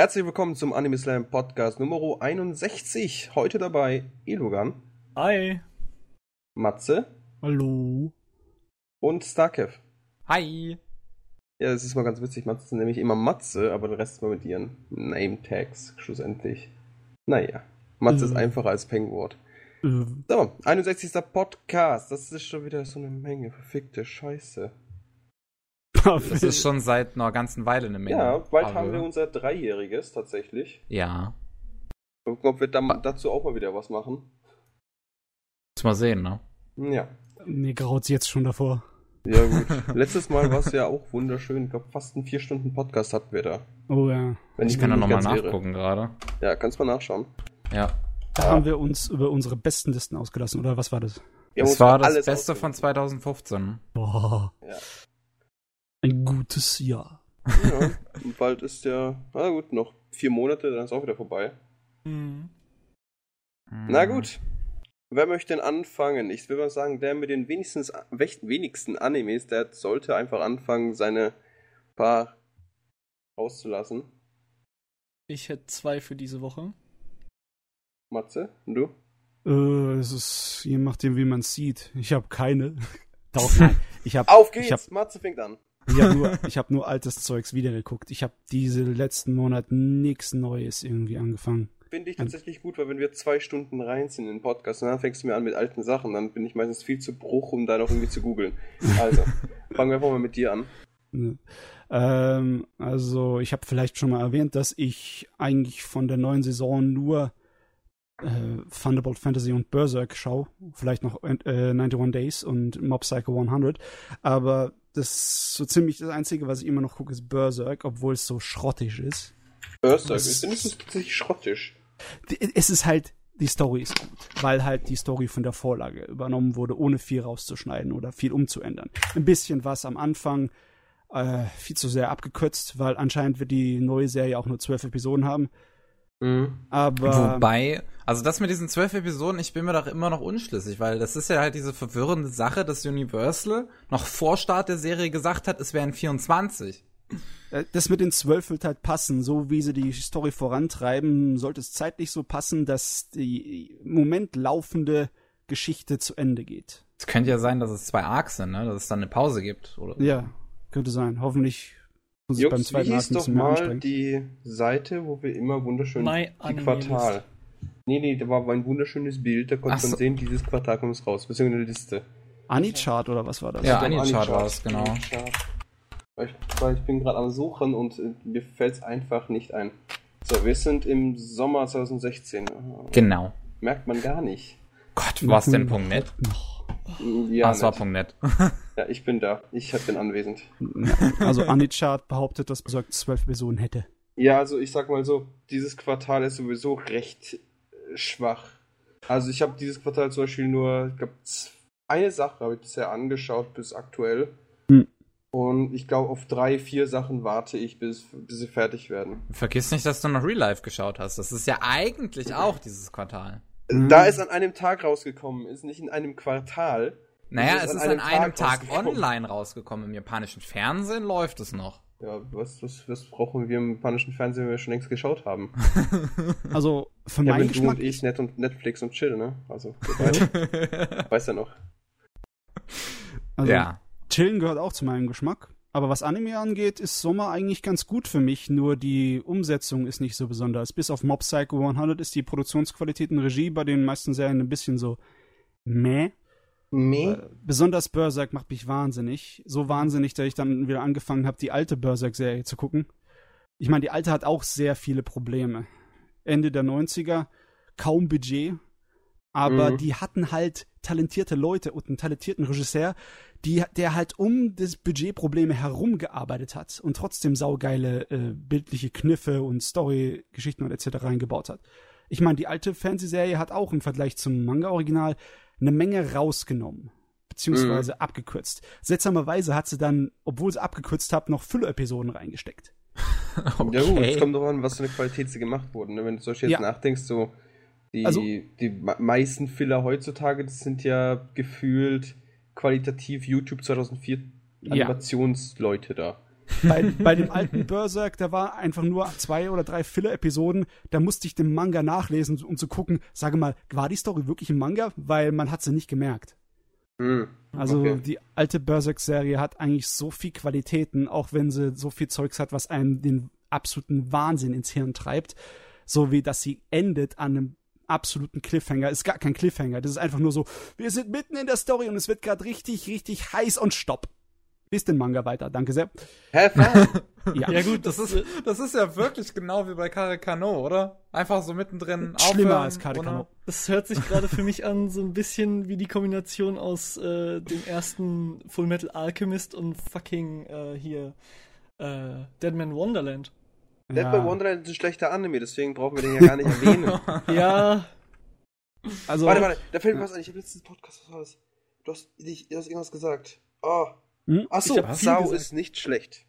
Herzlich willkommen zum Anime Slam Podcast Nummer 61. Heute dabei Elogan, Hi. Matze Hallo. und Starkev. Hi. Ja, das ist mal ganz witzig. Matze ist nämlich immer Matze, aber der Rest ist mal mit ihren Name-Tags schlussendlich. Naja, Matze ist Mhm. einfacher als Pengwort. Äh, So, 61. Podcast. Das ist schon wieder so eine Menge. Verfickte Scheiße. Das ist schon seit einer ganzen Weile eine Menge. Ja, bald Aber- haben wir unser Dreijähriges tatsächlich. Ja. Gucken, ob wir dazu auch mal wieder was machen. Muss mal sehen, ne? Ja. Mir graut's jetzt schon davor. Ja, gut. Letztes Mal war es ja auch wunderschön. Ich glaube, fast einen 4-Stunden-Podcast hatten wir da. Oh ja. Wenn Ich mich kann da nochmal nachgucken gerade. Ja, kannst mal nachschauen. Ja. Da Ja. haben wir uns über unsere besten Listen ausgelassen, oder was war das? Haben Das war das alles Beste von ausgesucht. 2015. Boah. Ja. Ein gutes Jahr. Ja, und bald ist ja, na gut, noch vier Monate, dann ist auch wieder vorbei. Na Mhm. gut. Wer möchte denn anfangen? Ich würde mal sagen, der mit den wenigstens, wenigsten Animes, der sollte einfach anfangen, seine paar rauszulassen. Ich hätte zwei für diese Woche. Matze, und du? Äh, es ist, je nachdem, wie man sieht. Ich habe keine. Doch, nein. Ich habe Auf geht's! Ich hab- Matze fängt an. Ich hab nur, ich hab nur altes Zeugs wiedergeguckt. Ich habe diese letzten Monate nichts Neues irgendwie angefangen. Finde ich tatsächlich gut, weil wenn wir zwei Stunden rein sind in den Podcast und dann fängst du mir an mit alten Sachen, dann bin ich meistens viel zu bruch, um da noch irgendwie zu googeln. Also, fangen wir einfach mal mit dir an. Ne. Ähm, also ich habe vielleicht schon mal erwähnt, dass ich eigentlich von der neuen Saison nur äh, Thunderbolt Fantasy und Berserk schaue. Vielleicht noch äh, 91 Days und Mob Psycho 100. Aber das ist so ziemlich das Einzige, was ich immer noch gucke, ist Berserk, obwohl es so schrottig ist. Berserk, Das- ist es tatsächlich schrottisch. Es ist halt, die Story ist gut, weil halt die Story von der Vorlage übernommen wurde, ohne viel rauszuschneiden oder viel umzuändern. Ein bisschen was am Anfang äh, viel zu sehr abgekürzt, weil anscheinend wird die neue Serie auch nur zwölf Episoden haben. Mhm. Aber Wobei, also das mit diesen zwölf Episoden, ich bin mir doch immer noch unschlüssig, weil das ist ja halt diese verwirrende Sache, dass Universal noch vor Start der Serie gesagt hat, es wären 24. äh, das mit den zwölf wird halt passen. So wie sie die Story vorantreiben, sollte es zeitlich so passen, dass die im Moment laufende Geschichte zu Ende geht. Es könnte ja sein, dass es zwei Arcs sind, ne? dass es dann eine Pause gibt, oder? Ja, könnte sein. Hoffentlich muss ich beim wie zweiten Akt hieß doch mal anstrengen. die Seite, wo wir immer wunderschön My die Quartal. Nee, nee, da war ein wunderschönes Bild, da konnte Ach man so. sehen, dieses Quartal kommt es raus, beziehungsweise eine Liste. Anichart oder was war das? Ja, Anichart war es, genau. Anichart. Weil Ich, weil ich bin gerade am Suchen und äh, mir fällt es einfach nicht ein. So, wir sind im Sommer 2016. Ah, Genau. Merkt man gar nicht. Gott, war es denn Punkt .net? Noch. Ja, ah, es war nett. Punkt .net. ja, ich bin da. Ich bin anwesend. Also Anichart behauptet, dass Berserk zwölf Personen hätte. Ja, also ich sag mal so, dieses Quartal ist sowieso recht äh, schwach. Also ich habe dieses Quartal zum Beispiel nur, ich glaube, eine Sache habe ich bisher angeschaut bis aktuell. Hm. Und ich glaube, auf drei, vier Sachen warte ich, bis, bis sie fertig werden. Vergiss nicht, dass du noch Real Life geschaut hast. Das ist ja eigentlich auch dieses Quartal. Mhm. Da ist an einem Tag rausgekommen, ist nicht in einem Quartal. Naja, Es es ist ist an an einem einem Tag Tag, rausgekommen. online rausgekommen. Im japanischen Fernsehen läuft es noch. Ja, was, was, was brauchen wir im japanischen Fernsehen, wenn wir schon längst geschaut haben? Also für Ja, meinen wenn du Geschmack. und ich Net und Netflix und Chill, ne? Also, weiß ja noch. Also ja. Chillen gehört auch zu meinem Geschmack. Aber was Anime angeht, ist Sommer eigentlich ganz gut für mich. Nur die Umsetzung ist nicht so besonders. Bis auf Mob Psycho 100 ist die Produktionsqualität und Regie bei den meisten Serien ein bisschen so meh. Äh, Besonders Berserk macht mich wahnsinnig. So wahnsinnig, dass ich dann wieder angefangen habe, die alte Berserk-Serie zu gucken. Ich meine, die alte hat auch sehr viele Probleme. Ende der 90er, kaum Budget, aber Mhm. die hatten halt talentierte Leute und einen talentierten Regisseur, die, der halt um das Budgetprobleme herumgearbeitet hat und trotzdem saugeile äh, bildliche Kniffe und Story-Geschichten und etc. reingebaut hat. Ich meine, die alte Fernsehserie hat auch im Vergleich zum Manga-Original eine Menge rausgenommen, beziehungsweise abgekürzt. Seltsamerweise hat sie dann, obwohl sie abgekürzt hat, noch Fülle-Episoden reingesteckt. Okay. Ja gut, es kommt doch an, was für eine Qualität sie gemacht wurden. ne? Wenn du zum Beispiel jetzt Ja. nachdenkst, so die, Also- die me- meisten Filler heutzutage, das sind ja gefühlt qualitativ YouTube 2004 Ja. Animationsleute da. Bei, bei dem alten Berserk, da war einfach nur zwei oder drei Filler-Episoden, da musste ich den Manga nachlesen, um zu gucken, sage mal, war die Story wirklich im Manga? Weil man hat sie nicht gemerkt. Hm. Also Okay. die alte Berserk-Serie hat eigentlich so viel Qualitäten, auch wenn sie so viel Zeugs hat, was einem den absoluten Wahnsinn ins Hirn treibt. So wie, dass sie endet an einem absoluten Cliffhanger. Ist gar kein Cliffhanger. Das ist einfach nur so, wir sind mitten in der Story und es wird gerade richtig, richtig heiß und stopp. Bis den Manga weiter. Danke sehr. Have fun. Ja, Ja gut, Das ist, das ist ja wirklich genau wie bei Karekano, oder? Einfach so mittendrin schlimmer aufhören, als Kadekano. ohne- das hört sich gerade für mich an, so ein bisschen wie die Kombination aus äh, dem ersten Full Metal Alchemist und fucking äh, hier äh, Dead Man Wonderland. Dead Ja. by Wonderland ist ein schlechter Anime, deswegen brauchen wir den ja gar nicht erwähnen. Ja, Also, Warte, warte, da fällt mir was ein. Ich habe letztens Podcast, was war das? Du hast, ich, du hast irgendwas gesagt. Oh. Hm? Achso, Sau ist nicht schlecht.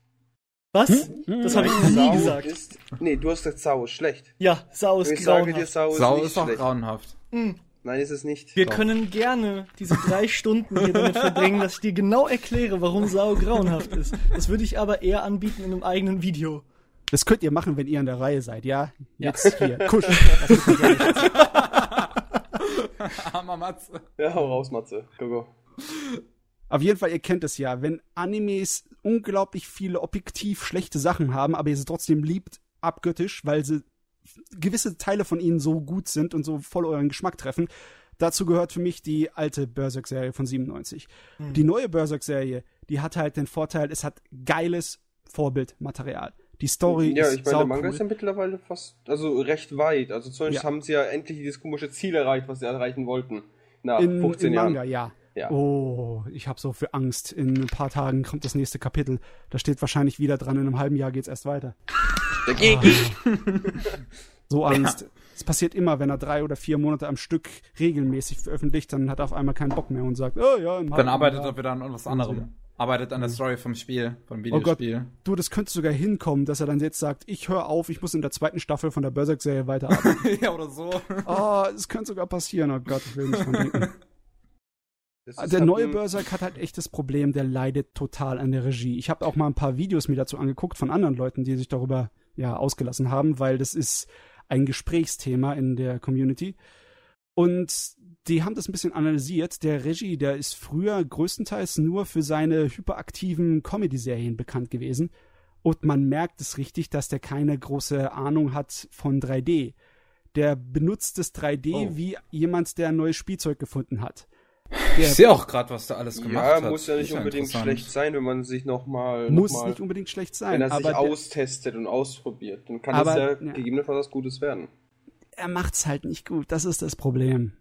was? Hm? Das habe ich nie Sau gesagt. ist. Nee, du hast gesagt, Sau ist schlecht. Ja, Sau ist ich sage dir, grauenhaft. Sau ist Sau nicht ist doch schlecht. grauenhaft. Mm. Nein, ist es nicht. Wir Doch. können gerne diese drei Stunden hier damit verbringen, dass ich dir genau erkläre, warum Sau grauenhaft ist. Das würde ich aber eher anbieten in einem eigenen Video. Das könnt ihr machen, wenn ihr an der Reihe seid, ja? Ja. Jetzt hier, kusch. Das ist nicht ehrlich. Armer Matze. Ja, hau raus, Matze. Go, go. Auf jeden Fall, ihr kennt es ja, wenn Animes unglaublich viele objektiv schlechte Sachen haben, aber ihr sie trotzdem liebt, abgöttisch, weil sie gewisse Teile von ihnen so gut sind und so voll euren Geschmack treffen. Dazu gehört für mich die alte Berserk-Serie von 97. Hm. Die neue Berserk-Serie, die hat halt den Vorteil, es hat geiles Vorbildmaterial. Die Story Ja, ist ich meine, der Manga saucool. ist ja mittlerweile fast, also recht weit. Also zumindest Ja. haben sie ja endlich dieses komische Ziel erreicht, was sie erreichen wollten. Nach in, 15 in Jahren. Manga, ja. Ja. Oh, ich habe so für Angst. In ein paar Tagen kommt das nächste Kapitel. Da steht wahrscheinlich wieder dran, in einem halben Jahr geht's erst weiter. Der Gigi. So Angst. Es passiert immer, wenn er drei oder vier Monate am Stück regelmäßig veröffentlicht, dann hat er auf einmal keinen Bock mehr und sagt, oh ja, im Dann arbeitet Jahr. er wieder an was anderem. Arbeitet an der Story vom Spiel, vom Oh Gott. Videospiel. Du, das könnte sogar hinkommen, dass er dann jetzt sagt, ich höre auf, ich muss in der zweiten Staffel von der Berserk-Serie weiterarbeiten. ja, oder so. oh, es könnte sogar passieren. Oh Gott, ich will nicht dran denken. Der halt neue Berserk hat halt echt das Problem, der leidet total an der Regie. Ich habe auch mal ein paar Videos mir dazu angeguckt von anderen Leuten, die sich darüber ja ausgelassen haben, weil das ist ein Gesprächsthema in der Community. Und die haben das ein bisschen analysiert. Der Regie, der ist früher größtenteils nur für seine hyperaktiven Comedy-Serien bekannt gewesen. Und man merkt es richtig, dass der keine große Ahnung hat von 3D. Der benutzt das 3D Oh. wie jemand, der ein neues Spielzeug gefunden hat. Der Ich sehe auch gerade, was der alles gemacht Ja, hat. muss ja nicht Ist unbedingt schlecht sein, wenn man sich nochmal. muss noch mal, nicht unbedingt schlecht wenn sein, er sich austestet und ausprobiert, dann kann Aber, das ja, ja. gegebenenfalls was Gutes werden. er macht's halt nicht gut. Das ist das Problem.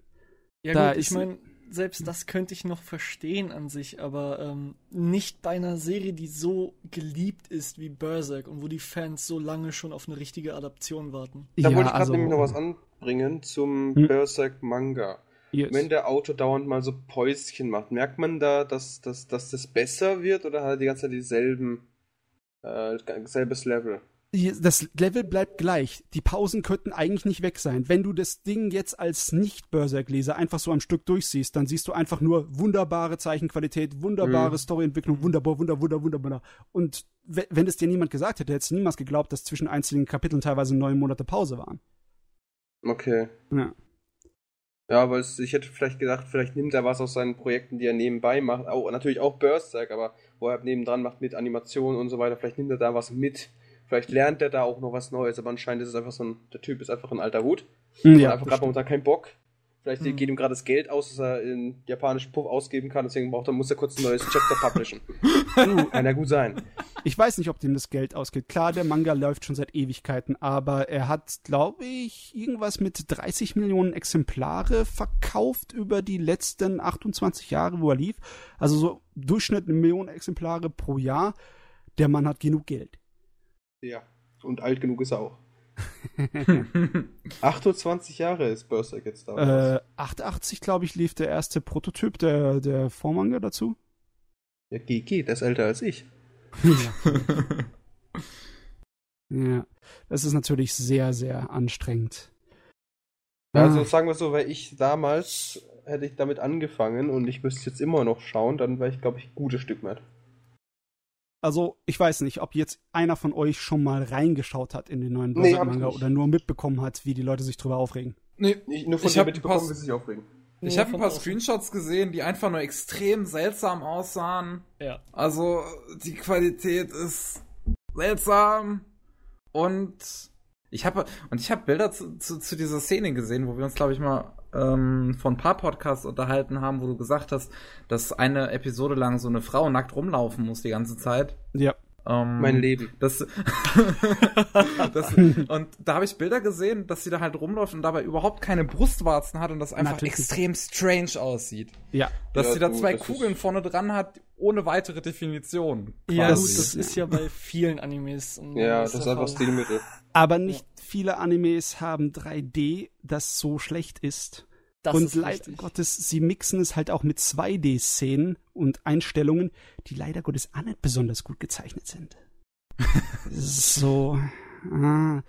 Ja Da gut, ich meine, selbst das könnte ich noch verstehen an sich, aber ähm, nicht bei einer Serie, die so geliebt ist wie Berserk und wo die Fans so lange schon auf eine richtige Adaption warten. Da ja, wollte ich gerade also, nämlich noch was anbringen zum Hm. Berserk Manga. Yes. Wenn der Autor dauernd mal so Päuschen macht, merkt man da, dass, dass, dass das besser wird oder hat er die ganze Zeit dieselben, äh, selbes Level? Das Level bleibt gleich. Die Pausen könnten eigentlich nicht weg sein. Wenn du das Ding jetzt als Nicht-Berserk-Leser einfach so am Stück durchsiehst, dann siehst du einfach nur wunderbare Zeichenqualität, wunderbare Mhm. Storyentwicklung, wunderbar, wunder, wunder, wunderbar. Und we- wenn es dir niemand gesagt hätte, hättest du niemals geglaubt, dass zwischen einzelnen Kapiteln teilweise neun Monate Pause waren. Okay. Ja. Ja, aber es, ich hätte vielleicht gedacht, vielleicht nimmt er was aus seinen Projekten, die er nebenbei macht. Auch, natürlich auch Berserk, aber wo er nebendran macht mit Animationen und so weiter. Vielleicht nimmt er da was mit. Vielleicht lernt er da auch noch was Neues. Aber anscheinend ist es einfach so ein, der Typ ist einfach ein alter Hut. Ja, Ja, hat einfach gerade momentan keinen Bock. Vielleicht Mhm. geht ihm gerade das Geld aus, das er in japanischen Puff ausgeben kann. Deswegen braucht er, muss er kurz ein neues Chapter publishen. Kann ja gut sein. Ich weiß nicht, ob dem das Geld ausgeht. Klar, der Manga läuft schon seit Ewigkeiten, aber er hat, glaube ich, irgendwas mit 30 Millionen Exemplare verkauft über die letzten 28 Jahre, wo er lief. Also so Durchschnitt eine Million Exemplare pro Jahr. Der Mann hat genug Geld. Ja. Und alt genug ist er auch. 28 Jahre ist Berserk jetzt da. Äh, 88, glaube ich, lief der erste Prototyp der, der Vormanga dazu. ja, GG, der ist älter als ich. ja. ja, das ist natürlich sehr, sehr anstrengend. Also Ah. sagen wir so, weil ich damals hätte ich damit angefangen und ich müsste jetzt immer noch schauen, dann wäre ich, glaube ich, ein gutes Stück mehr. Also, ich weiß nicht, ob jetzt einer von euch schon mal reingeschaut hat in den neuen Berserk-Manga nicht. oder nur mitbekommen hat, wie die Leute sich drüber aufregen. Nee, Ich, nur von Ich dir mitbekommen, wie sie sich aufregen. ich Nur habe ein paar. Screenshots gesehen, die einfach nur extrem seltsam aussahen. Ja. Also, die Qualität ist seltsam. Und ich habe und ich habe Bilder zu, zu, zu dieser Szene gesehen, wo wir uns, glaube ich, mal ähm, von ein paar Podcasts unterhalten haben, wo du gesagt hast, dass eine Episode lang so eine Frau nackt rumlaufen muss die ganze Zeit. Ja. Ähm, Mein Leben. Das, das, und da habe ich Bilder gesehen, dass sie da halt rumläuft und dabei überhaupt keine Brustwarzen hat und das einfach Natürlich extrem strange aussieht. Ja. Dass Ja, sie da du, zwei Kugeln vorne dran hat, ohne weitere Definition. Ja, Das gut, ist- das ist ja bei vielen Animes. und Ja, das ist einfach. Stilmittel. Aber nicht viele Animes haben 3D, das so schlecht ist. Das und ist leider richtig. Gottes, sie mixen es halt auch mit 2D-Szenen und Einstellungen, die leider Gottes auch nicht besonders gut gezeichnet sind. so. Ah.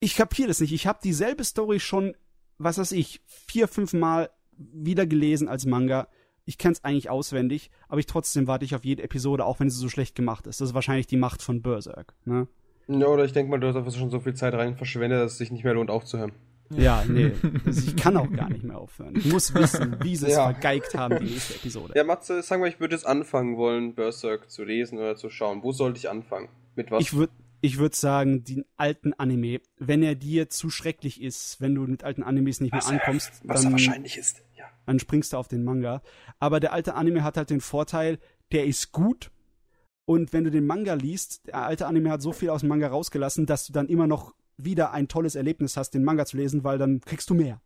Ich kapiere das nicht. Ich habe dieselbe Story schon, was weiß ich, vier, fünf Mal wieder gelesen als Manga. Ich kenne es eigentlich auswendig, aber ich trotzdem warte ich auf jede Episode, auch wenn sie so schlecht gemacht ist. Das ist wahrscheinlich die Macht von Berserk. Ne? Ja, oder ich denke mal, du hast einfach schon so viel Zeit rein verschwendet, dass es sich nicht mehr lohnt aufzuhören. Ja, nee. Also ich kann auch gar nicht mehr aufhören. Ich muss wissen, wie sie es Ja. vergeigt haben, die nächste Episode. Ja, Matze, sag mal, ich würde jetzt anfangen wollen, Berserk zu lesen oder zu schauen. Wo sollte ich anfangen? Mit was? Ich würde ich würd sagen, den alten Anime, wenn er dir zu schrecklich ist, wenn du mit alten Animes nicht mehr was er- ankommst, was dann, wahrscheinlich ist. Dann springst du auf den Manga. Aber der alte Anime hat halt den Vorteil, der ist gut. Und wenn du den Manga liest, der alte Anime hat so viel aus dem Manga rausgelassen, dass du dann immer noch wieder ein tolles Erlebnis hast, den Manga zu lesen, weil dann kriegst du mehr.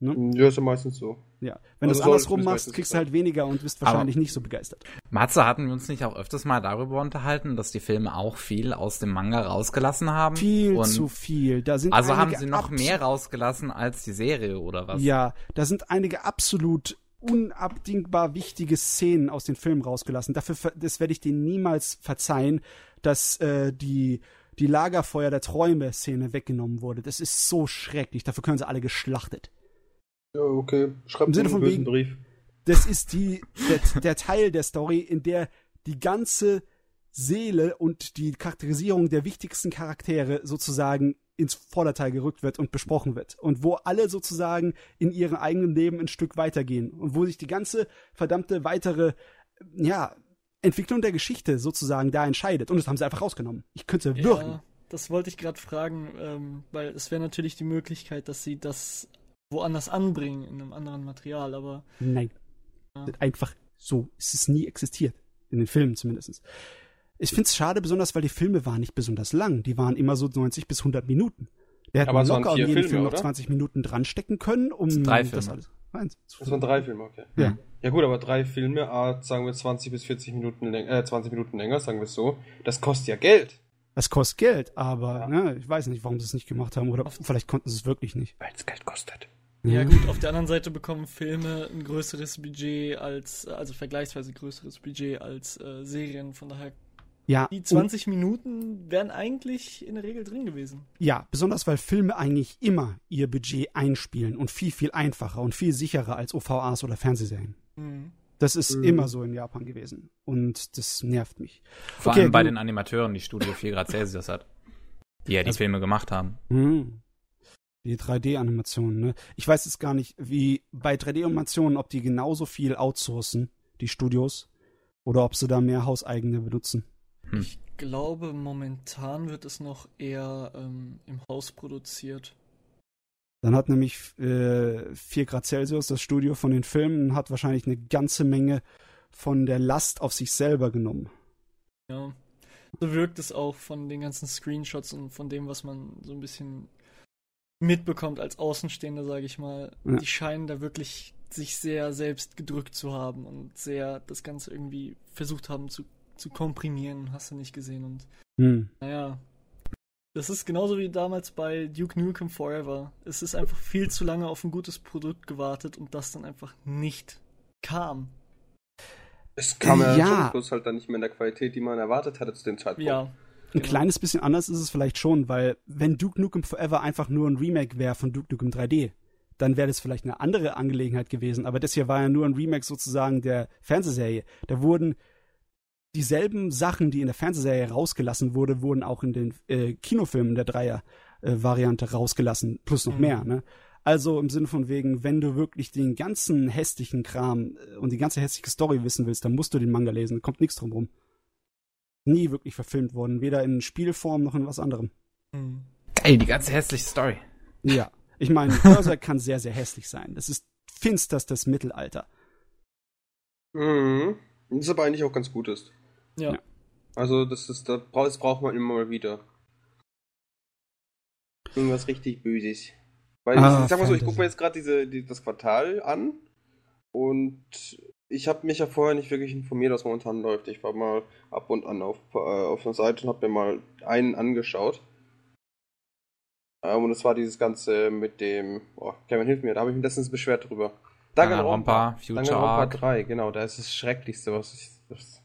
Ja, ist ja meistens so. Ja. Wenn Also du es soll- andersrum machst, kriegst so du halt weniger und bist wahrscheinlich nicht so begeistert. Matze, hatten wir uns nicht auch öfters mal darüber unterhalten, dass die Filme auch viel aus dem Manga rausgelassen haben? Viel Und zu viel. Da sind Also haben sie noch mehr rausgelassen als die Serie oder was? Ja, da sind einige absolut unabdingbar wichtige Szenen aus den Filmen rausgelassen. Dafür, das werde ich denen niemals verzeihen, dass äh, die die Lagerfeuer der Träume Szene weggenommen wurde. Das ist so schrecklich. Dafür können sie alle geschlachtet. Ja, okay. Schreibt Im Sinne einen von bösen wegen- Brief. Das ist die der, der Teil der Story, in der die ganze Seele und die Charakterisierung der wichtigsten Charaktere sozusagen ins Vorderteil gerückt wird und besprochen wird. Und wo alle sozusagen in ihrem eigenen Leben ein Stück weitergehen. Und wo sich die ganze verdammte weitere, ja, Entwicklung der Geschichte sozusagen da entscheidet. Und das haben sie einfach rausgenommen. Ich könnte würgen. Ja, das wollte ich gerade fragen, ähm, weil es wäre natürlich die Möglichkeit, dass sie das woanders anbringen, in einem anderen Material, aber Nein. Ja. Einfach so. Es ist nie existiert. In den Filmen zumindest. Ich finde es schade, besonders weil die Filme waren nicht besonders lang. Die waren immer so 90 bis 100 Minuten. Der hätte locker an jeden Filme, Film noch oder? 20 Minuten dran stecken können, um Drei das Filme. alles. Eins. Das waren drei Filme, okay. Ja. Ja gut, aber drei Filme, ah, sagen wir 20 bis 40 Minuten länger, äh, 20 Minuten länger, sagen wir es so. Das kostet ja Geld. Das kostet Geld, aber Ja. ne, ich weiß nicht, warum sie es nicht gemacht haben. Oder vielleicht konnten sie es wirklich nicht. Weil es Geld kostet. Ja gut, auf der anderen Seite bekommen Filme ein größeres Budget als, also vergleichsweise größeres Budget als äh, Serien, von daher Ja, die und- 20 Minuten wären eigentlich in der Regel drin gewesen. Ja, besonders weil Filme eigentlich immer ihr Budget einspielen und viel, viel einfacher und viel sicherer als OVAs oder Fernsehserien. Mhm. Das ist Mhm. immer so in Japan gewesen. Und das nervt mich. Vor Okay, allem bei du- den Animateuren, die Studio 4 Grad Celsius hat. Die ja die Also- Filme gemacht haben. Hm. Die 3D-Animationen, ne? Ich weiß jetzt gar nicht, wie bei 3D-Animationen, ob die genauso viel outsourcen, die Studios, oder ob sie da mehr hauseigene benutzen. Ich glaube, momentan wird es noch eher ähm, im Haus produziert. Dann hat nämlich äh, 4 Grad Celsius, das Studio von den Filmen, hat wahrscheinlich eine ganze Menge von der Last auf sich selber genommen. Ja. So wirkt es auch von den ganzen Screenshots und von dem, was man so ein bisschen mitbekommt als Außenstehender, sage ich mal. Ja. Die scheinen da wirklich sich sehr selbst gedrückt zu haben und sehr das Ganze irgendwie versucht haben zu, zu komprimieren, hast du nicht gesehen. Und Hm. naja, das ist genauso wie damals bei Duke Nukem Forever. Es ist einfach viel zu lange auf ein gutes Produkt gewartet und das dann einfach nicht kam. Es kam ja, Ja. schon bloß halt dann nicht mehr in der Qualität, die man erwartet hatte zu dem Zeitpunkt. Ja. Ein genau. kleines bisschen anders ist es vielleicht schon, weil wenn Duke Nukem Forever einfach nur ein Remake wäre von Duke Nukem 3D, dann wäre das vielleicht eine andere Angelegenheit gewesen. Aber das hier war ja nur ein Remake sozusagen der Fernsehserie. Da wurden dieselben Sachen, die in der Fernsehserie rausgelassen wurde, wurden auch in den äh, Kinofilmen der Dreier-Variante äh, rausgelassen, plus noch mhm. mehr, ne? Also im Sinne von wegen, wenn du wirklich den ganzen hässlichen Kram äh, und die ganze hässliche Story wissen willst, dann musst du den Manga lesen, da kommt nichts drum rum. Nie wirklich verfilmt worden, weder in Spielform noch in was anderem. Mhm. Geil, die ganze hässliche Story. Ja, ich meine, Börser kann sehr, sehr hässlich sein. Das ist finsterstes Mittelalter. Mhm. Das aber eigentlich auch ganz gut ist. Ja. Also das ist, das braucht man immer mal wieder. Irgendwas richtig Böses. Weil ah, ich sag mal so, ich gucke mir jetzt gerade diese, die, das Quartal an und ich habe mich ja vorher nicht wirklich informiert, was momentan läuft. Ich war mal ab und an auf, äh, auf einer Seite und habe mir mal einen angeschaut. Ähm, und es war dieses Ganze mit dem, oh, Kevin hilf mir, da habe ich mich letztens beschwert drüber. Danganronpa, Future Danganronpa 3, genau, da ist das Schrecklichste, was ich, das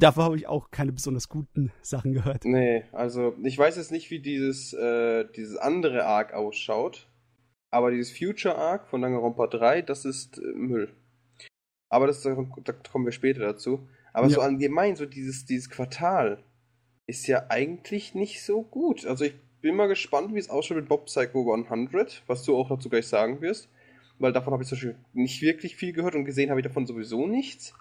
Davor habe ich auch keine besonders guten Sachen gehört. Nee, also ich weiß jetzt nicht, wie dieses, äh, dieses andere Arc ausschaut, aber dieses Future Arc von Danganronpa 3, das ist äh, Müll. Aber das, da, kommen wir später dazu. Aber ja. so allgemein, so dieses, dieses Quartal ist ja eigentlich nicht so gut. Also ich bin mal gespannt, wie es ausschaut mit Bob Psycho 100, was du auch dazu gleich sagen wirst. Weil davon habe ich zum Beispiel nicht wirklich viel gehört und gesehen habe ich davon sowieso nichts.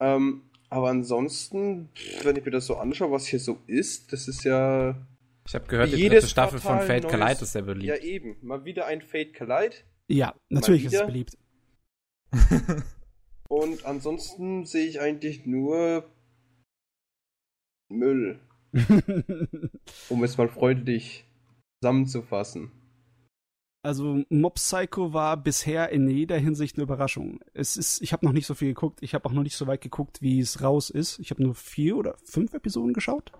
Ähm, aber ansonsten, wenn ich mir das so anschaue, was hier so ist, das ist ja. Ich habe gehört, die dritte Staffel von Fate Collide ist sehr beliebt. Ja, eben. Mal wieder ein Fate Collide. Ja, natürlich ist es beliebt. und ansonsten sehe ich eigentlich nur Müll. um es mal freundlich zusammenzufassen. Also Mob Psycho war bisher in jeder Hinsicht eine Überraschung. Es ist, ich habe noch nicht so viel geguckt. Ich habe auch noch nicht so weit geguckt, wie es raus ist. Ich habe nur vier oder fünf Episoden geschaut.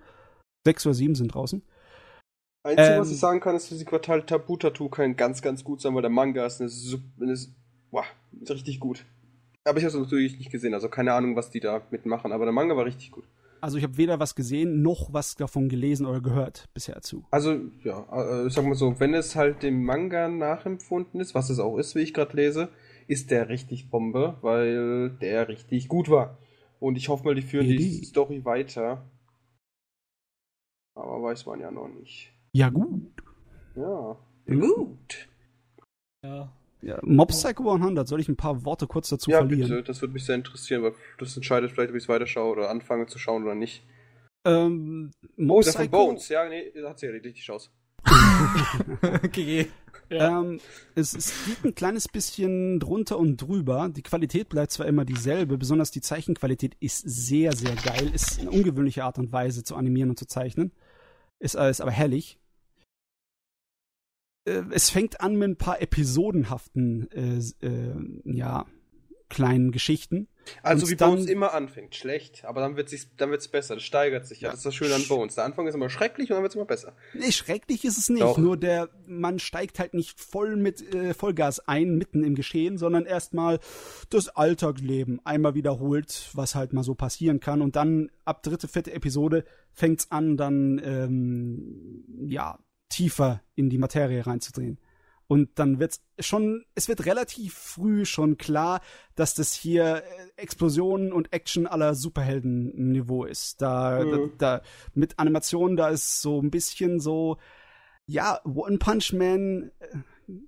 Sechs oder sieben sind draußen. Einzige, ähm, was ich sagen kann, ist, dass die Quartal Tabu Tattoo kann ganz, ganz gut sein, weil der Manga ist, eine, eine, eine ist richtig gut. Aber ich habe es natürlich nicht gesehen, also keine Ahnung, was die da mitmachen, aber der Manga war richtig gut. Also ich habe weder was gesehen noch was davon gelesen oder gehört bisher zu. Also ja, äh, ich sag mal so, wenn es halt dem Manga nachempfunden ist, was es auch ist, wie ich gerade lese, ist der richtig Bombe, weil der richtig gut war. Und ich hoffe mal, die führen die, die Story weiter. Aber weiß man ja noch nicht. Ja gut. Ja. Gut. Ja. Ja, Mob Psycho 100, soll ich ein paar Worte kurz dazu ja, verlieren? Ja, bitte, das würde mich sehr interessieren, weil das entscheidet vielleicht, ob ich es weiterschaue oder anfange zu schauen oder nicht. Ähm, Mob oh, ist Psycho... von Bones, ja, nee, hat sie ja richtig die Chance. okay. Ja. Ähm, es, es geht ein kleines bisschen drunter und drüber. Die Qualität bleibt zwar immer dieselbe, besonders die Zeichenqualität ist sehr, sehr geil. Ist eine ungewöhnliche Art und Weise zu animieren und zu zeichnen. Ist alles aber herrlich äh, es fängt an mit ein paar episodenhaften, äh, äh, ja, kleinen Geschichten. Also und wie dann, Bones immer anfängt, schlecht, aber dann wird es dann wird's besser, das steigert sich ja. Das ist das Schöne an Bones. Der Anfang ist immer schrecklich und dann wird es immer besser. Nee, schrecklich ist es nicht, Doch. nur der man steigt halt nicht voll mit äh, Vollgas ein mitten im Geschehen, sondern erstmal das Alltagsleben einmal wiederholt, was halt mal so passieren kann und dann ab dritte, vierte Episode fängt's an dann ähm, ja, tiefer in die Materie reinzudrehen. Und dann wird's schon, es wird relativ früh schon klar, dass das hier äh, Explosionen und Action aller Superhelden-Niveau ist. Da, mhm. da, da, mit Animationen, da ist so ein bisschen so, ja, One Punch Man äh,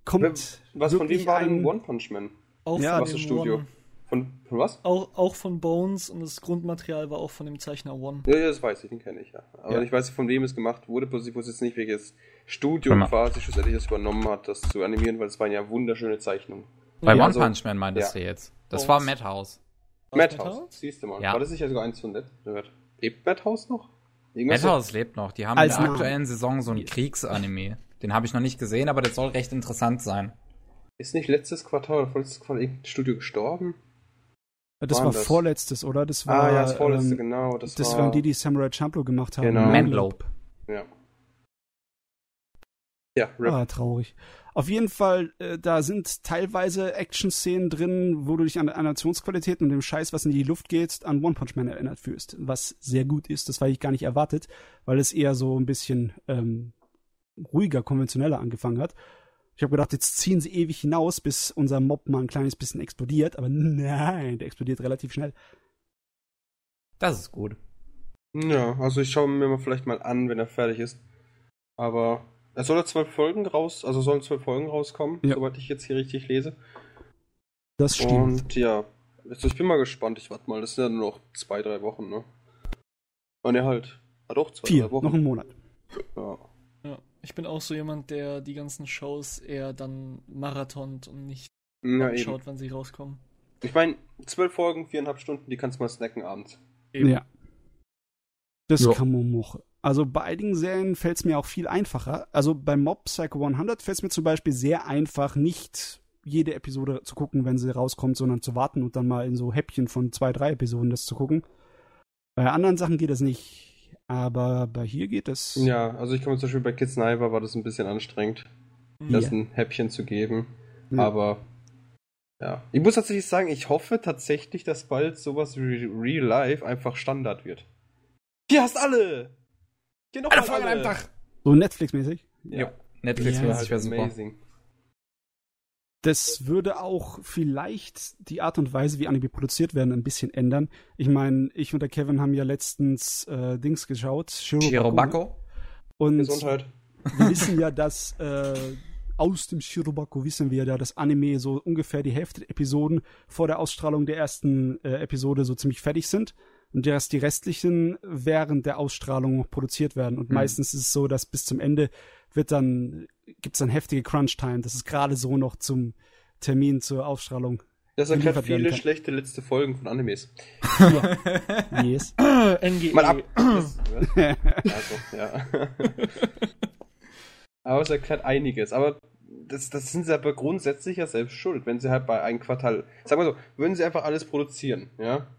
kommt. Was von wem war denn One Punch Man? Auch ja, aus dem Studio. One. Von, von was? Auch, auch von Bones und das Grundmaterial war auch von dem Zeichner One. Ja, ja das weiß ich, den kenne ich ja. Aber ja. ich weiß nicht, von wem es gemacht wurde, bloß ich wusste jetzt nicht, welches Studio quasi schlussendlich das übernommen hat, das zu animieren, weil es waren ja wunderschöne Zeichnungen. Bei ja, One also, Punch Man meintest ja. du jetzt. Das Bones. war Madhouse. Madhouse, siehst du mal. Ja. War das sicher sogar eins von Network? Lebt Madhouse noch? Irgendwas Madhouse so? lebt noch. Die haben Als in der aktuellen Saison so ein Kriegsanime. Den habe ich noch nicht gesehen, aber der soll recht interessant sein. Ist nicht letztes Quartal oder vorletztes Quartal irgendein Studio gestorben? Das war das? vorletztes, oder? Das war, ah, ja, das vorletzte, ähm, genau. Das, das war... waren die, die Samurai Champloo gemacht haben. Genau. Manlope. Ja. Ja, RIP. Ah, traurig. Auf jeden Fall, äh, da sind teilweise Action-Szenen drin, wo du dich an der Animationsqualität und dem Scheiß, was in die Luft geht, an One Punch Man erinnert fühlst. Was sehr gut ist, das war ich gar nicht erwartet, weil es eher so ein bisschen ähm, ruhiger, konventioneller angefangen hat. Ich habe gedacht, jetzt ziehen sie ewig hinaus, bis unser Mob mal ein kleines bisschen explodiert, aber nein, der explodiert relativ schnell. Das ist gut. Ja, also ich schaue mir mal vielleicht mal an, wenn er fertig ist. Aber es soll ja zwölf Folgen raus, also sollen zwölf Folgen rauskommen, Ja. soweit ich jetzt hier richtig lese. Das stimmt. Und ja, also ich bin mal gespannt. Ich warte mal, das sind ja nur noch zwei, drei Wochen, ne? Und ja halt. Ah doch, zwei, Vier, drei Wochen. noch einen Monat. Ja. Ja, ich bin auch so jemand, der die ganzen Shows eher dann marathont und nicht Ja, eben. schaut, wann sie rauskommen. Ich meine, zwölf Folgen, viereinhalb Stunden, die kannst du mal snacken abends. Eben. Ja. Das Ja. kann man machen. Also bei einigen Serien fällt es mir auch viel einfacher. Also bei Mob Psycho 100 fällt es mir zum Beispiel sehr einfach, nicht jede Episode zu gucken, wenn sie rauskommt, sondern zu warten und dann mal in so Häppchen von zwei, drei Episoden das zu gucken. Bei anderen Sachen geht das nicht. Aber bei hier geht es. Ja, also ich komme zum Beispiel bei Kids Sniper war das ein bisschen anstrengend, Mhm. das ein Häppchen zu geben. Ja. Aber ja. Ich muss tatsächlich sagen, ich hoffe tatsächlich, dass bald sowas wie Real Life einfach Standard wird. Hier hast alle! Hier noch Alle Folgen an einem Tag. So Netflix-mäßig. Ja, Netflix Ja, ja, das sich wäre ist super. amazing. Das würde auch vielleicht die Art und Weise, wie Anime produziert werden, ein bisschen ändern. Ich meine, ich und der Kevin haben ja letztens äh, Dings geschaut. Shirobako. Und Gesundheit. wir wissen ja, dass äh, aus dem Shirobako wissen wir ja, dass Anime so ungefähr die Hälfte der Episoden vor der Ausstrahlung der ersten äh, Episode so ziemlich fertig sind und dass die restlichen während der Ausstrahlung noch produziert werden. Und Mhm. meistens ist es so, dass bis zum Ende wird dann gibt's dann heftige Crunch-Time. Das ist gerade so noch zum Termin zur Ausstrahlung. Das erklärt viele schlechte letzte Folgen von Animes. Yes. NGE. Mal ab. Das, also, ja. aber es erklärt einiges. Aber das, das sind sie aber grundsätzlich ja selbst schuld, wenn sie halt bei einem Quartal. Sag mal so, würden sie einfach alles produzieren, ja?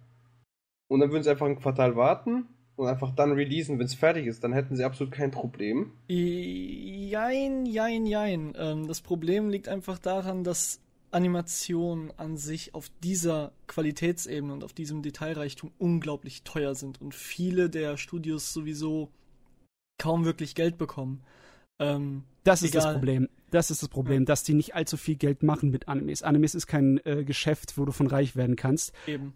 Und dann würden sie einfach ein Quartal warten und einfach dann releasen, wenn es fertig ist, dann hätten sie absolut kein Problem. Jein, jein, jein. Ähm, das Problem liegt einfach daran, dass Animationen an sich auf dieser Qualitätsebene und auf diesem Detailreichtum unglaublich teuer sind und viele der Studios sowieso kaum wirklich Geld bekommen. Ähm, Das ist das Egal. Problem. Das ist das Problem, dass die nicht allzu viel Geld machen mit Animes. Animes ist kein äh, Geschäft, wo du von reich werden kannst. eben.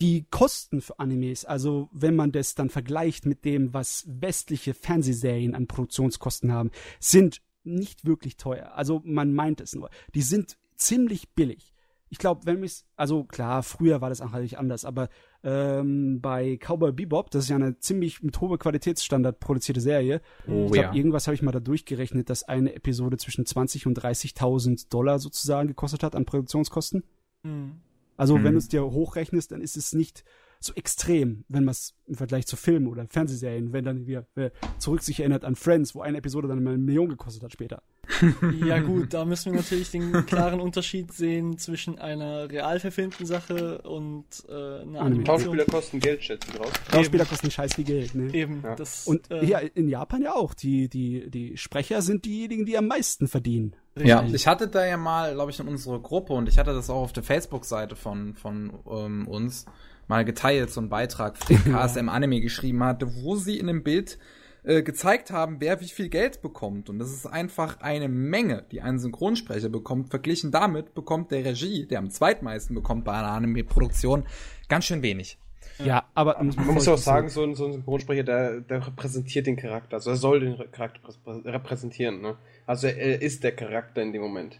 Die Kosten für Animes, also wenn man das dann vergleicht mit dem, was westliche Fernsehserien an Produktionskosten haben, sind nicht wirklich teuer. Also man meint es nur. Die sind ziemlich billig. Ich glaube, wenn mich, also klar, früher war das auch eigentlich anders, aber ähm, bei Cowboy Bebop, das ist ja eine ziemlich mit hohem Qualitätsstandard produzierte Serie, Oh ich glaube, ja. irgendwas habe ich mal da durchgerechnet, dass eine Episode zwischen 20 und 30.000 Dollar sozusagen gekostet hat an Produktionskosten. Mhm. Also Mhm. wenn du es dir hochrechnest, dann ist es nicht so extrem, wenn man es im Vergleich zu Filmen oder Fernsehserien, wenn dann wieder wer zurück sich erinnert an Friends, wo eine Episode dann mal eine Million gekostet hat später. Ja gut, da müssen wir natürlich den klaren Unterschied sehen zwischen einer real verfilmten Sache und äh, einer. Animation. Schauspieler kosten Geld, schätze ich raus. Schauspieler kosten scheiß viel Geld, ne? Eben, Ja. das Und äh, ja, in Japan ja auch. Die, die, die Sprecher sind diejenigen, die am meisten verdienen. Ja, richtig. ich hatte da ja mal, glaube ich, in unsere Gruppe und ich hatte das auch auf der Facebook-Seite von, von ähm, uns mal geteilt, so einen Beitrag, für den KSM Anime geschrieben hatte, wo sie in einem Bild äh, gezeigt haben, wer wie viel Geld bekommt. Und das ist einfach eine Menge, die ein Synchronsprecher bekommt. Verglichen damit bekommt der Regie, der am zweitmeisten bekommt bei einer Anime-Produktion, ganz schön wenig. Ja, aber Man muss ja auch sagen, so ein, so ein Synchronsprecher, der, der repräsentiert den Charakter. Also er soll den Charakter prä- repräsentieren. Ne? Also er, ist der Charakter in dem Moment.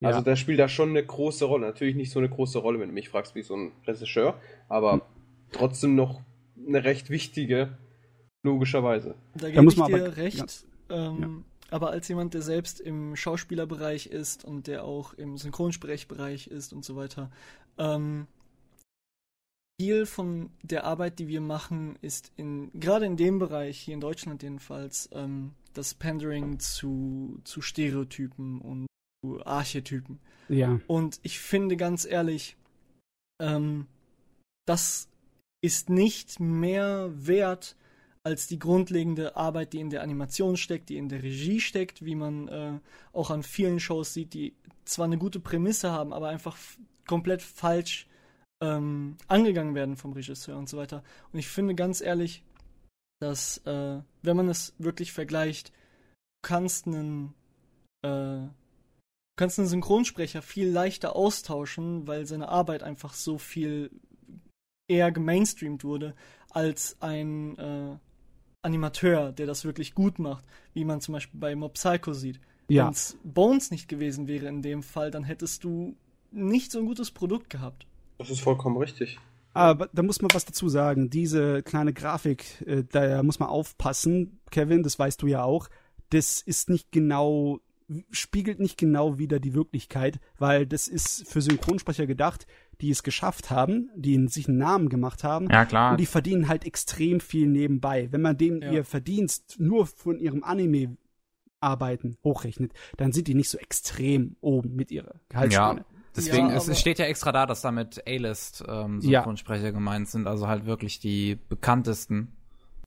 Ja. Also der spielt da schon eine große Rolle. Natürlich nicht so eine große Rolle, wenn du mich fragst, wie so ein Regisseur, aber trotzdem noch eine recht wichtige, logischerweise. Da Da gebe muss ich man dir aber- recht. Ähm, Aber als jemand, der selbst im Schauspielerbereich ist und der auch im Synchronsprechbereich ist und so weiter, ähm, viel von der Arbeit, die wir machen, ist in gerade in dem Bereich, hier in Deutschland jedenfalls, ähm, das Pandering zu, zu Stereotypen und zu Archetypen. Ja. Und ich finde ganz ehrlich, ähm, das ist nicht mehr wert als die grundlegende Arbeit, die in der Animation steckt, die in der Regie steckt, wie man äh, auch an vielen Shows sieht, die zwar eine gute Prämisse haben, aber einfach komplett falsch ähm, angegangen werden vom Regisseur und so weiter. Und ich finde ganz ehrlich, dass äh, wenn man es wirklich vergleicht, du kannst einen äh, Du kannst einen Synchronsprecher viel leichter austauschen, weil seine Arbeit einfach so viel eher gemainstreamt wurde, als ein äh, Animateur, der das wirklich gut macht, wie man zum Beispiel bei Mob Psycho sieht. Ja. Wenn es Bones nicht gewesen wäre in dem Fall, dann hättest du nicht so ein gutes Produkt gehabt. Das ist vollkommen richtig. Aber da muss man was dazu sagen. Diese kleine Grafik, äh, da muss man aufpassen. Kevin, das weißt du ja auch. Das ist nicht genau, spiegelt nicht genau wieder die Wirklichkeit, weil das ist für Synchronsprecher gedacht, die es geschafft haben, die sich einen Namen gemacht haben. Ja, klar. Und die verdienen halt extrem viel nebenbei. Wenn man dem Ja. ihr Verdienst nur von ihrem Anime arbeiten hochrechnet, dann sind die nicht so extrem oben mit ihrer Gehaltsspanne. Ja. Deswegen, Ja, es, steht ja extra da, dass damit A-List ähm, Ja. Synchronsprecher gemeint sind, also halt wirklich die bekanntesten.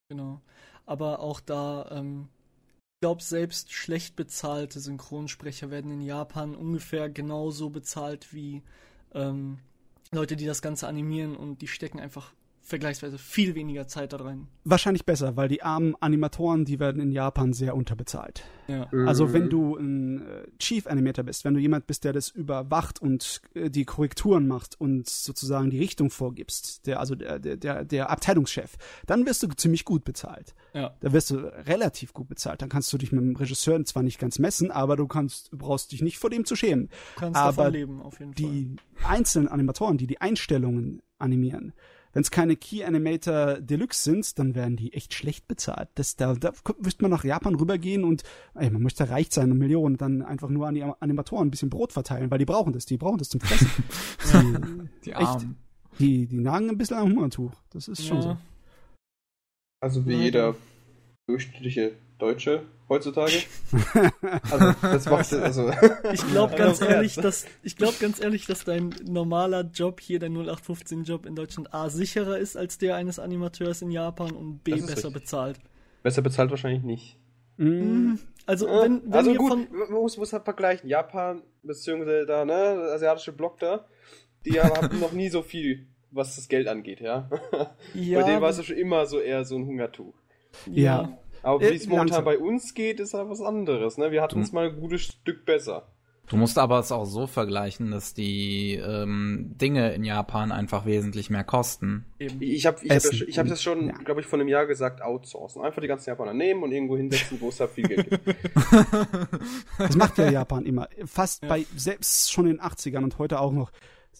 Genau. Aber auch da, ähm, ich glaube, selbst schlecht bezahlte Synchronsprecher werden in Japan ungefähr genauso bezahlt wie ähm, Leute, die das Ganze animieren und die stecken einfach vergleichsweise viel weniger Zeit da rein. Wahrscheinlich besser, weil die armen Animatoren, die werden in Japan sehr unterbezahlt. Ja. Also wenn du ein äh, Chief Animator bist, wenn du jemand bist, der das überwacht und äh, die Korrekturen macht und sozusagen die Richtung vorgibst, der also der der der, der Abteilungschef, dann wirst du ziemlich gut bezahlt. Ja. Da wirst du relativ gut bezahlt. Dann kannst du dich mit dem Regisseur zwar nicht ganz messen, aber du kannst brauchst dich nicht vor dem zu schämen. Du kannst Aber davon leben, auf jeden Fall. Die einzelnen Animatoren, die die Einstellungen animieren, wenn es keine Key Animator Deluxe sind, dann werden die echt schlecht bezahlt. Das, da, da müsste man nach Japan rübergehen und ey, man möchte reich sein und Millionen, dann einfach nur an die Animatoren ein bisschen Brot verteilen, weil die brauchen das, die brauchen das zum Fressen. die, Die Echt? Armen. die, die nagen ein bisschen am Hungertuch. Das ist schon Ja. so. Also wie jeder durchschnittliche Deutsche heutzutage. also das macht also Ich glaube Also, ganz ja, ehrlich, das- dass ich glaube ganz ehrlich, dass dein normaler Job hier, dein 0815 Job in Deutschland A sicherer ist als der eines Animateurs in Japan und B besser richtig. bezahlt. besser bezahlt wahrscheinlich nicht. Mm, Also Äh, wenn, wenn also wir gut, von man muss, muss halt vergleichen. Japan, beziehungsweise da, ne, der asiatische Block da, die haben noch nie so viel, was das Geld angeht, ja. ja, bei denen war es schon immer so eher so ein Hungertuch. ja. Aber Äh, wie es momentan bei uns geht, ist halt was anderes, ne? Wir hatten es mal ein gutes Stück besser. Du musst aber es auch so vergleichen, dass die ähm, Dinge in Japan einfach wesentlich mehr kosten. eben. Ich habe ich hab, ja, ich hab das schon, Ja. glaube ich, vor einem Jahr gesagt, outsourcen. Einfach die ganzen Japaner nehmen und irgendwo hinsetzen, wo es halt viel Geld gibt. Das macht ja Japan immer. Fast Ja. bei, selbst schon in den 80ern und heute auch noch,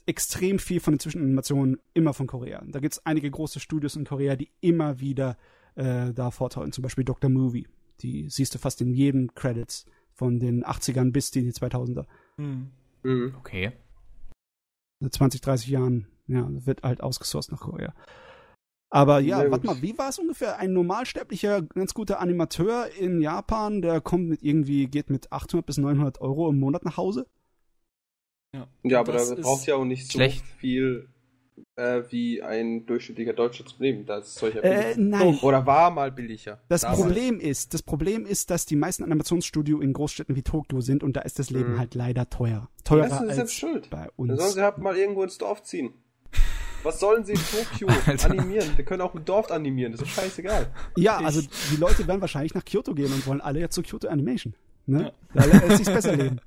extrem viel von den Zwischenanimationen immer von Korea. Da gibt's einige große Studios in Korea, die immer wieder äh, da vortauchen. Zum Beispiel Dr. Movie. Die siehst du fast in jedem Credits von den 80ern bis in die 2000er. Hm. mhm. Okay. Seit 20, 30 Jahren, ja, wird halt ausgesourced nach Korea. Aber ja, warte mal, wie war es ungefähr? Ein normalsterblicher, ganz guter Animateur in Japan, der kommt mit irgendwie, geht mit 800 bis 900 Euro im Monat nach Hause? Ja, aber Das da ist braucht ja auch nicht so schlecht. viel äh, wie ein durchschnittlicher Deutscher zu nehmen. Das ist solcher Äh, nein. Oder war mal billiger. Das Damals. Problem ist, das Problem ist, dass die meisten Animationsstudio in Großstädten wie Tokio sind und da ist das Leben Mhm. halt leider teuer. Teurer Das ist als schuld. bei Dann sollen uns. sie halt mal irgendwo ins Dorf ziehen. Was sollen sie in Tokio Alter. animieren? Wir können auch im Dorf animieren, das ist scheißegal. Ja, Ich- also die Leute werden wahrscheinlich nach Kyoto gehen und wollen alle jetzt zu Kyoto Animation. Ne? Ja. Da lässt sich's besser leben.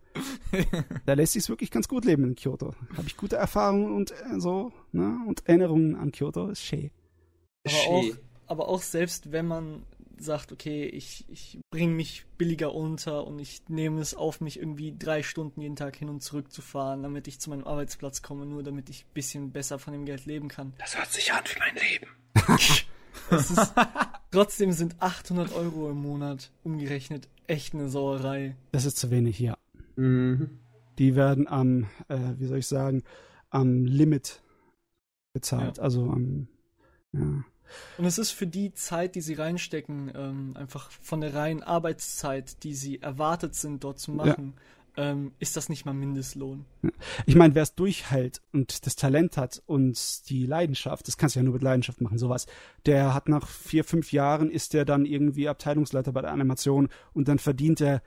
Da lässt sich's wirklich ganz gut leben in Kyoto. Habe ich gute Erfahrungen und äh, so, ne? Und Erinnerungen an Kyoto ist schön. Aber auch, aber auch selbst wenn man sagt, okay, ich, ich bringe mich billiger unter und ich nehme es auf mich, irgendwie drei Stunden jeden Tag hin und zurück zu fahren, damit ich zu meinem Arbeitsplatz komme, nur damit ich ein bisschen besser von dem Geld leben kann. Das hört sich an wie mein Leben. Ist, trotzdem sind 800 Euro im Monat umgerechnet echt eine Sauerei. Das ist zu wenig, ja. Mhm. Die werden am, äh, wie soll ich sagen, am Limit bezahlt. Also am, ja. Und es ist für die Zeit, die sie reinstecken, ähm, einfach von der reinen Arbeitszeit, die sie erwartet sind, dort zu machen, ähm, ist das nicht mal Mindestlohn. Ich meine, wer es durchhält und das Talent hat und die Leidenschaft, das kannst du ja nur mit Leidenschaft machen, sowas, der hat nach vier, fünf Jahren, ist der dann irgendwie Abteilungsleiter bei der Animation und dann verdient er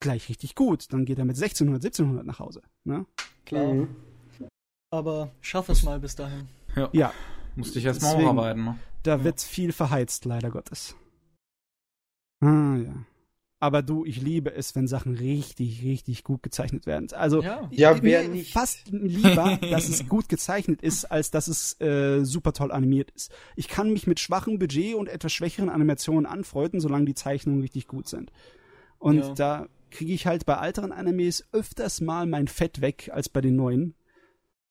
gleich richtig gut. Dann geht er mit 1600, 1700 nach Hause. Ne? Klar. Mhm. Aber schaff es mal bis dahin. Ja, Musste ich erstmal hocharbeiten. Ne? da Ja. wird viel verheizt, leider Gottes. Ah, ja. Aber du, ich liebe es, wenn Sachen richtig, richtig gut gezeichnet werden. Also Ja. Ja, mir wer nicht? fast lieber, dass es gut gezeichnet ist, als dass es äh, super toll animiert ist. Ich kann mich mit schwachem Budget und etwas schwächeren Animationen anfreunden, solange die Zeichnungen richtig gut sind. Und Ja. da kriege ich halt bei älteren Animes öfters mal mein Fett weg als bei den neuen.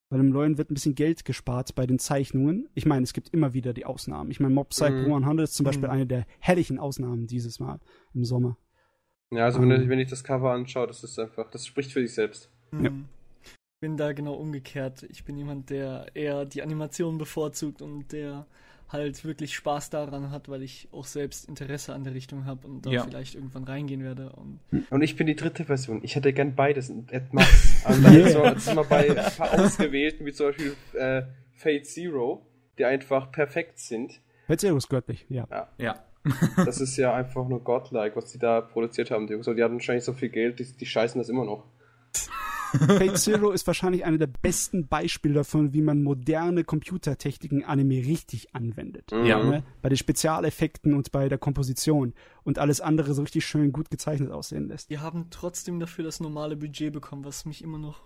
Weil im neuen wird ein bisschen Geld gespart bei den Zeichnungen. Ich meine, es gibt immer wieder die Ausnahmen. Ich meine, Mob Psycho Mhm. 100 ist zum Beispiel Mhm. eine der herrlichen Ausnahmen dieses Mal im Sommer. Ja, also wenn, Ähm. ich- wenn ich das Cover anschaue, das ist einfach, das spricht für sich selbst. Ja. Mhm. Ich bin da genau umgekehrt. Ich bin jemand, der eher die Animation bevorzugt und der halt wirklich Spaß daran hat, weil ich auch selbst Interesse an der Richtung habe und da Ja. vielleicht irgendwann reingehen werde. Und Und ich bin die dritte Version. Ich hätte gern beides. Und Ed Max. Dann Yeah. so, jetzt sind wir bei ein paar ausgewählten, wie zum Beispiel äh, Fate Zero, die einfach perfekt sind. Fate Zero ist göttlich, ja. Ja. Das ist ja einfach nur godlike, was die da produziert haben. Die, so, die hatten wahrscheinlich so viel Geld, die, die scheißen das immer noch. Fate Zero ist wahrscheinlich eine der besten Beispiele davon, wie man moderne Computertechniken Anime richtig anwendet. Ja. Mhm. Ne? Bei den Spezialeffekten und bei der Komposition und alles andere so richtig schön gut gezeichnet aussehen lässt. die haben trotzdem dafür das normale Budget bekommen, was mich immer noch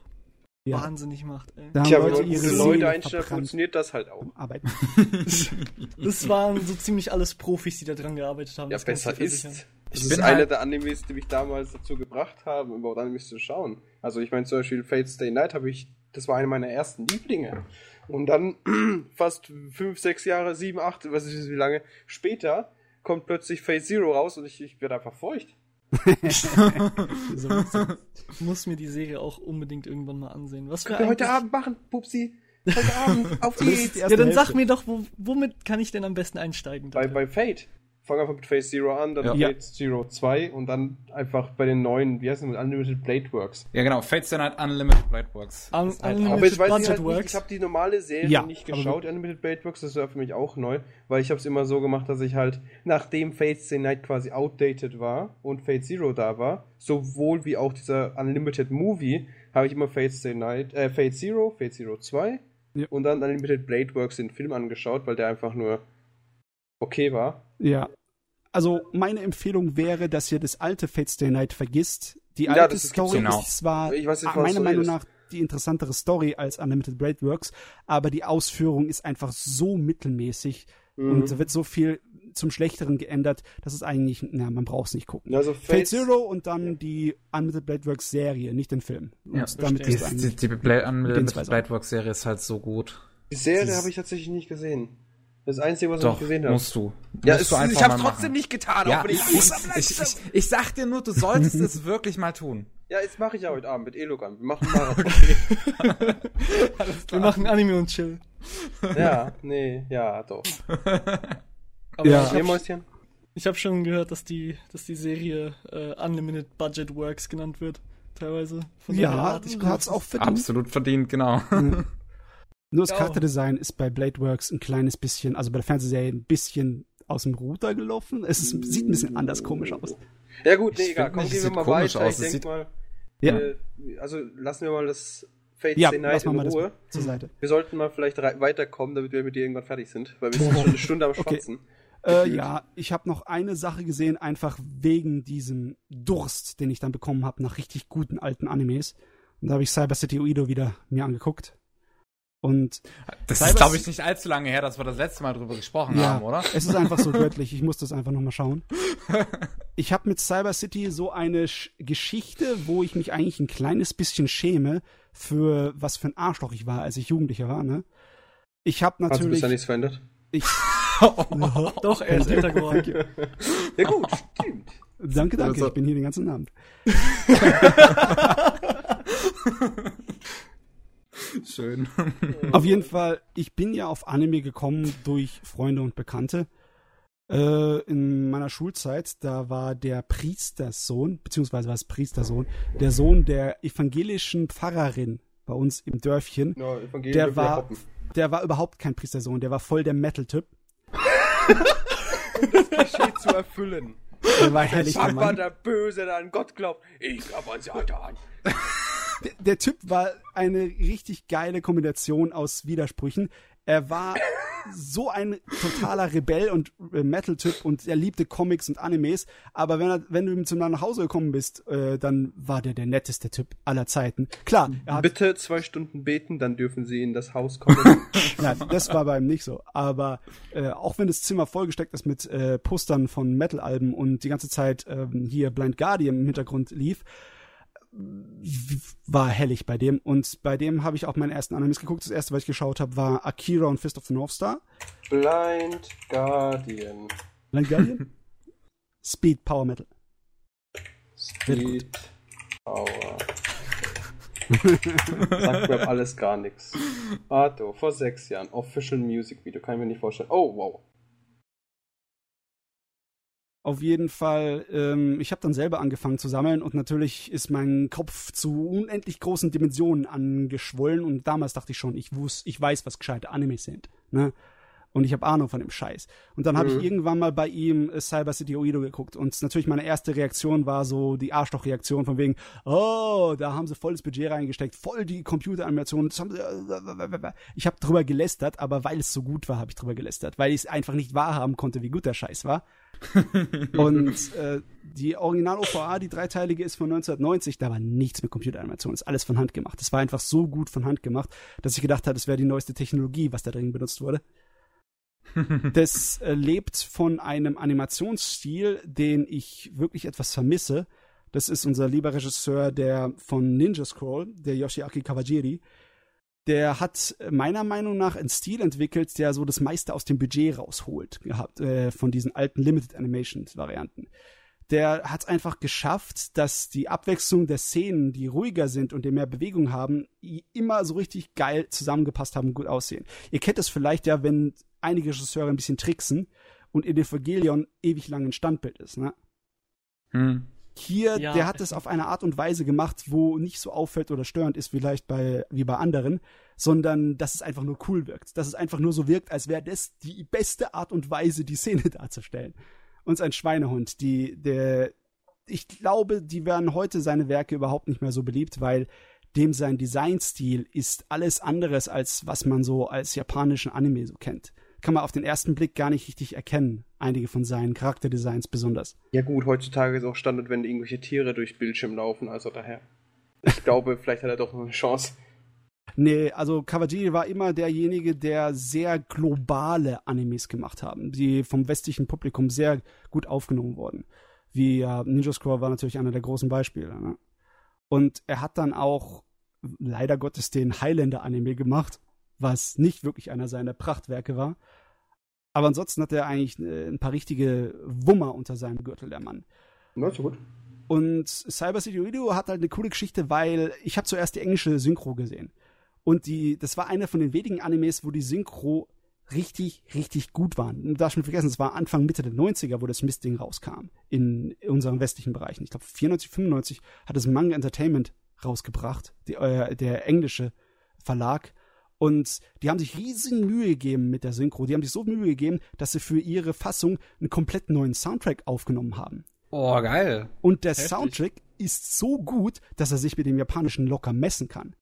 Ja. wahnsinnig macht. Ey. Da haben Tja, wenn Leute man Seele Leute einstellt, funktioniert das halt auch. Arbeiten. Das waren so ziemlich alles Profis, die da dran gearbeitet haben. Ja, das besser versichern. ist. Das Ich ist bin einer halt- der Animes, die mich damals dazu gebracht haben, überhaupt Animes zu schauen. Also ich meine zum Beispiel Fate Stay Night habe ich, das war eine meiner ersten Lieblinge. Und dann fast fünf, sechs Jahre, sieben, acht, was ist wie lange später kommt plötzlich Fate Zero raus und ich, ich werde einfach feucht. So muss mir die Serie auch unbedingt irgendwann mal ansehen. Was für Können wir heute Abend machen, Pupsi. Heute Abend, auf geht's. die Ja, dann sag Hälfte. mir doch, wo, womit kann ich denn am besten einsteigen? Bei, bei Fate. Fang einfach mit Fate Zero an, dann Ja. Fate Zero 2 und dann einfach bei den neuen, wie heißt es, mit Unlimited Blade Works. Ja, genau. Fates Stay Night Unlimited Blade Works. Un- Das halt Unlimited- Aber jetzt weiß ich Budget halt nicht, Works. ich habe die normale Serie Ja, nicht geschaut, Unlimited Blade Works, das war für mich auch neu, weil ich habe es immer so gemacht, dass ich halt, nachdem Fate Stay Night quasi outdated war und Fate Zero da war, sowohl wie auch dieser Unlimited Movie, habe ich immer Fate Stay Night, äh, Fate Zero, Fate Zero 2 Ja. und dann Unlimited Blade Works den Film angeschaut, weil der einfach nur okay war. Ja. Also meine Empfehlung wäre, dass ihr das alte Fate Stay Night vergisst. Die Ja, alte ist Story genau. ist zwar Ich weiß nicht, ah, was meiner Meinung nach die interessantere Story als Unlimited Blade Works, aber die Ausführung ist einfach so mittelmäßig Mhm. und da wird so viel zum Schlechteren geändert, dass es eigentlich, na, man braucht es nicht gucken. Also Fate Zero und dann die Unlimited Blade Works Serie, nicht den Film. Ja, damit du Die, die, die Blade, Unlimited. Blade Works Serie ist halt so gut. Die Serie habe ich tatsächlich nicht gesehen. Das Einzige, was ich Doch, nicht gesehen habe. musst du. Ja, musst es, du einfach ich hab's mal trotzdem nicht getan, Ja, auch wenn ich, ich, ich, ich, ich, ich sag dir nur, du solltest es wirklich mal tun. Ja, jetzt mache ich ja heute Abend mit Elogan. Wir machen Marathon. Wir machen Anime und Chill. ja, nee, ja, doch. Aber Ja. ich Nee, habe Mäuschen? ich hab schon gehört, dass die, dass die Serie äh, Unlimited Budget Works genannt wird. Teilweise. Ja, ich hat's drauf. auch verdient. Absolut verdient, genau. Nur das. Charakterdesign ist bei Blade Works ein kleines bisschen, also bei der Fernsehserie ein bisschen aus dem Ruder gelaufen. Es ist, sieht ein bisschen anders komisch aus. Ja gut, nee, egal. find Komm, nicht, gehen es wir mal komisch weiter. aus. Ich Es denk sieht- mal, Ja, äh, also lassen wir mal das Fate ja Stay Night in mal das Ruhe. zur Seite. Wir sollten mal vielleicht weiterkommen, damit wir mit dir irgendwann fertig sind, weil wir sind schon eine Stunde am Okay. Schwatzen. Äh, Gefühlt. ja, ich habe noch eine Sache gesehen, einfach wegen diesem Durst, den ich dann bekommen habe nach richtig guten alten Animes. Und da habe ich Cyber City Uido wieder mir angeguckt. Und Das Cyber- ist, glaube ich, nicht allzu lange her, dass wir das letzte Mal drüber gesprochen ja, haben, oder? es ist einfach so göttlich. Ich muss das einfach nochmal schauen. Ich habe mit Cyber City so eine Sch Geschichte, wo ich mich eigentlich ein kleines bisschen schäme für was für ein Arschloch ich war, als ich Jugendlicher war. Ne? Ich habe Hat sich natürlich, bisher nichts verändert? ich, Doch, er ist älter geworden. Ja gut, stimmt. danke, danke, Also- ich bin hier den ganzen Abend. Schön. Auf jeden Fall, ich bin ja auf Anime gekommen durch Freunde und Bekannte. Äh, in meiner Schulzeit, da war der Priestersohn, beziehungsweise war es Priestersohn, der Sohn der evangelischen Pfarrerin bei uns im Dörfchen. Evangelium Der war-. Der war überhaupt kein Priestersohn, der war voll der Metal-Typ. Klischee zu erfüllen. Der war herrlich, der Mann. der Böse, der an Gott glaubt. Ich glaube an Satan. Der, der Typ war eine richtig geile Kombination aus Widersprüchen. Er war so ein totaler Rebell und äh, Metal-Typ und er liebte Comics und Animes. Aber wenn, er, wenn du ihm zu nach Hause gekommen bist, äh, dann war der der netteste Typ aller Zeiten. Klar, Bitte zwei Stunden beten, dann dürfen sie in das Haus kommen. ja, das war bei ihm nicht so. Aber äh, auch wenn das Zimmer vollgesteckt ist mit äh, Postern von Metal-Alben und die ganze Zeit ähm, hier Blind Guardian im Hintergrund lief, war hellig bei dem. Und bei dem habe ich auch meinen ersten Animes geguckt. Das erste, was ich geschaut habe, war Akira und Fist of the North Star. Blind Guardian. Blind Guardian? Speed Power Metal. Speed Power. Sagt mir alles gar nichts. Arto, vor sechs Jahren. Official Music Video, kann ich mir nicht vorstellen. Oh, wow. Auf jeden Fall, ähm, ich habe dann selber angefangen zu sammeln und natürlich ist mein Kopf zu unendlich großen Dimensionen angeschwollen und damals dachte ich schon, ich wusste, ich weiß, was gescheite Animes sind. Ne? Und ich habe Ahnung von dem Scheiß. Und dann habe Mhm. ich irgendwann mal bei ihm äh, Cyber City Oedo geguckt. Und natürlich meine erste Reaktion war so die Arschloch-Reaktion von wegen, oh, da haben sie volles Budget reingesteckt, voll die Computeranimation. Ich habe drüber gelästert, aber weil es so gut war, habe ich drüber gelästert. Weil ich es einfach nicht wahrhaben konnte, wie gut der Scheiß war. Und äh, die Original-OVA, die dreiteilige, ist von 1990. Da war nichts mit Computeranimation. Das ist alles von Hand gemacht. Das war einfach so gut von Hand gemacht, dass ich gedacht habe, das wäre die neueste Technologie, was da drin benutzt wurde. Das äh, lebt von einem Animationsstil, den ich wirklich etwas vermisse. Das ist unser lieber Regisseur, der von Ninja Scroll, der Yoshiaki Kawajiri. Der hat meiner Meinung nach einen Stil entwickelt, der so das meiste aus dem Budget rausholt, gehabt, äh, von diesen alten Limited Animation Varianten. Der hat es einfach geschafft, dass die Abwechslung der Szenen, die ruhiger sind und die mehr Bewegung haben, immer so richtig geil zusammengepasst haben und gut aussehen. Ihr kennt es vielleicht ja, wenn einige Regisseure ein bisschen tricksen und in Evangelion ewig lang ein Standbild ist, ne? Hm. Hier, Ja, der hat es- auf eine Art und Weise gemacht, wo nicht so auffällt oder störend ist, vielleicht bei, wie bei anderen, sondern dass es einfach nur cool wirkt. Dass es einfach nur so wirkt, als wäre das die beste Art und Weise, die Szene darzustellen. Und ein Schweinehund, die, der, ich glaube, die werden heute seine Werke überhaupt nicht mehr so beliebt, weil dem sein Designstil ist alles anderes, als was man so als japanischen Anime so kennt. Kann man auf den ersten Blick gar nicht richtig erkennen. Einige von seinen Charakterdesigns besonders. Ja gut, heutzutage ist auch Standard, wenn irgendwelche Tiere durch Bildschirm laufen, also daher. Ich glaube, vielleicht hat er doch noch eine Chance. Nee, also Kawajiri war immer derjenige, der sehr globale Animes gemacht haben, die vom westlichen Publikum sehr gut aufgenommen wurden. Wie äh, Ninja Scroll war natürlich einer der großen Beispiele. Ne? Und er hat dann auch leider Gottes den Highlander-Anime gemacht, was nicht wirklich einer seiner Prachtwerke war. Aber ansonsten hat er eigentlich äh, ein paar richtige Wummer unter seinem Gürtel, der Mann. Na, so gut. Und Cyber City Radio hat halt eine coole Geschichte, weil ich habe zuerst die englische Synchro gesehen. Und die, das war einer von den wenigen Animes, wo die Synchro richtig, richtig gut waren. Du darfst nicht vergessen, es war Anfang, Mitte der 90er, wo das Mistding rauskam. In unseren westlichen Bereichen. Ich glaube, 94, 95 hat es Manga Entertainment rausgebracht, die, äh, der englische Verlag. Und die haben sich riesen Mühe gegeben mit der Synchro. Die haben sich so Mühe gegeben, dass sie für ihre Fassung einen komplett neuen Soundtrack aufgenommen haben. Oh, geil. Und der Heftig. Soundtrack ist so gut, dass er sich mit dem japanischen locker messen kann.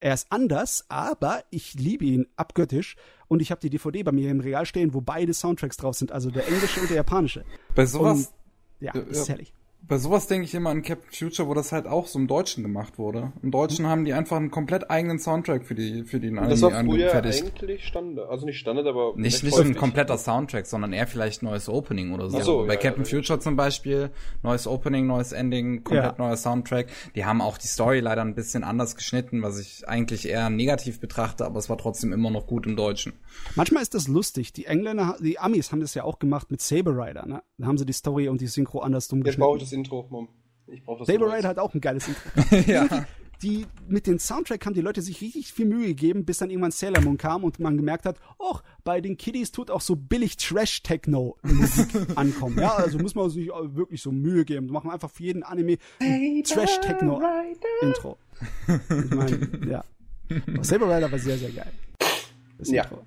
Er ist anders, aber ich liebe ihn abgöttisch und ich habe die DVD bei mir im Regal stehen, wo beide Soundtracks drauf sind, also der englische und der japanische. Bei sowas, Ja, Ja, ist herrlich. Bei sowas denke ich immer an Captain Future, wo das halt auch so im Deutschen gemacht wurde. Im Deutschen haben die einfach einen komplett eigenen Soundtrack für die für den Das war Anime früher angefertigt. eigentlich Standard. Also nicht Standard, aber. Nicht, nicht ein kompletter Soundtrack, sondern eher vielleicht neues Opening oder so. So, Bei ja, Captain ja, Future zum Beispiel, neues Opening, neues Ending, komplett Ja. neuer Soundtrack. Die haben auch die Story leider ein bisschen anders geschnitten, was ich eigentlich eher negativ betrachte, aber es war trotzdem immer noch gut im Deutschen. Manchmal ist das lustig. Die Engländer, die Amis haben das ja auch gemacht mit Saber Rider. Ne? Da haben sie die Story und die Synchro anders dumm Intro, Mom. Ich brauche das Saber Neues. Rider hat auch ein geiles Intro. ja. die mit dem Soundtrack haben die Leute sich richtig viel Mühe gegeben, bis dann irgendwann Sailor Moon kam und man gemerkt hat, oh, bei den Kiddies tut auch so billig Trash Techno Musik ankommen. Ja, also muss man sich wirklich so Mühe geben. Wir machen einfach für jeden Anime ein Trash Techno Intro. Ich meine, ja. Aber Saber Rider war sehr sehr geil. Das Ja. Intro.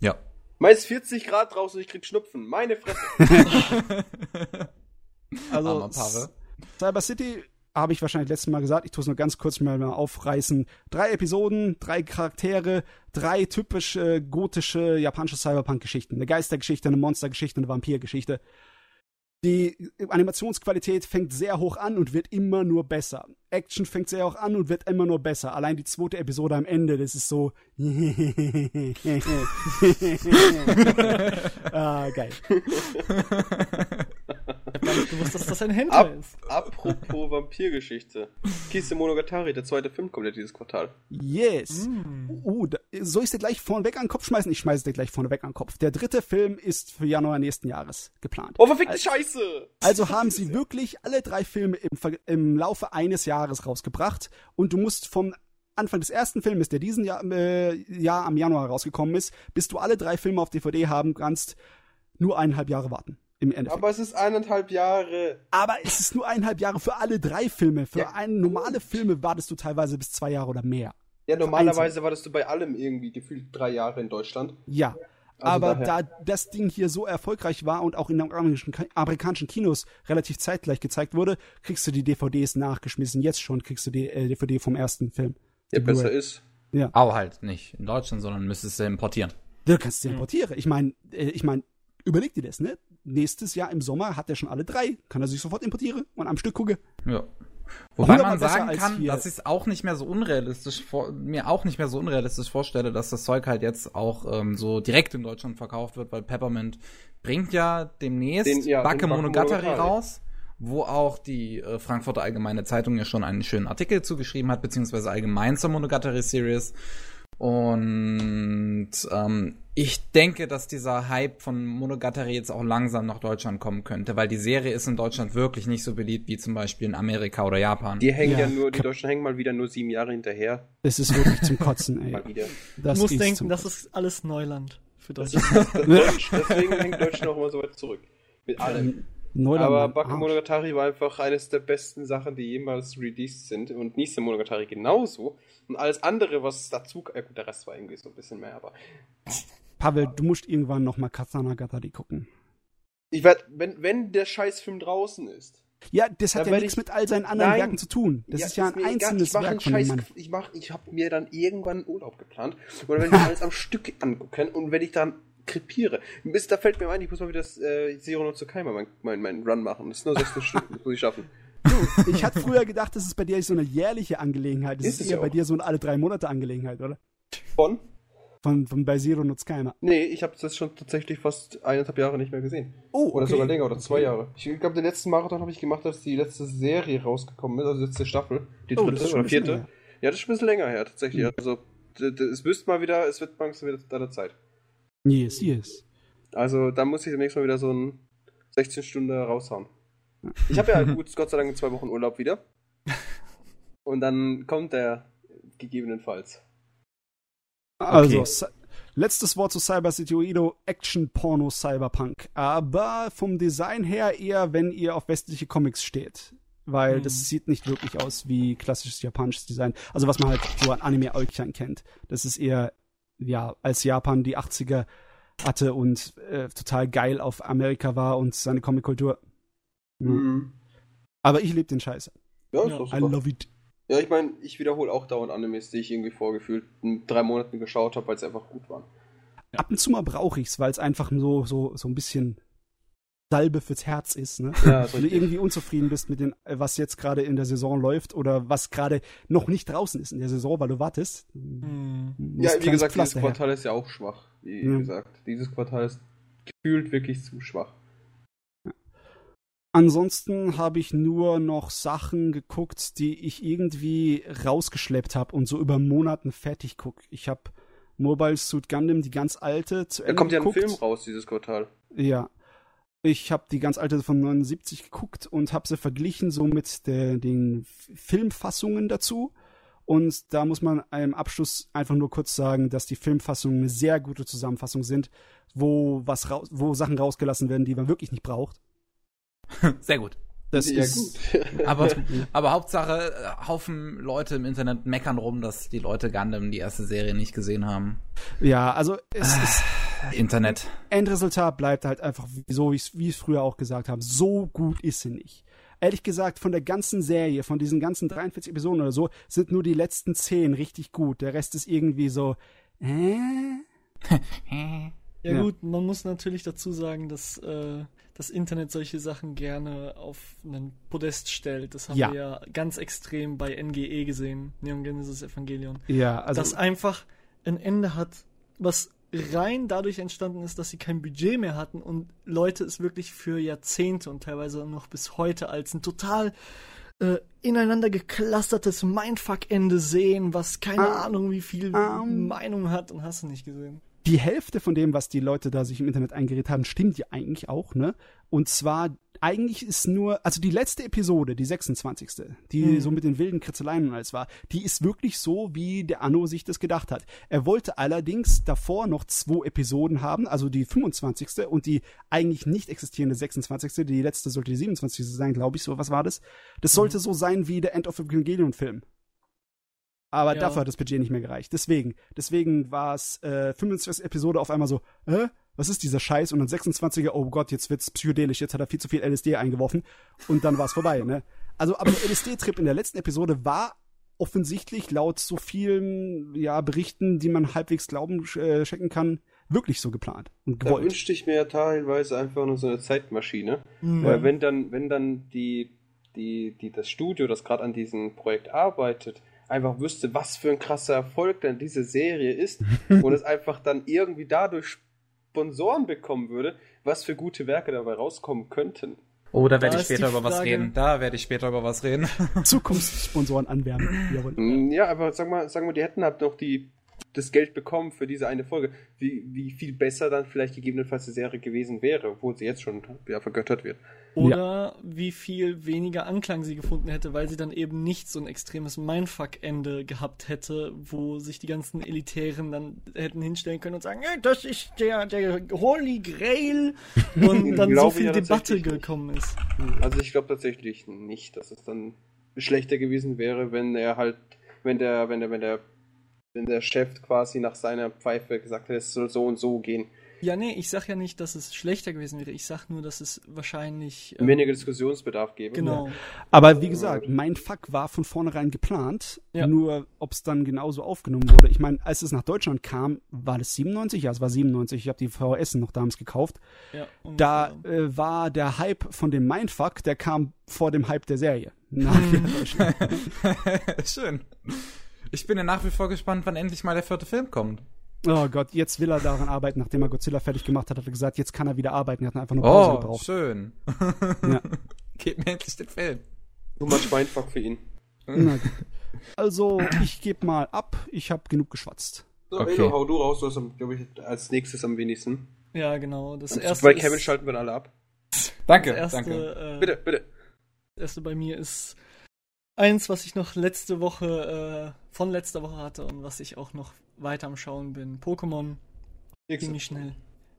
Ja. Meist 40 Grad draußen, ich krieg Schnupfen. Meine Fresse. Also. Cyber City habe ich wahrscheinlich letztes Mal gesagt, ich tue es nur ganz kurz mal aufreißen. Drei Episoden, drei Charaktere, drei typische gotische japanische Cyberpunk-Geschichten. Eine Geistergeschichte, eine Monstergeschichte, eine Vampirgeschichte. Die Animationsqualität fängt sehr hoch an und wird immer nur besser. Action fängt sehr hoch an und wird immer nur besser. Allein die zweite Episode am Ende, das ist so. ah, geil. Gar nicht gewusst, dass das ein Händler Ab, ist. apropos Vampirgeschichte. Kiste Monogatari, der zweite Film kommt ja dieses Quartal. Yes. Mm. Uh, da, soll ich dir gleich vorneweg an den Kopf schmeißen? Ich schmeiße dir gleich vorneweg an den Kopf. Der dritte Film ist für Januar nächsten Jahres geplant. Oh, verfickte Scheiße! Also haben sie wirklich alle drei Filme im, Ver- im Laufe eines Jahres rausgebracht und du musst vom Anfang des ersten Filmes, der diesen Jahr, äh, Jahr am Januar rausgekommen ist, bis du alle drei Filme auf DVD haben kannst, nur eineinhalb Jahre warten. Im Endeffekt. Aber es ist eineinhalb Jahre. Aber es ist nur eineinhalb Jahre für alle drei Filme. Für Ja, ein, normale Filme wartest du teilweise bis zwei Jahre oder mehr. Ja, normalerweise wartest du bei allem irgendwie gefühlt drei Jahre in Deutschland. Ja. Also Aber daher- da das Ding hier so erfolgreich war und auch in den amerikanischen, amerikanischen Kinos relativ zeitgleich gezeigt wurde, kriegst du die DVDs nachgeschmissen. Jetzt schon kriegst du die äh, DVD vom ersten Film. Der Die besser ist. Aber halt nicht in Deutschland, sondern müsstest du importieren. Du kannst sie importieren. Ich meine, äh, ich meine, überleg dir das, ne? Nächstes Jahr im Sommer hat er schon alle drei. Kann er sich sofort importieren und am Stück gucken. Ja. Wobei man sagen kann, hier. dass ich es auch nicht mehr so unrealistisch vor, mir auch nicht mehr so unrealistisch vorstelle, dass das Zeug halt jetzt auch ähm, so direkt in Deutschland verkauft wird, weil Peppermint bringt ja demnächst Den- ja, Bakemonogatari Bakemonogatari. raus, wo auch die äh, Frankfurter Allgemeine Zeitung ja schon einen schönen Artikel zugeschrieben hat, beziehungsweise allgemein zur Monogatari Series. Und ähm, ich denke, dass dieser Hype von Monogatari jetzt auch langsam nach Deutschland kommen könnte, weil die Serie ist in Deutschland wirklich nicht so beliebt wie zum Beispiel in Amerika oder Japan. Die hängen ja, Ja, nur, die Deutschen hängen mal wieder nur sieben Jahre hinterher. Das ist wirklich zum Kotzen, ey. Mal wieder. Das du musst ist denken, das ist alles Neuland für Das Deutschland. ist das Deutsch, deswegen hängen die Deutschen auch immer so weit zurück. Mit allem. Neuland, Aber. Bakemonogatari war einfach eines der besten Sachen, die jemals released sind. Und Nise Monogatari genauso. Und alles andere, was dazu. Ja, gut, der Rest war irgendwie so ein bisschen mehr, aber. Pavel, du musst irgendwann noch mal Katana Gatari gucken. Ich werd, wenn, wenn der Scheißfilm draußen ist. Ja, das hat ja nichts ich- mit all seinen anderen Nein. Werken zu tun. Das ist ja ein mir egal. einzelnes ich Werk von dem Scheiß, Mann. Ich mach, ich habe mir dann irgendwann einen Urlaub geplant. Oder wenn ich alles am Stück angucken und wenn ich dann krepiere. Bis, da fällt mir ein, ich muss mal wieder das äh, Zero no Tsukaima mein, mein, mein Run machen. Das ist nur 16 Stunden, das muss ich schaffen. Ich hatte früher gedacht, das ist bei dir so eine jährliche Angelegenheit. Das Ist ist, es eher ja bei dir so eine alle drei Monate Angelegenheit, oder? Von? Von, von bei Zero nutzt keiner. Nee, ich habe das schon tatsächlich fast eineinhalb Jahre nicht mehr gesehen. Oh, Oder okay. sogar länger, oder zwei Jahre. Ich glaube, den letzten Marathon habe ich gemacht, als die letzte Serie rausgekommen ist, also die letzte Staffel, die Oh, dritte oder vierte. Ja, das ist schon ein bisschen länger her, tatsächlich. Mhm. Also, es müsste mal wieder, es wird langsam wieder deine Zeit. Yes, yes. Also, da muss ich demnächst mal wieder so ein 16 Stunden raushauen. Ich habe ja gut, Gott sei Dank zwei Wochen Urlaub wieder. Und dann kommt der gegebenenfalls. Also, Okay. Letztes Wort zu Cyber City Oedo, Action Porno Cyberpunk. Aber vom Design her eher, wenn ihr auf westliche Comics steht. Weil Mhm. das sieht nicht wirklich aus wie klassisches japanisches Design. Also was man halt so an Anime-Äugchen kennt. Das ist eher, ja, als Japan die 80er hatte und äh, total geil auf Amerika war und seine Comic-Kultur. Mhm. Aber ich liebe den Scheiß. Ja, ist Ja, doch I super. love it. Ja, ich meine, ich wiederhole auch dauernd Animes, die ich irgendwie vorgefühlt in drei Monaten geschaut habe, weil sie einfach gut waren. Ab und zu mal brauche ich's, weil es einfach so, so, so ein bisschen Salbe fürs Herz ist, ne? Ja, Wenn du irgendwie unzufrieden bist mit dem, was jetzt gerade in der Saison läuft oder was gerade noch nicht draußen ist in der Saison, weil du wartest. Hm. muss Ja, wie gesagt, dieses Pflaster her. Quartal ist ja auch schwach, wie Ja. gesagt. Dieses Quartal ist gefühlt wirklich zu schwach. Ansonsten habe ich nur noch Sachen geguckt, die ich irgendwie rausgeschleppt habe und so über Monaten fertig guck. Ich habe Mobile Suit Gundam, die ganz alte, zu Da Ende kommt ja ein geguckt. Film raus, dieses Quartal. Ja. Ich habe die ganz alte von 79 geguckt und habe sie verglichen so mit der, den Filmfassungen dazu. Und da muss man im Abschluss einfach nur kurz sagen, dass die Filmfassungen eine sehr gute Zusammenfassung sind, wo was raus, wo Sachen rausgelassen werden, die man wirklich nicht braucht. Sehr gut. Das ja, ist gut. Aber, aber Hauptsache, äh, Haufen Leute im Internet meckern rum, dass die Leute Gundam die erste Serie nicht gesehen haben. ja, also es ist Internet. Endresultat bleibt halt einfach so, wie ich es- früher auch gesagt habe. So gut ist sie nicht. ehrlich gesagt, von der ganzen Serie, von diesen ganzen 43 Episoden oder so, sind nur die letzten 10 richtig gut. Der Rest ist irgendwie so, äh? Ja, Ja. gut, man muss natürlich dazu sagen, dass äh, das Internet solche Sachen gerne auf einen Podest stellt. Das haben Ja. wir ja ganz extrem bei NGE gesehen, Neon Genesis Evangelion. Ja, also. das einfach ein Ende hat, was rein dadurch entstanden ist, dass sie kein Budget mehr hatten und Leute es wirklich für Jahrzehnte und teilweise noch bis heute als ein total äh, ineinander geclustertes Mindfuck-Ende sehen, was keine Ah. Ahnung wie viel Ähm. Meinung hat und hast du nicht gesehen. Die Hälfte von dem, was die Leute da sich im Internet eingeredet haben, stimmt ja eigentlich auch, ne? Und zwar, eigentlich ist nur, also die letzte Episode, die 26., die Mhm. so mit den wilden Kritzeleien und alles war, die ist wirklich so, wie der Anno sich das gedacht hat. Er wollte allerdings davor noch zwei Episoden haben, also die 25. und die eigentlich nicht existierende 26. Die letzte sollte die 27. sein, glaube ich, so, was war das? Das sollte so sein wie der End of Evangelion-Film. Aber Ja. dafür hat das Budget nicht mehr gereicht. Deswegen, deswegen war es äh, 25. Episode auf einmal so, hä? Was ist dieser Scheiß? Und dann 26er, oh Gott, jetzt wird's psychedelisch, jetzt hat er viel zu viel LSD eingeworfen. Und dann war es vorbei, ne? Also, aber der LSD-Trip in der letzten Episode war offensichtlich laut so vielen ja, Berichten, die man halbwegs glauben äh, checken kann, wirklich so geplant und Da gewollt. wünschte ich mir ja teilweise einfach nur so eine Zeitmaschine. Mhm. Weil wenn dann, wenn dann die, die, die, das Studio, das gerade an diesem Projekt arbeitet, einfach wüsste, was für ein krasser Erfolg denn diese Serie ist und es einfach dann irgendwie dadurch Sponsoren bekommen würde, was für gute Werke dabei rauskommen könnten. Oh, da werde ich später über was reden. Da werde ich später über was reden. Zukunftssponsoren anwerben. Mm, Ja, aber sag mal, sag mal, die hätten halt noch die, das Geld bekommen für diese eine Folge. Wie, wie viel besser dann vielleicht gegebenenfalls die Serie gewesen wäre, obwohl sie jetzt schon ja, vergöttert wird. Oder wie viel weniger Anklang sie gefunden hätte, weil sie dann eben nicht so ein extremes Mindfuck-Ende gehabt hätte, wo sich die ganzen Elitären dann hätten hinstellen können und sagen, "Äh, das ist der, der Holy Grail und dann so viel ja Debatte nicht. gekommen ist. Also ich glaube tatsächlich nicht, dass es dann schlechter gewesen wäre, wenn er halt, wenn der, wenn der, wenn der, wenn der Chef quasi nach seiner Pfeife gesagt hätte, es soll so und so gehen. Ja, nee, ich sag ja nicht, dass es schlechter gewesen wäre. Ich sag nur, dass es wahrscheinlich. ähm, Weniger Diskussionsbedarf geben. Genau. Aber wie gesagt, mein Fuck war von vornherein geplant. Ja. Nur, ob es dann genauso aufgenommen wurde. Ich meine, als es nach Deutschland kam, war das 97? Ja, es war 97. Ich habe die VHS noch damals gekauft. Ja, Da ungefähr. äh, war der Hype von dem Mindfuck, der kam vor dem Hype der Serie. Nach Deutschland. Schön. Ich bin ja nach wie vor gespannt, wann endlich mal der vierte Film kommt. Oh Gott, jetzt will er daran arbeiten. Nachdem er Godzilla fertig gemacht hat, hat er gesagt, jetzt kann er wieder arbeiten. Er hat einfach nur Pause Oh, gebraucht. schön. Ja. Gib mir endlich den Film. Too much Mindfuck für ihn. Na gut. Also, ich gebe mal ab. Ich habe genug geschwatzt. So, Okay. Elo, hau du raus, du hast, glaube ich, als nächstes am wenigsten. ja, genau. Das erste. bei Kevin ist, schalten wir alle ab. Danke, erste, danke. Äh, Bitte, bitte. Das erste bei mir ist eins, was ich noch letzte Woche, äh, von letzter Woche hatte und was ich auch noch weiter am Schauen bin. Pokémon, ziemlich schnell.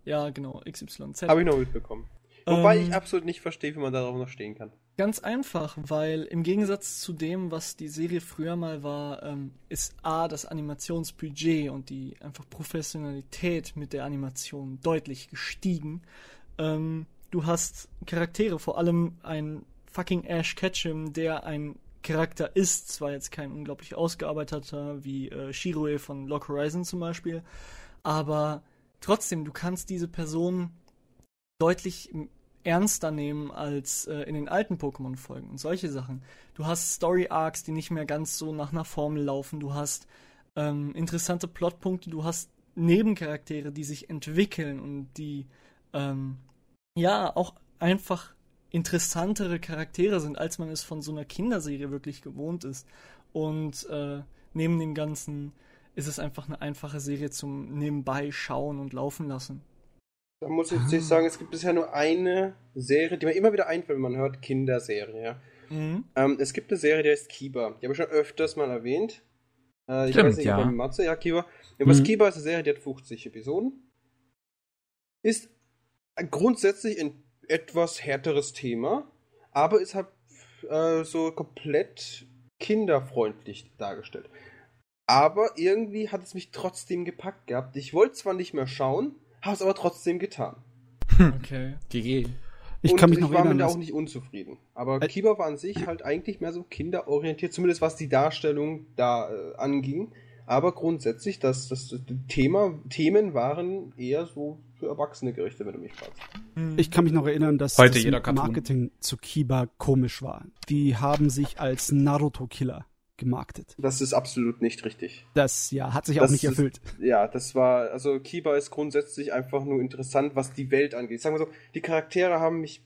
Ja, genau, XYZ. Habe ich noch mitbekommen. Wobei Ähm, ich absolut nicht verstehe, wie man darauf noch stehen kann. Ganz einfach, weil im Gegensatz zu dem, was die Serie früher mal war, ähm, ist A, das Animationsbudget und die einfach Professionalität mit der Animation deutlich gestiegen. Ähm, du hast Charaktere, vor allem ein fucking Ash Ketchum, der ein Charakter ist, zwar jetzt kein unglaublich ausgearbeiteter wie äh, Shirue von Lock Horizon zum Beispiel, aber trotzdem, du kannst diese Person deutlich ernster nehmen als äh, in den alten Pokémon-Folgen und solche Sachen. Du hast Story-Arcs, die nicht mehr ganz so nach einer Formel laufen. Du hast ähm, interessante Plotpunkte. Du hast Nebencharaktere, die sich entwickeln und die ähm, ja auch einfach interessantere Charaktere sind, als man es von so einer Kinderserie wirklich gewohnt ist. Und äh, neben dem Ganzen ist es einfach eine einfache Serie zum Nebenbei schauen und laufen lassen. Da muss ich jetzt sagen, es gibt bisher nur eine Serie, die mir immer wieder einfällt, wenn man hört Kinderserie. Mhm. Ähm, es gibt eine Serie, die heißt Kiba. Die habe ich schon öfters mal erwähnt. Äh, ich Stimmt, weiß nicht, ja. Matze, ja, Kiba. Ja, was Mhm. Kiba ist eine Serie, die hat 50 Episoden. Ist grundsätzlich ein etwas härteres Thema, aber ist halt äh, so komplett kinderfreundlich dargestellt. Aber irgendwie hat es mich trotzdem gepackt gehabt. Ich wollte zwar nicht mehr schauen, habe es aber trotzdem getan. Okay. GG. Ich und kann mich ich noch war erinnern, mit dass- auch nicht unzufrieden. Aber Kiba war an sich halt eigentlich mehr so kinderorientiert, zumindest was die Darstellung da äh, anging. Aber grundsätzlich, das, das, das Thema, Themen waren eher so für Erwachsene gerichtet, wenn du mich fragst. Hm. Ich kann mich noch erinnern, dass Heute das. Marketing zu Kiba komisch war. Die haben sich als Naruto-Killer gemarktet. Das ist absolut nicht richtig. Das ja hat sich Das auch nicht ist- erfüllt. Ja, das war, also Kiba ist grundsätzlich einfach nur interessant, was die Welt angeht. Sagen wir so, die Charaktere haben mich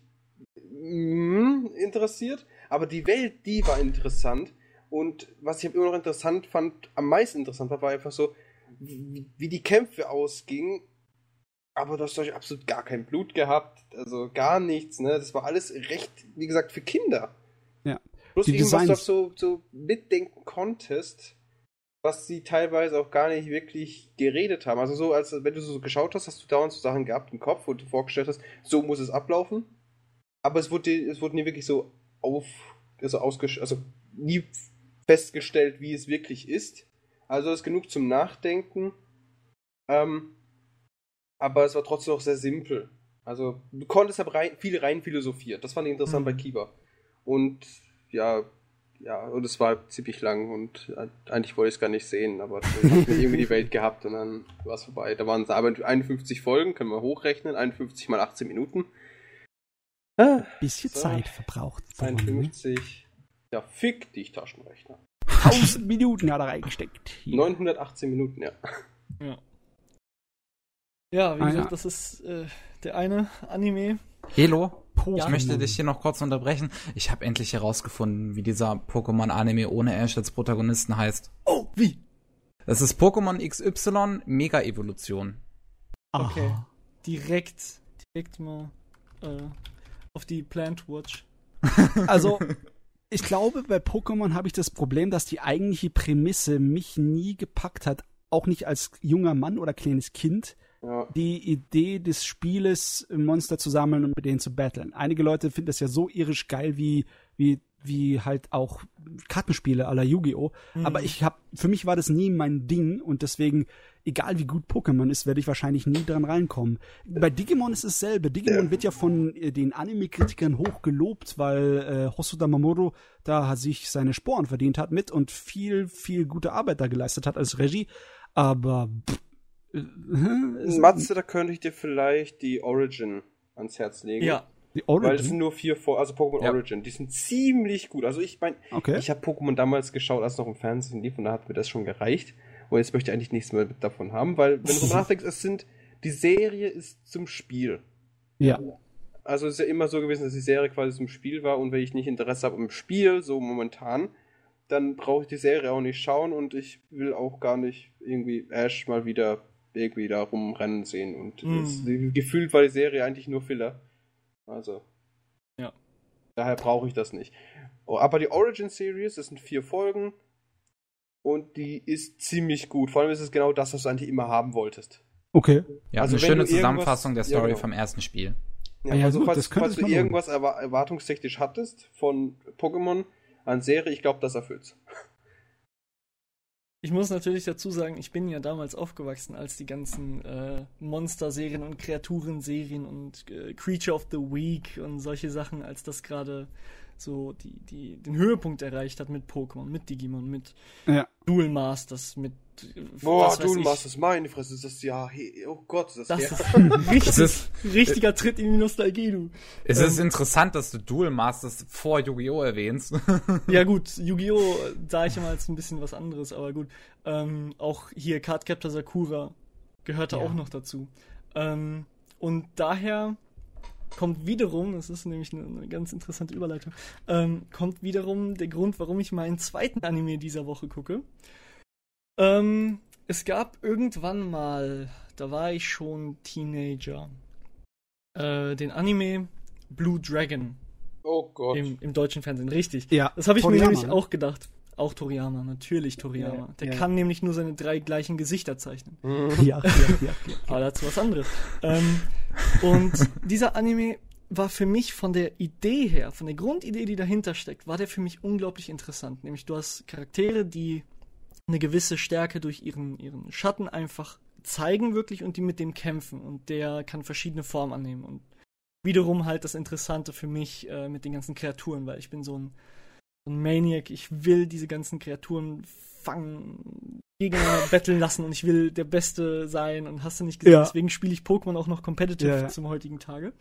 mm, interessiert, aber die Welt, die war interessant. Und was ich immer noch interessant fand, am meisten interessant war, war einfach so, wie, wie die Kämpfe ausgingen. Aber du hast euch absolut gar kein Blut gehabt, also gar nichts, ne? Das war alles recht, wie gesagt, für Kinder. Ja. Bloß Die irgendwas, Designs- was du so, so mitdenken konntest, was sie teilweise auch gar nicht wirklich geredet haben. Also so, als wenn du so geschaut hast, hast du dauernd so Sachen gehabt im Kopf, wo du vorgestellt hast, so muss es ablaufen. Aber es wurde, es wurde nie wirklich so auf, also ausgesch also nie festgestellt, wie es wirklich ist. Also es ist genug zum Nachdenken. Ähm, aber es war trotzdem auch sehr simpel. Also du konntest halt rein, viel rein philosophiert. Das fand ich interessant Mhm. bei Kiba. Und ja, ja, und es war ziemlich lang und äh, eigentlich wollte ich es gar nicht sehen, aber dann hat irgendwie die Welt gehabt und dann war es vorbei. Da waren es aber 51 Folgen, können wir hochrechnen, 51 mal 18 Minuten. Ah, Bisschen So. Zeit verbraucht. worden, ne? 52. Ja, fick dich, Taschenrechner. 1000 Minuten hat er reingesteckt. Hier. 918 Minuten, ja. Ja. Ja, wie Ah, gesagt, ja. das ist äh, der eine Anime. Helo, Pokémon. ich möchte dich hier noch kurz unterbrechen. Ich habe endlich herausgefunden, wie dieser Pokémon-Anime ohne Ash als Protagonisten heißt. Oh, wie? Es ist Pokémon XY Mega Evolution. Okay. Direkt, direkt mal äh, auf die Plant Watch. Also, ich glaube, bei Pokémon habe ich das Problem, dass die eigentliche Prämisse mich nie gepackt hat. Auch nicht als junger Mann oder kleines Kind. ja. Die Idee des Spieles, Monster zu sammeln und mit denen zu battlen. Einige Leute finden das ja so irisch geil wie, wie, wie halt auch Kartenspiele à la Yu-Gi-Oh! Mhm. Aber ich hab, für mich war das nie mein Ding und deswegen, egal wie gut Pokémon ist, werde ich wahrscheinlich nie dran reinkommen. Bei Digimon ist es dasselbe. Digimon wird ja von äh, den Anime-Kritikern hoch gelobt, weil äh, Hosoda Mamoru da sich seine Sporen verdient hat mit und viel, viel gute Arbeit da geleistet hat als Regie. Aber pff, äh, Matze, da könnte ich dir vielleicht die Origin ans Herz legen. Ja, die Weil das Origin. sind nur vier vor, also Pokémon Ja. Origin. Die sind ziemlich gut. Also ich meine, Okay. ich habe Pokémon damals geschaut, als es noch im Fernsehen lief und da hat mir das schon gereicht. Und jetzt möchte ich eigentlich nichts mehr davon haben, weil, wenn du so nachdenkst, es sind, die Serie ist zum Spiel. ja. Also es ist ja immer so gewesen, dass die Serie quasi zum Spiel war und wenn ich nicht Interesse habe im Spiel, so momentan, dann brauche ich die Serie auch nicht schauen und ich will auch gar nicht irgendwie Ash mal wieder irgendwie da rumrennen sehen. Und Mm. es, gefühlt war die Serie eigentlich nur Filler. Also. Ja. Daher brauche ich das nicht. Oh, aber die Origin Series, das sind vier Folgen und die ist ziemlich gut. Vor allem ist es genau das, was du eigentlich immer haben wolltest. Okay. Ja, Also eine schöne Zusammenfassung der Ja, Story genau. vom ersten Spiel. Ja, ja, also gut, falls, falls du irgendwas erwa erwartungstechnisch hattest von Pokémon an Serie, ich glaube, das erfüllt's. Ich muss natürlich dazu sagen, ich bin ja damals aufgewachsen, als die ganzen äh, Monster-Serien und Kreaturen-Serien und äh, Creature of the Week und solche Sachen, als das gerade so die, die, den Höhepunkt erreicht hat mit Pokémon, mit Digimon, mit Ja. Duel Masters, mit Boah, du machst es, meine Fresse, ist das ja, hey, oh Gott, ist das, Das ist ein richtig, ist- richtiger Tritt in die Nostalgie, du. Es Ähm. ist interessant, dass du Duel Masters vor Yu-Gi-Oh! erwähnst. Ja gut, Yu-Gi-Oh! sah ich immer als ein bisschen was anderes, aber gut. Ähm, auch hier Cardcaptor Sakura gehörte Ja. auch noch dazu. Ähm, und daher kommt wiederum, das ist nämlich eine, eine ganz interessante Überleitung, ähm, kommt wiederum der Grund, warum ich meinen zweiten Anime dieser Woche gucke. Ähm, es gab irgendwann mal, da war ich schon Teenager, äh, den Anime Blue Dragon Oh Gott. im, im deutschen Fernsehen, richtig. Ja. Das habe ich Toriyama, mir nämlich ne? auch gedacht. Auch Toriyama, natürlich Toriyama. Ja, Der ja. kann nämlich nur seine drei gleichen Gesichter zeichnen. Ja, ja, ja, ja. Aber dazu was anderes. ähm, und dieser Anime war für mich von der Idee her, von der Grundidee, die dahinter steckt, war der für mich unglaublich interessant. Nämlich du hast Charaktere, die eine gewisse Stärke durch ihren, ihren Schatten einfach zeigen wirklich und die mit dem kämpfen. Und der kann verschiedene Formen annehmen. Und wiederum halt das Interessante für mich äh, mit den ganzen Kreaturen, weil ich bin so ein, so ein Maniac. Ich will diese ganzen Kreaturen fangen, gegeneinander betteln lassen und ich will der Beste sein und hast du nicht gesehen. Ja. Deswegen spiele ich Pokémon auch noch competitive Ja, ja. zum heutigen Tage.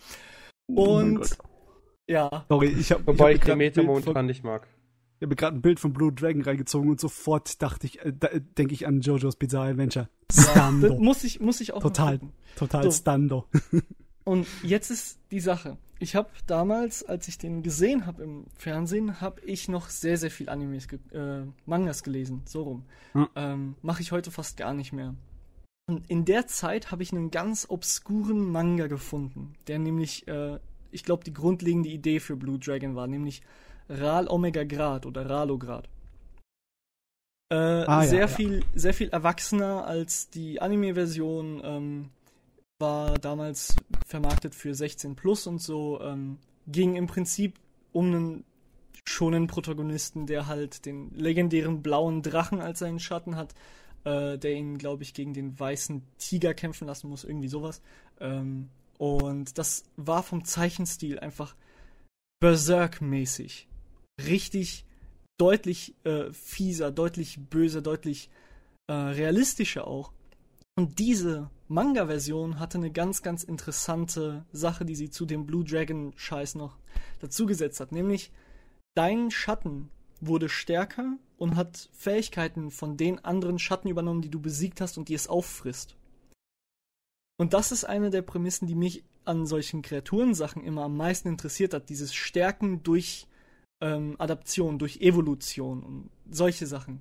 Oh Und Gott. ja, Sorry, ich habe Wobei ich hab Demeter Bild momentan nicht mag. Ich habe gerade ein Bild von Blue Dragon reingezogen und sofort dachte ich, äh, da, denke ich an JoJo's Bizarre Adventure. Stando. muss ich, muss ich auch Total, total So. Stando. Und jetzt ist die Sache. Ich habe damals, als ich den gesehen habe im Fernsehen, habe ich noch sehr, sehr viel Animes, ge äh, Mangas gelesen, so rum. Hm. Ähm, Mache ich heute fast gar nicht mehr. Und in der Zeit habe ich einen ganz obskuren Manga gefunden, der nämlich, äh, ich glaube, die grundlegende Idee für Blue Dragon war, nämlich Ral Omega Grad oder Ralograd. Äh, Ah, ja, sehr ja. viel, sehr viel erwachsener als die Anime-Version. Ähm, war damals vermarktet für 16 plus und so. Ähm, ging im Prinzip um einen schonen Protagonisten, der halt den legendären blauen Drachen als seinen Schatten hat, äh, der ihn, glaube ich, gegen den weißen Tiger kämpfen lassen muss, irgendwie sowas. Ähm, und das war vom Zeichenstil einfach Berserk-mäßig. Richtig deutlich äh, fieser, deutlich böser, deutlich äh, realistischer auch. Und diese Manga-Version hatte eine ganz, ganz interessante Sache, die sie zu dem Blue Dragon-Scheiß noch dazugesetzt hat. Nämlich, dein Schatten wurde stärker und hat Fähigkeiten von den anderen Schatten übernommen, die du besiegt hast und die es auffrisst. Und das ist eine der Prämissen, die mich an solchen Kreaturensachen immer am meisten interessiert hat. Dieses Stärken durch ähm, Adaption, durch Evolution und solche Sachen.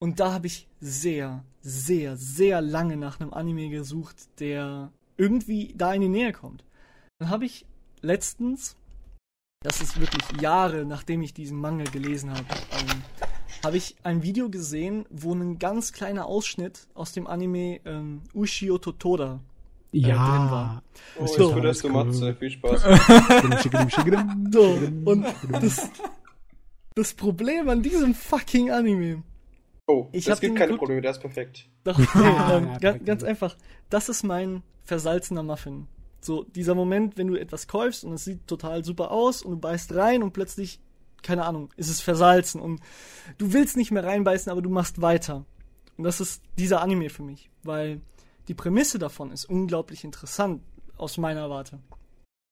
Und da habe ich sehr, sehr, sehr lange nach einem Anime gesucht, der irgendwie da in die Nähe kommt. Dann habe ich letztens, das ist wirklich Jahre nachdem ich diesen Manga gelesen habe, ähm, habe ich ein Video gesehen, wo ein ganz kleiner Ausschnitt aus dem Anime ähm, Ushio Totora drin Ja. war. Oh, So. jetzt wird das du Matze. Viel Spaß. So, und das, das Problem an diesem fucking Anime Oh, Ich das gibt keine. Probleme, der ist perfekt. Doch, Ah, ähm, ja, ganz einfach. Das ist mein versalzener Muffin. So, dieser Moment, wenn du etwas kaufst und es sieht total super aus und du beißt rein und plötzlich, keine Ahnung, ist es versalzen und du willst nicht mehr reinbeißen, aber du machst weiter. Und das ist dieser Anime für mich, weil die Prämisse davon ist unglaublich interessant aus meiner Warte.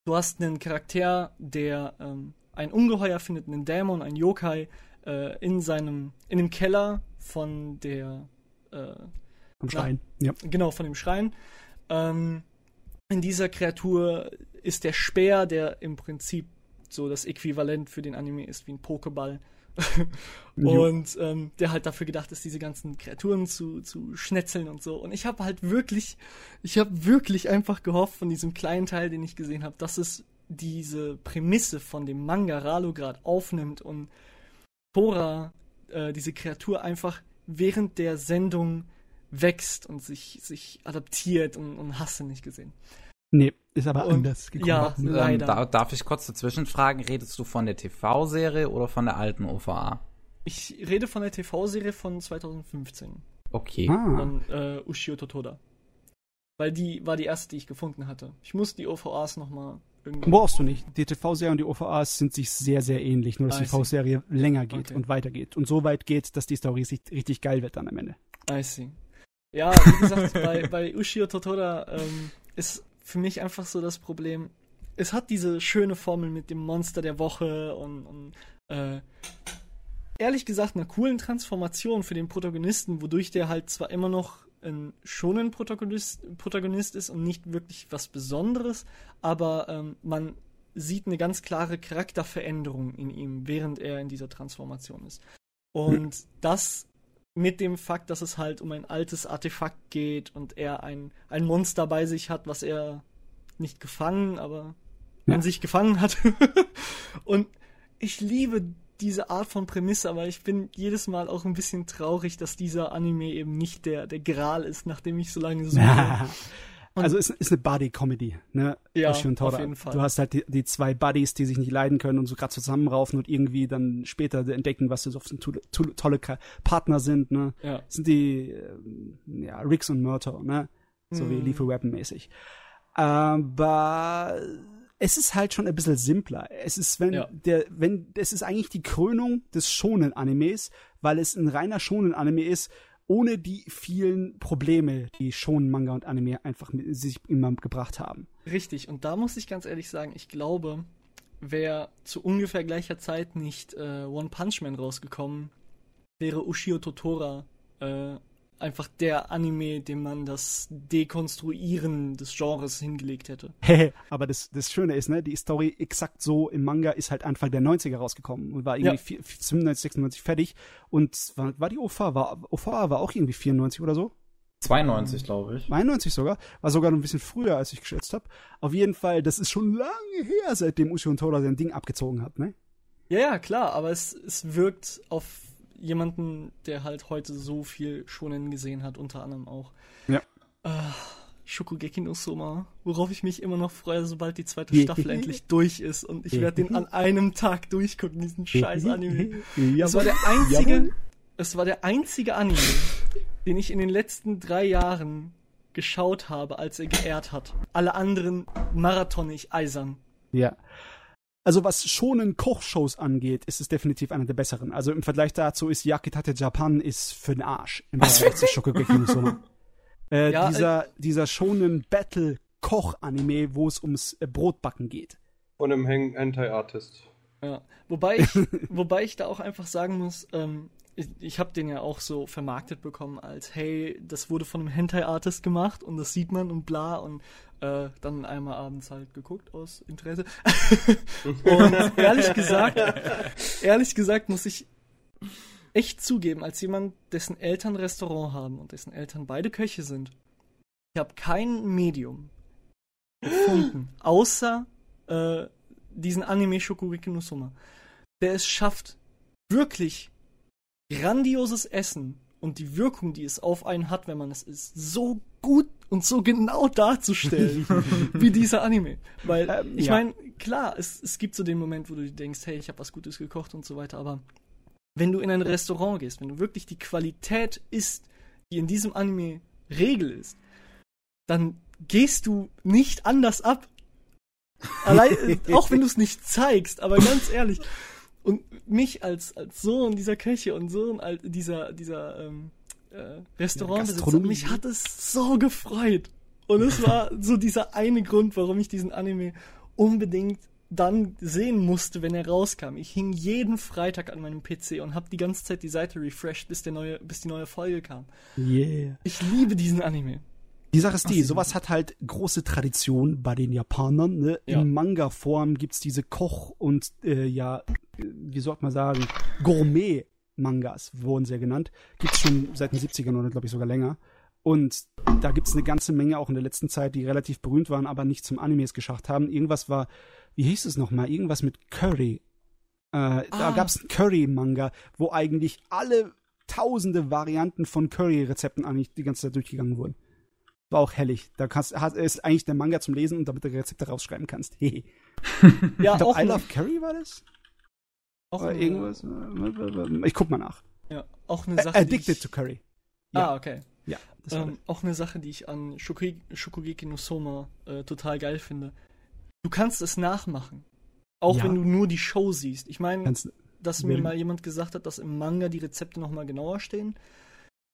Du hast einen Charakter, der ähm, ein Ungeheuer findet, einen Dämon, einen Yokai, äh, in seinem, in dem Keller von der, äh, Am Schrein. Ja. genau, von dem Schrein. Ähm, in dieser Kreatur ist der Speer, der im Prinzip so das Äquivalent für den Anime ist wie ein Pokéball. Und ähm, der halt dafür gedacht ist, diese ganzen Kreaturen zu, zu schnetzeln und so. Und ich habe halt wirklich, ich habe wirklich einfach gehofft von diesem kleinen Teil, den ich gesehen habe, dass es diese Prämisse von dem Manga Ralograd aufnimmt und Tora, äh, diese Kreatur einfach während der Sendung wächst und sich, sich adaptiert und, und hast du nicht gesehen. Nee, ist aber Und- anders gekommen. ja, Ähm, Leider. da, darf ich kurz dazwischen fragen, redest du von der TV-Serie oder von der alten OVA? Ich rede von der TV-Serie von 2015, Okay. Ah. von äh, Ushio Totoda. Weil die war die erste, die ich gefunden hatte. Ich muss die OVAs nochmal irgendwie. Brauchst du nicht. Die TV-Serie und die OVAs sind sich sehr, sehr ähnlich, nur dass I die see. TV-Serie länger geht Okay. und weitergeht. Und so weit geht, dass die Story sich richtig geil wird dann am Ende. I see. Ja, wie gesagt, bei, bei Ushio Totoda ähm, ist für mich einfach so das Problem. Es hat diese schöne Formel mit dem Monster der Woche und, und äh, ehrlich gesagt einer coolen Transformation für den Protagonisten, wodurch der halt zwar immer noch ein schonen Protagonist, Protagonist ist und nicht wirklich was Besonderes, aber ähm, man sieht eine ganz klare Charakterveränderung in ihm, während er in dieser Transformation ist. Und das mit dem Fakt, dass es halt um ein altes Artefakt geht und er ein, ein Monster bei sich hat, was er nicht gefangen, aber Ja. an sich gefangen hat. und ich liebe diese Art von Prämisse, aber ich bin jedes Mal auch ein bisschen traurig, dass dieser Anime eben nicht der, der Gral ist, nachdem ich so lange suche. also ist, ist eine Buddy-Comedy, ne? Ja, und auf jeden Fall. Du hast halt die, die zwei Buddies, die sich nicht leiden können und so gerade zusammenraufen und irgendwie dann später entdecken, was das so tolle Ka- Partner sind, ne? Ja. sind die ähm, ja, Riggs und Murtaugh, ne? So wie Mhm. Lethal Weapon mäßig. Aber es ist halt schon ein bisschen simpler. Es ist, wenn Ja. der, wenn, es ist eigentlich die Krönung des Shonen-Animes, weil es ein reiner Shonen-Anime ist, ohne die vielen Probleme, die Shonen-Manga und Anime einfach mit sich immer gebracht haben. Richtig, und da muss ich ganz ehrlich sagen, ich glaube, wäre zu ungefähr gleicher Zeit nicht äh, One Punch Man rausgekommen, wäre Ushio Totora äh, einfach der Anime, dem man das Dekonstruieren des Genres hingelegt hätte. Aber das, das Schöne ist, ne, die Story exakt so im Manga ist halt Anfang der 90er rausgekommen und war irgendwie Ja. vier- 95, 96 fertig. Und war, war die OVA, war, OVA war auch irgendwie 94 oder so? 92, glaube ich. 92 sogar, war sogar noch ein bisschen früher, als ich geschätzt habe. Auf jeden Fall, das ist schon lange her, seitdem Ushio und Toda sein Ding abgezogen hat, ne? Ja, ja, klar, aber es, es wirkt auf jemanden, der halt heute so viel Shonen gesehen hat, unter anderem auch. Ja. Äh, Shokugeki no Soma, worauf ich mich immer noch freue, sobald die zweite. Staffel endlich durch ist und ich werde den an einem Tag durchgucken, diesen scheiß Anime. Es war der einzige, es war der einzige Anime, den ich in den letzten drei Jahren geschaut habe, als er geehrt hat. Alle anderen marathonig eisern. Ja. Also was schonen Kochshows angeht, ist es definitiv einer der besseren. Also im Vergleich dazu ist Yakitate Japan ist für den Arsch. Im Vergleich zu Shokugeki no Soma. Äh, Ja, dieser, dieser schonen Battle Koch-Anime, wo es ums äh, Brotbacken geht. Von einem Hang- Anti-Artist. Ja. Wobei ich, wobei ich da auch einfach sagen muss, ähm, ich, ich habe den ja auch so vermarktet bekommen als, hey, das wurde von einem Hentai-Artist gemacht und das sieht man und bla und äh, dann einmal abends halt geguckt aus Interesse. und ehrlich gesagt, ehrlich gesagt muss ich echt zugeben, als jemand, dessen Eltern Restaurant haben und dessen Eltern beide Köche sind, ich habe kein Medium gefunden, außer äh, diesen Anime Shokugeki no Soma, der es schafft, wirklich grandioses Essen und die Wirkung, die es auf einen hat, wenn man es isst, so gut und so genau darzustellen wie dieser Anime. Weil Ähm, ich ja. meine, klar, es, es gibt so den Moment, wo du denkst, hey, ich habe was Gutes gekocht und so weiter, aber wenn du in ein Restaurant gehst, wenn du wirklich die Qualität isst, die in diesem Anime Regel ist, dann gehst du nicht anders ab. Allein, auch wenn du es nicht zeigst, aber ganz ehrlich. Und mich als, als Sohn dieser Köche und Sohn dieser, dieser ähm, äh, Restaurantbesitzer, Gastronomie. mich hat es so gefreut. Und es war so dieser eine Grund, warum ich diesen Anime unbedingt dann sehen musste, wenn er rauskam. Ich hing jeden Freitag an meinem PC und habe die ganze Zeit die Seite refreshed, bis, der neue, bis die neue Folge kam. Yeah. Ich liebe diesen Anime. Die Sache ist die, sowas hat halt große Tradition bei den Japanern. Ne? Ja. In Manga-Form gibt's diese Koch- und, äh, ja, wie sollte man sagen, Gourmet-Mangas wurden sie ja genannt. Gibt's schon seit den 70ern oder glaube ich sogar länger. Und da gibt's eine ganze Menge auch in der letzten Zeit, die relativ berühmt waren, aber nicht zum Animes geschafft haben. Irgendwas war, wie hieß es nochmal? Irgendwas mit Curry. Äh, Da Ah. gab's einen Curry-Manga, wo eigentlich alle tausende Varianten von Curry-Rezepten eigentlich die ganze Zeit durchgegangen wurden. War auch hellig. Da kannst, ist eigentlich der Manga zum Lesen und damit du Rezepte rausschreiben kannst. Hehe. Ja, ich glaube, auch, I Love Curry war das? Auch, Oder irgendwas? Ich guck mal nach. ja, auch eine Sache. Addicted ich, to Curry. Ah, okay. Ja, das war Ähm, auch eine Sache, die ich an Shokugeki no Soma äh, total geil finde. Du kannst es nachmachen. Auch Ja. wenn du nur die Show siehst. Ich meine, dass mir mal jemand gesagt hat, dass im Manga die Rezepte nochmal genauer stehen.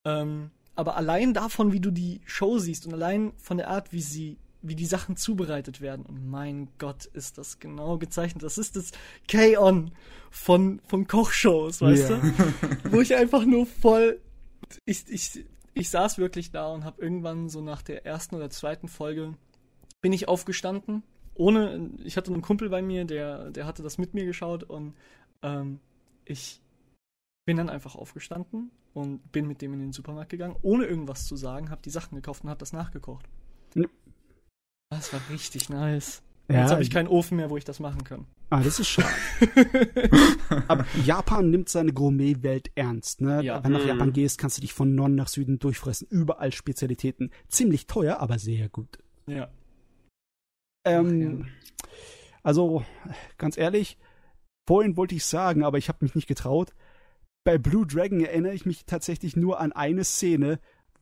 Ähm, aber allein davon, wie du die Show siehst und allein von der Art, wie sie, wie die Sachen zubereitet werden. Und mein Gott, ist das genau gezeichnet. Das ist das K-On von, von Kochshows, weißt Ja. du? Wo ich einfach nur voll. Ich, ich, ich saß wirklich da und habe irgendwann so nach der ersten oder zweiten Folge bin ich aufgestanden. Ohne, ich hatte einen Kumpel bei mir, der, der hatte das mit mir geschaut und ähm, ich bin dann einfach aufgestanden und bin mit dem in den Supermarkt gegangen, ohne irgendwas zu sagen, habe die Sachen gekauft und habe das nachgekocht. Ja. Das war richtig nice. Ja, Jetzt habe ich keinen Ofen mehr, wo ich das machen kann. Ah, das ist schade. Aber Japan nimmt seine Gourmet-Welt ernst. Ne? Ja. Wenn du nach Mhm. Japan gehst, kannst du dich von Norden nach Süden durchfressen. Überall Spezialitäten. Ziemlich teuer, aber sehr gut. Ja. Ähm, Also, ganz ehrlich, vorhin wollte ich sagen, aber ich habe mich nicht getraut. Bei Blue Dragon erinnere ich mich tatsächlich nur an eine Szene,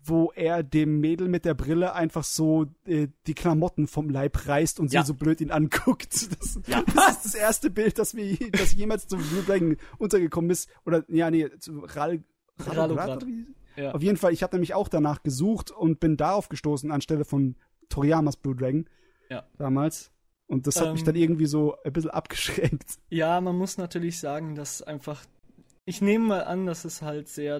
wo er dem Mädel mit der Brille einfach so äh, die Klamotten vom Leib reißt und Ja. sie so blöd ihn anguckt. Das, Ja. das ist das erste Bild, das mir das jemals zum Blue Dragon untergekommen ist. Oder, ja, nee, zu Ral, oder wie? Ja. Auf jeden Fall, ich habe nämlich auch danach gesucht und bin darauf gestoßen anstelle von Toriyamas Blue Dragon. Ja. Damals. Und das hat mich Ähm. dann irgendwie so ein bisschen abgeschränkt. Ja, man muss natürlich sagen, dass einfach. Ich nehme mal an, dass es halt sehr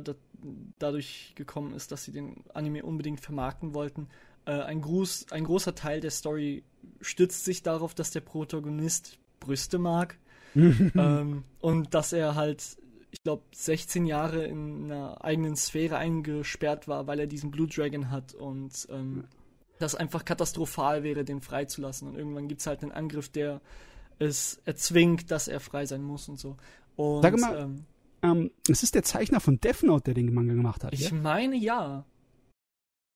dadurch gekommen ist, dass sie den Anime unbedingt vermarkten wollten. Äh, ein, Gruß, ein großer Teil der Story stützt sich darauf, dass der Protagonist Brüste mag. ähm, und dass er halt, ich glaube, 16 Jahre in einer eigenen Sphäre eingesperrt war, weil er diesen Blue Dragon hat und ähm, das einfach katastrophal wäre, den freizulassen. Und irgendwann gibt es halt einen Angriff, der es erzwingt, dass er frei sein muss und so. Und Sag mal, ähm, ähm, es ist der Zeichner von Death Note, der den Manga gemacht hat. ich ja? meine ja.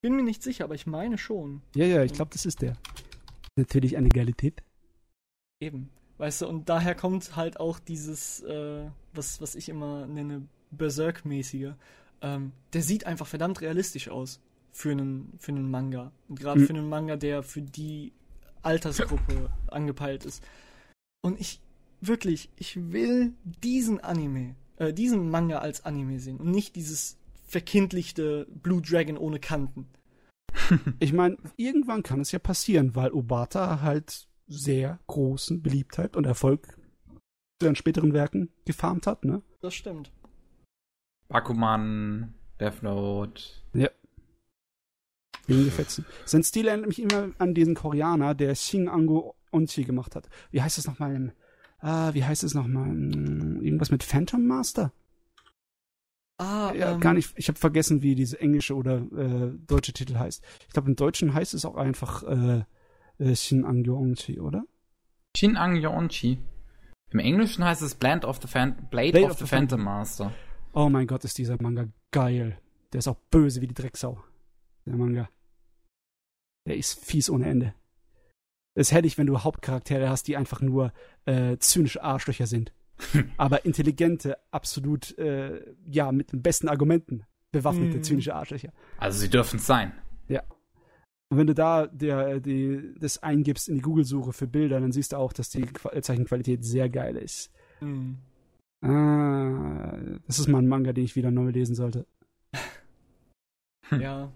Bin mir nicht sicher, aber ich meine schon. ja, ja, ich glaube, das ist der. Natürlich eine Tipp. Eben. Weißt du, und daher kommt halt auch dieses, äh, was, was ich immer nenne, Berserk-mäßige. Ähm, der sieht einfach verdammt realistisch aus für einen, für einen Manga. Und gerade Mhm. für einen Manga, der für die Altersgruppe angepeilt ist. Und ich, wirklich, ich will diesen Anime, äh, diesen Manga als Anime sehen und nicht dieses verkindlichte Blue Dragon ohne Kanten. Ich meine, irgendwann kann es ja passieren, weil Obata halt sehr großen Beliebtheit und Erfolg zu ihren späteren Werken gefarmt hat, ne? Das stimmt. Bakuman, Death Note. Den gefetzen. Sein Stil erinnert mich immer an diesen Koreaner, der Shin Ango Onchi gemacht hat. Wie heißt das nochmal? Ah, wie heißt es nochmal? Hm, Irgendwas mit Phantom Master? Ah, Ja, ähm, gar nicht. Ich habe vergessen, wie diese englische oder äh, deutsche Titel heißt. Ich glaube, im Deutschen heißt es auch einfach äh, äh, Shin Ango Onchi, oder? Shin Ang Yonchi. Im Englischen heißt es Blade of the, Phan Blade Blade of of the the Phantom Master. Oh mein Gott, ist dieser Manga geil. Der ist auch böse wie die Drecksau. Der Manga. Der ist fies ohne Ende. Das hätte ich, wenn du Hauptcharaktere hast, die einfach nur äh, zynische Arschlöcher sind. Aber intelligente, absolut, äh, ja, mit den besten Argumenten bewaffnete Mhm. zynische Arschlöcher. Also sie dürfen es sein. Und wenn du da der, die, das eingibst in die Google-Suche für Bilder, dann siehst du auch, dass die Qua- Zeichenqualität sehr geil ist. mh. Ah, das ist mal ein Manga, den ich wieder neu lesen sollte. Ja.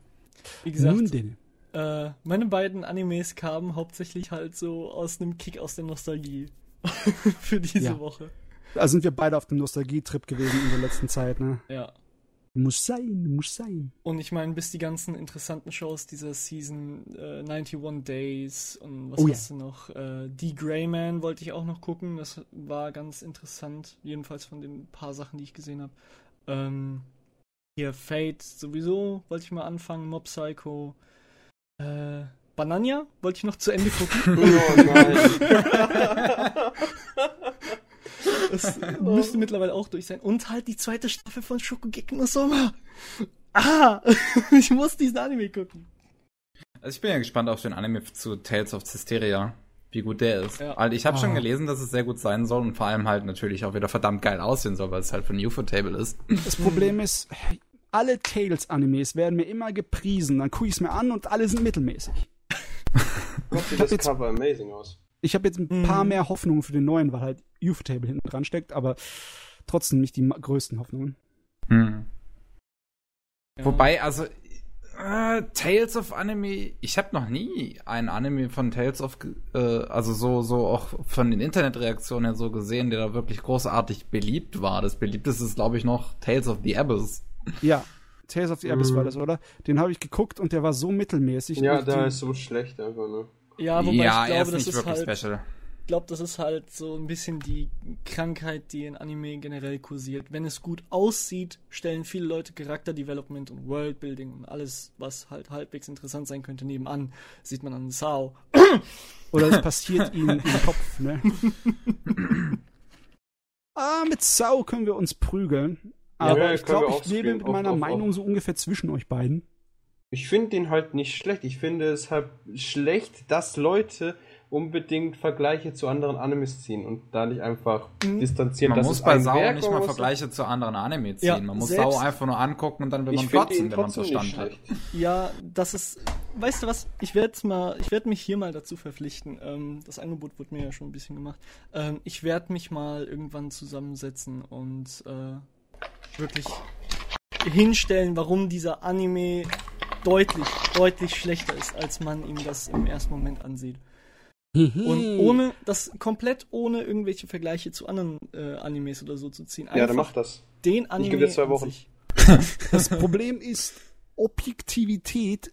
Wie gesagt, Nun denn. Äh, meine beiden Animes kamen hauptsächlich halt so aus einem Kick aus der Nostalgie. Für diese Ja. Woche. Da sind wir beide auf dem Nostalgie-Trip gewesen in der letzten Zeit, ne? Ja. Muss sein, muss sein. Und ich meine, bis die ganzen interessanten Shows dieser Season, äh, 91 Days und was Oh ja. hast du noch? Äh, Die Greyman wollte ich auch noch gucken. Das war ganz interessant. Jedenfalls von den paar Sachen, die ich gesehen habe. Ähm, hier Fate sowieso wollte ich mal anfangen. Mob Psycho. Äh, Banania wollte ich noch zu Ende gucken. Oh nein. Das müsste mittlerweile auch durch sein. Und halt die zweite Staffel von Shokugeki no Soma. Ah, ich muss diesen Anime gucken. Also ich bin ja gespannt auf den Anime zu Tales of Cysteria. Wie gut der ist. Ja. Also ich habe schon Ah. gelesen, dass es sehr gut sein soll und vor allem halt natürlich auch wieder verdammt geil aussehen soll, weil es halt von UFO-Table ist. Das Problem ist, alle Tales-Animes werden mir immer gepriesen. Dann gucke ich es mir an und alle sind mittelmäßig. Gott, sieht hab das jetzt- Cover amazing aus. Ich habe jetzt ein Mhm. paar mehr Hoffnungen für den neuen, weil halt UFO-Table hinten dran steckt, aber trotzdem nicht die größten Hoffnungen. Hm. Ja. Wobei, also äh, Tales of Anime, ich habe noch nie ein Anime von Tales of, äh, also so so auch von den Internetreaktionen her so gesehen, der da wirklich großartig beliebt war. Das beliebteste ist, glaube ich, noch Tales of the Abyss. Ja, Tales of the Abyss Mhm. war das, oder? Den habe ich geguckt und der war so mittelmäßig. Ja, der ist so schlecht einfach, ne? Ja, wobei ja, ich er glaube, ist das ist wirklich halt, special. ich glaube, das ist halt so ein bisschen die Krankheit, die in Anime generell kursiert. Wenn es gut aussieht, stellen viele Leute Charakterdevelopment und Worldbuilding und alles, was halt halbwegs interessant sein könnte, nebenan. Sieht man an Sao. Oder es passiert ihnen im Kopf, ne? ah, mit Sau können wir uns prügeln. Aber Ja, ich glaube, ich lebe mit meiner auf- Meinung auf. so ungefähr zwischen euch beiden. Ich finde den halt nicht schlecht. Ich finde es halt schlecht, dass Leute unbedingt Vergleiche zu anderen Animes ziehen und da nicht einfach Mhm. distanzieren. Man das muss bei Sau Werk, nicht mal Vergleiche zu anderen Anime ziehen. Ja, man muss Sau einfach nur angucken und dann will man ihn wenn man Verstand hat. schlecht. Ja, das ist. Weißt du was? Ich werde mal, ich werde mich hier mal dazu verpflichten. Ähm, das Angebot wurde mir ja schon ein bisschen gemacht. Ähm, ich werde mich mal irgendwann zusammensetzen und äh, wirklich hinstellen, warum dieser Anime deutlich, deutlich schlechter ist, als man ihm das im ersten Moment ansieht. Und ohne, das komplett ohne irgendwelche Vergleiche zu anderen äh, Animes oder so zu ziehen. Ja, dann Einfach mach das. den Anime. gebe dir zwei Wochen. Das Problem ist, Objektivität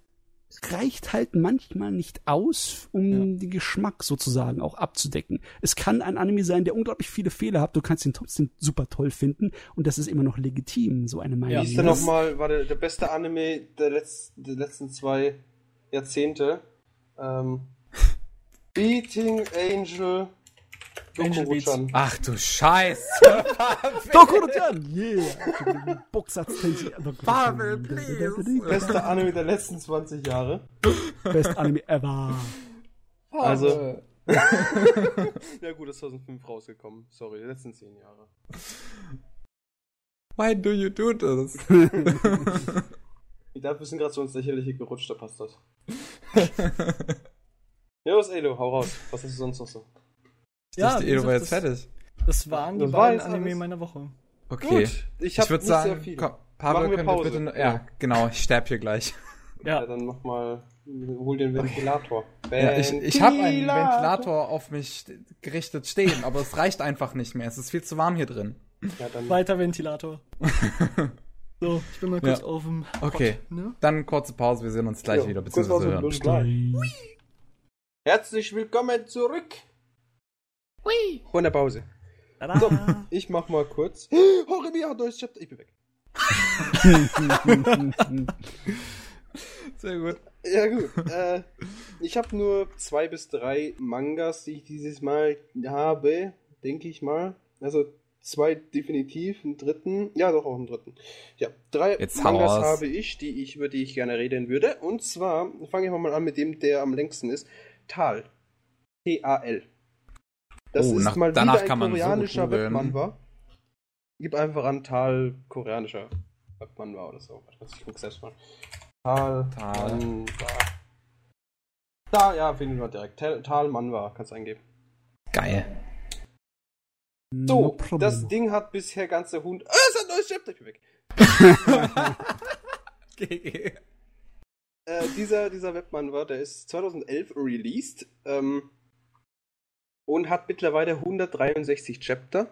reicht halt manchmal nicht aus, um den Geschmack sozusagen auch abzudecken. Es kann ein Anime sein, der unglaublich viele Fehler hat, du kannst ihn trotzdem super toll finden und das ist immer noch legitim, so eine Meinung. Wie ist das- nochmal, war der, der beste Anime der, Letz-, der letzten zwei Jahrzehnte? Ähm, Beating Angel. Dokuruchan. Ach du Scheiße. Dokurutan, yeah! Boxsatz Pavel, please. Beste Anime der letzten 20 Jahre. Best Anime ever. Also- Ja gut, ist 2005 rausgekommen. Sorry, die letzten 10 Jahre. Why do you do this? Ich dachte, wir sind gerade so ins Lächerliche gerutscht, da passt das. Ja, was Elo, hau raus. Was hast du sonst noch so? Ja, die wie Edo war gesagt, jetzt das- fertig. Das waren die Das war beiden Anime alles. meiner Woche. Okay. Gut, ich Ich, würde nicht sehr sagen, viele. komm, wir können wir Pause. bitte... Ja. Ja, genau, ich sterb hier gleich. Ja, Ja, dann mach mal, hol den Ventilator. Ja, ich ich habe einen Ventilator auf mich gerichtet stehen, aber es reicht einfach nicht mehr. Es ist viel zu warm hier drin. Ja, dann weiter Ventilator. so, ich bin mal kurz Ja. auf dem. Okay. Pott, ne? Dann kurze Pause, wir sehen uns gleich Ja, wieder, beziehungsweise hören. bis gleich. Herzlich willkommen zurück. Von der Pause. Tada. So, ich mach mal kurz. Horimi hat neues Chapter. Ich bin weg. Sehr gut. Ja gut. äh, ich habe nur zwei bis drei Mangas, die ich dieses Mal habe, denke ich mal. Also zwei definitiv, einen dritten. Ja, doch auch einen dritten. Ja, drei Jetzt Mangas habe ich, die ich über die ich gerne reden würde. Und zwar fange ich mal an mit dem, der am längsten ist. Tal. T-A-L. Das Oh, ist nach- mal danach wieder ein kann man so koreanischer googeln. Webmanwa. Gib einfach an Tal koreanischer Webmanwa oder so. Warte, Ich guck selbst mal. Tal, Tal. Manwa. Da, ja, finden wir direkt. Tal, Tal Manwa, kannst eingeben. Geil. So, No das Ding hat bisher ganze Hund. Ah, es hat ein neues Chapter. Ich bin weg. GG. Äh, dieser, dieser Webmanwa, der ist 2011 released ähm, und hat mittlerweile 163 Chapter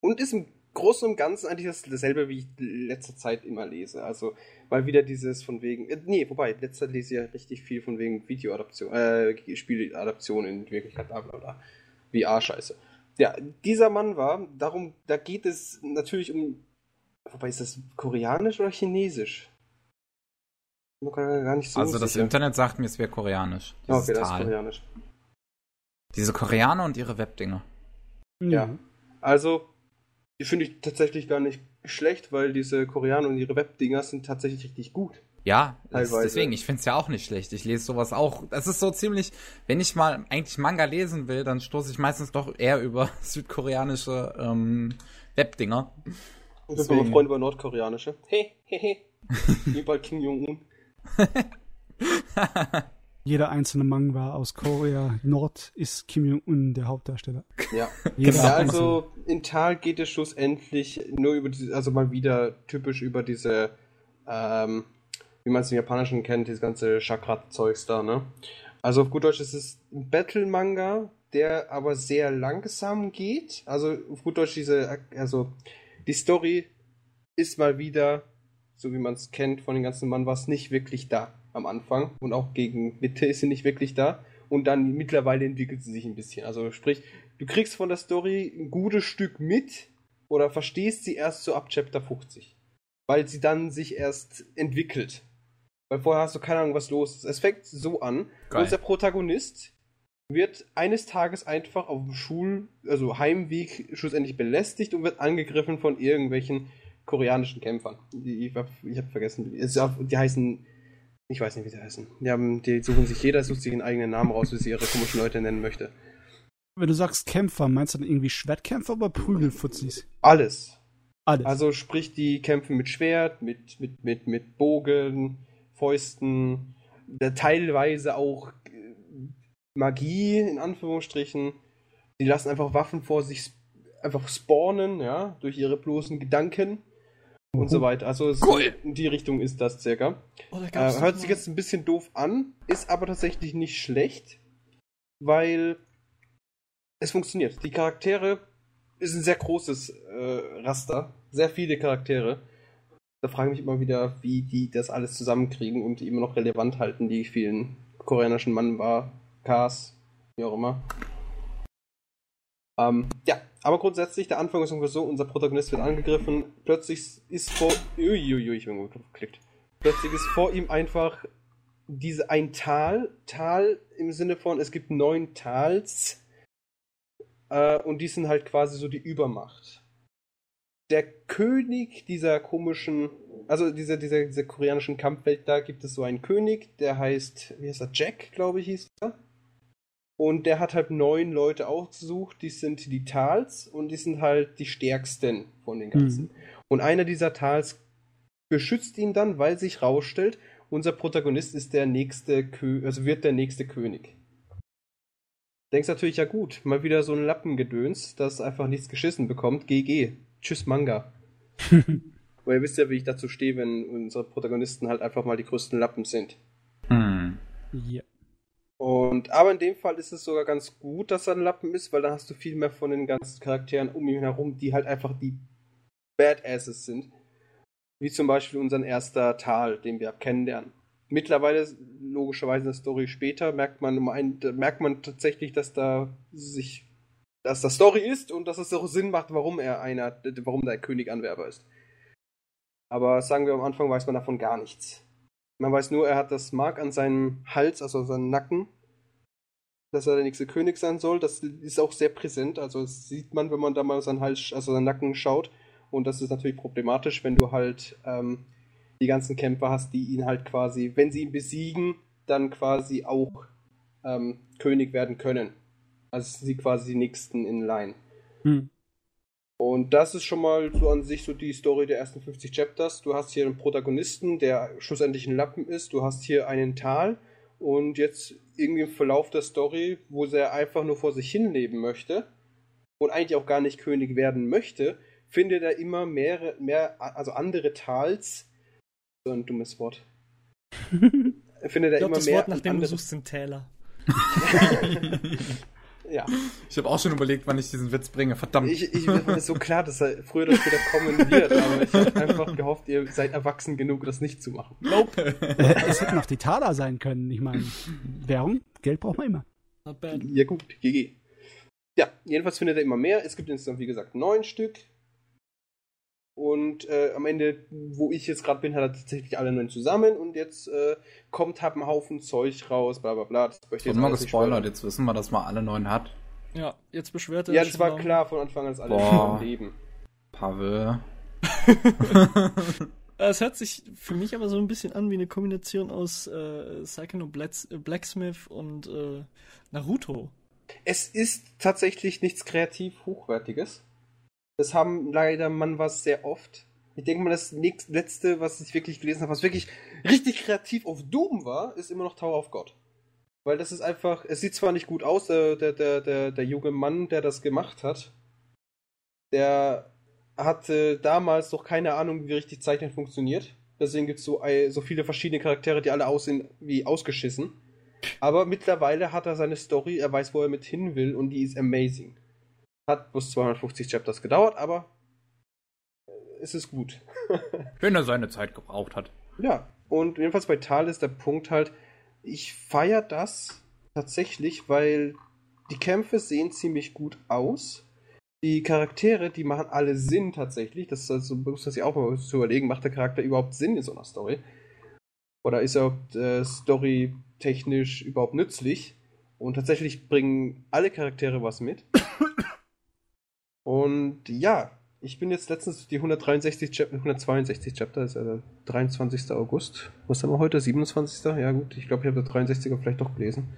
und ist im Großen und Ganzen eigentlich das, dasselbe, wie ich in letzter Zeit immer lese. Also, weil wieder dieses von wegen, äh, nee, wobei, in letzter Zeit lese ich ja richtig viel von wegen Videoadaption, äh, Spieladaption in Wirklichkeit, bla bla bla. VR-Scheiße. Ja, dieser Mann war, darum, da geht es natürlich um, wobei ist das koreanisch oder chinesisch? So Also das sicher. Internet sagt mir, es wäre koreanisch. Dieses Okay, das ist koreanisch. Diese Koreaner und ihre Webdinger. Ja. Also, die finde ich tatsächlich gar nicht schlecht, weil diese Koreaner und ihre Webdinger sind tatsächlich richtig gut. Ja, deswegen, ich find's ja auch nicht schlecht. Ich lese sowas auch. Das ist so ziemlich, wenn ich mal eigentlich Manga lesen will, dann stoße ich meistens doch eher über südkoreanische ähm, Webdinger. Und Deswegen. wir freuen über nordkoreanische. He, he, he. Wie bei Kim Jong-un. Jeder einzelne Manga aus Korea Nord ist Kim Jong-un der Hauptdarsteller. Ja. Jeder Ja, einzelne. also in Tal geht es schlussendlich nur über diese, also mal wieder typisch über diese, ähm, wie man es im Japanischen kennt, dieses ganze Chakra-Zeugs da, ne? Also auf gut Deutsch ist es ein Battle-Manga, der aber sehr langsam geht. Also auf gut Deutsch diese, also die Story ist mal wieder, so wie man es kennt von den ganzen Mangas, nicht wirklich da am Anfang und auch gegen Mitte ist sie nicht wirklich da und dann mittlerweile entwickelt sie sich ein bisschen. Also sprich, du kriegst von der Story ein gutes Stück mit oder verstehst sie erst so ab Chapter 50, weil sie dann sich erst entwickelt. Weil vorher hast du keine Ahnung, was los ist. Es fängt so an, Geil. unser Protagonist wird eines Tages einfach auf dem Schul-, also Heimweg schlussendlich belästigt und wird angegriffen von irgendwelchen koreanischen Kämpfern. Ich hab, ich hab vergessen, die heißen Ich weiß nicht, wie sie heißen. Die, haben, die suchen sich, jeder sucht sich einen eigenen Namen raus, wie sie ihre komischen Leute nennen möchte. Wenn du sagst Kämpfer, meinst du dann irgendwie Schwertkämpfer oder Prügelfuzis? Alles. Alles. Also sprich, die kämpfen mit Schwert, mit, mit, mit, mit Bogen, Fäusten, teilweise auch äh, Magie, in Anführungsstrichen. Die lassen einfach Waffen vor sich einfach spawnen, ja, durch ihre bloßen Gedanken und so weiter. Also es- Cool. in die Richtung ist das circa. Oh, da Äh, hört sich jetzt ein bisschen doof an, ist aber tatsächlich nicht schlecht, weil es funktioniert. Die Charaktere ist ein sehr großes äh, Raster, sehr viele Charaktere. Da frage ich mich immer wieder, wie die das alles zusammenkriegen und die immer noch relevant halten, die vielen koreanischen Manhwa, Ks, wie auch immer. Ähm, ja, aber grundsätzlich, der Anfang ist ungefähr so, unser Protagonist wird angegriffen, plötzlich ist vor... Uiuiui, ich bin geklickt. Plötzlich ist vor ihm einfach diese ein Tal, Tal im Sinne von, es gibt neun Tals äh, und die sind halt quasi so die Übermacht. Der König dieser komischen, also dieser, dieser, dieser koreanischen Kampfwelt, da gibt es so einen König, der heißt, wie heißt er, Jack, glaube ich, hieß er. Und der hat halt neun Leute ausgesucht, die sind die Tals und die sind halt die stärksten von den ganzen. Und einer dieser Tals beschützt ihn dann, weil sich rausstellt, unser Protagonist ist der nächste Kö also wird der nächste König. Denkst natürlich, ja gut, mal wieder so ein Lappengedöns, das einfach nichts geschissen bekommt. GG. Tschüss, Manga. Weil ihr wisst ja, wie ich dazu stehe, wenn unsere Protagonisten halt einfach mal die größten Lappen sind. Hm. ja. Und aber in dem Fall ist es sogar ganz gut, dass er ein Lappen ist, weil dann hast du viel mehr von den ganzen Charakteren um ihn herum, die halt einfach die Badasses sind. Wie zum Beispiel unseren erster Tal, den wir kennenlernen. Mittlerweile, logischerweise in der Story später, merkt man, merkt man tatsächlich, dass da sich, dass das Story ist und dass es auch Sinn macht, warum er einer, warum der König Anwerber ist. Aber sagen wir am Anfang weiß man davon gar nichts. Man weiß nur, er hat das Mark an seinem Hals, also seinem Nacken, dass er der nächste König sein soll. Das ist auch sehr präsent. Also das sieht man, wenn man da mal seinen Hals, also seinen Nacken schaut. Und das ist natürlich problematisch, wenn du halt ähm, die ganzen Kämpfer hast, die ihn halt quasi, wenn sie ihn besiegen, dann quasi auch ähm, König werden können. Also sie quasi die nächsten in Line. Hm. Und das ist schon mal so an sich so die Story der ersten 50 Chapters. Du hast hier einen Protagonisten, der schlussendlich ein Lappen ist. Du hast hier einen Tal. Und jetzt irgendwie im Verlauf der Story, wo er einfach nur vor sich hin leben möchte und eigentlich auch gar nicht König werden möchte, findet er immer mehr, mehr also andere Tals. So ein dummes Wort. findet er Ich glaube, immer das mehr Wort, nach dem du andere- suchst, sind Täler. Ja. Ich habe auch schon überlegt, wann ich diesen Witz bringe. Verdammt. Ich, ich mir ist so klar, dass er früher oder später kommen wird, aber ich habe einfach gehofft, ihr seid erwachsen genug, das nicht zu machen. es hätten auch die Taler sein können. Ich meine, Währung, Geld braucht man immer. Not bad. Ja gut, GG. Ja, jedenfalls findet er immer mehr. Es gibt insgesamt, wie gesagt, neun Stück. Und äh, am Ende, wo ich jetzt gerade bin, hat er tatsächlich alle neun zusammen und jetzt äh, kommt halt ein Haufen Zeug raus, bla bla bla. Das möchte ich Wird jetzt mal gespoilert, jetzt wissen wir, dass man alle neun hat. Ja, jetzt beschwert er Ja, sich das war schon klar von Anfang an, dass alle Boah. schon leben. Pavel. Äh, Es hört sich für mich aber so ein bisschen an wie eine Kombination aus äh, Psycho Blats- äh, Blacksmith und äh, Naruto. Es ist tatsächlich nichts kreativ Hochwertiges. Das haben leider man was sehr oft. Ich denke mal, das nächst, letzte, was ich wirklich gelesen habe, was wirklich richtig kreativ auf Doom war, ist immer noch Tower of God. Weil das ist einfach, es sieht zwar nicht gut aus, der, der, der, der, der junge Mann, der das gemacht hat, der hatte damals noch keine Ahnung, wie richtig Zeichnen funktioniert. Deswegen gibt es so, so viele verschiedene Charaktere, die alle aussehen wie ausgeschissen. Aber mittlerweile hat er seine Story, er weiß, wo er mit hin will und die ist amazing. Hat bloß 250 Chapters gedauert, aber es ist gut. Wenn er seine Zeit gebraucht hat. Ja, und jedenfalls bei Tal ist der Punkt halt, ich feiere das tatsächlich, weil die Kämpfe sehen ziemlich gut aus. Die Charaktere, die machen alle Sinn tatsächlich. Das ist also, muss man sich auch mal zu überlegen, macht der Charakter überhaupt Sinn in so einer Story? Oder ist er äh, storytechnisch überhaupt nützlich? Und tatsächlich bringen alle Charaktere was mit. Und ja, Ich bin jetzt letztens die 163 Chapter, 162 Chapter, ist der 23. August. Was haben wir heute? 27. Ja gut, ich glaube, ich habe der 63er vielleicht doch gelesen.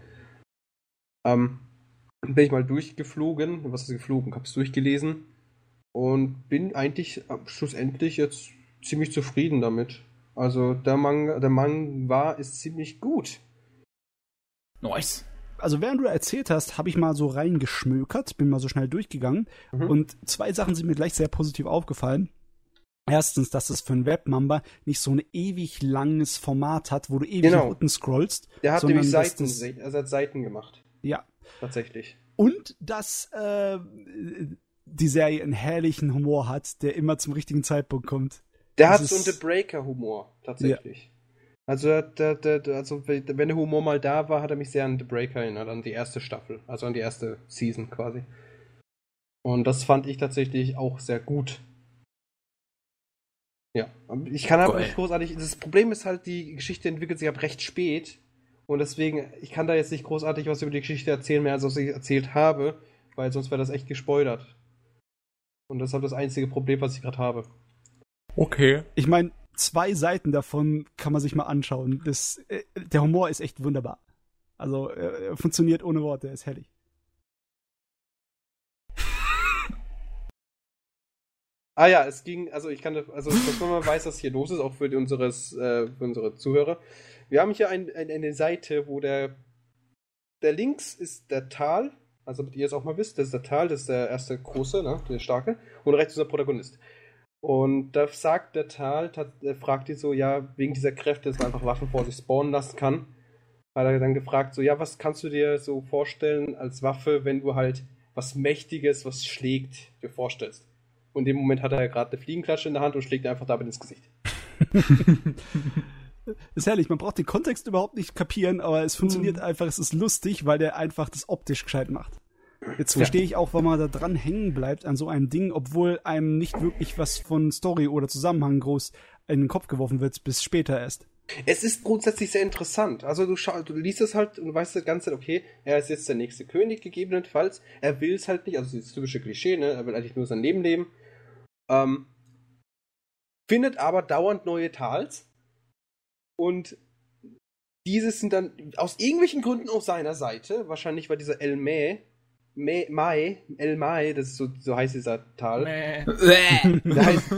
Ähm, bin ich mal durchgeflogen, was ist geflogen, hab's durchgelesen und bin eigentlich schlussendlich jetzt ziemlich zufrieden damit. Also der Manga, der Manga ist ziemlich gut. Nice. Also während du erzählt hast, habe ich mal so reingeschmökert, bin mal so schnell durchgegangen mhm. und zwei Sachen sind mir gleich sehr positiv aufgefallen. Erstens, dass es für ein Webmamba nicht so ein ewig langes Format hat, wo du ewig genau. nach unten scrollst. Der hat nämlich Seiten, das, also hat Seiten gemacht. Ja. Tatsächlich. Und dass äh, die Serie einen herrlichen Humor hat, der immer zum richtigen Zeitpunkt kommt. Der das hat so einen The Breaker-Humor, tatsächlich. Ja. Also, der, der, der, also, wenn der Humor mal da war, hat er mich sehr an The Breaker erinnert, an die erste Staffel, also an die erste Season quasi. Und das fand ich tatsächlich auch sehr gut. Ja, ich kann aber nicht großartig. Das Problem ist halt, die Geschichte entwickelt sich ab recht spät. Und deswegen, ich kann da jetzt nicht großartig was über die Geschichte erzählen, mehr als was ich erzählt habe, weil sonst wäre das echt gespoilert. Und das ist halt das einzige Problem, was ich gerade habe. Okay. Ich meine, zwei Seiten davon kann man sich mal anschauen. Das, äh, der Humor ist echt wunderbar. Also er funktioniert ohne Worte, ist herrlich. ah ja, es ging, also ich kann, also dass man mal weiß, was hier los ist, auch für, unseres, äh, für unsere Zuhörer. Wir haben hier ein, ein, eine Seite, wo der, der links ist der Tal, also damit ihr es auch mal wisst, das ist der Tal, das ist der erste große, ne, der starke, und rechts ist der Protagonist. Und da sagt der Tal, der fragt die so, ja, wegen dieser Kräfte, dass man einfach Waffen vor sich spawnen lassen kann, hat er dann gefragt, so, ja, was kannst du dir so vorstellen als Waffe, wenn du halt was Mächtiges, was schlägt, dir vorstellst? Und in dem Moment hat er ja gerade eine Fliegenklatsche in der Hand und schlägt einfach damit ins Gesicht. ist herrlich, man braucht den Kontext überhaupt nicht kapieren, aber es funktioniert mhm. einfach, es ist lustig, weil der einfach das optisch gescheit macht. Jetzt verstehe ich auch, warum man da dran hängen bleibt an so einem Ding, obwohl einem nicht wirklich was von Story oder Zusammenhang groß in den Kopf geworfen wird, bis später erst. Es ist grundsätzlich sehr interessant. Also du, schau, du liest es halt und weißt die ganze okay, er ist jetzt der nächste König gegebenenfalls. Er will es halt nicht, also das typische Klischee, ne? Er will eigentlich nur sein Leben leben. Ähm, findet aber dauernd neue Tals. Und diese sind dann aus irgendwelchen Gründen auf seiner Seite. Wahrscheinlich war dieser El May Me, Mai, El Mai, das ist so, so heißt dieser Tal. der heißt,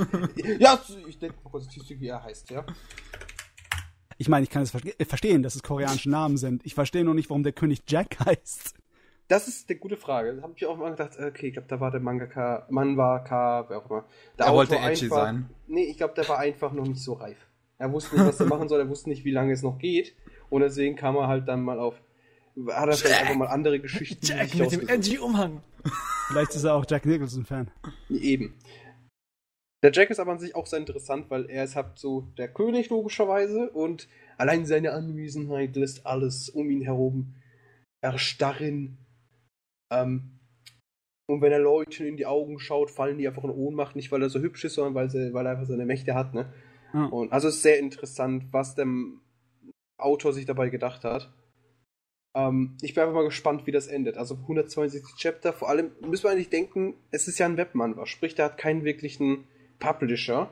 ja, ich denke mal kurz, wie er heißt, ja. Ich meine, ich kann es verstehen, dass es koreanische Namen sind. Ich verstehe nur nicht, warum der König Jack heißt. Das ist eine gute Frage. Da habe ich auch mal gedacht, okay, ich glaube, da war der Mangaka, Manwaka, wer auch immer. Der er wollte edgy einfach, sein. Nee, ich glaube, der war einfach noch nicht so reif. Er wusste nicht, was er machen soll, er wusste nicht, wie lange es noch geht. Und deswegen kam er halt dann mal auf hat er vielleicht einfach mal andere Geschichten. Jack mit dem edgy Umhang. Vielleicht ist er auch Jack Nicholson-Fan. Eben. Der Jack ist aber an sich auch sehr interessant, weil er ist halt so der König logischerweise und allein seine Anwesenheit lässt alles um ihn herum erstarren. Ähm, und wenn er Leuten in die Augen schaut, fallen die einfach in Ohnmacht, nicht weil er so hübsch ist, sondern weil, sie, weil er einfach seine Mächte hat. Ne? Mhm. Und also es ist sehr interessant, was der Autor sich dabei gedacht hat. Ähm, ich bin einfach mal gespannt, wie das endet. Also 162 Chapter, vor allem müssen wir eigentlich denken, es ist ja ein Webmann, sprich, der hat keinen wirklichen Publisher.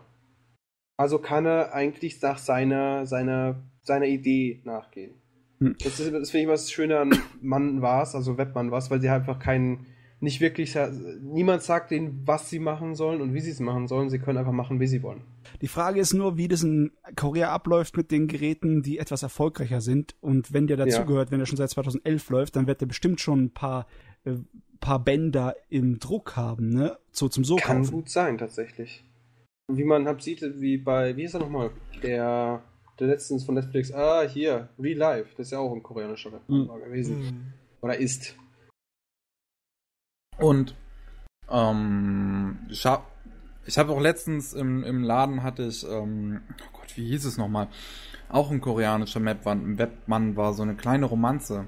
Also kann er eigentlich nach seiner, seiner, seiner Idee nachgehen. Hm. Das, ist, das finde ich was Schöne an Mann war's, also Webmann war's, weil sie halt einfach keinen, nicht wirklich, niemand sagt ihnen, was sie machen sollen und wie sie es machen sollen. Sie können einfach machen, wie sie wollen. Die Frage ist nur, wie das in Korea abläuft mit den Geräten, die etwas erfolgreicher sind. Und wenn der dazugehört, ja. wenn der schon seit 2011 läuft, dann wird der bestimmt schon ein paar, äh, paar Bänder im Druck haben, ne? So zum so Kann gut sein, tatsächlich. Wie man halt sieht, wie bei, wie ist er nochmal? Der, der letztens von Netflix, ah, hier, Real Life, das ist ja auch ein koreanischer mhm. gewesen. Mhm. Oder ist. Und ähm, ich habe ich hab auch letztens im, im Laden hatte ich, ähm, oh Gott, wie hieß es nochmal? Auch ein koreanischer Webmann, Webmann war so eine kleine Romanze.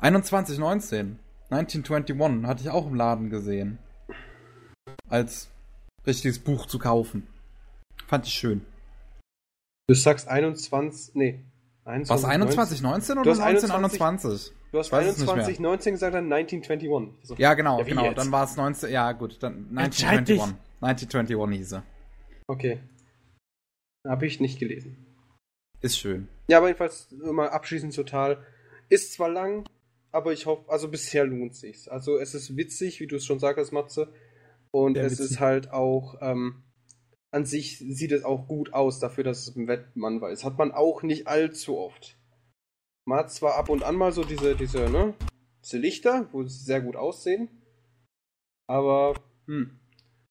2119, 1921 hatte ich auch im Laden gesehen. Als richtiges Buch zu kaufen. Fand ich schön. Du sagst 21, nee. 21, Was, 2119 oder 1921? Du hast 21, 19 gesagt, dann 1921. So. Ja, genau, ja, genau. Jetzt? Dann war es 19, ja gut, dann 1921. 1921 hieß er. Okay. Habe ich nicht gelesen. Ist schön. Ja, aber jedenfalls mal abschließend total. Ist zwar lang, aber ich hoffe, also bisher lohnt sich's. Also es ist witzig, wie du es schon sagst, Matze. Und Sehr es witzig. ist halt auch, ähm, an sich sieht es auch gut aus dafür, dass es ein Wettmann war. Das hat man auch nicht allzu oft. Man hat zwar ab und an mal so diese, diese, ne, diese Lichter, wo sie sehr gut aussehen. Aber, hm.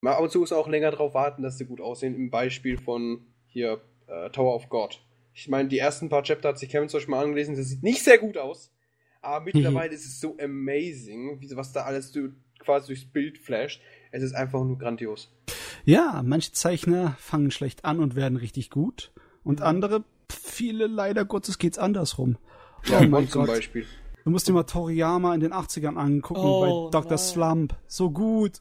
Mal ab und zu muss auch länger drauf warten, dass sie gut aussehen. Im Beispiel von hier äh, Tower of God. Ich meine, die ersten paar Chapter hat sich Kevin zum Beispiel mal angelesen, das sieht nicht sehr gut aus. Aber mittlerweile ist es so amazing, wie, was da alles du, quasi durchs Bild flasht. Es ist einfach nur grandios. Ja, manche Zeichner fangen schlecht an und werden richtig gut. Und andere, viele leider Gottes geht's andersrum. Ja, oh mein zum Gott. Beispiel. Du musst dir mal Toriyama in den 80ern angucken Oh, bei Dr. nein. Slump. So gut.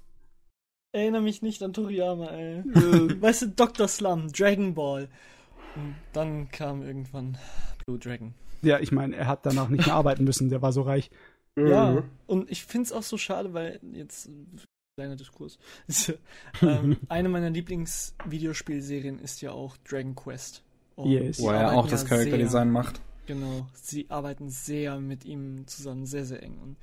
Erinnere mich nicht an Toriyama, ey. Äh, weißt du, Dr. Slum, Dragon Ball. Und dann kam irgendwann Blue Dragon. ja, ich meine, er hat danach nicht mehr arbeiten müssen, der war so reich. Ja, Mhm. und ich finde es auch so schade, weil jetzt kleiner Diskurs. ähm, eine meiner Lieblingsvideospielserien ist ja auch Dragon Quest. Und Yes. Wo er auch das ja Character sehr- Design macht. Genau, sie arbeiten sehr mit ihm zusammen, sehr, sehr eng. Und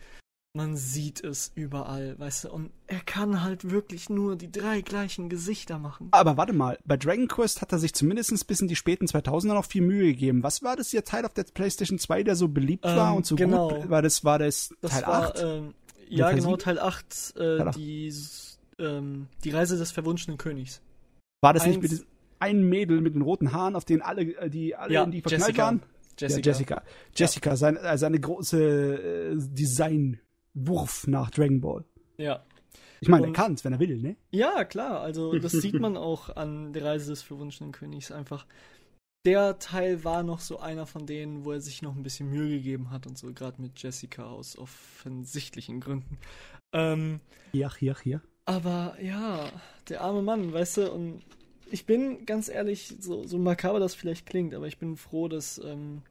man sieht es überall, weißt du, und er kann halt wirklich nur die drei gleichen Gesichter machen. Aber warte mal, bei Dragon Quest hat er sich zumindest bis in die späten 2000er noch viel Mühe gegeben. Was war das hier Teil auf der PlayStation 2, der so beliebt war Ähm, und so genau. gut? War das, war das, Das Teil war, 8? Ähm, ja, Teil genau, sieben? Teil 8, äh, Teil acht. Die, s- ähm, die Reise des verwunschenen Königs. war das nicht eins- mit diesem einen Mädel mit den roten Haaren, auf denen alle, äh, die alle Ja, in die verknallt Jessica. waren? Jessica. Ja, Jessica. Jessica, sein, äh, seine große äh, Designwurf nach Dragon Ball. Ja. Ich meine, er Und- kann's, wenn er will, ne? Ja, klar, also das sieht man auch an der Reise des verwunschenen Königs einfach. Der Teil war noch so einer von denen, wo er sich noch ein bisschen Mühe gegeben hat und so, gerade mit Jessica aus offensichtlichen Gründen. Ähm, Hier, hier, hier. aber ja, der arme Mann, weißt du, und ich bin ganz ehrlich, so, so makaber das vielleicht klingt, aber ich bin froh, dass ähm,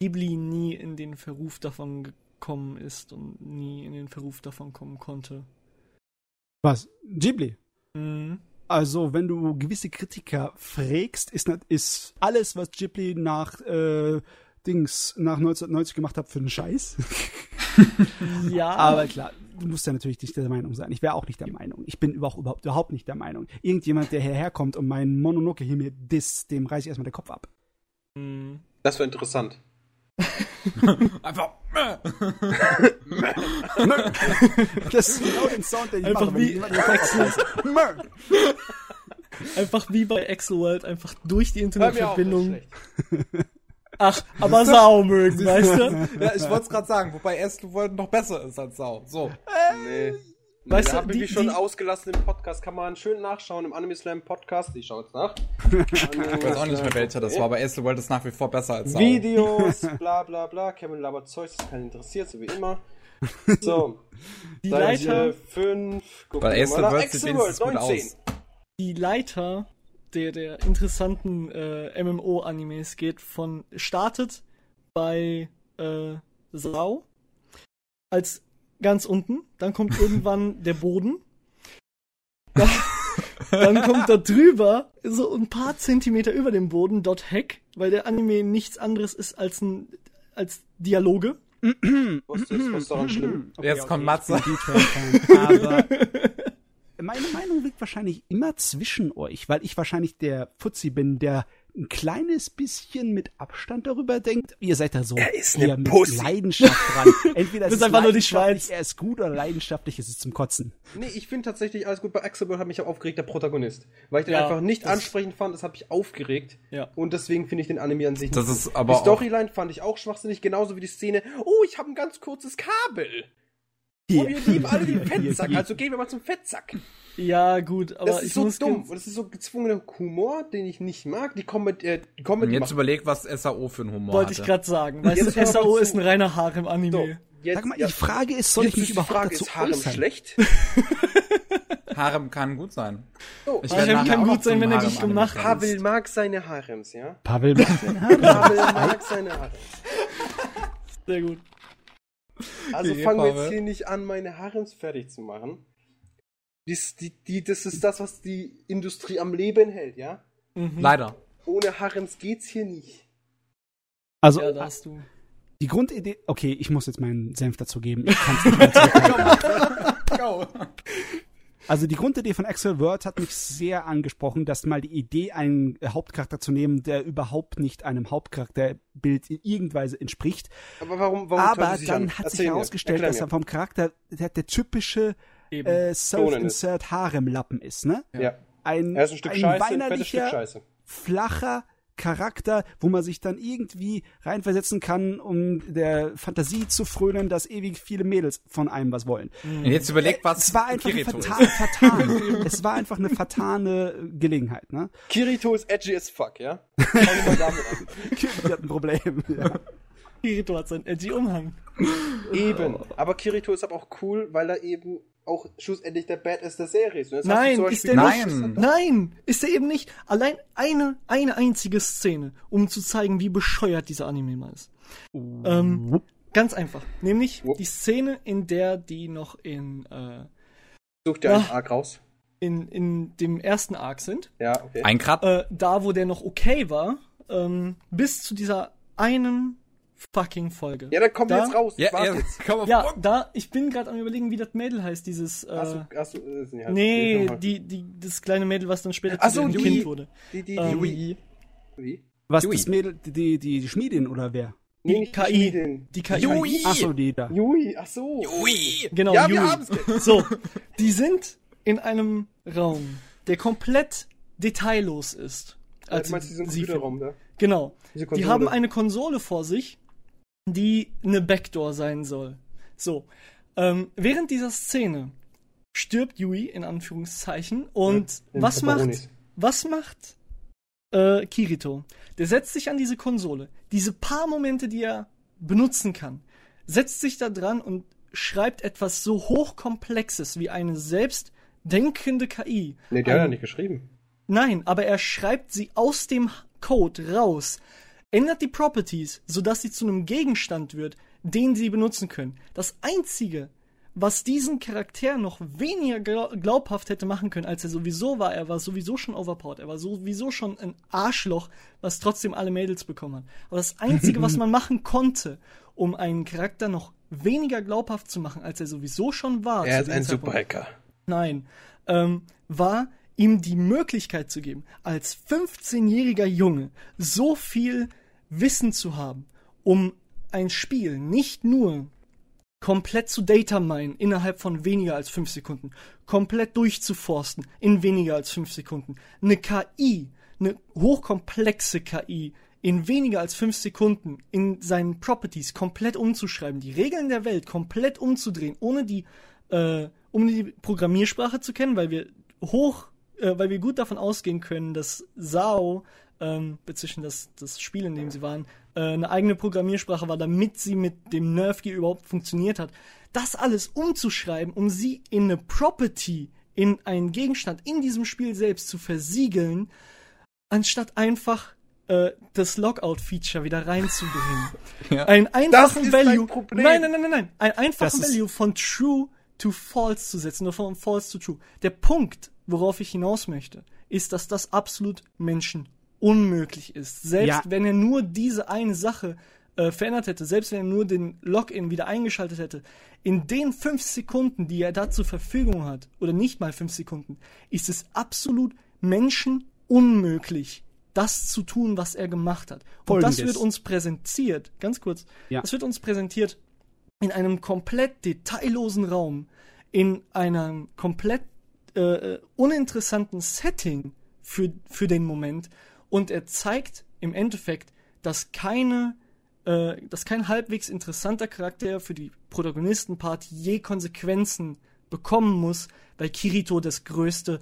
Ghibli nie in den Verruf davon gekommen ist und nie in den Verruf davon kommen konnte. Was? Ghibli. Mhm. Also, wenn du gewisse Kritiker frägst, ist, ist alles, was Ghibli nach äh, Dings nach 1990 gemacht hat, für einen Scheiß. Ja, Aber klar, du musst ja natürlich nicht der Meinung sein. Ich wäre auch nicht der Meinung. Ich bin überhaupt, überhaupt, überhaupt nicht der Meinung. Irgendjemand, der hierher kommt und meinen Mononoke hier mir disst, dem reiße ich erstmal den Kopf ab. Mhm. Das wäre interessant. Einfach. Das ist genau den Sound, den ich Einfach mache, wenn wie-. Einfach wie bei Exoworld, einfach durch die auf, Ach, aber Sau mögen, weißt du? ja, ich wollte es gerade sagen, wobei World noch besser ist als Sau. So. Nee. Nee, Weißt da du, die- mich schon die- ausgelassen im Podcast. Kann man schön nachschauen im Anime Slam Podcast. Ich schaue jetzt nach. Ich weiß auch nicht mehr welcher das war, aber World ist nach wie vor besser als Sau. Videos, bla bla bla. Kevin labert Zeugs, das keinen interessiert, so wie immer. So, Die Seite Leiter, 5. Guck Weil mal Ace. World sieht wenigstens gut 19. aus. die Leiter der, der interessanten äh, MMO-Animes geht von, startet bei äh, Sau als ganz unten, dann kommt irgendwann der Boden. Da, dann kommt da drüber, so ein paar Zentimeter über dem Boden, Dot Hack, weil der Anime nichts anderes ist als ein als Dialoge. Was ist was daran schlimm? Jetzt kommt Matze. Aber meine Meinung liegt wahrscheinlich immer zwischen euch, weil ich wahrscheinlich der Fuzzi bin, der ein kleines bisschen mit Abstand darüber denkt. Ihr seid da so Er ist eine mit Pussy. Leidenschaft dran. Entweder es ist einfach nur die Schweiz. er ist gut oder leidenschaftlich ist es zum Kotzen. Nee, ich finde tatsächlich alles gut. Bei Axel World hat mich auch aufgeregt, der Protagonist. Weil ich den Ja, einfach nicht ansprechend fand, das hat mich aufgeregt. Ja. Und deswegen finde ich den Anime an sich Das nicht ist gut. aber Die Storyline fand ich auch schwachsinnig, genauso wie die Szene, oh, ich habe ein ganz kurzes Kabel. Oh, wir lieben alle den Fettsack, also gehen wir mal zum Fettsack. Ja, gut, aber Das ich ist so muss dumm. Und das ist so gezwungener Humor, den ich nicht mag. Die Comedy, äh, die Comedy Jetzt überleg, was SAO für einen Humor Wollte hatte. ich gerade sagen. Weißt Jetzt du, SAO ist ein reiner so, Harem-Anime. jetzt, Sag mal, ja, die Frage ist, soll ich mich ist überhaupt Frage, dazu ist Harem äußern? schlecht? Harem kann gut sein. So, Ich Harem kann gut sein, wenn er Harem dich gemacht angefangen. Pavel mag seine Harems, ja? Pavel macht den Haaren. Pavel mag seine Harems. Sehr gut. Also fangen wir jetzt hier nicht an, meine Harems fertig zu machen. Dies, die, die, das ist das, was die Industrie am Leben hält, ja? Mhm. Leider. Ohne Harrems geht's hier nicht. Also, Ja, da hast du. die Grundidee, okay, ich muss jetzt meinen Senf dazu geben. Ich kann's nicht mehr. Also die Grundidee von Axel Word hat mich sehr angesprochen, dass mal die Idee, einen Hauptcharakter zu nehmen, der überhaupt nicht einem Hauptcharakterbild in irgendeiner Weise entspricht. Aber warum, warum Aber dann an? hat sich herausgestellt, dass er vom Charakter der, der typische Eben. äh, Self-Insert Harem-Lappen ist, ne? Ja. Ein, Er ist ein Stück ein Scheiße, ein fettes weinerlicher, Stück Scheiße. flacher Charakter, wo man sich dann irgendwie reinversetzen kann, um der Fantasie zu frönen, dass ewig viele Mädels von einem was wollen. Und jetzt überlegt, was Es war einfach Kirito fatal, ist. fatal. es war einfach eine fatale Gelegenheit, ne? Kirito ist edgy as fuck, ja? Fangen wir mal damit an. Die hat ein Problem. Ja. Kirito hat seinen edgy Umhang. Eben. Aber Kirito ist aber auch cool, weil er eben auch schlussendlich der Badass der Serie ist. Nein, hast du zum ist der nicht. Nein, ist er eben nicht. Allein eine, eine einzige Szene, um zu zeigen, wie bescheuert dieser Anime mal ist. Ähm, ganz einfach. Nämlich Wupp. die Szene, in der die noch in, äh, Such dir einen Ach. Arc raus. in, in dem ersten Arc sind. Ja, okay. Ein Grad. Äh, da, wo der noch okay war, ähm, bis zu dieser einen fucking Folge. ja, dann komm Da- jetzt raus. Ja, ja, jetzt. komm auf Ja, da, ich bin gerade am überlegen, wie das Mädel heißt, dieses, äh, Achso, achso, äh, ja, nee, nochmal. die, die, das kleine Mädel, was dann später Ach zu so, dem die- Kind wurde. Die, die, die, Ähm, Wie? Wie? Was, Yui. das Mädel, die, die, die Schmiedin oder wer? Die nicht KI. Die KI. Yui. Achso, die da. Jui, ach so. Ui. Genau, Ja, jetzt. So, die sind in einem Raum, der komplett detaillos ist. Also, Als du meinst diesen sie Computerraum da? Genau. Diese Die haben eine Konsole vor sich, die eine Backdoor sein soll. So. Ähm, während dieser Szene stirbt Yui in Anführungszeichen und in was macht was macht äh, Kirito? Der setzt sich an diese Konsole. Diese paar Momente, die er benutzen kann, setzt sich da dran und schreibt etwas so hochkomplexes wie eine selbstdenkende KI. Nee, der hat Ein- er nicht geschrieben. Nein, aber er schreibt sie aus dem Code raus, ändert die Properties, sodass sie zu einem Gegenstand wird, den sie benutzen können. Das einzige, was diesen Charakter noch weniger glau- glaubhaft hätte machen können, als er sowieso war, er war sowieso schon overpowered, er war sowieso schon ein Arschloch, was trotzdem alle Mädels bekommen hat. Aber das einzige, was man machen konnte, um einen Charakter noch weniger glaubhaft zu machen, als er sowieso schon war. Er ist ein Zeitpunkt, Superhacker. Nein, ähm, war ihm die Möglichkeit zu geben, als 15-jähriger Junge so viel Wissen zu haben, um ein Spiel nicht nur komplett zu dataminen innerhalb von weniger als 5 Sekunden, komplett durchzuforsten in weniger als 5 Sekunden, eine KI, eine hochkomplexe KI in weniger als 5 Sekunden in seinen Properties komplett umzuschreiben, die Regeln der Welt komplett umzudrehen, ohne die äh, um die Programmiersprache zu kennen, weil wir hoch, äh, weil wir gut davon ausgehen können, dass Sao, ähm, beziehungsweise das, das Spiel, in dem sie waren, äh, eine eigene Programmiersprache war, damit sie mit dem Nerfgear überhaupt funktioniert hat. Das alles umzuschreiben, um sie in eine Property, in einen Gegenstand in diesem Spiel selbst zu versiegeln, anstatt einfach äh, das Logout-Feature wieder reinzubringen. Ja. Ein einfachen Value. Nein, nein, nein, nein, nein. Ein einfachen Value von True to False zu setzen oder von False to True. Der Punkt, worauf ich hinaus möchte, ist, dass das absolut Menschen unmöglich ist. Selbst Ja. wenn er nur diese eine Sache äh, verändert hätte, selbst wenn er nur den Login wieder eingeschaltet hätte, in den fünf Sekunden, die er da zur Verfügung hat, oder nicht mal fünf Sekunden, ist es absolut menschenunmöglich, das zu tun, was er gemacht hat. Und das Folgendes. wird uns präsentiert, ganz kurz, Ja. das wird uns präsentiert in einem komplett detaillosen Raum, in einem komplett äh, uninteressanten Setting für, für den Moment und er zeigt im Endeffekt, dass keine äh, dass kein halbwegs interessanter Charakter für die Protagonistenparty je Konsequenzen bekommen muss, weil Kirito das größte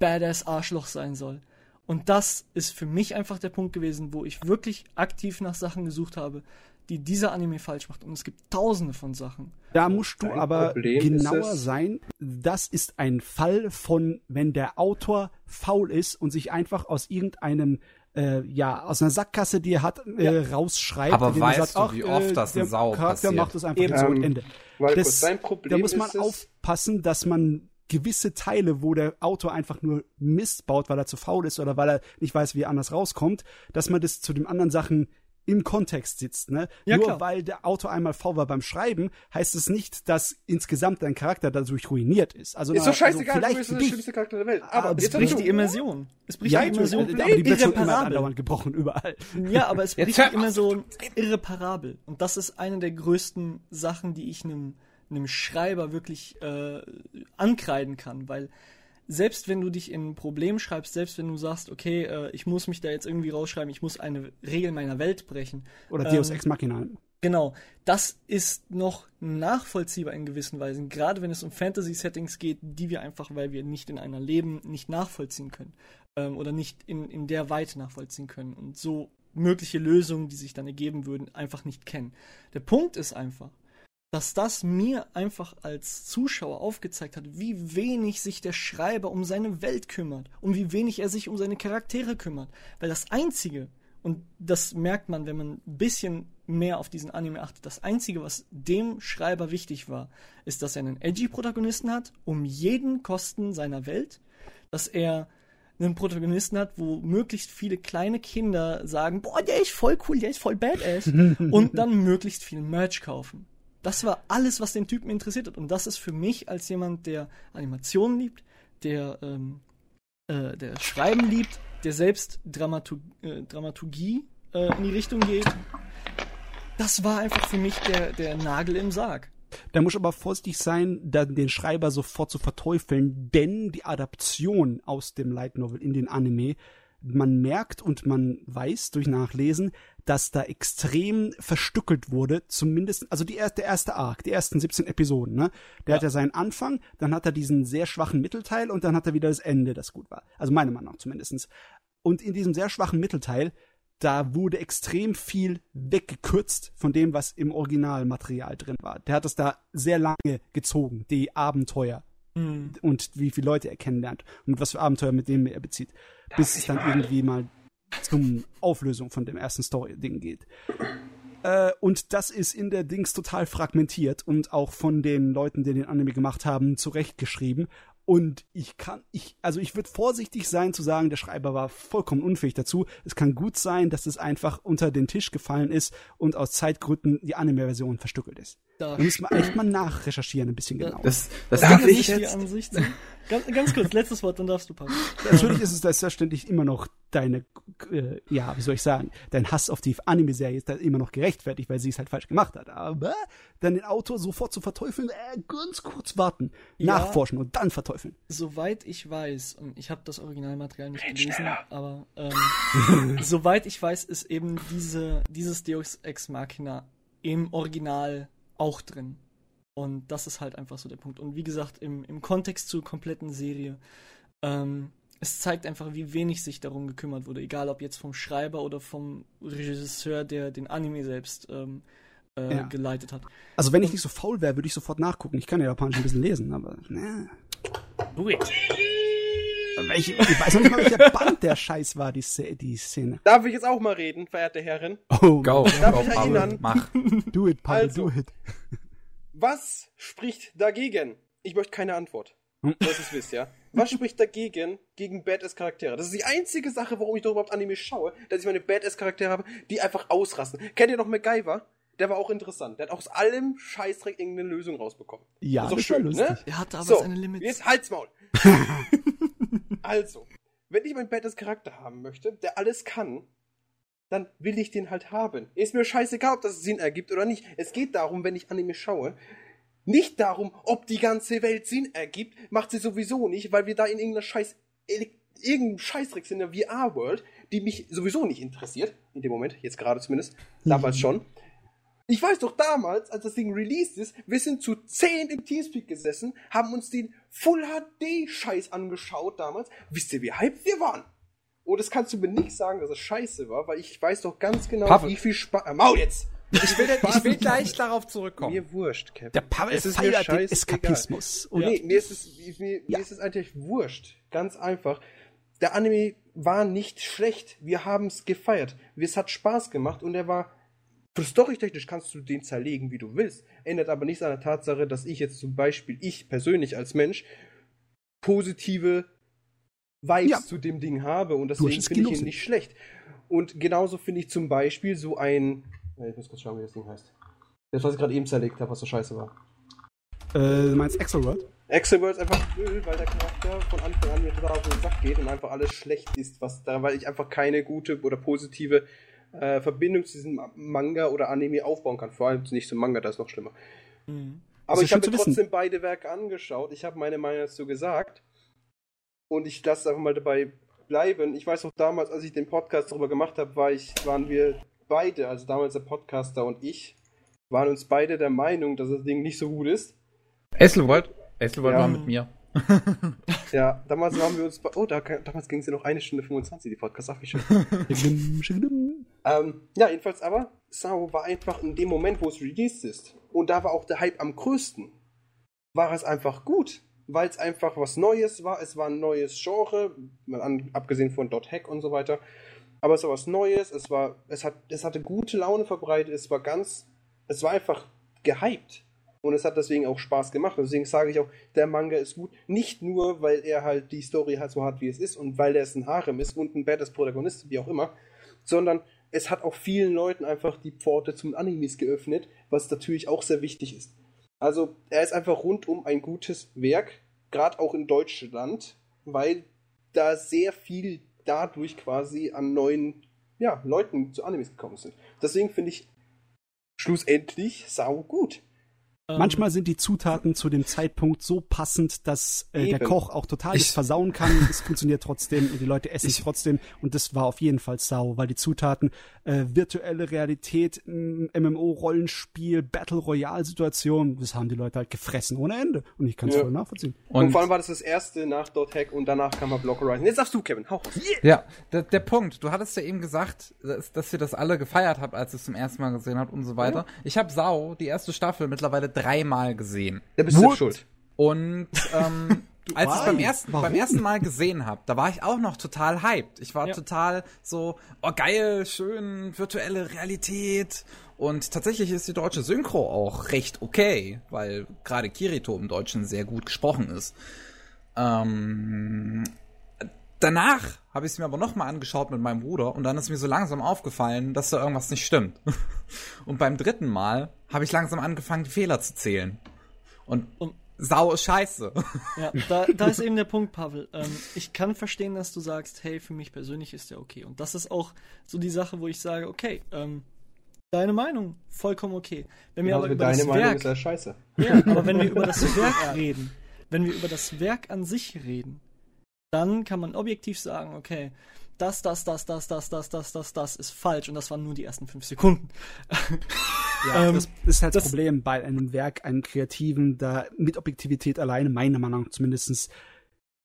Badass Arschloch sein soll. Und das ist für mich einfach der Punkt gewesen, wo ich wirklich aktiv nach Sachen gesucht habe, die dieser Anime falsch macht. Und es gibt tausende von Sachen. Da musst du Dein aber Problem genauer sein. Das ist ein Fall von, wenn der Autor faul ist und sich einfach aus irgendeinem, äh, ja, aus einer Sackgasse, die er hat, äh, rausschreibt. Aber indem er weißt du, wie oft das der in Sau Charakter passiert? macht das einfach Eben. jetzt so und Ähm, Ende. Weil Das, dein Problem da muss man aufpassen, dass man gewisse Teile, wo der Autor einfach nur Mist baut, weil er zu faul ist oder weil er nicht weiß, wie er anders rauskommt, dass man das zu den anderen Sachen im Kontext sitzt. Ne? Ja, Nur klar. weil der Autor einmal faul war beim Schreiben, heißt es nicht, dass insgesamt dein Charakter dadurch ruiniert ist. Also, Ist na, doch scheißegal, also du vielleicht bist für der schlimmste Charakter der Welt. Aber Aber es bricht die. Immersion. Es bricht Ja, die Immersion aber die wird immer andauernd gebrochen, überall. Ja, aber es bricht die Immersion irreparabel. Und das ist eine der größten Sachen, die ich einem, einem Schreiber wirklich äh, ankreiden kann, weil selbst wenn du dich in ein Problem schreibst, selbst wenn du sagst, okay, äh, ich muss mich da jetzt irgendwie rausschreiben, ich muss eine Regel meiner Welt brechen, Oder Deus Ähm, Ex Machina. Genau, das ist noch nachvollziehbar in gewissen Weisen, gerade wenn es um Fantasy-Settings geht, die wir einfach, weil wir nicht in einer leben, nicht nachvollziehen können ähm, oder nicht in, in der Weite nachvollziehen können und so mögliche Lösungen, die sich dann ergeben würden, einfach nicht kennen. Der Punkt ist einfach, dass das mir einfach als Zuschauer aufgezeigt hat, wie wenig sich der Schreiber um seine Welt kümmert und wie wenig er sich um seine Charaktere kümmert. Weil das Einzige, und das merkt man, wenn man ein bisschen mehr auf diesen Anime achtet, das Einzige, was dem Schreiber wichtig war, ist, dass er einen edgy Protagonisten hat, um jeden Kosten seiner Welt, dass er einen Protagonisten hat, wo möglichst viele kleine Kinder sagen, boah, der ist voll cool, der ist voll badass und dann möglichst viel Merch kaufen. Das war alles, was den Typen interessiert hat. Und das ist für mich als jemand, der Animationen liebt, der, ähm, äh, der Schreiben liebt, der selbst Dramatu äh, Dramaturgie äh, in die Richtung geht. Das war einfach für mich der, der Nagel im Sarg. Da muss aber vorsichtig sein, dann den Schreiber sofort zu verteufeln, denn die Adaption aus dem Light Novel in den Anime, man merkt und man weiß durch Nachlesen, dass da extrem verstückelt wurde, zumindest, also die, er- der erste Arc, die ersten 17 Episoden, ne? Der hat ja seinen Anfang, dann hat er diesen sehr schwachen Mittelteil und dann hat er wieder das Ende, das gut war. Also meiner Meinung nach zumindestens. Und in diesem sehr schwachen Mittelteil, da wurde extrem viel weggekürzt von dem, was im Originalmaterial drin war. Der hat es da sehr lange gezogen, die Abenteuer und wie viele Leute er kennenlernt und was für Abenteuer mit denen er bezieht, bis es dann irgendwie mal zum Auflösung von dem ersten Story-Ding geht. Äh, und das ist in der Dings total fragmentiert und auch von den Leuten, die den Anime gemacht haben, zurechtgeschrieben. Und ich kann, ich, also ich würde vorsichtig sein zu sagen, der Schreiber war vollkommen unfähig dazu. Es kann gut sein, dass es einfach unter den Tisch gefallen ist und aus Zeitgründen die Anime-Version verstückelt ist. Da Da muss man echt mal nachrecherchieren, ein bisschen genauer. Das, das Darf Ding ist, ich nicht die jetzt-. Ganz, ganz kurz, letztes Wort, dann darfst du, Papa. Natürlich ist es selbstverständlich immer noch deine, äh, ja, wie soll ich sagen, dein Hass auf die Anime-Serie ist da immer noch gerechtfertigt, weil sie es halt falsch gemacht hat. Aber dann den Autor sofort zu verteufeln, äh, ganz kurz warten, Ja. nachforschen und dann verteufeln. Soweit ich weiß, und ich habe das Originalmaterial nicht gelesen, aber ähm, soweit ich weiß, ist eben diese, dieses Deus Ex Machina im Original auch drin. Und das ist halt einfach so der Punkt. Und wie gesagt, im, im Kontext zur kompletten Serie, ähm, es zeigt einfach, wie wenig sich darum gekümmert wurde, egal ob jetzt vom Schreiber oder vom Regisseur, der den Anime selbst ähm, äh, Ja. geleitet hat. Also wenn ich nicht so faul wäre, würde ich sofort nachgucken. Ich kann ja Japanisch ein bisschen lesen, aber ne. Ich, ich weiß noch nicht mal, welcher Band der Scheiß war, die, die Szene. Darf ich jetzt auch mal reden, verehrte Herren? Oh, Go, Darf go, ich Pavel, erinnern? mach. do it, Pavel, Also. do it. Was spricht dagegen? Ich möchte keine Antwort. Hm. Ihr es wisst, ja? Was spricht dagegen gegen Badass-Charaktere? Das ist die einzige Sache, warum ich doch überhaupt Anime schaue, dass ich meine Badass-Charaktere habe, die einfach ausrasten. Kennt ihr noch MacGyver? Der war auch interessant. Der hat aus allem Scheißdreck irgendeine Lösung rausbekommen. Ja, ist doch das war schön, lustig. ne? Er hatte aber So, seine Limits. jetzt halt's Maul. also, wenn ich meinen Badass-Charakter haben möchte, der alles kann, dann will ich den halt haben. Ist mir scheißegal, ob das Sinn ergibt oder nicht. Es geht darum, wenn ich Anime schaue, nicht darum, ob die ganze Welt Sinn ergibt, macht sie sowieso nicht, weil wir da in irgendeiner Scheiß, irgendeinem Scheißdreck sind in der VR-World, die mich sowieso nicht interessiert. In dem Moment, jetzt gerade zumindest. Damals schon. Ich weiß doch damals, als das Ding released ist, wir sind zu 10 im Teamspeak gesessen, haben uns den Full HD Scheiß angeschaut damals. Wisst ihr, wie hyped wir waren? Oh, das kannst du mir nicht sagen, dass es scheiße war, weil ich weiß doch ganz genau, Pavel. wie viel Spaß. Äh, Maul jetzt! Ich will, ich will gleich darauf zurückkommen. Mir wurscht, Cap. Der Pavel Es ist mir feiert den scheißegal. Eskapismus. Und Nee, mir ist es, mir, Ja. mir ist es eigentlich wurscht. Ganz einfach. Der Anime war nicht schlecht. Wir haben es gefeiert. Es hat Spaß gemacht und er war. Für storytechnisch kannst du den zerlegen, wie du willst. Ändert aber nichts an der Tatsache, dass ich jetzt zum Beispiel, ich persönlich als Mensch, positive Vibes Ja. zu dem Ding habe und deswegen es finde ich ihn nicht schlecht. Und genauso finde ich zum Beispiel so ein. Äh, Ich muss kurz schauen, wie das Ding heißt. Das, was ich gerade eben zerlegt habe, was so scheiße war. Äh, du meinst Exoworld? Exoworld ist einfach Müll, weil der Charakter von Anfang an mir total auf den Sack geht und einfach alles schlecht ist, was da, weil ich einfach keine gute oder positive äh, Verbindung zu diesem Manga oder Anime aufbauen kann. Vor allem nicht zum Manga, das ist noch schlimmer. Mhm. Aber ist ich habe mir zu wissen. trotzdem beide Werke angeschaut. Ich habe meine Meinung dazu gesagt. Und ich lasse einfach mal dabei bleiben. Ich weiß auch damals, als ich den Podcast darüber gemacht habe, war ich, waren wir beide, also damals der Podcaster und ich, waren uns beide der Meinung, dass das Ding nicht so gut ist. Esselwold? Esselwold Ja. war mit mir. Ja, damals waren wir uns bei, oh, da, damals ging es ja noch eine Stunde 25, die Podcast, ach wie schön. Ähm, ja, jedenfalls aber, Sao war einfach in dem Moment, wo es released ist, und da war auch der Hype am größten, war es einfach gut, weil es einfach was Neues war, es war ein neues Genre, mal an, abgesehen von Dot Hack und so weiter, aber es war was Neues, es war, es hat, es hatte gute Laune verbreitet, es war ganz, es war einfach gehypt. Und es hat deswegen auch Spaß gemacht. Deswegen sage ich auch, der Manga ist gut. Nicht nur, weil er halt die Story halt so hat, wie es ist und weil er es ein Harem ist und ein badass Protagonist, wie auch immer, sondern es hat auch vielen Leuten einfach die Pforte zum Animes geöffnet, was natürlich auch sehr wichtig ist. Also er ist einfach rundum ein gutes Werk, gerade auch in Deutschland, weil da sehr viel dadurch quasi an neuen ja, Leuten zu Animes gekommen sind. Deswegen finde ich schlussendlich sau gut. Ähm, Manchmal sind die Zutaten zu dem Zeitpunkt so passend, dass äh, der. Koch auch total Ich- versauen kann. Es funktioniert trotzdem und die Leute essen es trotzdem. Und das war auf jeden Fall sau, weil die Zutaten äh, virtuelle Realität, MMO-Rollenspiel, Battle Royale-Situation, das haben die Leute halt gefressen ohne Ende. Und ich kann es Ja. voll nachvollziehen. Und, Und, vor allem war das das erste nach Dot Hack und danach kam mal Block Horizon. Jetzt darfst du, Kevin, hau raus. ja, der, der Punkt, du hattest ja eben gesagt, dass, dass ihr das alle gefeiert habt, als ihr es zum ersten Mal gesehen habt und so weiter. Ich habe Sau, die erste Staffel, mittlerweile dreimal gesehen. Da bist du What? schuld. Und ähm, als ich es beim ersten, Warum? beim ersten Mal gesehen habe, da war ich auch noch total hyped. Ich war Ja. total so, oh geil, schön, virtuelle Realität. Und tatsächlich ist die deutsche Synchro auch recht okay, weil gerade Kirito im Deutschen sehr gut gesprochen ist. Ähm, danach habe ich es mir aber nochmal angeschaut mit meinem Bruder und dann ist mir so langsam aufgefallen, dass da irgendwas nicht stimmt. Und beim dritten Mal habe ich langsam angefangen, die Fehler zu zählen. Und, Und- Sau ist scheiße. Ja, da, da ist eben der Punkt, Pavel. Ähm, ich kann verstehen, dass du sagst, hey, für mich persönlich ist der okay. Und das ist auch so die Sache, wo ich sage, okay, ähm, deine Meinung, vollkommen okay. Wenn wir Genauso aber über deine das Meinung Werk, ist ja scheiße. ja, aber wenn wir über das Werk reden, wenn wir über das Werk an sich reden, dann kann man objektiv sagen, okay, das, das, das, das, das, das, das, das, das ist falsch und das waren nur die ersten fünf Sekunden. Ja, Ähm, das ist halt das, das- Problem bei einem Werk, einem Kreativen, da mit Objektivität alleine, meiner Meinung nach zumindestens,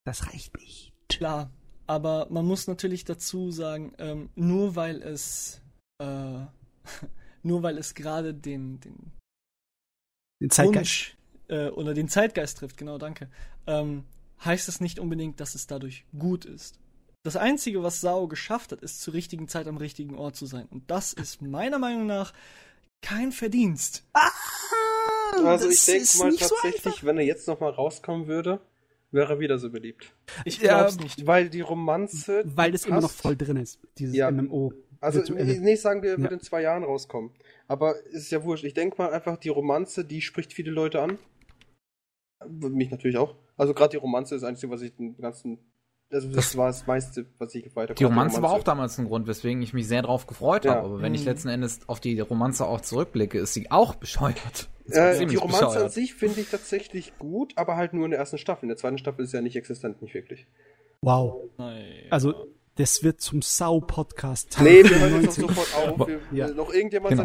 das reicht nicht. Klar, aber man muss natürlich dazu sagen, ähm, nur weil es äh, nur weil es gerade den, den Den Zeitgeist. Wunsch äh, oder den Zeitgeist trifft, genau, danke, ähm, heißt es nicht unbedingt, dass es dadurch gut ist. Das Einzige, was Sao geschafft hat, ist zur richtigen Zeit am richtigen Ort zu sein. Und das ist meiner Meinung nach kein Verdienst. Also Das ich denke mal nicht so tatsächlich, wenn er jetzt nochmal rauskommen würde, wäre er wieder so beliebt. Ich Ja, glaub's nicht. Weil die Romanze. Weil das immer noch voll drin ist, dieses Ja. MMO. Also nicht sagen wir, er wird Ja. in zwei Jahren rauskommen. Aber ist ja wurscht. Ich denke mal einfach, die Romanze, die spricht viele Leute an. Mich natürlich auch. Also gerade die Romanze ist das Einzige, was ich den ganzen. Also das, Das- war das meiste, was ich gefeiert habe. Die Romanze war auch damals ein Grund, weswegen ich mich sehr drauf gefreut Ja. habe. Aber wenn ich Mhm. letzten Endes auf die Romanze auch zurückblicke, ist sie auch bescheuert. Äh, die Romanze an bescheuert. sich finde ich tatsächlich gut, aber halt nur in der ersten Staffel. In der zweiten Staffel ist ja nicht existent, nicht wirklich. Wow. Nein. Also, das wird zum Sau-Podcast. Nee, wir hören jetzt sofort auf. Wir, Ja. äh, Noch irgendjemand Genau.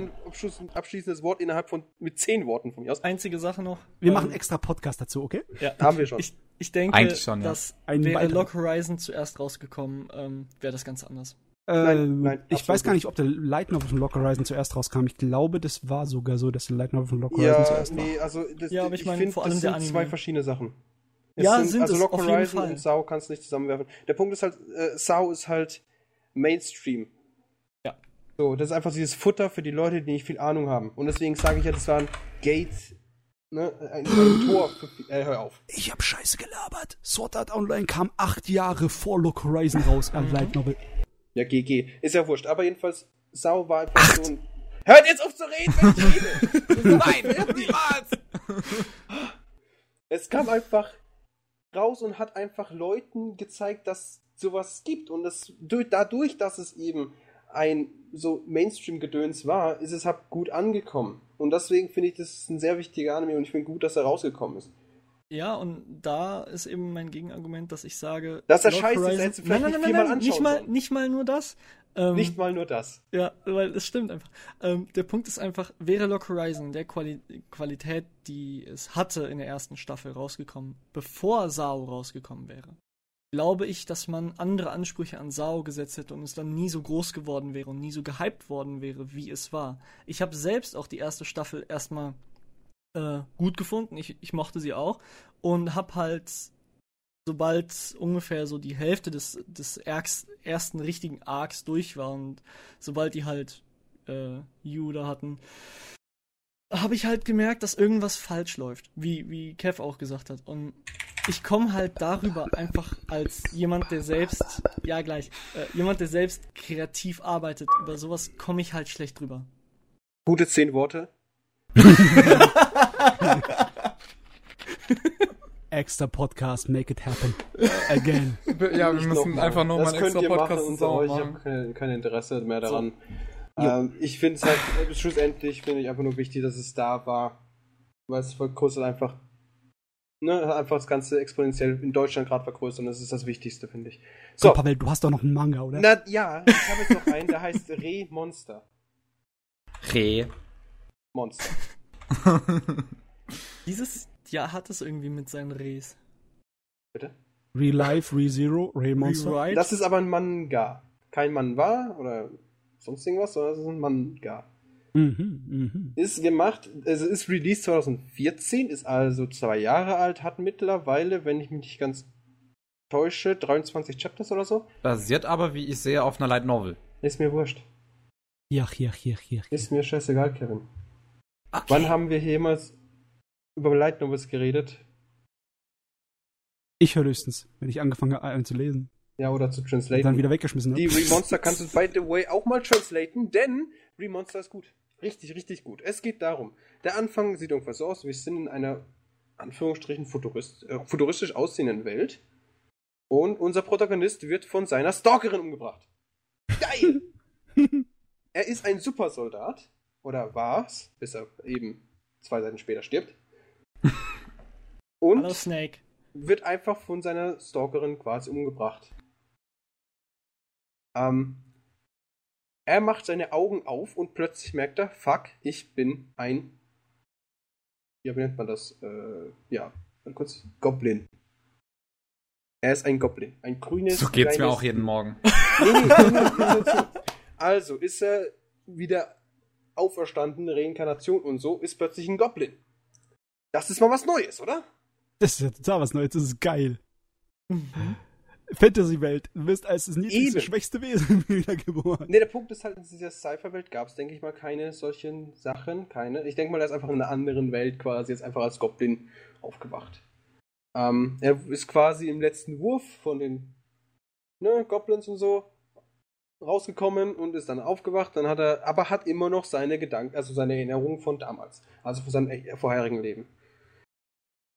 sein abschließendes Wort innerhalb von mit zehn Worten von mir aus. Einzige Sache noch. Wir ähm, machen extra Podcast dazu, okay? ja. Haben wir schon. Ich, ich denke, Eigentlich schon, ja. dass Ein wäre weiterer. Lock Horizon zuerst rausgekommen, ähm, wäre das ganz anders. Nein, nein, ich weiß gar nicht, ob der Light Novel von Lock Horizon zuerst rauskam. Ich glaube, das war sogar so, dass der Light Novel von Lock Horizon Ja, zuerst war. nee, also das, Ja, aber ich meine, finde, vor allem das der sind Anime. zwei verschiedene Sachen. Ja, sind also es, Lock auf jeden Horizon Fall. und Sau kannst du nicht zusammenwerfen. Der Punkt ist halt, äh, Sau ist halt Mainstream. Ja. So, das ist einfach dieses Futter für die Leute, die nicht viel Ahnung haben. Und deswegen sage ich ja, das war ein Gate ne, ein, ein Tor. Für, äh, hör auf. Ich hab Scheiße gelabert. Sword Art Online kam acht Jahre vor Lock Horizon raus, ein Light Novel. Ja, GG. Ist ja wurscht. Aber jedenfalls, Sau war einfach so ein. Hört jetzt auf zu reden, wenn ich rede! Nein, niemals! Es kam einfach raus und hat einfach Leuten gezeigt, dass sowas gibt. Und das, durch, dadurch, dass es eben ein so Mainstream-Gedöns war, ist es halt gut angekommen. Und deswegen finde ich, das ist ein sehr wichtiger Anime und ich finde gut, dass er rausgekommen ist. Ja, und da ist eben mein Gegenargument, dass ich sage. Dass er Log scheiße ist, Horizon- hättest du vielleicht nein, nicht nein, viermal nein, nein, nicht mal, sollen. nicht mal nur das. Ähm, Nicht mal nur das. Ja, weil es stimmt einfach. Ähm, der Punkt ist einfach, wäre Lock Horizon der Quali Qualität, die es hatte in der ersten Staffel rausgekommen, bevor Sao rausgekommen wäre, glaube ich, dass man andere Ansprüche an Sao gesetzt hätte und es dann nie so groß geworden wäre und nie so gehypt worden wäre, wie es war. Ich habe selbst auch die erste Staffel erstmal äh, gut gefunden. Ich, ich mochte sie auch und habe halt sobald ungefähr so die Hälfte des, des Arcs, ersten richtigen Arcs durch war und sobald die halt äh, Yu da hatten, habe ich halt gemerkt, dass irgendwas falsch läuft, wie, wie Kev auch gesagt hat. Und ich komme halt darüber einfach als jemand, der selbst, ja gleich, äh, jemand, der selbst kreativ arbeitet, über sowas komme ich halt schlecht drüber. Gute zehn Worte. Extra Podcast, make it happen. Again. Ja, wir müssen nochmal. einfach nochmal einen extra Podcast machen zusammen euch. Ich machen. habe kein, kein Interesse mehr daran. Ähm, ich finde es halt, äh, schlussendlich finde ich einfach nur wichtig, dass es da war. Weil es vergrößert einfach, ne, einfach das Ganze exponentiell in Deutschland gerade vergrößert und das ist das Wichtigste, finde ich. So, Komm, Pavel, du hast doch noch einen Manga, oder? na ja, ich habe jetzt noch einen, der heißt Re Monster. Re. Monster. Dieses Jahr hat es irgendwie mit seinen Rehs. Bitte? Real Life, Re Zero, Re? Das ist aber ein Manga. Kein Manwa oder sonst irgendwas, sondern es ist ein Manga. Mhm, mhm. Ist gemacht, also ist released 2014, ist also zwei Jahre alt, hat mittlerweile, wenn ich mich nicht ganz täusche, 23 Chapters oder so. Basiert aber, wie ich sehe, auf einer Light Novel. Ist mir wurscht. Ja, hier, hier, hier. Ist mir scheißegal, Kevin. Okay. Wann haben wir jemals über Light Novels geredet? Ich höre höchstens, wenn ich angefangen habe, einen zu lesen. Ja, oder zu Und translaten. dann wieder weggeschmissen Die habe. Remonster kannst du, by the way, auch mal translaten, denn Remonster ist gut. Richtig, richtig gut. Es geht darum, der Anfang sieht ungefähr so aus, wir sind in einer, Anführungsstrichen, futurist, äh, futuristisch aussehenden Welt und unser Protagonist wird von seiner Stalkerin umgebracht. Geil! er ist ein Supersoldat, oder war's, bis er eben zwei Seiten später stirbt. Und Hallo Snake. wird einfach von seiner Stalkerin quasi umgebracht. Ähm, er macht seine Augen auf und plötzlich merkt er, fuck, ich bin ein, ja, wie nennt man das? Äh, ja, mal kurz, Goblin. Er ist ein Goblin. Ein grünes, So geht's mir kleines- auch jeden Morgen. Nee, nee, nee, nee, nee, nee. Also ist er wieder auferstanden, Reinkarnation und so, ist plötzlich ein Goblin. Das ist mal was Neues, oder? Das ist ja total was Neues, das ist geil. Fantasy-Welt. Du wirst als das niedrigste, schwächste Wesen wiedergeboren. Ne, der Punkt ist halt, in dieser Cypher-Welt gab es, denke ich mal, keine solchen Sachen. Keine. Ich denke mal, er ist einfach in einer anderen Welt quasi jetzt einfach als Goblin aufgewacht. Ähm, er ist quasi im letzten Wurf von den ne, Goblins und so rausgekommen und ist dann aufgewacht. Dann hat er, aber hat immer noch seine Gedanken, also seine Erinnerungen von damals. Also von seinem äh, vorherigen Leben.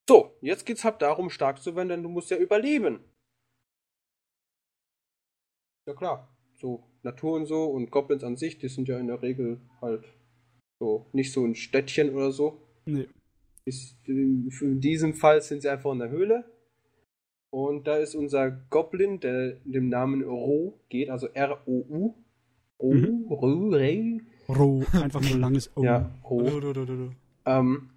So, jetzt geht's halt darum, stark zu werden, denn du musst ja überleben. Ja klar, so Natur und so und Goblins an sich, die sind ja in der Regel halt so nicht so ein Städtchen oder so. Nee. Ist, in in diesem Fall sind sie einfach in der Höhle. Und da ist unser Goblin, der dem Namen Ro geht, also R-O-U. Ro, Mhm. Ro, Re. Roh, einfach nur langes O. Ja, Ro. Du, du, du, du, du. Ähm,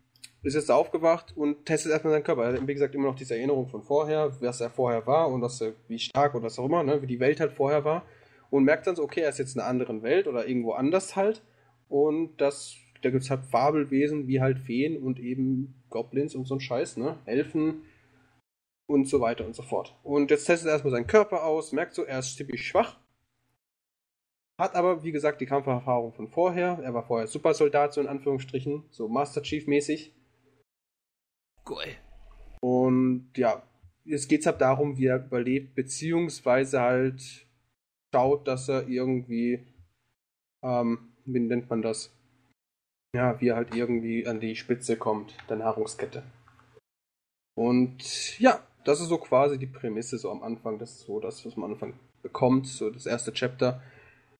ist jetzt aufgewacht und testet erstmal seinen Körper. Er hat, wie gesagt, immer noch diese Erinnerung von vorher, was er vorher war und was er, wie stark oder was auch immer, ne, wie die Welt halt vorher war. Und merkt dann so, okay, er ist jetzt in einer anderen Welt oder irgendwo anders halt. Und das, da gibt es halt Fabelwesen wie halt Feen und eben Goblins und so ein Scheiß, ne? Elfen und so weiter und so fort. Und jetzt testet er erstmal seinen Körper aus, merkt so, er ist ziemlich schwach. Hat aber, wie gesagt, die Kampferfahrung von vorher. Er war vorher Supersoldat, so in Anführungsstrichen, so Master Chief-mäßig. Cool. Und ja, jetzt geht's halt darum, wie er überlebt, beziehungsweise halt schaut, dass er irgendwie, ähm, wie nennt man das? Ja, wie er halt irgendwie an die Spitze kommt der Nahrungskette. Und ja, das ist so quasi die Prämisse so am Anfang. Das ist so das, was man am Anfang bekommt, so das erste Chapter.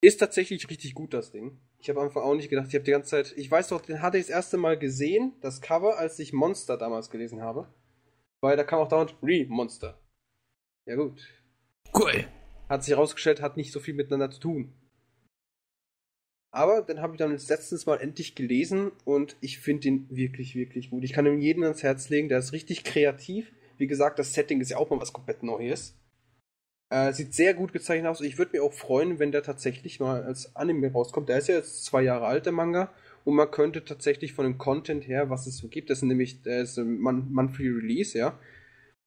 Ist tatsächlich richtig gut, das Ding. Ich habe am Anfang auch nicht gedacht, ich habe die ganze Zeit, ich weiß doch, den hatte ich das erste Mal gesehen, das Cover, als ich Monster damals gelesen habe. Weil da kam auch dauernd Re-Monster. Ja gut. Cool. Hat sich herausgestellt, hat nicht so viel miteinander zu tun. Aber den habe ich dann letztens mal endlich gelesen und ich finde ihn wirklich, wirklich gut. Ich kann ihm jeden ans Herz legen, der ist richtig kreativ. Wie gesagt, das Setting ist ja auch mal was komplett Neues. Äh, sieht sehr gut gezeichnet aus. Ich würde mir auch freuen, wenn der tatsächlich mal als Anime rauskommt. Der ist ja jetzt zwei Jahre alt, der Manga. Und man könnte tatsächlich von dem Content her, was es so gibt, das ist nämlich der ist Mon- Monthly Release, ja.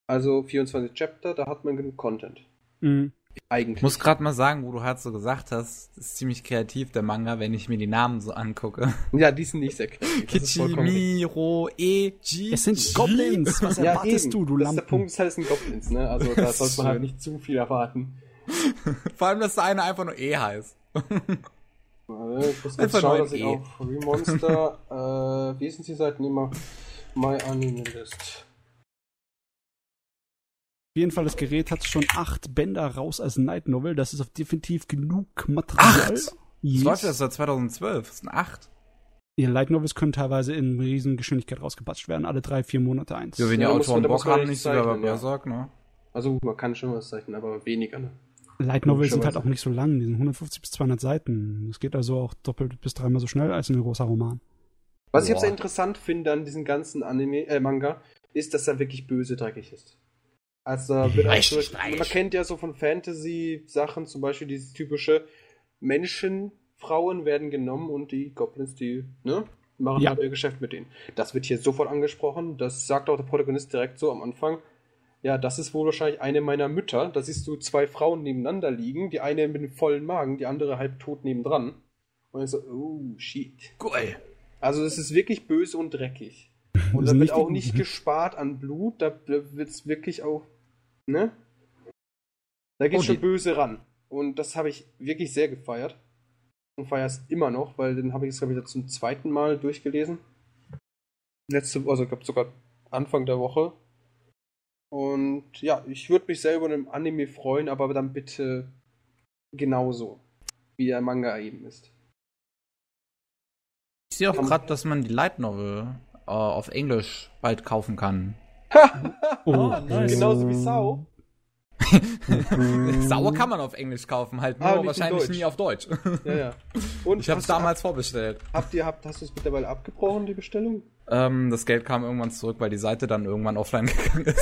Also 24 Chapter, da hat man genug Content. Mhm. Eigentlich. Ich muss gerade mal sagen, wo du halt so gesagt hast, das ist ziemlich kreativ, der Manga, wenn ich mir die Namen so angucke. ja, die sind nicht sehr kreativ. Kichimiro, Eji. Es sind Goblins. Was Ja, erwartest eben. du, du das ist der Lampen? Punkt, ist halt, es sind Goblins, ne? Also da sollte man halt nicht zu viel erwarten. Vor allem, dass der eine einfach nur E heißt. Ich muss Einfach schauen, dass ein ich E. auf Remonster, äh, wie sind die Seiten immer? My Anime List. Auf jeden Fall, das Gerät hat schon acht Bänder raus als Night Novel. Das ist auf definitiv genug Material. Acht? Yes. Das läuft ja seit 2012. Das sind acht. Ja, Light Novels können teilweise in riesen Geschwindigkeit rausgepatscht werden, alle drei, vier Monate eins. Ja, wenn die Ja, muss Autoren Bock haben, nicht nicht so wie bei. Berserk, ne? Also man kann schon was zeichnen, aber weniger, ne? Light Novels sind halt auch nicht so lang, die sind 150 bis 200 Seiten. Das geht also auch doppelt bis dreimal so schnell als ein großer Roman. Was ich jetzt Boah. sehr interessant finde an diesem ganzen Anime, äh, Manga, ist, dass er wirklich böse dreckig ist. Also wird Richtig so, man kennt ja so von Fantasy-Sachen, zum Beispiel dieses typische Menschenfrauen werden genommen und die Goblins, die, ne, machen Ja. halt ihr Geschäft mit denen. Das wird hier sofort angesprochen. Das sagt auch der Protagonist direkt so am Anfang. Ja, das ist wohl wahrscheinlich eine meiner Mütter. Da siehst du zwei Frauen nebeneinander liegen, die eine mit einem vollen Magen, die andere halb tot nebendran. Und ich so, oh, shit. Cool. Also es ist wirklich böse und dreckig. Und da wird auch nicht gespart an Blut, da wird es wirklich auch, ne? Da geht Oh, schon böse ran. Und das habe ich wirklich sehr gefeiert. Und feiere es immer noch, weil den habe ich jetzt, glaube ich, zum zweiten Mal durchgelesen. Letzte, also ich glaube sogar Anfang der Woche. Und ja, ich würde mich selber über einen Anime freuen, aber dann bitte genauso, wie der Manga eben ist. Ich sehe auch gerade, dass man die Light Novel äh, auf Englisch bald kaufen kann. Oh, Ah, nice. Genauso wie Sau. Sauer kann man auf Englisch kaufen, halt Ah, nur in wahrscheinlich nie auf Deutsch. Ja, ja. Und Ich habe es damals vorbestellt. Habt ihr, habt, hast du es mittlerweile abgebrochen, die Bestellung? Ähm, das Geld kam irgendwann zurück, weil die Seite dann irgendwann offline gegangen ist.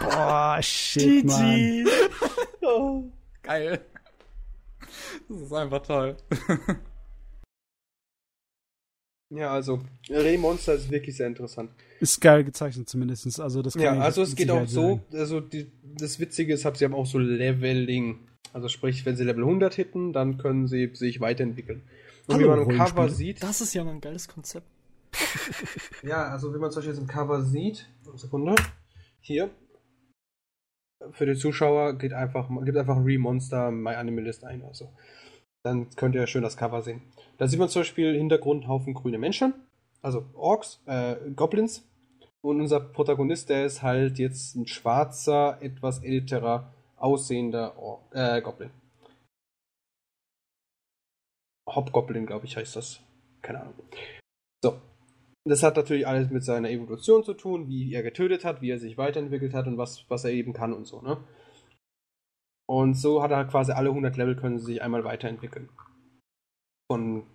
Boah, shit, Mann. GG. Oh. Geil. Das ist einfach toll. Ja, also, Reh Monster ist wirklich sehr interessant. Ist geil gezeichnet zumindest. Also das kann Ja, also es geht auch so, also die, das Witzige ist, hab- sie haben auch so Leveling. Also sprich, wenn sie Level 100 hitten, dann können sie sich weiterentwickeln. Und wie Hallo, man im Cover sieht, Das ist ja mal ein geiles Konzept. ja, also wie man zum Beispiel jetzt im Cover sieht, Sekunde, hier, für den Zuschauer geht einfach, gibt einfach Re-Monster My Animalist ein, also. Dann könnt ihr schön das Cover sehen. Da sieht man zum Beispiel Hintergrund Haufen grüne Menschen, also Orks, äh, Goblins. Und unser Protagonist, der ist halt jetzt ein schwarzer, etwas älterer, aussehender Ork, äh, Goblin. Hobgoblin, glaube ich, heißt das. Keine Ahnung. So. Das hat natürlich alles mit seiner Evolution zu tun, wie er getötet hat, wie er sich weiterentwickelt hat und was, was er eben kann und so, ne? Und so hat er quasi alle 100 Level können sie sich einmal weiterentwickeln. Von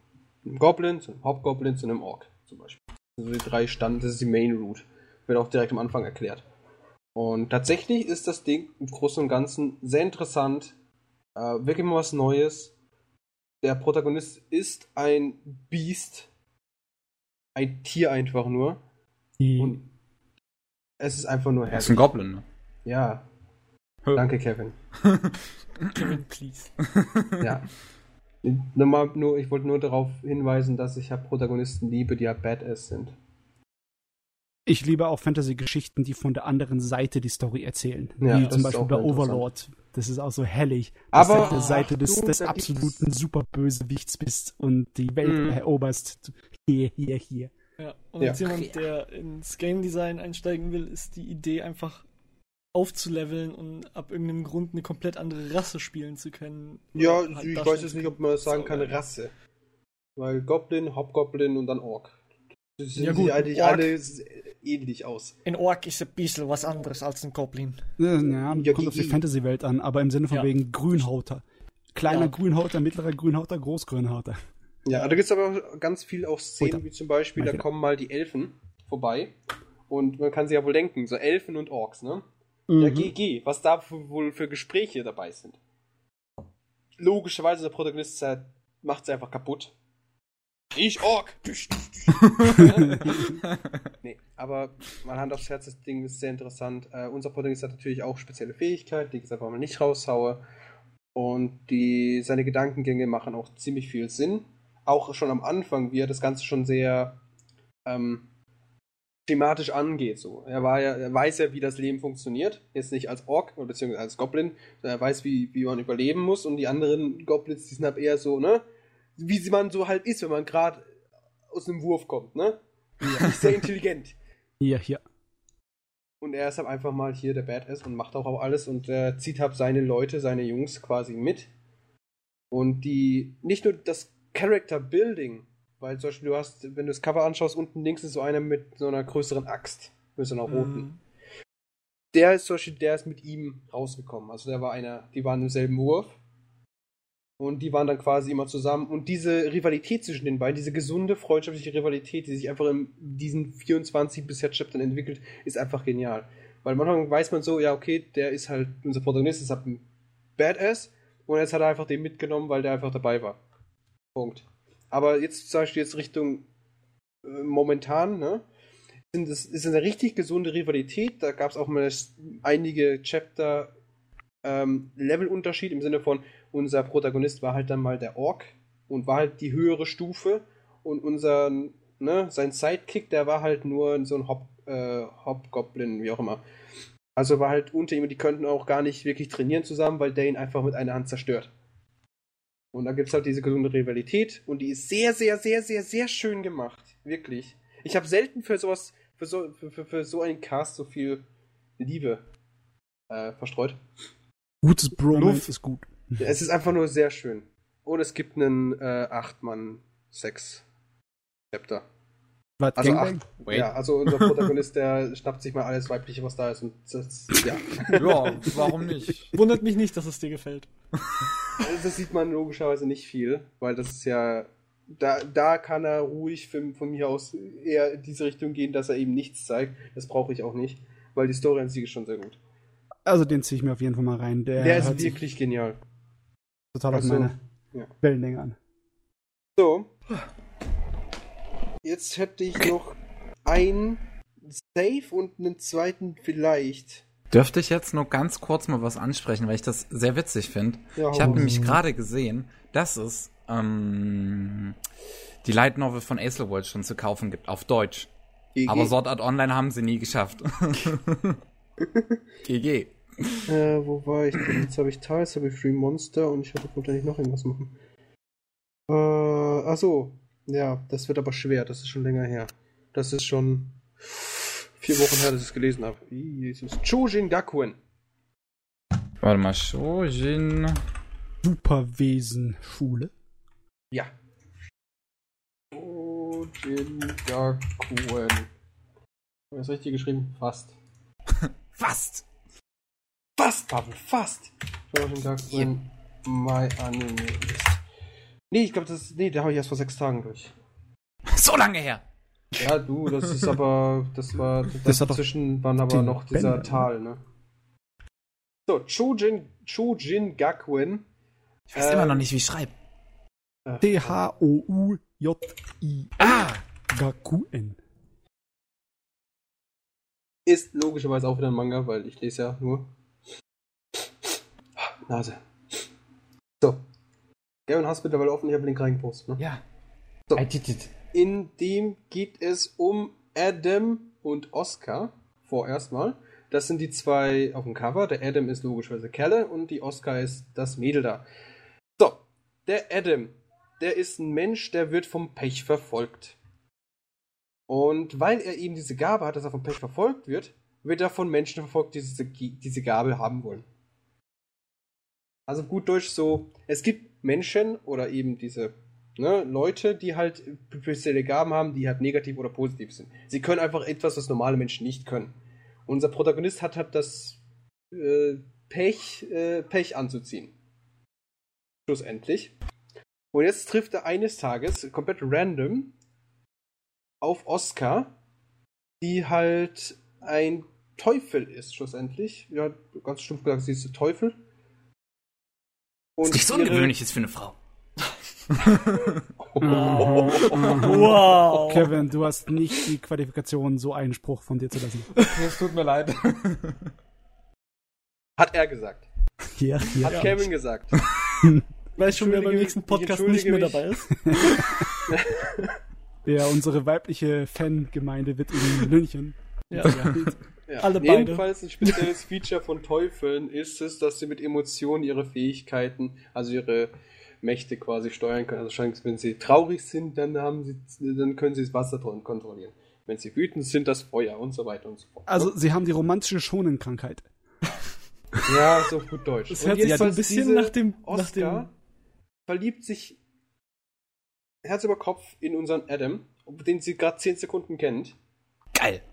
einem Goblin zu einem Hobgoblin zu einem Ork zum Beispiel. Also die drei Stand, das ist die Main Route. Wird auch direkt am Anfang erklärt. Und tatsächlich ist das Ding im Großen und Ganzen sehr interessant. Äh, wirklich mal was Neues. Der Protagonist ist ein Biest. Ein Tier einfach nur. Die- Und es ist einfach nur Er ist ein herrlich. Goblin, ne? Ja. Danke, Kevin. Kevin, please. Ja. Nur, mal, nur, ich wollte nur darauf hinweisen, dass ich ja Protagonisten liebe, die ja Badass sind. Ich liebe auch Fantasy-Geschichten, die von der anderen Seite die Story erzählen. Ja, Wie zum Beispiel bei. Overlord. Das ist auch so hellig. Aber- dass du auf der Seite des, des absoluten Superbösewichts bist und die Welt Mhm. eroberst. Hier, hier, hier. Ja, und Ja. als jemand, der ins Game Design einsteigen will, ist die Idee einfach aufzuleveln und ab irgendeinem Grund eine komplett andere Rasse spielen zu können. Ja, halt ich weiß jetzt nicht, ob man sagen kann. Rasse. Weil Goblin, Hobgoblin und dann Ork. Das sehen Ja, gut, sich eigentlich Ork. alle ähnlich aus. Ein Ork ist ein bisschen was anderes als ein Goblin. Ja, ja, Ja, kommt auf die Fantasy-Welt an, aber im Sinne von Ja. wegen Grünhauter. Kleiner Ja. Grünhauter, mittlerer Grünhauter, Großgrünhauter. Ja, da gibt es aber auch ganz viel auch Szenen, Alter. wie zum Beispiel, da wieder. kommen mal die Elfen vorbei. Und man kann sich ja wohl denken, so Elfen und Orks, ne? Mhm. Ja, GG, was da wohl für Gespräche dabei sind. Logischerweise, der Protagonist äh, macht sie einfach kaputt. Ich Ork! nee, aber mal Hand aufs Herz, das Ding ist sehr interessant. Äh, unser Protagonist hat natürlich auch spezielle Fähigkeiten, die ich jetzt einfach mal nicht raushaue. Und die, seine Gedankengänge machen auch ziemlich viel Sinn. Auch schon am Anfang, wie er das Ganze schon sehr ähm, thematisch angeht. So. Er, war ja, er weiß ja, wie das Leben funktioniert. Jetzt nicht als Ork oder beziehungsweise als Goblin. sondern Er weiß, wie, wie man überleben muss. Und die anderen Goblins, die sind halt eher so, ne? Wie sie man so halt ist, wenn man gerade aus einem Wurf kommt, ne? Nicht sehr intelligent. Hier, hier. Und er ist halt einfach mal hier der Badass und macht auch, auch alles und äh, zieht halt seine Leute, seine Jungs quasi mit. Und die, nicht nur das Character Building, weil zum Beispiel du hast, wenn du das Cover anschaust, unten links ist so einer mit so einer größeren Axt, mit so einer roten. Mhm. Der ist zum Beispiel, der ist mit ihm rausgekommen. Also der war einer, die waren im selben Wurf. Und die waren dann quasi immer zusammen. Und diese Rivalität zwischen den beiden, diese gesunde, freundschaftliche Rivalität, die sich einfach in diesen 24 bisher Chaptern entwickelt, ist einfach genial. Weil manchmal weiß man so, ja, okay, der ist halt, unser Protagonist ist halt ein Badass. Und jetzt hat er einfach den mitgenommen, weil der einfach dabei war. Punkt. Aber jetzt zum Beispiel jetzt Richtung äh, momentan, ne? Es ist eine richtig gesunde Rivalität. Da gab es auch mal einige Chapter ähm, Levelunterschied im Sinne von, unser Protagonist war halt dann mal der Ork und war halt die höhere Stufe und unser, ne, sein Sidekick, der war halt nur so ein Hop, äh, Hobgoblin, wie auch immer. Also war halt unter ihm die könnten auch gar nicht wirklich trainieren zusammen, weil der ihn einfach mit einer Hand zerstört. Und da gibt es halt diese gesunde Rivalität und die ist sehr, sehr, sehr, sehr, sehr schön gemacht. Wirklich. Ich habe selten für sowas, für so, für, für, für so einen Cast so viel Liebe äh, verstreut. Gutes Bromance Luft. ist gut. Ja, es ist einfach nur sehr schön. Und es gibt einen äh, 8-Mann-Sex-Chapter. Was, Also acht. Ja, also unser Protagonist, der schnappt sich mal alles Weibliche, was da ist. Und das, ja. ja, warum nicht? Wundert mich nicht, dass es dir gefällt. das sieht man logischerweise nicht viel, weil das ist ja. Da, da kann er ruhig von, von mir aus eher in diese Richtung gehen, dass er eben nichts zeigt. Das brauche ich auch nicht, weil die Story an sich ist schon sehr gut. Also den ziehe ich mir auf jeden Fall mal rein. Der, Der ist wirklich genial. total auf Also, meine ja. Wellenlänge an. So. Jetzt hätte ich noch ein Save und einen zweiten vielleicht. Dürfte ich jetzt nur ganz kurz mal was ansprechen, weil ich das sehr witzig finde. Ja, Ich habe nämlich gerade gesehen, dass es ähm, die Light Novel von Aethelwald schon zu kaufen gibt, auf Deutsch. GG. Aber Sword Art Online haben sie nie geschafft. GG. Äh, wo war ich denn? Jetzt habe ich Tiles, habe ich Free Monster und ich wollte wahrscheinlich noch irgendwas machen. Äh, ach so. Ja, das wird aber schwer. Das ist schon länger her. Das ist schon vier Wochen her, dass ich es gelesen habe. Jesus. Chujin Gakuen. Warte mal, Shojin. Superwesen-Schule. Ja. Chujin Gakuen. Habe ich das richtig geschrieben? Fast. Fast. Fast, Pavel, fast. Chujin Gakuen. My Anime. Nee, ich glaube, das. Nee, da habe ich erst vor sechs Tagen durch. So lange her. Ja, du, das ist aber, das war, das, Das hat doch dazwischen waren aber noch dieser Bänder, Tal, ne? So, Chujin, Chujin Gakuen. Ich weiß Äh, immer noch nicht, wie ich schreibe. Äh, T-H-O-U-J-I. Ah! Gakuen. Ist logischerweise auch wieder ein Manga, weil ich lese ja nur. Nase. So. Gavin hast mittlerweile offen, ich habe den Link reingepostet, ne? Ja. So. I did it. In dem geht es um Adam und Oscar vorerst mal. Das sind die zwei auf dem Cover. Der Adam ist logischerweise Kerle und die Oscar ist das Mädel da. So, der Adam, der ist ein Mensch, der wird vom Pech verfolgt. Und weil er eben diese Gabe hat, dass er vom Pech verfolgt wird, wird er von Menschen verfolgt, die diese, diese Gabe haben wollen. Also gut Deutsch so, es gibt Menschen oder eben diese ne, Leute, die halt spezielle Gaben haben, die halt negativ oder positiv sind. Sie können einfach etwas, was normale Menschen nicht können. Unser Protagonist hat halt das äh, Pech, äh, Pech anzuziehen. Schlussendlich. Und jetzt trifft er eines Tages komplett random auf Oscar, die halt ein Teufel ist, schlussendlich. Ja, ganz stumpf gesagt, sie ist der Teufel. Und ist nicht so ungewöhnlich ist für eine Frau. wow. Kevin, du hast nicht die Qualifikation, so einen Spruch von dir zu lassen. Es tut mir leid. Hat er gesagt. Ja, ja. Hat Kevin gesagt. Weiß schon, wer beim nächsten Podcast nicht mehr dabei ist. ja, unsere weibliche Fangemeinde wird in München. Ja. ja. Alle beide. Jedenfalls ein spezielles Feature von Teufeln ist es, dass sie mit Emotionen ihre Fähigkeiten, also ihre Mächte quasi steuern können. Also wenn sie traurig sind, dann haben sie, dann können sie das Wasser kontrollieren. Wenn sie wütend sind, das Feuer und so weiter und so fort. Also sie haben die romantische Schonenkrankheit. Ja, so gut Deutsch. Das hört sich so ein bisschen nach dem, Oscar nach dem verliebt sich Herz über Kopf in unseren Adam, den sie gerade 10 Sekunden kennt. Geil.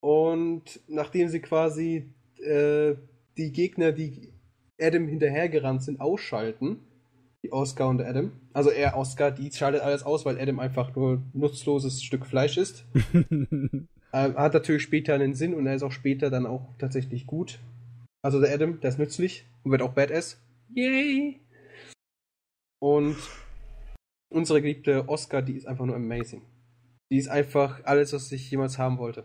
Und nachdem sie quasi äh, die Gegner, die Adam hinterhergerannt sind, ausschalten, die Oscar und Adam. Also er, Oscar, die schaltet alles aus, weil Adam einfach nur nutzloses Stück Fleisch ist. äh, hat natürlich später einen Sinn und er ist auch später dann auch tatsächlich gut. Also der Adam, der ist nützlich und wird auch Badass. Yay! Und unsere geliebte Oscar, die ist einfach nur amazing. Die ist einfach alles, was ich jemals haben wollte.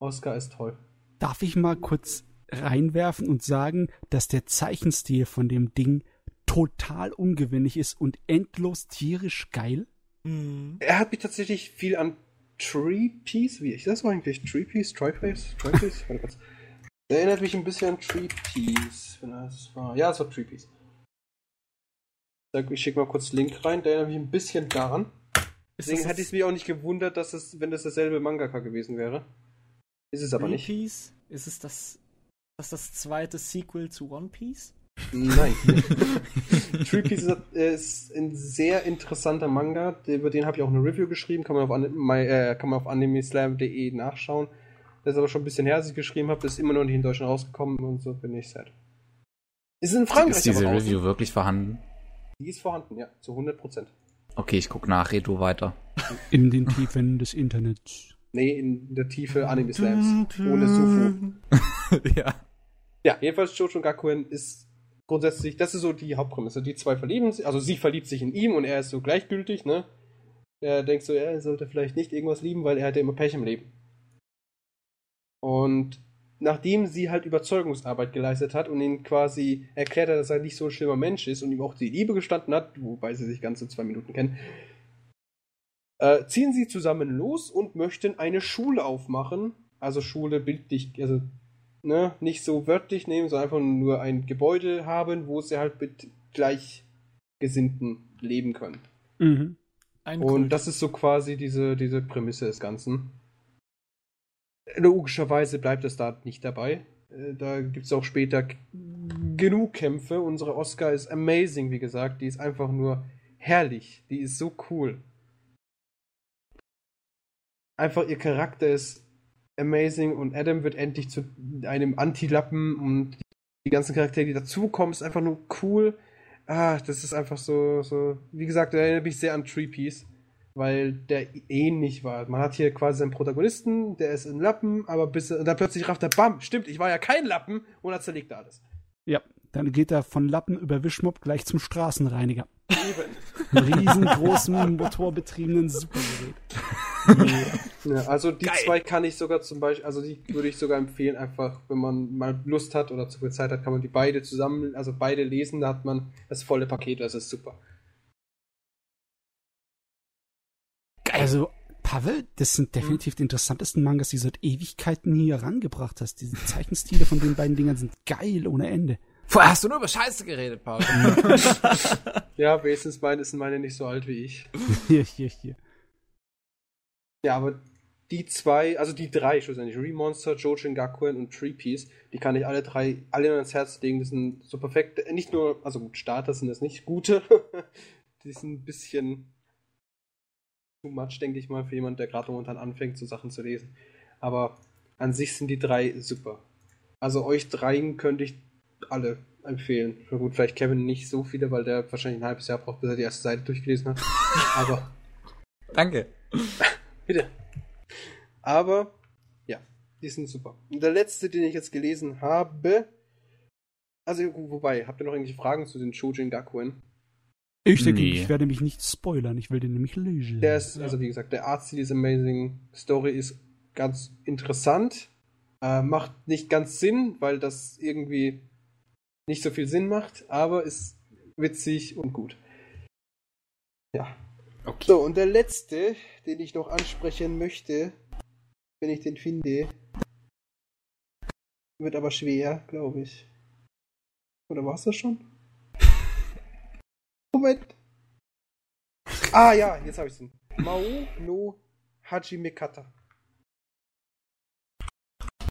Oscar ist toll. Darf ich mal kurz reinwerfen und sagen, dass der Zeichenstil von dem Ding total ungewöhnlich ist und endlos tierisch geil. Mhm. Er hat mich tatsächlich viel an Tree Piece, wie ich das war eigentlich? Tree Piece? Triface? Triface? Warte kurz. Der erinnert mich ein bisschen an Tree Piece, wenn das war. Ja, es war Tree Piece. Ich schicke mal kurz Link rein, der erinnert mich ein bisschen daran. Deswegen hätte ich es mich auch nicht gewundert, dass es, wenn das dasselbe Mangaka gewesen wäre. Ist es aber nicht. Piece? Ist es das, das, das zweite Sequel zu One Piece? Nein. Tree Piece ist ein sehr interessanter Manga. Über den habe ich auch eine Review geschrieben. Kann man auf, äh, auf animeslam.de nachschauen. Das ist aber schon ein bisschen her, als ich geschrieben habe. Ist immer noch nicht in Deutschland rausgekommen und so bin ich sad. Ist in Frankreich. Ist diese Review wirklich vorhanden? Die ist vorhanden, ja, zu 100%. Okay, ich guck nach, red du weiter. In den Tiefen des Internets. Nee, in der Tiefe Anime-Slams. Ohne Sufu. ja. Ja, jedenfalls Jojo Gakuen ist grundsätzlich, das ist so die Hauptprämisse. Die zwei verlieben sich, also sie verliebt sich in ihm und er ist so gleichgültig, ne? Er denkt so, er sollte vielleicht nicht irgendwas lieben, weil er hat ja immer Pech im Leben. Und nachdem sie halt Überzeugungsarbeit geleistet hat und ihn quasi erklärt hat, dass er nicht so ein schlimmer Mensch ist und ihm auch die Liebe gestanden hat, wobei sie sich ganze zwei Minuten kennen, äh, ziehen sie zusammen los und möchten eine Schule aufmachen. Also Schule bildlich, also ne, nicht so wörtlich nehmen, sondern einfach nur ein Gebäude haben, wo sie halt mit Gleichgesinnten leben können. Mhm. und das ist so quasi diese, diese Prämisse des Ganzen. Logischerweise bleibt es da nicht dabei. Äh, da gibt es auch später genug Kämpfe. Unsere Oscar ist amazing, wie gesagt. Die ist einfach nur herrlich. Die ist so cool. Einfach ihr Charakter ist amazing und Adam wird endlich zu einem Anti-Lappen und die ganzen Charaktere, die dazukommen, ist einfach nur cool. Ah, das ist einfach so, so, wie gesagt, erinnert mich sehr an Tree Piece weil der ähnlich war. Man hat hier quasi einen Protagonisten, der ist ein Lappen, aber bis und dann plötzlich rafft er, bam, stimmt, ich war ja kein Lappen und dann zerlegt er alles. Ja, dann geht er von Lappen über Wischmopp gleich zum Straßenreiniger. Eben. riesengroßen motorbetriebenen Supergerät. ja, also die Geil. zwei kann ich sogar zum Beispiel, also die würde ich sogar empfehlen, einfach, wenn man mal Lust hat oder zu viel Zeit hat, kann man die beide zusammen, also beide lesen, da hat man das volle Paket, das ist super. Also Pavel, das sind definitiv die interessantesten Mangas, die du seit Ewigkeiten hier herangebracht hast. Diese Zeichenstile von den beiden Dingern sind geil ohne Ende. Vorher hast du nur über Scheiße geredet, Paul. Ja, wenigstens meine, sind meine nicht so alt wie ich. Hier, hier, hier. Ja, aber die zwei, also die drei schlussendlich, Remonster, Jojin Gakuen und Tree Piece, die kann ich alle drei alle ans Herz legen. Das sind so perfekt, nicht nur, also gut, Starter sind das nicht gute, die sind ein bisschen too much, denke ich mal, für jemand, der gerade momentan anfängt, so Sachen zu lesen. Aber an sich sind die drei super. Also euch dreien könnte ich alle empfehlen. Na gut, vielleicht Kevin nicht so viele, weil der wahrscheinlich ein halbes Jahr braucht, bis er die erste Seite durchgelesen hat. Aber Danke. Bitte. Aber, ja, die sind super. Und der letzte, den ich jetzt gelesen habe, also, wobei, habt ihr noch irgendwelche Fragen zu den Shojin Gakuen? Ich denke, Nee. ich werde mich nicht spoilern. Ich will den nämlich lesen. Der ist, also wie gesagt, der Artstil ist amazing. Story ist ganz interessant. Äh, macht nicht ganz Sinn, weil das irgendwie nicht so viel Sinn macht, aber ist witzig und gut. Ja. Okay. So, und der letzte, den ich noch ansprechen möchte, wenn ich den finde, wird aber schwer, glaube ich. Oder war es das schon? Moment. Ah ja, jetzt habe ich ihn. Mao no Hajime Kata.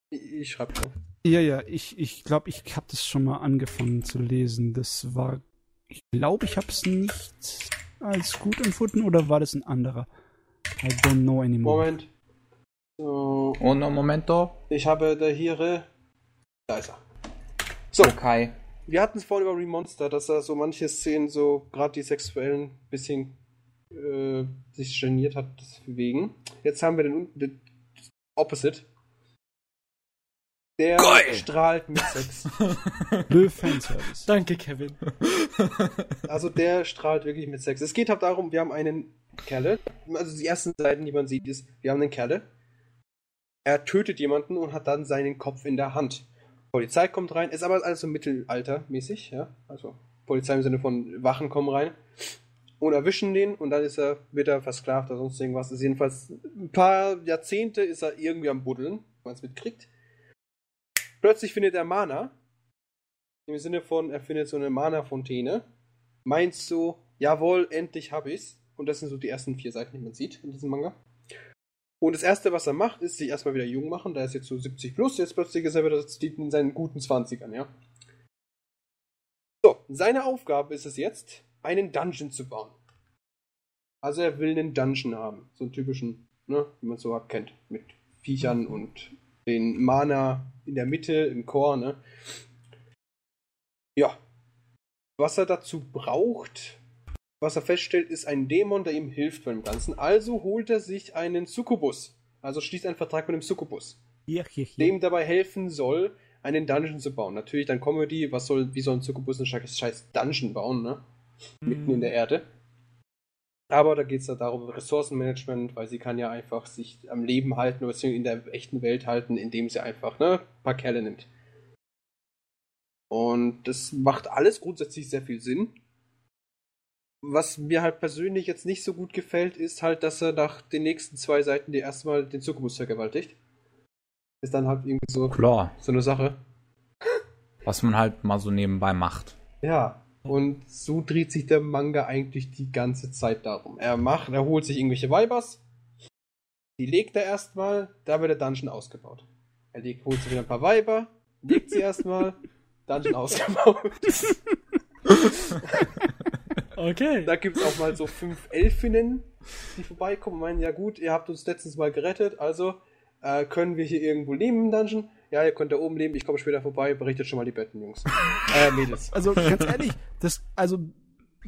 Ich, ich schreibe drauf. Ja, ja, ich ich, glaube, ich habe das schon mal angefangen zu lesen. Das war, ich glaube, ich habe es nicht als gut empfunden oder war das ein anderer? I don't know anymore. Moment. So, Uno momento. ich habe da hier. äh, Da ist er. So, Okay. wir hatten es vorhin über Remonster, dass er so manche Szenen, so gerade die sexuellen, bisschen äh, sich geniert hat deswegen. Jetzt haben wir den, den Opposite. Der Geil! strahlt mit Sex. Blö Fanservice. Danke, Kevin. Also der strahlt wirklich mit Sex. Es geht halt darum, wir haben einen Kerle, also die ersten Seiten, die man sieht, ist, wir haben einen Kerle, er tötet jemanden und hat dann seinen Kopf in der Hand. Polizei kommt rein, ist aber alles so mittelaltermäßig, ja, also Polizei im Sinne von Wachen kommen rein und erwischen den und dann ist er, wird er versklavt oder sonst irgendwas. Ist jedenfalls ein paar Jahrzehnte ist er irgendwie am Buddeln, wenn man es mitkriegt. Plötzlich findet er Mana, im Sinne von, er findet so eine Mana-Fontäne, meinst so, jawohl, endlich hab ich's. Und das sind so die ersten vier Seiten, die man sieht in diesem Manga. Und das erste, was er macht, ist sich erstmal wieder jung machen. Da ist jetzt so 70 plus, jetzt plötzlich ist er wieder in seinen guten 20ern, ja. So, seine Aufgabe ist es jetzt, einen Dungeon zu bauen. Also er will einen Dungeon haben. So einen typischen, ne, wie man es so kennt. Mit Viechern und den Mana in der Mitte, im Chor, ne. Ja, was er dazu braucht, was er feststellt, ist ein Dämon, der ihm hilft beim Ganzen. Also holt er sich einen Succubus. Also schließt einen Vertrag mit dem Succubus, Hier, hier, hier. dem dabei helfen soll, einen Dungeon zu bauen. Natürlich dann Comedy, was soll, wie soll ein Succubus ein scheiß Dungeon bauen, ne? Mitten in der Erde. Aber da geht es ja darum, Ressourcenmanagement, weil sie kann ja einfach sich am Leben halten, oder beziehungsweise in der echten Welt halten, indem sie einfach, ne, ein paar Kerle nimmt. Und das macht alles grundsätzlich sehr viel Sinn. Was mir halt persönlich jetzt nicht so gut gefällt, ist halt, dass er nach den nächsten zwei Seiten die erstmal den Succubus vergewaltigt. Ist dann halt irgendwie so, Klar. so eine Sache. Was man halt mal so nebenbei macht. Ja. Und so dreht sich der Manga eigentlich die ganze Zeit darum. Er macht, er holt sich irgendwelche Weibers, die legt er erstmal, da wird der Dungeon ausgebaut. Er legt, holt sich wieder ein paar Weiber, legt sie erstmal, Dungeon ausgebaut. Okay. Da gibt es auch mal so fünf Elfinnen, die vorbeikommen und meinen, ja gut, ihr habt uns letztens mal gerettet, also äh, können wir hier irgendwo leben im Dungeon? Ja, ihr könnt da oben leben, ich komme später vorbei, berichtet schon mal die Betten, Jungs. Äh, Mädels. Also ganz ehrlich, das, also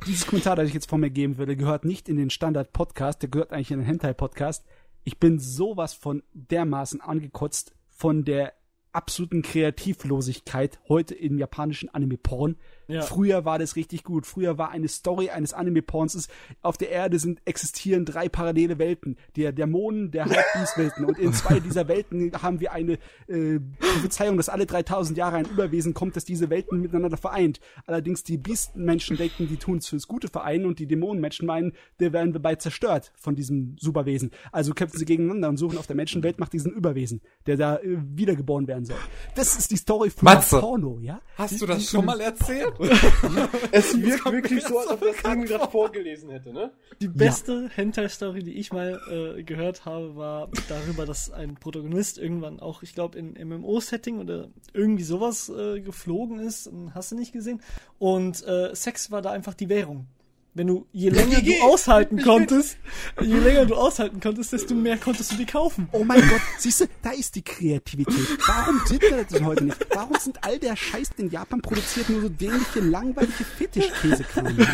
dieses Kommentar, das ich jetzt von mir geben würde, gehört nicht in den Standard-Podcast, der gehört eigentlich in den Hentai-Podcast. Ich bin sowas von dermaßen angekotzt von der absoluten Kreativlosigkeit heute im japanischen Anime-Porn. Ja. Früher war das richtig gut. Früher war eine Story eines Anime-Porns auf der Erde sind existieren drei parallele Welten. Der Dämonen, der Halbbiestwelten. und in zwei dieser Welten haben wir eine äh, Prophezeiung, dass alle 3000 Jahre ein Überwesen kommt, das diese Welten miteinander vereint. Allerdings die Biestenmenschen denken, die tun es fürs Gute vereinen und die Dämonenmenschen meinen, der werden wir bald zerstört von diesem Superwesen. Also kämpfen sie gegeneinander und suchen auf der Menschenwelt nach diesem Überwesen, der da äh, wiedergeboren werden soll. Das ist die Story von Matze, Porno, ja? Hast du das schon mal erzählt? es wirkt wirklich so, als ob das Ding gerade vorgelesen hätte, ne? Die beste ja. Hentai-Story, die ich mal äh, gehört habe, war darüber, dass ein Protagonist irgendwann auch, ich glaube, in MMO-Setting oder irgendwie sowas äh, geflogen ist. Hast du nicht gesehen? Und äh, Sex war da einfach die Währung. Wenn du, je länger du aushalten konntest, je länger du aushalten konntest, desto mehr konntest du die kaufen. Oh mein Gott, siehst du, da ist die Kreativität. Warum sind wir das heute nicht? Warum sind all der Scheiß, den Japan produziert, nur so dämliche, langweilige Fetischkäsekram hier?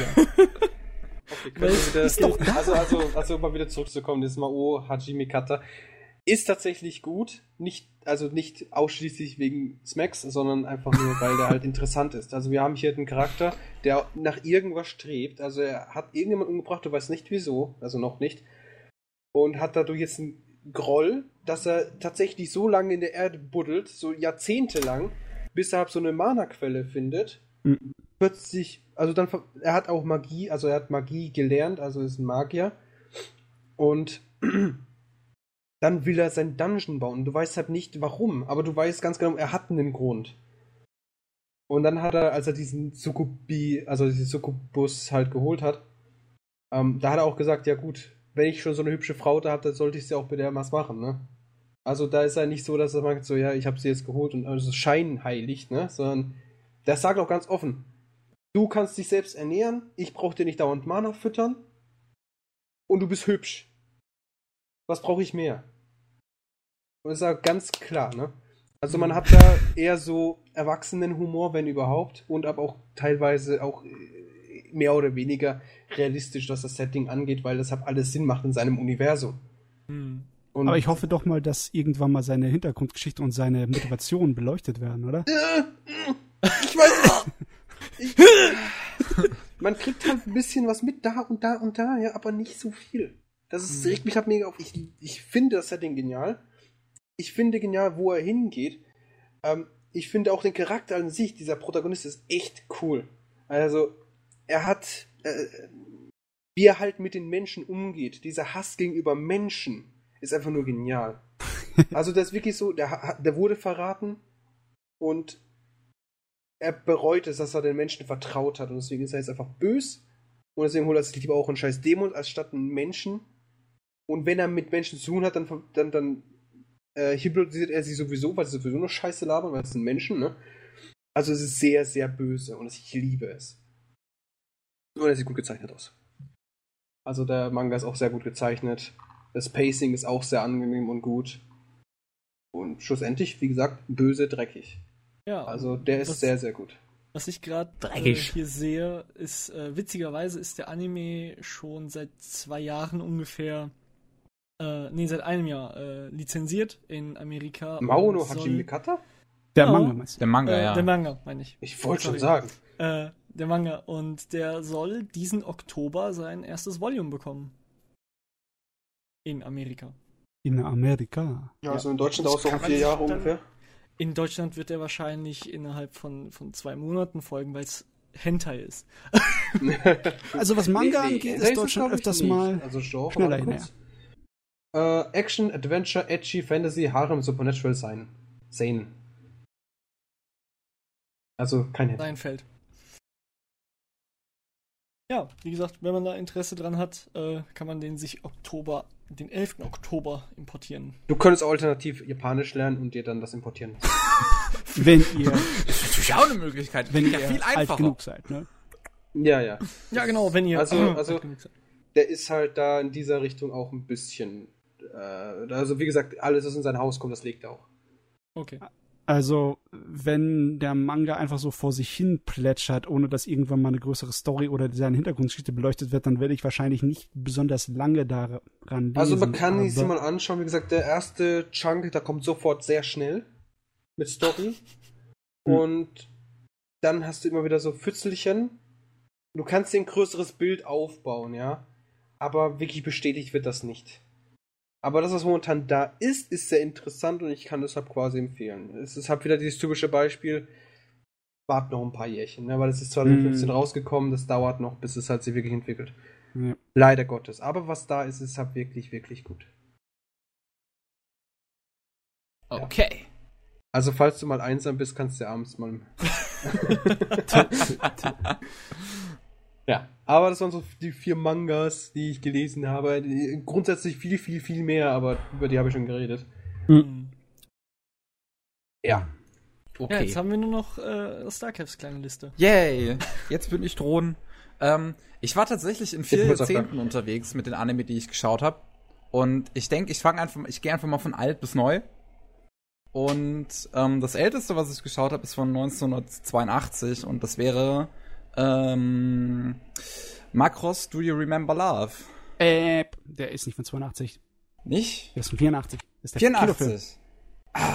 Okay, wieder, ist doch da. Also, also, also mal wieder zurückzukommen, das Mao Hajime Kata ist tatsächlich gut, nicht, also nicht ausschließlich wegen Smacks, sondern einfach nur, weil der halt interessant ist. Also wir haben hier einen Charakter, der nach irgendwas strebt. Also er hat irgendjemand umgebracht, du weißt nicht wieso, also noch nicht. Und hat dadurch jetzt einen Groll, dass er tatsächlich so lange in der Erde buddelt, so jahrzehntelang, bis er halt so eine Mana-Quelle findet. Mhm. Plötzlich, also dann, er hat auch Magie, also er hat Magie gelernt, also ist ein Magier. Und dann will er sein Dungeon bauen. Du weißt halt nicht warum, aber du weißt ganz genau, er hat einen Grund. Und dann hat er, als er diesen Sukubi, also diesen Sukubus halt geholt hat, ähm, da hat er auch gesagt, ja gut, wenn ich schon so eine hübsche Frau da habe, dann sollte ich sie auch mit der was machen, ne? Also da ist er nicht so, dass er sagt, so, ja, ich habe sie jetzt geholt und also scheinheilig, ne? Sondern der sagt auch ganz offen, du kannst dich selbst ernähren, ich brauche dir nicht dauernd Mana füttern und du bist hübsch. Was brauche ich mehr? Ist ja ganz klar, ne? Also man hat da eher so Erwachsenenhumor, wenn überhaupt, und aber auch teilweise auch äh, mehr oder weniger realistisch, was das Setting angeht, weil das halt alles Sinn macht in seinem Universum. Hm. aber ich hoffe doch mal, dass irgendwann mal seine Hintergrundgeschichte und seine Motivation beleuchtet werden, oder? ich weiß nicht. man kriegt halt ein bisschen was mit da und da und da, ja, aber nicht so viel. Das ist, hm. regt mich halt mega auf. Ich, ich finde das Setting genial ich finde genial, wo er hingeht. Ähm, ich finde auch den Charakter an sich, dieser Protagonist, ist echt cool. Also, er hat, äh, wie er halt mit den Menschen umgeht, dieser Hass gegenüber Menschen, ist einfach nur genial. also, das ist wirklich so, der, der wurde verraten und er bereut es, dass er den Menschen vertraut hat und deswegen ist er jetzt einfach bös und deswegen holt er sich lieber auch einen scheiß Dämon als statt einen Menschen. Und wenn er mit Menschen zu tun hat, dann, dann, dann äh, hypnotisiert er sie sowieso, weil sie sowieso nur Scheiße labern, weil es sind Menschen, ne? Also es ist sehr, sehr böse und ich liebe es. Und er sieht gut gezeichnet aus. Also der Manga ist auch sehr gut gezeichnet. Das Pacing ist auch sehr angenehm und gut. Und schlussendlich, wie gesagt, böse, dreckig. Ja. Also der ist sehr, sehr gut. Was ich gerade äh, hier sehe, ist, äh, witzigerweise ist der Anime schon seit zwei Jahren ungefähr äh, nee, seit einem Jahr äh, lizenziert in Amerika. Mauno Hajime Kata? Der oh, Manga meinst du? Der Manga, äh, ja. Der Manga, meine ich. Ich wollte schon sagen. Äh, der Manga. Und der soll diesen Oktober sein erstes Volume bekommen. In Amerika. In Amerika? Ja, also in Deutschland auch so vier Jahre ungefähr. In Deutschland wird er wahrscheinlich innerhalb von, von zwei Monaten folgen, weil es Hentai ist. also was Manga nee, nee, angeht, ist Deutschland öfters mal also schneller hinterher. Äh, Action, Adventure, Edgy, Fantasy, Harem, Supernatural sein. Sein. Also kein Hit. Sein Feld. Ja, wie gesagt, wenn man da Interesse dran hat, äh, kann man den sich Oktober, den 11. Oktober importieren. Du könntest alternativ Japanisch lernen und dir dann das importieren. wenn ihr. Das ist natürlich auch eine Möglichkeit. Wenn ihr ja viel einfacher alt genug seid, ne? Ja, ja. Ja, genau, wenn ihr. Also, also der ist halt da in dieser Richtung auch ein bisschen äh, also wie gesagt, alles, was in sein Haus kommt, das legt er auch. Okay. Also, wenn der Manga einfach so vor sich hin plätschert, ohne dass irgendwann mal eine größere Story oder seine Hintergrundgeschichte beleuchtet wird, dann werde ich wahrscheinlich nicht besonders lange daran lesen. Also, man kann sich mal anschauen. Wie gesagt, der erste Chunk, da kommt sofort sehr schnell mit Story. Hm. Und dann hast du immer wieder so Pfützelchen. Du kannst dir ein größeres Bild aufbauen, ja. Aber wirklich bestätigt wird das nicht. Aber das, was momentan da ist, ist sehr interessant und ich kann deshalb quasi empfehlen. Es ist halt wieder dieses typische Beispiel, wart noch ein paar Jährchen, ne? weil es ist 2015 Mm. rausgekommen, das dauert noch, bis es halt sich wirklich entwickelt. Ja. Leider Gottes. Aber was da ist, ist halt wirklich, wirklich gut. Okay. Also falls du mal einsam bist, kannst du ja abends mal. ja, aber das waren so die vier Mangas, die ich gelesen habe. Die, grundsätzlich viel, viel, viel mehr, aber über die habe ich schon geredet. Mhm. Ja. Ja, Okay. jetzt haben wir nur noch äh, Starcaps kleine Liste. Yay. Jetzt bin ich drohen. Ähm, ich war tatsächlich in vier Jahrzehnten unterwegs mit den Anime, die ich geschaut habe. Und ich denke, ich fange einfach, ich gehe einfach mal von alt bis neu. Und ähm, das älteste, was ich geschaut habe, ist von 1982 und das wäre ähm, Macross Do You Remember Love? Äh, der ist nicht von 82. Nicht? Der ist von 84. Das ist der Kinofilm. 84.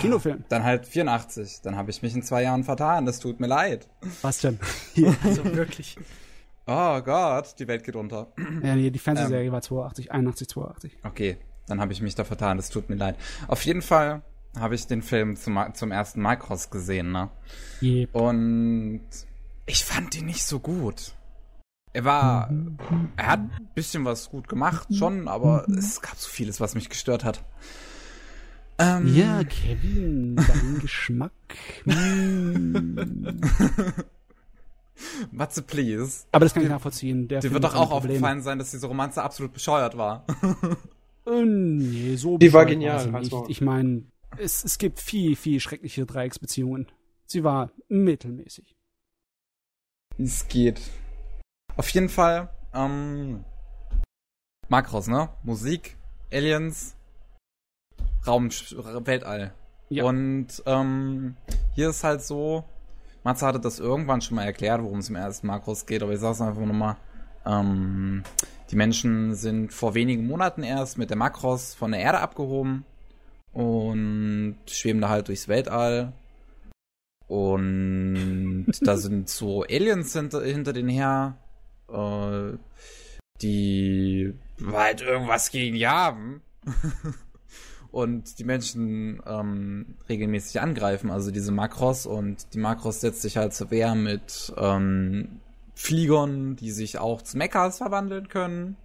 Kinofilm. Dann halt 84. Dann habe ich mich in zwei Jahren vertan. Das tut mir leid. Was denn? Hier. Also wirklich. Oh Gott, die Welt geht unter. ja, nee, die Fernsehserie war 82, 81, 82. Okay, dann habe ich mich da vertan, das tut mir leid. Auf jeden Fall habe ich den Film zum, zum ersten Mal cross gesehen, ne? Yep. Und ich fand ihn nicht so gut. Er war, er hat ein bisschen was gut gemacht, schon, aber es gab so vieles, was mich gestört hat. Ähm, Ja, Kevin, dein Geschmack. Matze, please. Aber das kann ich nachvollziehen. Der Dir wird doch auch aufgefallen sein, dass diese Romanze absolut bescheuert war. Äh, nee, so Die war genial, halt's nicht. Ich meine, es, es gibt viel, viel schreckliche Dreiecksbeziehungen. Sie war mittelmäßig. Es geht. Auf jeden Fall, ähm, Makros, ne? Musik, Aliens, Raum, Weltall. Ja. Und ähm, hier ist halt so, Matze hatte das irgendwann schon mal erklärt, worum es im ersten Makros geht, aber ich sag's einfach nochmal. Ähm, die Menschen sind vor wenigen Monaten erst mit der Makros von der Erde abgehoben und schweben da halt durchs Weltall. Und da sind so Aliens hinter, hinter denen her, äh, die halt irgendwas gegen die haben. und die Menschen ähm, regelmäßig angreifen, also diese Makros. Und die Makros setzt sich halt zur Wehr mit ähm, Fliegern, die sich auch zu Mechas verwandeln können.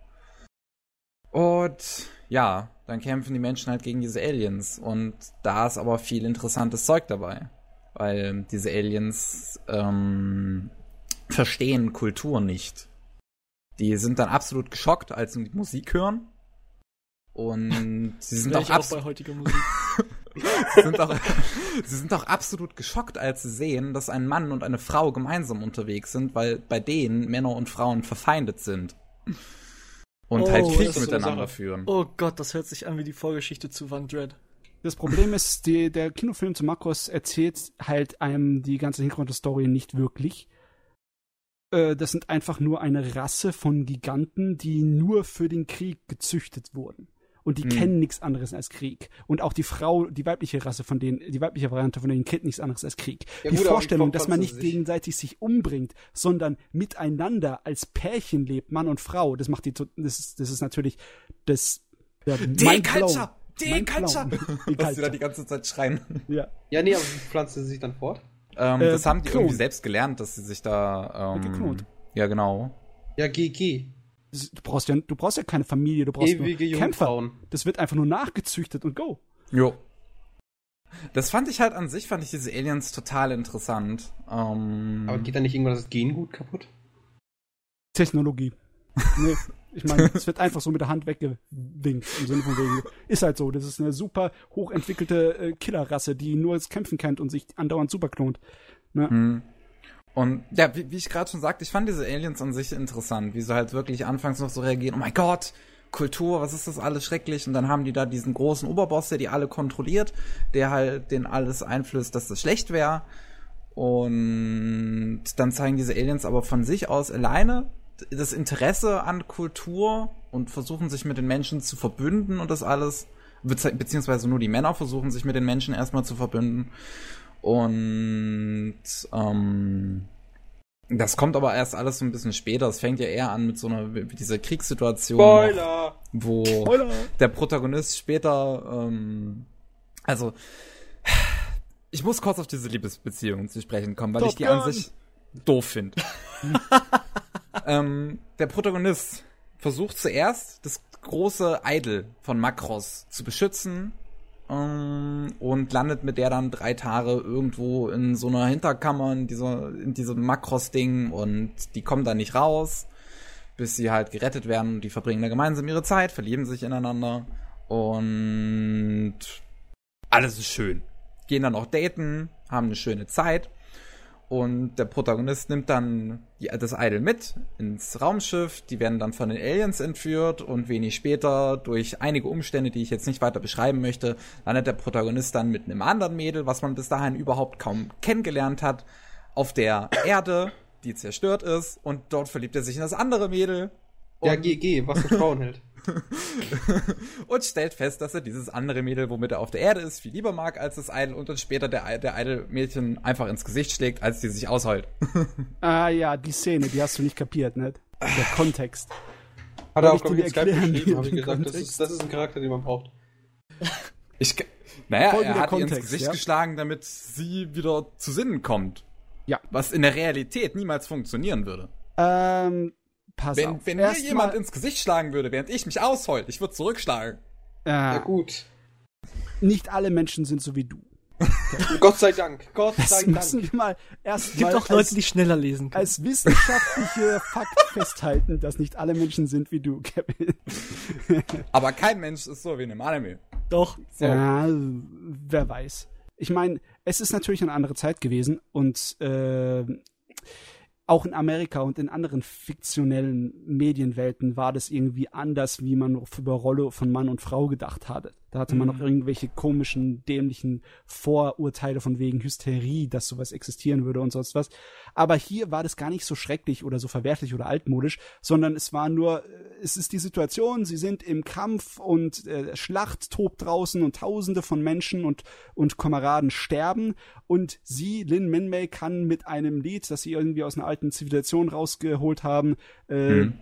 Und ja, dann kämpfen die Menschen halt gegen diese Aliens. Und da ist aber viel interessantes Zeug dabei, weil diese Aliens ähm, verstehen Kultur nicht. Die sind dann absolut geschockt, als sie Musik hören. Und sie sind auch, auch bei heutiger Musik. sie sind auch, sie sind auch absolut geschockt, als sie sehen, dass ein Mann und eine Frau gemeinsam unterwegs sind, weil bei denen Männer und Frauen verfeindet sind. Und Oh, halt Krieg so miteinander Sache. führen. Oh Gott, das hört sich an wie die Vorgeschichte zu Van Dread. Das Problem ist, die, der Kinofilm zu Makros erzählt halt einem die ganze Hintergrundstory nicht wirklich. Äh, das sind einfach nur eine Rasse von Giganten, die nur für den Krieg gezüchtet wurden. Und die Hm. kennen nichts anderes als Krieg. Und auch die Frau, die weibliche Rasse von denen, die weibliche Variante von denen kennt nichts anderes als Krieg. Ja, die gut, Vorstellung, dass man nicht sich? gegenseitig sich umbringt, sondern miteinander als Pärchen lebt, Mann und Frau, das macht die, das ist, das ist natürlich das, der Deculture! Deculture! Mind blown. Was sie da die ganze Zeit schreien. Ja. Ja, nee, aber wie pflanzt sie sich dann fort? Ähm, Äh, das haben die Klon. irgendwie selbst gelernt, dass sie sich da. Ähm, Geklont. Ja, genau. Ja, GG. Du brauchst ja, du brauchst ja keine Familie, du brauchst Ewige nur Kämpfer. Jungfrauen. Das wird einfach nur nachgezüchtet und go. Jo. Das fand ich halt an sich, fand ich diese Aliens total interessant. Ähm, Aber geht da nicht irgendwann das Gengut kaputt? Technologie. Nee, ich meine, es wird einfach so mit der Hand weggewinkt. Im Sinne von wegen. Ist halt so. Das ist eine super hochentwickelte äh, Killerrasse, die nur das Kämpfen kennt und sich andauernd super klont. Ne? Hm. Und ja, wie, wie ich gerade schon sagte, ich fand diese Aliens an sich interessant, wie sie halt wirklich anfangs noch so reagieren, oh mein Gott, Kultur, was ist das alles schrecklich? Und dann haben die da diesen großen Oberboss, der die alle kontrolliert, der halt den alles einflößt, dass das schlecht wäre. Und dann zeigen diese Aliens aber von sich aus alleine das Interesse an Kultur und versuchen sich mit den Menschen zu verbünden und das alles. Bezieh- Beziehungsweise nur die Männer versuchen sich mit den Menschen erstmal zu verbünden. Und ähm, das kommt aber erst alles so ein bisschen später. Es fängt ja eher an mit so einer mit dieser Kriegssituation, Spoiler! wo Spoiler! der Protagonist später, ähm, also ich muss kurz auf diese Liebesbeziehung zu sprechen kommen, weil Top ich die an Gun. sich doof finde. ähm, der Protagonist versucht zuerst das große Idol von Makros zu beschützen ähm, und landet mit der dann drei Tage irgendwo in so einer Hinterkammer in dieser in diesem Makros-Ding und die kommen da nicht raus, bis sie halt gerettet werden und die verbringen da gemeinsam ihre Zeit, verlieben sich ineinander und alles ist schön. Gehen dann auch daten, haben eine schöne Zeit und der Protagonist nimmt dann das Idol mit ins Raumschiff. Die werden dann von den Aliens entführt und wenig später durch einige Umstände, die ich jetzt nicht weiter beschreiben möchte, landet der Protagonist dann mit einem anderen Mädel, was man bis dahin überhaupt kaum kennengelernt hat, auf der Erde, die zerstört ist und dort verliebt er sich in das andere Mädel. Ja, GG, was für Frauen hält. und stellt fest, dass er dieses andere Mädel, womit er auf der Erde ist, viel lieber mag als das Idol und dann später der, der Idol-Mädchen einfach ins Gesicht schlägt, als die sich ausheult. Ah ja, die Szene, die hast du nicht kapiert, ne? Der Kontext. Hat er auch, ich glaube ich, in Skype geschrieben, habe ich gesagt, das Kontext? ist, das ist ein Charakter, den man braucht. Ich, naja, Folgender er hat ihr ins Kontext, Gesicht ja? geschlagen, damit sie wieder zu Sinnen kommt. Ja. Was in der Realität niemals funktionieren würde. Ähm, pass Wenn, auf. wenn mir Erst jemand mal, ins Gesicht schlagen würde, während ich mich ausheult, ich würde zurückschlagen. Ja, äh, gut. nicht alle Menschen sind so wie du. Gott sei Dank. Gott Das sei müssen Dank. wir mal erst Es gibt mal auch Leute, als, die schneller lesen können. als wissenschaftliche Fakt festhalten, dass nicht alle Menschen sind wie du, Kevin. Aber kein Mensch ist so wie in einem Anime. Doch. So. Ja, wer weiß. Ich meine, es ist natürlich eine andere Zeit gewesen und äh, auch in Amerika und in anderen fiktionellen Medienwelten war das irgendwie anders, wie man über Rolle von Mann und Frau gedacht hatte. Da hatte man noch irgendwelche komischen, dämlichen Vorurteile von wegen Hysterie, dass sowas existieren würde und sonst was. Aber hier war das gar nicht so schrecklich oder so verwerflich oder altmodisch, sondern es war nur, äh, es ist die Situation, sie sind im Kampf und äh, Schlacht tobt draußen und tausende von Menschen und, und Kameraden sterben und sie, Lin Minmay, kann mit einem Lied, das sie irgendwie aus einer alten Zivilisation rausgeholt haben, äh, Mhm.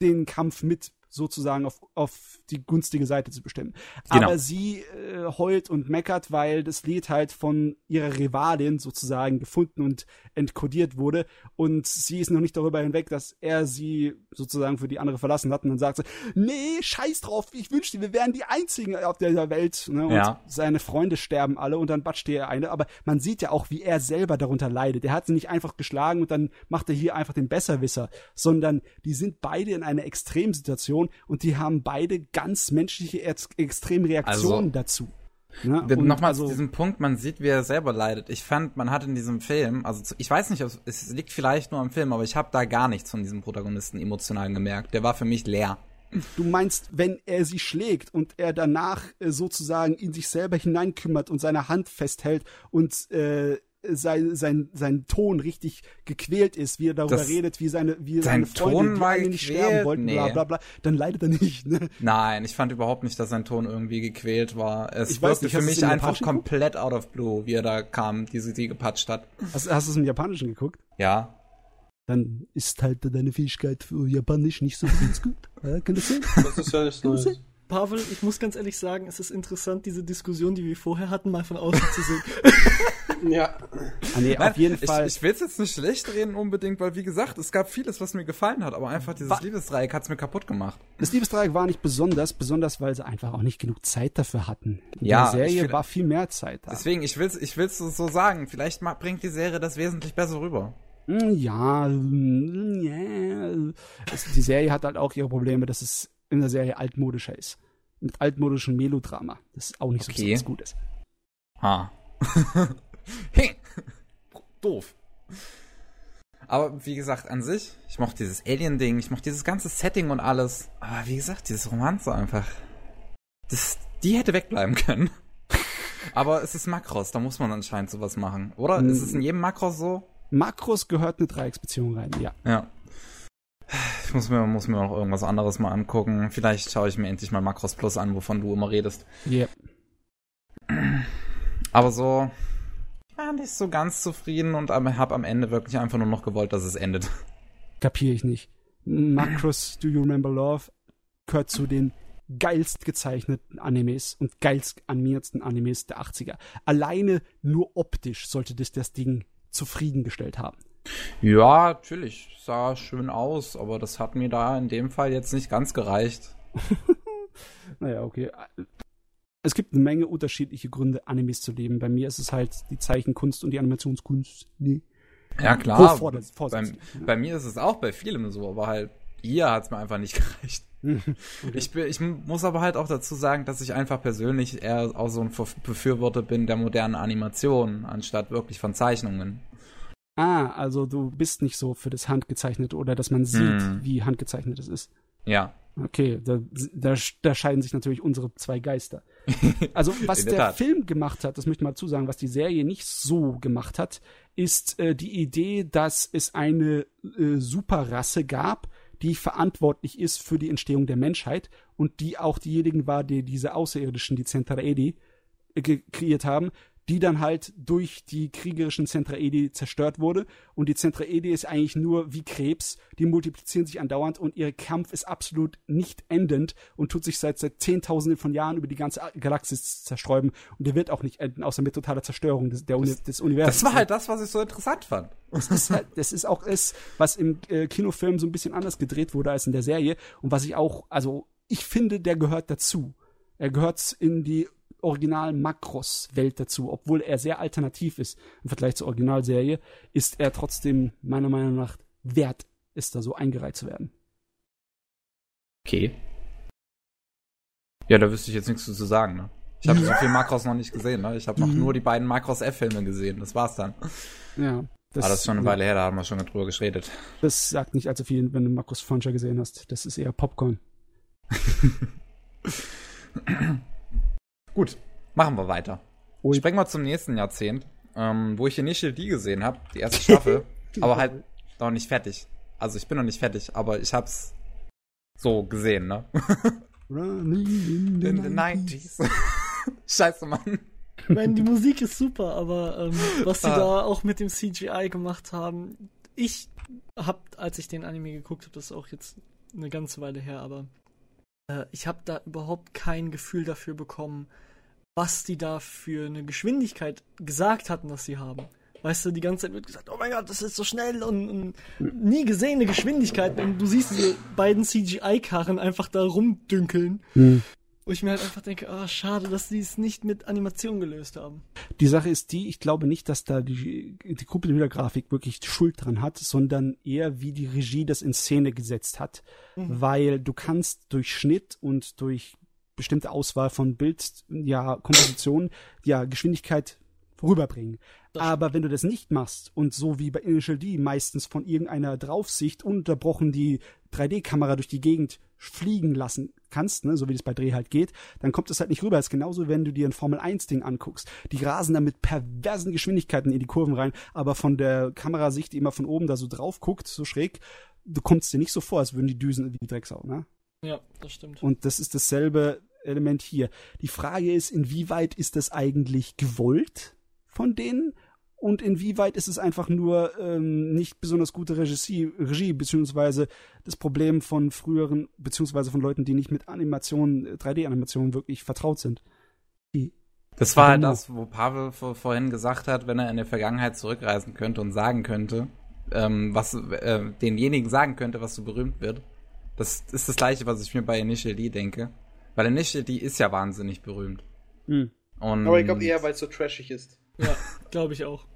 den Kampf mit sozusagen auf, auf die günstige Seite zu bestimmen. Genau. Aber sie äh, heult und meckert, weil das Lied halt von ihrer Rivalin sozusagen gefunden und entkodiert wurde und sie ist noch nicht darüber hinweg, dass er sie sozusagen für die andere verlassen hat und dann sagt sie, nee, scheiß drauf, ich wünschte, wir wären die Einzigen auf dieser Welt ne? und Ja. seine Freunde sterben alle und dann batscht er eine, aber man sieht ja auch, wie er selber darunter leidet. Er hat sie nicht einfach geschlagen und dann macht er hier einfach den Besserwisser, sondern die sind beide in einer Extremsituation und die haben beide ganz menschliche Ex Extremreaktionen Also- dazu. Ne? Nochmal also, zu diesem Punkt, man sieht, wie er selber leidet. Ich fand, man hat in diesem Film, also ich weiß nicht, es liegt vielleicht nur am Film, aber ich habe da gar nichts von diesem Protagonisten emotional gemerkt. Der war für mich leer. Du meinst, wenn er sie schlägt und er danach äh, sozusagen in sich selber hineinkümmert und seine Hand festhält und äh, sein, sein, sein Ton richtig gequält ist, wie er darüber Das- redet, wie seine, wie sein seine Freunde, Ton die alle nicht gequält? sterben wollten, bla Nee. bla bla, dann leidet er nicht. Ne? Nein, ich fand überhaupt nicht, dass sein Ton irgendwie gequält war. Es Ich weiß wirkte nicht, für mich einfach Japanischen komplett out of blue, wie er da kam, die sie die gepatscht hat. Hast, hast du es im Japanischen geguckt? Ja. Dann ist halt deine Fähigkeit für Japanisch nicht so ganz gut. Ja, kann das sein? Das ist ja nichts Neues. Pavel, ich muss ganz ehrlich sagen, es ist interessant, diese Diskussion, die wir vorher hatten, mal von außen zu sehen. Ja. Ah, nee, Nein, auf jeden ich, Fall. Ich will es jetzt nicht schlecht reden unbedingt, weil wie gesagt, es gab vieles, was mir gefallen hat, aber einfach dieses Wa- Liebesdreieck hat's mir kaputt gemacht. Das Liebesdreieck war nicht besonders, besonders weil sie einfach auch nicht genug Zeit dafür hatten. In Ja, der ich Serie find- war viel mehr Zeit da. Deswegen, ich will's, ich will's so sagen. Vielleicht bringt die Serie das wesentlich besser rüber. Mm, Ja, ja. Es, die Serie hat halt auch ihre Probleme, dass es in der Serie altmodischer ist. Mit altmodischem Melodrama. Das ist auch nicht so besonders gut ist. Ah. hey. Doof. Aber wie gesagt, an sich, ich mochte dieses Alien-Ding, ich mochte dieses ganze Setting und alles. Aber wie gesagt, dieses Romanze einfach. Das, die hätte wegbleiben können. Aber es ist Makros, da muss man anscheinend sowas machen. Oder? Mm. Ist es in jedem Makros so? Makros gehört eine Dreiecksbeziehung rein, ja. Ja. Ich muss mir, muss mir noch irgendwas anderes mal angucken. Vielleicht schaue ich mir endlich mal Makros Plus an, wovon du immer redest. Yeah. Aber so, war nicht so ganz zufrieden und habe am Ende wirklich einfach nur noch gewollt, dass es endet. Kapiere ich nicht. Macross Do You Remember Love gehört zu den geilst gezeichneten Animes und geilst animiertsten Animes der 80er. Alleine nur optisch sollte das das Ding zufriedengestellt haben. Ja, natürlich. Sah schön aus, aber das hat mir da in dem Fall jetzt nicht ganz gereicht. naja, okay. Es gibt eine Menge unterschiedliche Gründe, Animes zu leben. Bei mir ist es halt die Zeichenkunst und die Animationskunst. Nee. Ja, klar. Vor, vor, bei, bei, mir ist es auch bei vielem so, aber halt hier hat es mir einfach nicht gereicht. okay. ich, bin, ich muss aber halt auch dazu sagen, dass ich einfach persönlich eher auch so ein Befürworter bin der modernen Animation, anstatt wirklich von Zeichnungen. Ah, also du bist nicht so für das Handgezeichnete oder dass man sieht, hm. wie handgezeichnet es ist. Ja. Okay, da, da, da scheiden sich natürlich unsere zwei Geister. Also, was der, der Film gemacht hat, das möchte ich mal zusagen, was die Serie nicht so gemacht hat, ist äh, die Idee, dass es eine äh, Superrasse gab, die verantwortlich ist für die Entstehung der Menschheit und die auch diejenigen war, die diese Außerirdischen, die Centauri, äh, kreiert haben, die dann halt durch die kriegerischen Zentraedi zerstört wurde. Und die Zentraedi ist eigentlich nur wie Krebs, die multiplizieren sich andauernd und ihr Kampf ist absolut nicht endend und tut sich seit, seit Zehntausenden von Jahren über die ganze Galaxis zersträuben. Und der wird auch nicht enden, außer mit totaler Zerstörung des, der, das, des Universums. Das war halt das, was ich so interessant fand. Das ist, halt, das ist auch es, was im äh, Kinofilm so ein bisschen anders gedreht wurde als in der Serie. Und was ich auch, also ich finde, der gehört dazu. Er gehört in die Original-Makros-Welt dazu. Obwohl er sehr alternativ ist im Vergleich zur Originalserie, ist er trotzdem meiner Meinung nach wert, ist da so eingereiht zu werden. Okay. Ja, da wüsste ich jetzt nichts zu sagen, ne? Ich habe so viel Makros noch nicht gesehen, ne? Ich habe noch mhm. nur die beiden Makros F-Filme gesehen. Das war's dann. Ja. Das, Aber das ist schon eine Weile her, da haben wir schon drüber geredet. Das sagt nicht allzu viel, wenn du Makros Frontier gesehen hast. Das ist eher Popcorn. Gut, machen wir weiter. Ui. Sprengen wir zum nächsten Jahrzehnt, ähm, wo ich Initial D gesehen habe, die erste Staffel, aber halt noch nicht fertig. Also ich bin noch nicht fertig, aber ich hab's so gesehen, ne? Running in the 90s. Scheiße, Mann. Ich meine, die Musik ist super, aber ähm, was sie ah. da auch mit dem CGI gemacht haben, ich hab, als ich den Anime geguckt habe, das ist auch jetzt eine ganze Weile her, aber äh, ich habe da überhaupt kein Gefühl dafür bekommen, was die da für eine Geschwindigkeit gesagt hatten, dass sie haben. Weißt du, die ganze Zeit wird gesagt, oh mein Gott, das ist so schnell und, und nie gesehene Geschwindigkeiten. Und du siehst diese beiden CGI-Karren einfach da rumdünkeln. Mhm. Wo ich mir halt einfach denke, ah, oh, schade, dass die es nicht mit Animation gelöst haben. Die Sache ist die, ich glaube nicht, dass da die, die Computergrafik wirklich Schuld dran hat, sondern eher wie die Regie das in Szene gesetzt hat. Mhm. Weil du kannst durch Schnitt und durch bestimmte Auswahl von Bild, ja, Kompositionen, ja, Geschwindigkeit rüberbringen. Aber wenn du das nicht machst und so wie bei Initial D meistens von irgendeiner Draufsicht unterbrochen die 3D-Kamera durch die Gegend fliegen lassen kannst, ne, so wie das bei Dreh halt geht, dann kommt es halt nicht rüber. Das ist genauso, wenn du dir ein Formel-1-Ding anguckst. Die rasen da mit perversen Geschwindigkeiten in die Kurven rein, aber von der Kamerasicht, die immer von oben da so drauf guckt, so schräg, du kommst dir nicht so vor, als würden die Düsen wie Drecksau, ne? Ja, das stimmt. Und das ist dasselbe Element hier. Die Frage ist, inwieweit ist das eigentlich gewollt von denen? Und inwieweit ist es einfach nur ähm, nicht besonders gute Regie, Regie, beziehungsweise das Problem von früheren, beziehungsweise von Leuten, die nicht mit Animationen, 3D-Animationen wirklich vertraut sind. Die das war halt das, wo Pavel vor, vorhin gesagt hat, wenn er in der Vergangenheit zurückreisen könnte und sagen könnte, ähm, was äh, denjenigen sagen könnte, was so berühmt wird. Das ist das gleiche, was ich mir bei Initial D denke. Weil Initial D ist ja wahnsinnig berühmt. Hm. Und Aber ich glaube eher, weil es so trashig ist. Ja, glaube ich auch.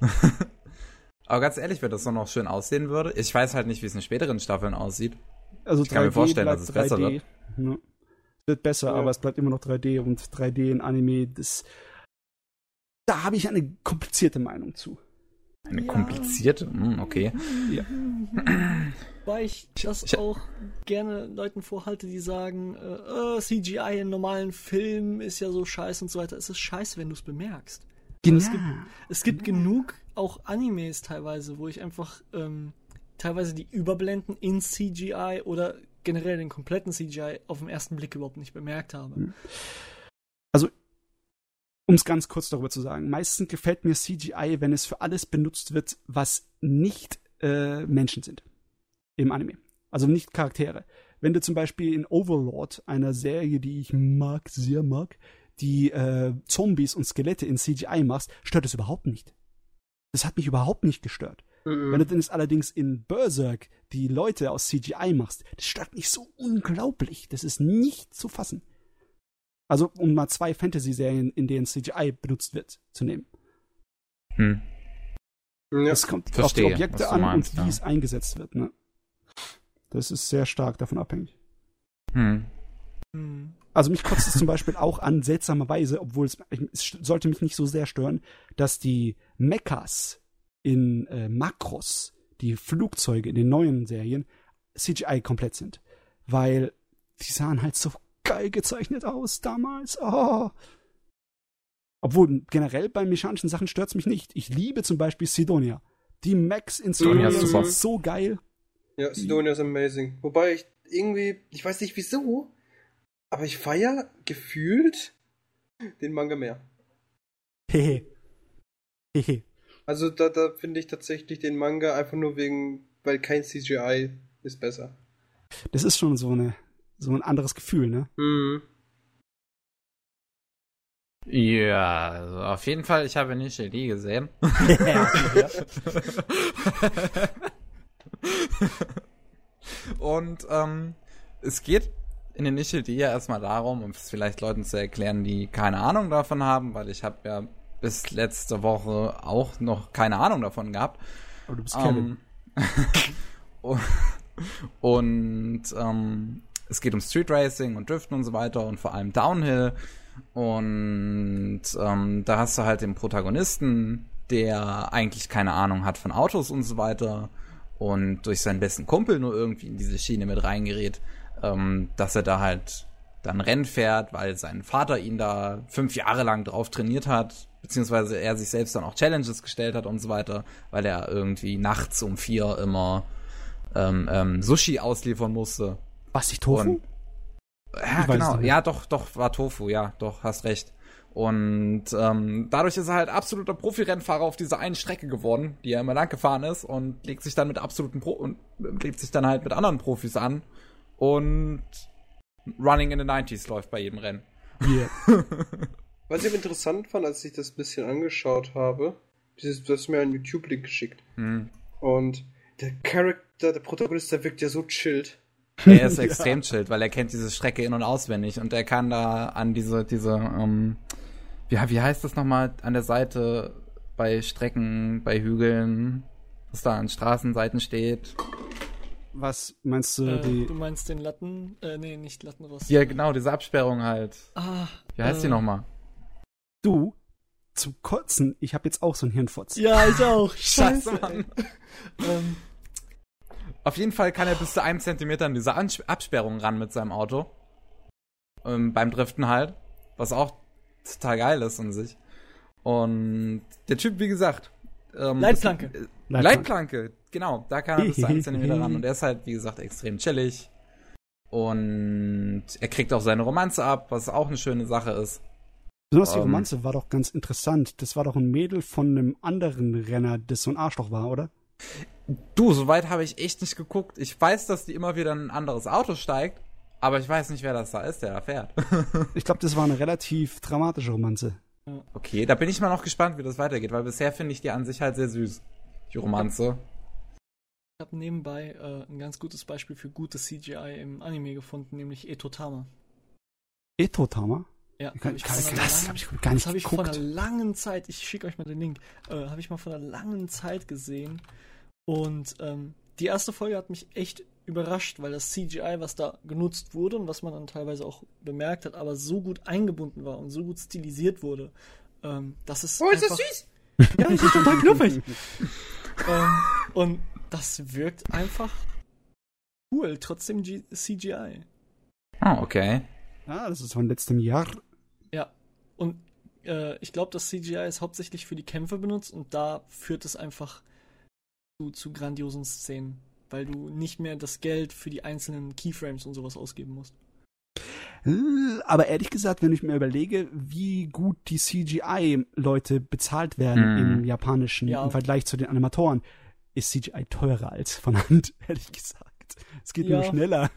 Aber ganz ehrlich, wenn das noch schön aussehen würde, ich weiß halt nicht, wie es in späteren Staffeln aussieht. Also ich kann mir vorstellen, dass es 3D. besser wird. Ja. Es wird besser, ja. aber es bleibt immer noch 3D und 3D in Anime, das da habe ich eine komplizierte Meinung zu. Eine ja. komplizierte? Hm, okay. Ja. Weil ich das ich, auch gerne Leuten vorhalte, die sagen, äh, äh CGI in normalen Filmen ist ja so scheiße und so weiter. Es ist scheiße, wenn du es bemerkst. Genau. Es gibt, es gibt genau. genug auch Animes teilweise, wo ich einfach ähm, teilweise die Überblenden in CGI oder generell den kompletten CGI auf den ersten Blick überhaupt nicht bemerkt habe. Also um es ganz kurz darüber zu sagen, meistens gefällt mir CGI, wenn es für alles benutzt wird, was nicht äh, Menschen sind im Anime. Also nicht Charaktere. Wenn du zum Beispiel in Overlord, einer Serie, die ich mag, sehr mag, die äh, Zombies und Skelette in CGI machst, stört es überhaupt nicht. Das hat mich überhaupt nicht gestört. Mhm. Wenn du dann allerdings in Berserk die Leute aus CGI machst, das stört mich so unglaublich. Das ist nicht zu fassen. Also, um mal zwei Fantasy-Serien, in denen CGI benutzt wird, zu nehmen. Hm. Es kommt Verstehe, auf die Objekte an meinst, und wie ja. es eingesetzt wird. Ne? Das ist sehr stark davon abhängig. Hm. Hm. Also mich kotzt es zum Beispiel auch an, seltsamerweise, obwohl es, es sollte mich nicht so sehr stören, dass die Mechas in äh, Makros, die Flugzeuge in den neuen Serien, CGI komplett sind. Weil die sahen halt so geil gezeichnet aus damals. Oh. Obwohl generell bei mechanischen Sachen stört es mich nicht. Ich liebe zum Beispiel Sidonia. Die Mechs in Sidonia ist sind super. so geil. Ja, Sidonia ist amazing. Wobei ich irgendwie, ich weiß nicht wieso, aber ich feier gefühlt den Manga mehr. Hehe. Hehe. Also da, da finde ich tatsächlich den Manga einfach nur wegen, weil kein CGI ist besser. Das ist schon so eine so ein anderes Gefühl, ne? Mhm. Ja, also auf jeden Fall, ich habe nicht die gesehen. Und ähm, es geht in den Initial D ja erstmal darum, um es vielleicht Leuten zu erklären, die keine Ahnung davon haben, weil ich habe ja bis letzte Woche auch noch keine Ahnung davon gehabt. Aber du bist Kevin. Ähm, und ähm, es geht um Street Racing und Driften und so weiter und vor allem Downhill. Und ähm, da hast du halt den Protagonisten, der eigentlich keine Ahnung hat von Autos und so weiter und durch seinen besten Kumpel nur irgendwie in diese Schiene mit reingerät, ähm, dass er da halt dann Rennen fährt, weil sein Vater ihn da fünf Jahre lang drauf trainiert hat, beziehungsweise er sich selbst dann auch Challenges gestellt hat und so weiter, weil er irgendwie nachts um vier immer ähm, ähm, Sushi ausliefern musste. Was ich Tofu? Und- Ja, genau. nicht. Ja, doch, doch, war Tofu, ja, doch, hast recht. Und ähm, dadurch ist er halt absoluter Profi-Rennfahrer auf dieser einen Strecke geworden, die er immer lang gefahren ist und legt sich dann mit absoluten Pro und legt sich dann halt mit anderen Profis an und Running in the 90s läuft bei jedem Rennen. Yeah. Was ich aber interessant fand, als ich das ein bisschen angeschaut habe, dieses, du hast mir einen YouTube-Link geschickt. Hm. Und der Charakter, der Protagonist, der wirkt ja so chillt. Er ist extrem chillt, weil er kennt diese Strecke in- und auswendig und er kann da an diese, diese, ähm, wie, wie heißt das nochmal, an der Seite bei Strecken, bei Hügeln, was da an Straßenseiten steht. Was meinst du, Äh, die. du meinst den Latten, äh, nee, nicht Lattenrost. Ja, genau, diese Absperrung halt. Ah, Wie heißt die äh, nochmal? Du, zum Kotzen, ich habe jetzt auch so einen Hirnfotz. Ja, ich auch. Scheiße, Mann. ähm, Auf jeden Fall kann er bis zu einem Zentimeter an diese Absperrung ran mit seinem Auto. Ähm, beim Driften halt. Was auch total geil ist an sich. Und der Typ, wie gesagt. Ähm, Leitplanke. Das, äh, Leitplanke. Leitplanke, genau. Da kann er bis zu einem Zentimeter ran. Und er ist halt, wie gesagt, extrem chillig. Und er kriegt auch seine Romanze ab, was auch eine schöne Sache ist. Besonders die Ähm. Romanze war doch ganz interessant. Das war doch ein Mädel von einem anderen Renner, das so ein Arschloch war, oder? Du, soweit habe ich echt nicht geguckt. Ich weiß, dass die immer wieder in ein anderes Auto steigt, aber ich weiß nicht, wer das da ist, der da fährt. Ich glaube, das war eine relativ dramatische Romanze. Okay, da bin ich mal noch gespannt, wie das weitergeht, weil bisher finde ich die an sich halt sehr süß. Die Romanze. ich habe nebenbei äh, ein ganz gutes Beispiel für gutes CGI im Anime gefunden, nämlich Etotama. Etotama? Ja, Kann, ich kann, vor das langen- habe ich gar Das nicht habe ich vor geguckt. einer langen Zeit, ich schicke euch mal den Link, äh, habe ich mal vor einer langen Zeit gesehen. Und ähm, die erste Folge hat mich echt überrascht, weil das CGI, was da genutzt wurde und was man dann teilweise auch bemerkt hat, aber so gut eingebunden war und so gut stilisiert wurde. Ähm, das ist Oh, ist das einfach, süß! Ja, das ist total knuffig. ähm, und das wirkt einfach cool, trotzdem G CGI. Ah, okay. Ah, das ist von letztem Jahr. Ja, und äh, ich glaube, das CGI ist hauptsächlich für die Kämpfe benutzt und da führt es einfach zu, zu grandiosen Szenen, weil du nicht mehr das Geld für die einzelnen Keyframes und sowas ausgeben musst. Äh, Aber ehrlich gesagt, wenn ich mir überlege, wie gut die CGI-Leute bezahlt werden Mm. im Japanischen Ja. im Vergleich zu den Animatoren, ist CGI teurer als von Hand, ehrlich gesagt. Es geht nur Ja. schneller.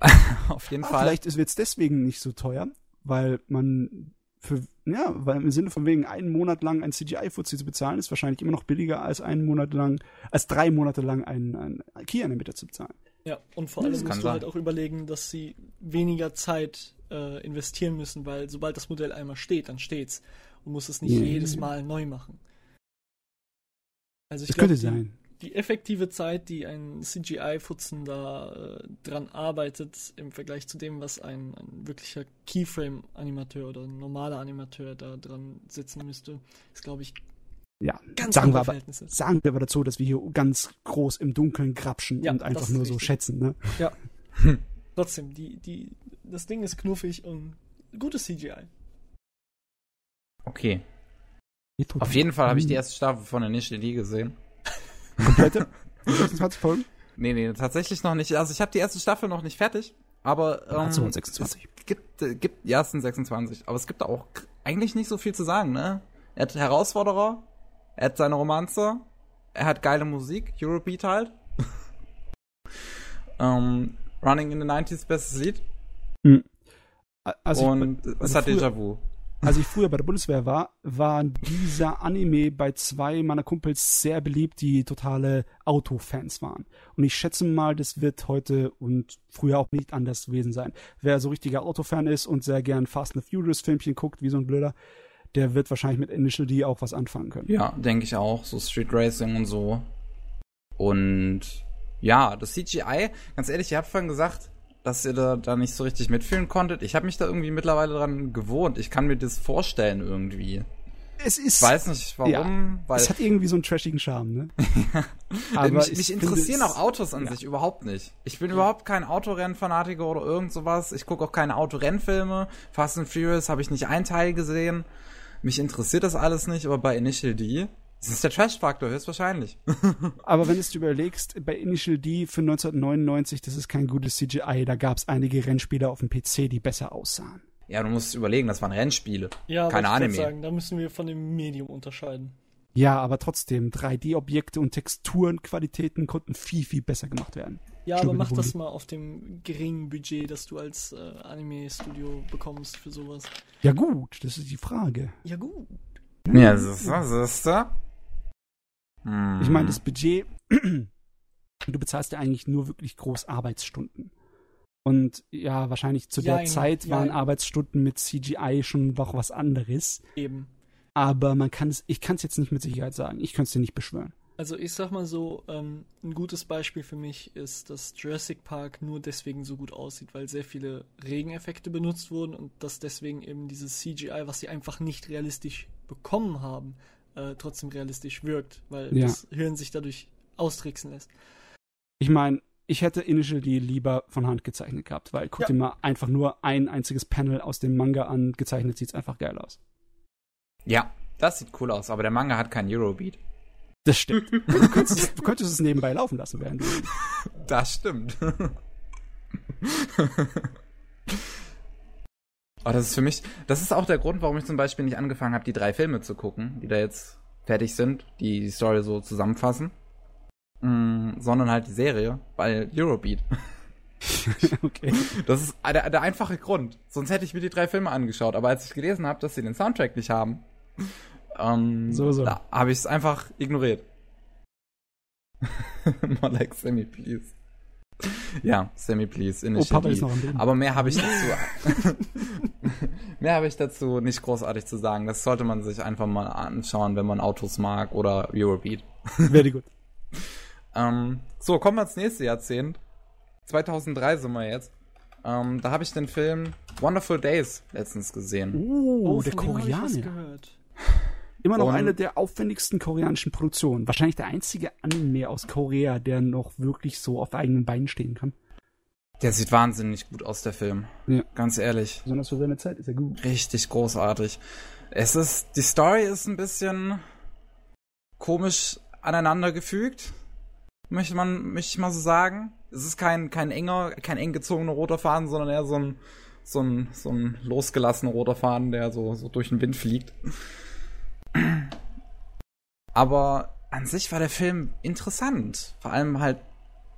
Auf jeden Ah, Fall. vielleicht wird es deswegen nicht so teuer, weil man für, ja, weil im Sinne von wegen einen Monat lang ein CGI-Fuzzi zu bezahlen, ist wahrscheinlich immer noch billiger als einen Monat lang, als drei Monate lang einen, einen Key-Animator zu bezahlen. Ja, und vor allem Das musst du sein. halt auch überlegen, dass sie weniger Zeit äh, investieren müssen, weil sobald das Modell einmal steht, dann steht's. Und muss es nicht Ja. jedes Mal neu machen. Also ich Das glaube, könnte sein. Die effektive Zeit, die ein CGI-Futzen da äh, dran arbeitet, im Vergleich zu dem, was ein, ein wirklicher Keyframe-Animateur oder ein normaler Animateur da dran sitzen müsste, ist, glaube ich, Ja, ganz sagen wir aber, Verhältnisse. sagen wir aber dazu, dass wir hier ganz groß im Dunkeln grapschen Ja, und einfach nur so richtig. schätzen, ne? Trotzdem, die, die, das Ding ist knuffig und gutes CGI. Okay. Auf jeden Fall habe ich die erste Staffel von Initial D gesehen. Komplette 26 Folgen. Nee, nee, tatsächlich noch nicht. Also ich habe die erste Staffel noch nicht fertig, aber ähm, Ach so, 26. Es gibt, äh, gibt, ja, es sind 26, aber es gibt da auch eigentlich nicht so viel zu sagen, ne? Er hat Herausforderer, er hat seine Romanze, er hat geile Musik, Eurobeat halt. ähm, Running in the 90s, bestes Lied. Also ich- und es hat Déjà-vu. Als ich früher bei der Bundeswehr war, war dieser Anime bei zwei meiner Kumpels sehr beliebt, die totale Autofans waren. Und ich schätze mal, das wird heute und früher auch nicht anders gewesen sein. Wer so richtiger Autofan ist und sehr gern Fast and the Furious Filmchen guckt, wie so ein Blöder, der wird wahrscheinlich mit Initial D auch was anfangen können. Ja, denke ich auch. So Street Racing und so. Und ja, das CGI, ganz ehrlich, ihr habt vorhin gesagt, dass ihr da, da nicht so richtig mitfühlen konntet. Ich habe mich da irgendwie mittlerweile dran gewohnt. Ich kann mir das vorstellen irgendwie. Es ist, Ich weiß nicht warum, Ja, weil es hat irgendwie so einen trashigen Charme, ne? mich, ich mich finde interessieren es- auch Autos an ja. sich überhaupt nicht. Ich bin überhaupt kein Autorennfanatiker oder irgend sowas. Ich gucke auch keine Autorennfilme. Fast and Furious habe ich nicht einen Teil gesehen. Mich interessiert das alles nicht, aber bei Initial D, das ist der Trash-Faktor, höchstwahrscheinlich. Aber wenn du es dir überlegst, bei Initial D für 1999, das ist kein gutes CGI, da gab es einige Rennspiele auf dem PC, die besser aussahen. Ja, du musst überlegen, das waren Rennspiele. Ja, Keine wollte ich sagen, da müssen wir von dem Medium unterscheiden. Ja, aber trotzdem, 3D-Objekte und Texturenqualitäten konnten viel, viel besser gemacht werden. Ja, aber mach das mal auf dem geringen Budget, das du als äh, Anime-Studio bekommst für sowas. Ja gut, das ist die Frage. Ja, gut. Ja, das ist das, ist das. Hm. Ich meine, das Budget, du bezahlst ja eigentlich nur wirklich groß Arbeitsstunden. Und ja, wahrscheinlich zu der Jein, Zeit waren jein. Arbeitsstunden mit CGI schon noch was anderes. Eben. Aber man kann es, ich kann es jetzt nicht mit Sicherheit sagen. Ich könnte es dir nicht beschwören. Also ich sag mal so, ähm, ein gutes Beispiel für mich ist, dass Jurassic Park nur deswegen so gut aussieht, weil sehr viele Regeneffekte benutzt wurden und dass deswegen eben dieses CGI, was sie einfach nicht realistisch bekommen haben, äh, trotzdem realistisch wirkt, weil Ja. das Hirn sich dadurch austricksen lässt. Ich meine, ich hätte Initial D lieber von Hand gezeichnet gehabt, weil guck Ja. dir mal einfach nur ein einziges Panel aus dem Manga an, gezeichnet sieht's einfach geil aus. Ja, das sieht cool aus, aber der Manga hat keinen Eurobeat. Das stimmt. du, könntest, es- du könntest es nebenbei laufen lassen, während du. Das stimmt. Aber das ist für mich, das ist auch der Grund, warum ich zum Beispiel nicht angefangen habe, die drei Filme zu gucken, die da jetzt fertig sind, die die Story so zusammenfassen, mm, sondern halt die Serie, weil Eurobeat. okay. Das ist der, der einfache Grund. Sonst hätte ich mir die drei Filme angeschaut. Aber als ich gelesen habe, dass sie den Soundtrack nicht haben, ähm, So, so. da habe ich es einfach ignoriert. More like Sammy, please. Ja, Sammy, please. Oh, Initial Papa D. ist noch am Leben. Aber mehr habe ich dazu. mehr habe ich dazu nicht großartig zu sagen. Das sollte man sich einfach mal anschauen, wenn man Autos mag oder Eurobeat. Very good. Ähm, so, kommen wir ins nächste Jahrzehnt. 2003 sind wir jetzt. Ähm, da habe ich den Film Wonderful Days letztens gesehen. Oh, der ich was Koreaner. Immer noch Und- eine der aufwendigsten koreanischen Produktionen. Wahrscheinlich der einzige Anime aus Korea, der noch wirklich so auf eigenen Beinen stehen kann. Der sieht wahnsinnig gut aus, der Film. Ja. Ganz ehrlich. Besonders für seine Zeit ist er gut. Richtig großartig. Es ist, die Story ist ein bisschen komisch aneinander gefügt. Möchte man, möchte ich mal so sagen. es ist kein, kein enger, kein eng gezogener roter Faden, sondern eher so ein, so ein, so ein losgelassener roter Faden, der so, so durch den Wind fliegt. Aber an sich war der Film interessant. Vor allem halt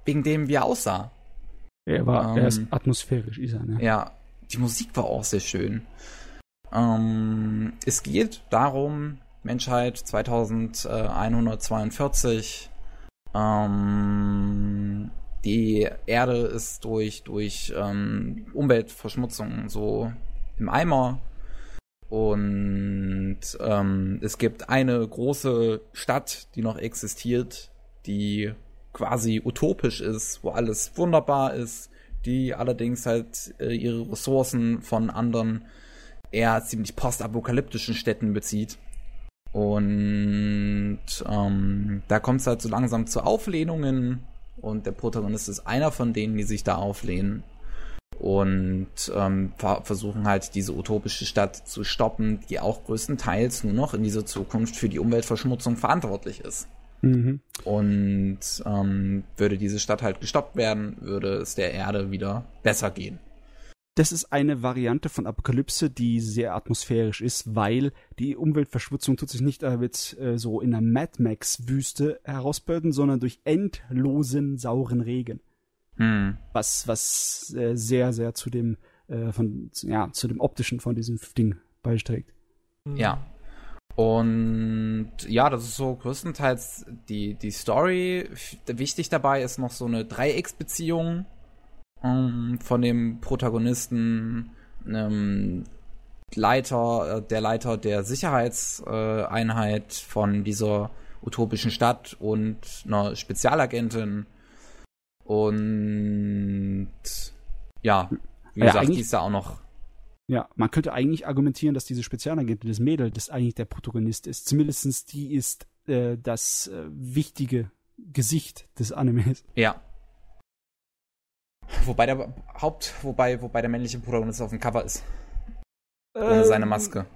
wegen dem, wie er aussah. Er war, ähm, er ist atmosphärisch, ist er, ne? Ja, die Musik war auch sehr schön. Ähm, es geht darum, Menschheit 2142, ähm, die Erde ist durch, durch ähm, Umweltverschmutzung so im Eimer. Und ähm, es gibt eine große Stadt, die noch existiert, die quasi utopisch ist, wo alles wunderbar ist, die allerdings halt äh, ihre Ressourcen von anderen eher ziemlich postapokalyptischen Städten bezieht. Und ähm, da kommt es halt so langsam zu Auflehnungen und der Protagonist ist einer von denen, die sich da auflehnen und ähm, versuchen halt diese utopische Stadt zu stoppen, die auch größtenteils nur noch in dieser Zukunft für die Umweltverschmutzung verantwortlich ist. Mhm. Und ähm, würde diese Stadt halt gestoppt werden, würde es der Erde wieder besser gehen. Das ist eine Variante von Apokalypse, die sehr atmosphärisch ist, weil die Umweltverschmutzung tut sich nicht damit äh, so in einer Mad Max-Wüste herausbilden, sondern durch endlosen sauren Regen. Hm. Was, was äh, sehr, sehr zu dem, äh, von, ja, zu dem optischen von diesem Ding beiträgt. Ja, und ja, das ist so größtenteils die, die Story. Wichtig dabei ist noch so eine Dreiecksbeziehung ähm, von dem Protagonisten, einem Leiter, äh, der Leiter der Sicherheitseinheit von dieser utopischen Stadt und einer Spezialagentin. Und ja, wie ja, gesagt, die ist da auch noch ja, man könnte eigentlich argumentieren, dass diese Spezialagentin, das Mädel, das eigentlich der Protagonist ist. Zumindestens die ist äh, das äh, wichtige Gesicht des Animes. Ja. Wobei der Haupt, wobei, wobei der männliche Protagonist auf dem Cover ist. Ohne ähm, seine Maske.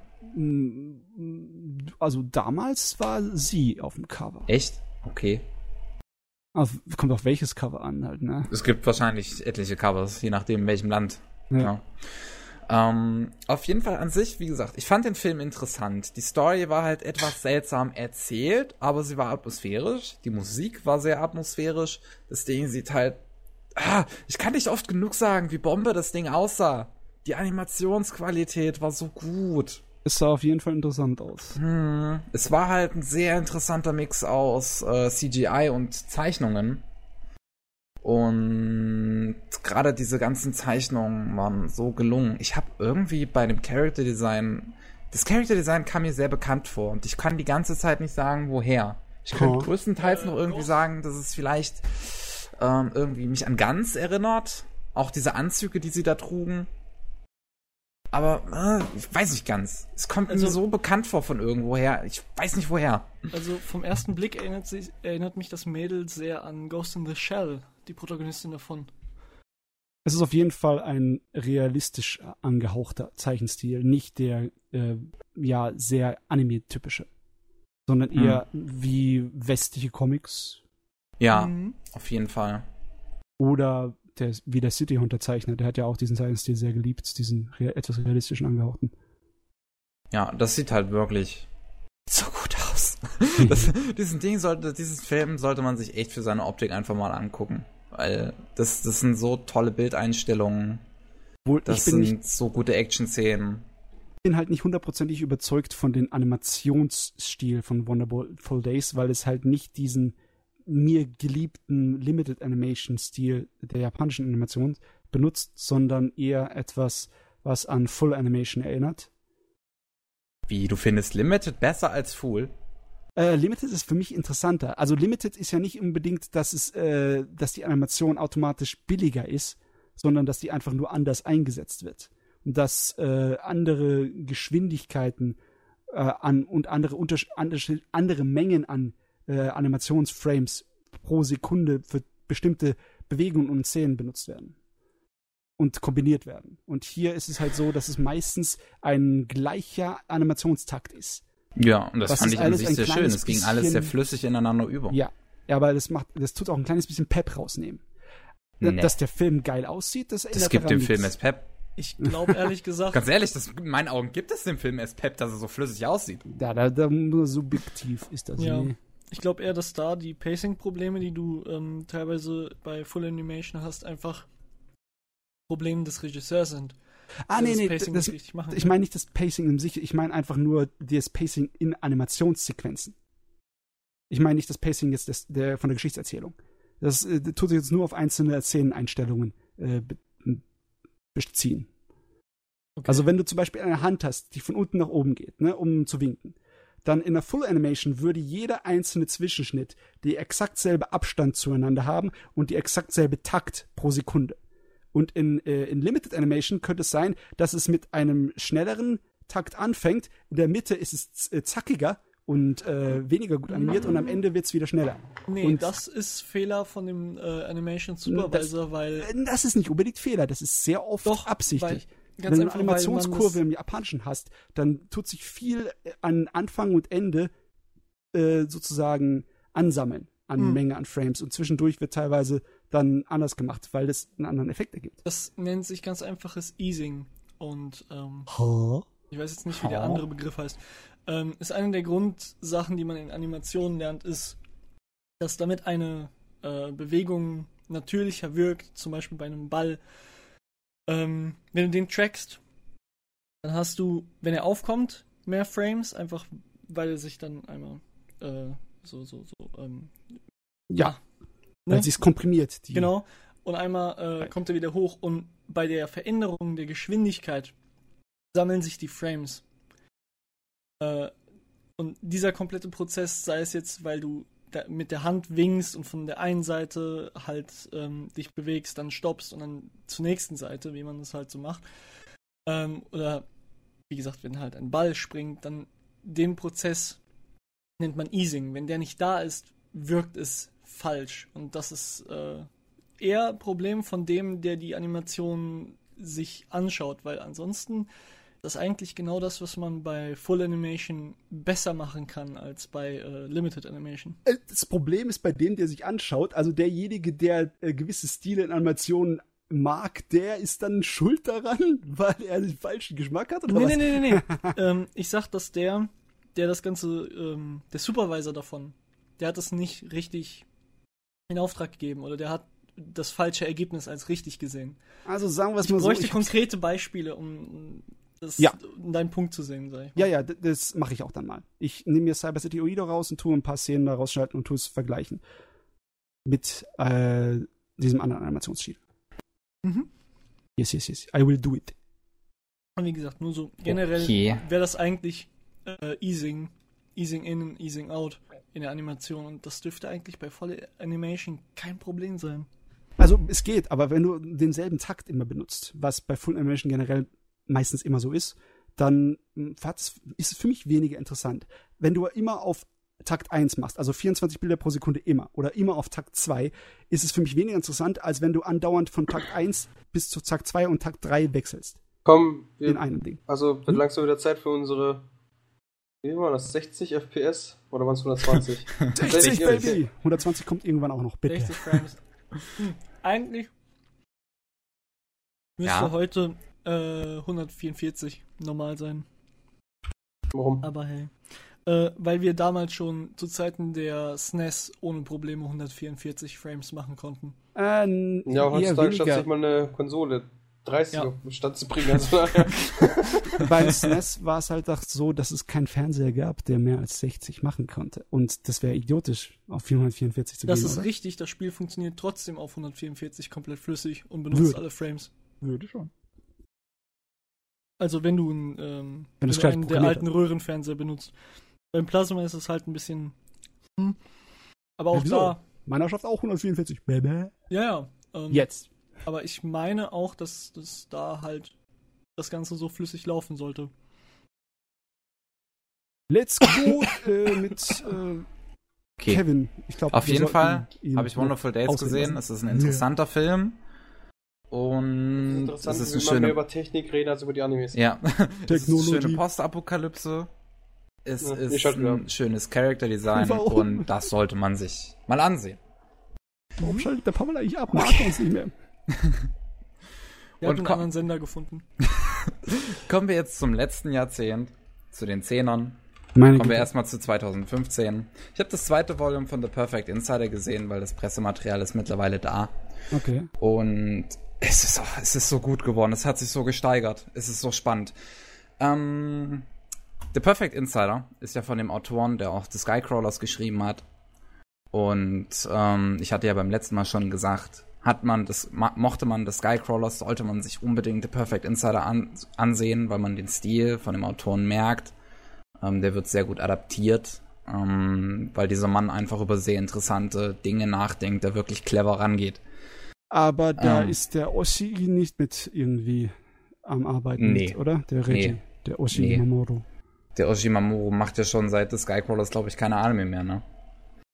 Also damals war sie auf dem Cover. Echt? Okay. Also, kommt auf welches Cover an halt, ne? Es gibt wahrscheinlich etliche Covers, je nachdem in welchem Land. Ja. ja. Ähm, auf jeden Fall an sich, wie gesagt, ich fand den Film interessant. Die Story war halt etwas seltsam erzählt, aber sie war atmosphärisch. Die Musik war sehr atmosphärisch. Das Ding sieht halt. Ah, ich kann nicht oft genug sagen, wie Bombe das Ding aussah. Die Animationsqualität war so gut. Es sah auf jeden Fall interessant aus. Hm. Es war halt ein sehr interessanter Mix aus äh, CGI und Zeichnungen. Und gerade diese ganzen Zeichnungen waren so gelungen. Ich habe irgendwie bei dem Character Design, das Character Design kam mir sehr bekannt vor und ich kann die ganze Zeit nicht sagen, woher. Ich könnte oh. größtenteils noch irgendwie sagen, dass es vielleicht ähm, irgendwie mich an Ganz erinnert. Auch diese Anzüge, die sie da trugen. Aber äh, ich weiß nicht ganz. Es kommt also, mir so bekannt vor von irgendwoher. Ich weiß nicht woher. Also vom ersten Blick erinnert, sich, erinnert mich das Mädel sehr an Ghost in the Shell die Protagonistin davon. Es ist auf jeden Fall ein realistisch angehauchter Zeichenstil, nicht der äh, ja sehr anime-typische, sondern hm. eher wie westliche Comics. Ja, mhm. auf jeden Fall. Oder der, wie der City Hunter Zeichner, der hat ja auch diesen Zeichenstil sehr geliebt, diesen rea etwas realistischen angehauchten. Ja, das sieht halt wirklich so gut aus. das, diesen Ding sollte, dieses Film sollte man sich echt für seine Optik einfach mal angucken. Weil das, das sind so tolle Bildeinstellungen. Wohl, das sind nicht, so gute Action-Szenen. Ich bin halt nicht hundertprozentig überzeugt von dem Animationsstil von Wonderful Days, weil es halt nicht diesen mir geliebten Limited Animation Stil der japanischen Animation benutzt, sondern eher etwas, was an Full Animation erinnert. Wie, du findest Limited besser als Full? Äh, Limited ist für mich interessanter. Also Limited ist ja nicht unbedingt, dass es, äh, dass die Animation automatisch billiger ist, sondern dass die einfach nur anders eingesetzt wird. Und dass äh, andere Geschwindigkeiten äh, an und andere, andere, andere Mengen an äh, Animationsframes pro Sekunde für bestimmte Bewegungen und Szenen benutzt werden und kombiniert werden. Und hier ist es halt so, dass es meistens ein gleicher Animationstakt ist. Ja, und das Was fand ich an sich sehr schön. Es ging alles sehr flüssig ineinander über. Ja, ja aber das macht, das tut auch ein kleines bisschen Pep rausnehmen. Nee. Dass der Film geil aussieht, das Das gibt daran dem Film es Pep. Ich glaube ehrlich gesagt, Ganz ehrlich, das, in meinen Augen gibt es dem Film es Pep, dass er so flüssig aussieht. Ja, da, da nur subjektiv ist das. Ja. Nee. Ich glaube eher, dass da die Pacing-Probleme, die du ähm, teilweise bei Full Animation hast, einfach Probleme des Regisseurs sind. Ah, der nee, das nee, Pacing das, machen ich kann. meine nicht das Pacing im sich, ich meine einfach nur das Pacing in Animationssequenzen. Ich meine nicht das Pacing jetzt des, der, von der Geschichtserzählung. Das äh, tut sich jetzt nur auf einzelne Szeneneinstellungen äh, be beziehen. Okay. Also wenn du zum Beispiel eine Hand hast, die von unten nach oben geht, ne, um zu winken, dann in der Full Animation würde jeder einzelne Zwischenschnitt die exakt selbe Abstand zueinander haben und die exakt selbe Takt pro Sekunde. Und in, äh, in Limited Animation könnte es sein, dass es mit einem schnelleren Takt anfängt, in der Mitte ist es äh, zackiger und äh, weniger gut animiert und am Ende wird es wieder schneller. Nee, Und- das ist Fehler von dem äh, Animation Supervisor, weil Äh, Das ist nicht unbedingt Fehler, das ist sehr oft Doch, absichtlich. weil- ganz Wenn du einfach, eine Animationskurve im Japanischen hast, dann tut sich viel an Anfang und Ende äh, sozusagen ansammeln an Hm. Menge an Frames und zwischendurch wird teilweise dann anders gemacht, weil das einen anderen Effekt ergibt. das nennt sich ganz einfaches Easing. Und ähm, ich weiß jetzt nicht, wie der Oh. andere Begriff heißt. Ähm, ist eine der Grundsachen, die man in Animationen lernt, ist, dass damit eine äh, Bewegung natürlicher wirkt, zum Beispiel bei einem Ball. Ähm, wenn du den trackst, dann hast du, wenn er aufkommt, mehr Frames, einfach weil er sich dann einmal äh, so, so, so, ähm, Ja, ne? weil sie es komprimiert. Die, Genau. Und einmal äh, kommt er wieder hoch und bei der Veränderung der Geschwindigkeit sammeln sich die Frames. Äh, und dieser komplette Prozess, sei es jetzt, weil du mit der Hand winkst und von der einen Seite halt ähm, dich bewegst, dann stoppst und dann zur nächsten Seite, wie man das halt so macht. Ähm, oder wie gesagt, wenn halt ein Ball springt, dann den Prozess nennt man Easing. Wenn der nicht da ist, wirkt es falsch. Und das ist äh, eher ein Problem von dem, der die Animation sich anschaut, weil ansonsten das ist eigentlich genau das, was man bei Full Animation besser machen kann als bei äh, Limited Animation. Äh, Das Problem ist bei dem, der sich anschaut, also derjenige, der äh, gewisse Stile in Animationen mag, der ist dann schuld daran, weil er den falschen Geschmack hat oder Nee, was? nee, nee, nee, nee. ähm, ich sag, dass der, der das Ganze, ähm, der Supervisor davon, der hat das nicht richtig in Auftrag gegeben oder der hat das falsche Ergebnis als richtig gesehen. Also sagen wir es Ich mal so. bräuchte ich hab's- konkrete Beispiele, um das, Ja. deinen Punkt zu sehen, mal. Ja, ja, das mache ich auch dann mal. Ich nehme mir Cyber City Oido raus und tue ein paar Szenen da rausschalten und tue es vergleichen. Mit äh, diesem anderen Animationsstil. Mhm. Yes, yes, yes. I will do it. Und wie gesagt, nur so generell Okay. wäre das eigentlich äh, Easing, Easing in und Easing out in der Animation und das dürfte eigentlich bei voller Animation kein Problem sein. Also es geht, aber wenn du denselben Takt immer benutzt, was bei Full Animation generell meistens immer so ist, dann hat's- ist es für mich weniger interessant. Wenn du immer auf Takt 1 machst, also 24 Bilder pro Sekunde immer, oder immer auf Takt 2, ist es für mich weniger interessant, als wenn du andauernd von Takt 1 bis zu Takt 2 und Takt 3 wechselst. Komm, wir, In einem Ding. also wird Hm? langsam wieder Zeit für unsere. Wie war das? 60 FPS? Oder waren es 120? 60, 60 Baby! 120 kommt irgendwann auch noch, bitte. 60 Frames. hm, eigentlich müsste Ja. heute äh, 144 normal sein. Warum? Aber hey. Äh, weil wir damals schon zu Zeiten der SNES ohne Probleme 144 Frames machen konnten. Äh, n- Ja, heutzutage schafft sich mal eine Konsole 30 Ja. auf den Stand zu bringen. Also. Beim SNES war es halt auch so, dass es keinen Fernseher gab, der mehr als 60 machen konnte. Und das wäre idiotisch, auf 444 zu Das gehen. ist oder? richtig, das Spiel funktioniert trotzdem auf 144 komplett flüssig und benutzt Würde. alle Frames. Würde schon. Also wenn du, ein, ähm, Wenn du einen der alten Röhrenfernseher benutzt. Beim Plasma ist es halt ein bisschen. Hm. Aber auch Ja, wieso? da. Meiner schafft auch 144. Baby. Ja, ja. Ähm, Jetzt. Aber ich meine auch, dass das da halt das Ganze so flüssig laufen sollte. Let's go äh, mit äh, Okay. Kevin. Ich glaube, Auf jeden Fall habe ich Wonderful Days gesehen. Es ist ein interessanter Film. Und es ist wie eine man mehr schöne, über Technik reden als über die Animes. ja, es ist eine schöne Postapokalypse. Es Ja, ist ein schönes Charakter Design Warum? und das sollte man sich mal ansehen. Warum schaltet der Pavel eigentlich ab? Mag uns nicht mehr. Wir Und haben einen anderen Sender gefunden. Kommen wir jetzt zum letzten Jahrzehnt, zu den Zehnern. Meine Kommen wir Güte. erstmal zu 2015. Ich habe das zweite Volume von The Perfect Insider gesehen, weil das Pressematerial ist mittlerweile da. Okay. Und es ist, auch, es ist so gut geworden. Es hat sich so gesteigert. Es ist so spannend. Ähm, The Perfect Insider ist ja von dem Autoren, der auch The Skycrawlers geschrieben hat. Und ähm, ich hatte ja beim letzten Mal schon gesagt, hat man das, mochte man The Skycrawlers, sollte man sich unbedingt The Perfect Insider an, ansehen, weil man den Stil von dem Autoren merkt. Ähm, der wird sehr gut adaptiert, ähm, weil dieser Mann einfach über sehr interessante Dinge nachdenkt, der wirklich clever rangeht. Aber da Ähm. ist der Oshi nicht mit irgendwie am Arbeiten, Nee. mit, oder? Der Reggie. Nee. Der Oshi Nee. Mamoru. Der Oshimamuro macht ja schon seit Skycrawlers, glaube ich, keine Anime mehr, ne?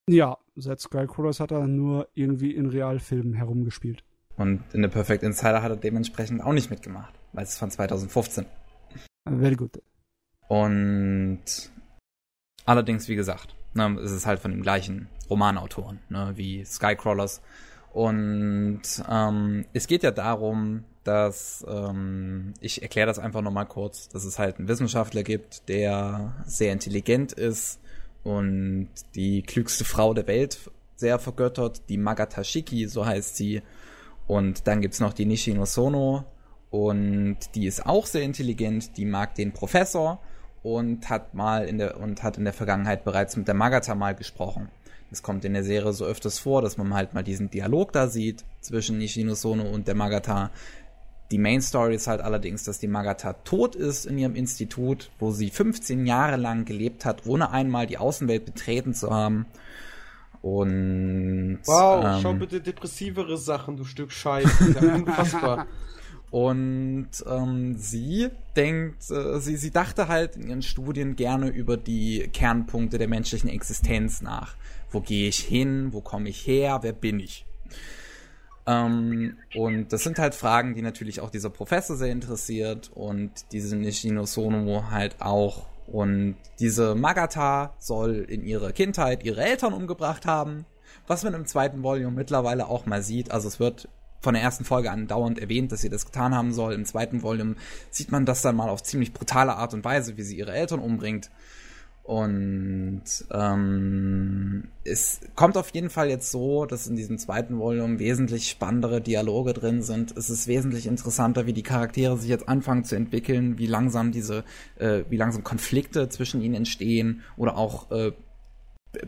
Ja, seit Skycrawlers hat er nur irgendwie in Realfilmen herumgespielt. Und in The Perfect Insider hat er dementsprechend auch nicht mitgemacht, weil es von 2015. Very good. Und allerdings, wie gesagt, ne, es ist halt von dem gleichen Romanautoren, ne, wie Skycrawlers. Und ähm, es geht ja darum, dass ähm, ich erkläre das einfach nochmal kurz, dass es halt einen Wissenschaftler gibt, der sehr intelligent ist und die klügste Frau der Welt sehr vergöttert, die Magata Shiki, so heißt sie. Und dann gibt's noch die Nishino Sono und die ist auch sehr intelligent, die mag den Professor und hat mal in der und hat in der Vergangenheit bereits mit der Magata mal gesprochen. Das kommt in der Serie so öfters vor, dass man halt mal diesen Dialog da sieht zwischen Nishino Sono und der Magata. Die Main Story ist halt allerdings, dass die Magata tot ist in ihrem Institut, wo sie 15 Jahre lang gelebt hat, ohne einmal die Außenwelt betreten zu haben. Und Wow, ähm, schau bitte depressivere Sachen, du Stück Scheiße. Unfassbar. Und ähm, sie denkt, äh, sie, sie dachte halt in ihren Studien gerne über die Kernpunkte der menschlichen Existenz nach. Wo gehe ich hin? Wo komme ich her? Wer bin ich? Ähm, und das sind halt Fragen, die natürlich auch dieser Professor sehr interessiert und diese Nishino Sono halt auch. Und diese Magata soll in ihrer Kindheit ihre Eltern umgebracht haben, was man im zweiten Volume mittlerweile auch mal sieht. Also es wird von der ersten Folge an dauernd erwähnt, dass sie das getan haben soll. Im zweiten Volume sieht man das dann mal auf ziemlich brutale Art und Weise, wie sie ihre Eltern umbringt. Und ähm, es kommt auf jeden Fall jetzt so, dass in diesem zweiten Volume wesentlich spannendere Dialoge drin sind. Es ist wesentlich interessanter, wie die Charaktere sich jetzt anfangen zu entwickeln, wie langsam diese, äh, wie langsam Konflikte zwischen ihnen entstehen oder auch äh,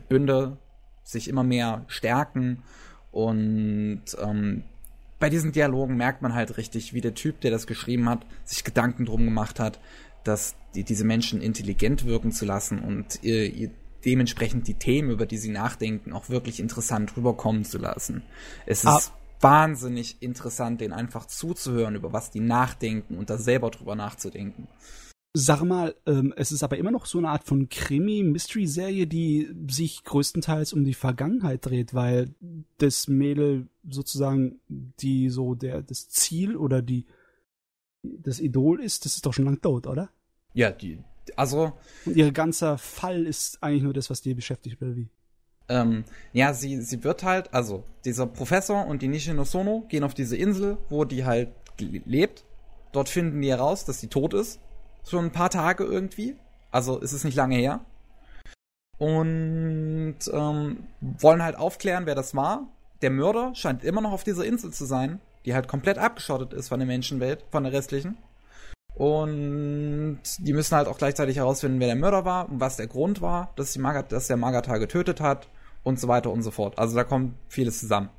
Bünde sich immer mehr stärken. Und ähm, bei diesen Dialogen merkt man halt richtig, wie der Typ, der das geschrieben hat, sich Gedanken drum gemacht hat, dass die, diese Menschen intelligent wirken zu lassen und ihr, ihr dementsprechend die Themen, über die sie nachdenken, auch wirklich interessant rüberkommen zu lassen. Es ist Ah. wahnsinnig interessant, denen einfach zuzuhören, über was die nachdenken und da selber drüber nachzudenken. Sag mal, ähm, es ist aber immer noch so eine Art von Krimi-Mystery-Serie, die sich größtenteils um die Vergangenheit dreht, weil das Mädel sozusagen die so der das Ziel oder die das Idol ist, das ist doch schon lang tot, oder? Ja, die, also Und ihr ganzer Fall ist eigentlich nur das, was die beschäftigt, oder wie? Ähm, ja, sie, sie wird halt, also dieser Professor und die Nishino Sono gehen auf diese Insel, wo die halt lebt. Dort finden die heraus, dass sie tot ist. Schon ein paar Tage irgendwie. Also es ist nicht lange her. Und ähm, wollen halt aufklären, wer das war. Der Mörder scheint immer noch auf dieser Insel zu sein, die halt komplett abgeschottet ist von der Menschenwelt, von der restlichen. Und die müssen halt auch gleichzeitig herausfinden, wer der Mörder war und was der Grund war, dass, die Magat dass der Magata getötet hat und so weiter und so fort. Also da kommt vieles zusammen.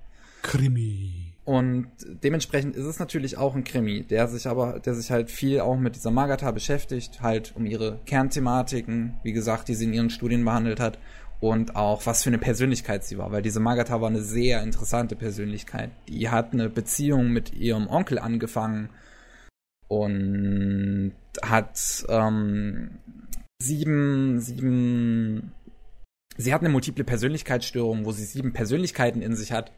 Krimi. Und dementsprechend ist es natürlich auch ein Krimi, der sich aber, der sich halt viel auch mit dieser Magata beschäftigt, halt um ihre Kernthematiken, wie gesagt, die sie in ihren Studien behandelt hat und auch was für eine Persönlichkeit sie war, weil diese Magata war eine sehr interessante Persönlichkeit. Die hat eine Beziehung mit ihrem Onkel angefangen und hat ähm, sieben, sieben, sie hat eine multiple Persönlichkeitsstörung, wo sie sieben Persönlichkeiten in sich hat.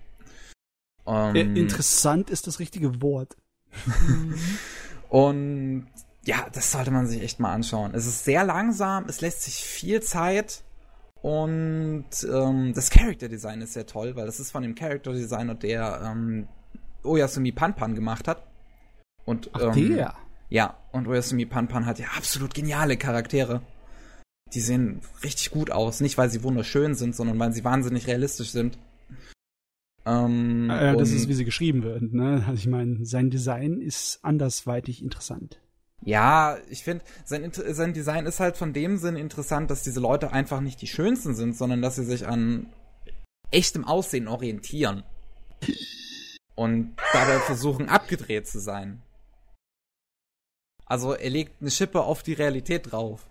Ähm, Äh, interessant ist das richtige Wort. Und ja, das sollte man sich echt mal anschauen. Es ist sehr langsam, es lässt sich viel Zeit Und ähm, das Character Design ist sehr toll, weil das ist von dem Character Designer, der ähm, Oyasumi Panpan gemacht hat. Und, Ach, ähm, der. Ja, und Oyasumi Panpan hat ja absolut geniale Charaktere. Die sehen richtig gut aus. Nicht, weil sie wunderschön sind, sondern weil sie wahnsinnig realistisch sind. Ähm, Äh, das ist, wie sie geschrieben werden. Ne? Also ich meine, sein Design ist andersweitig interessant. Ja, ich finde, sein, sein Design ist halt von dem Sinn interessant, dass diese Leute einfach nicht die schönsten sind, sondern dass sie sich an echtem Aussehen orientieren. Und dabei versuchen, abgedreht zu sein. Also er legt eine Schippe auf die Realität drauf.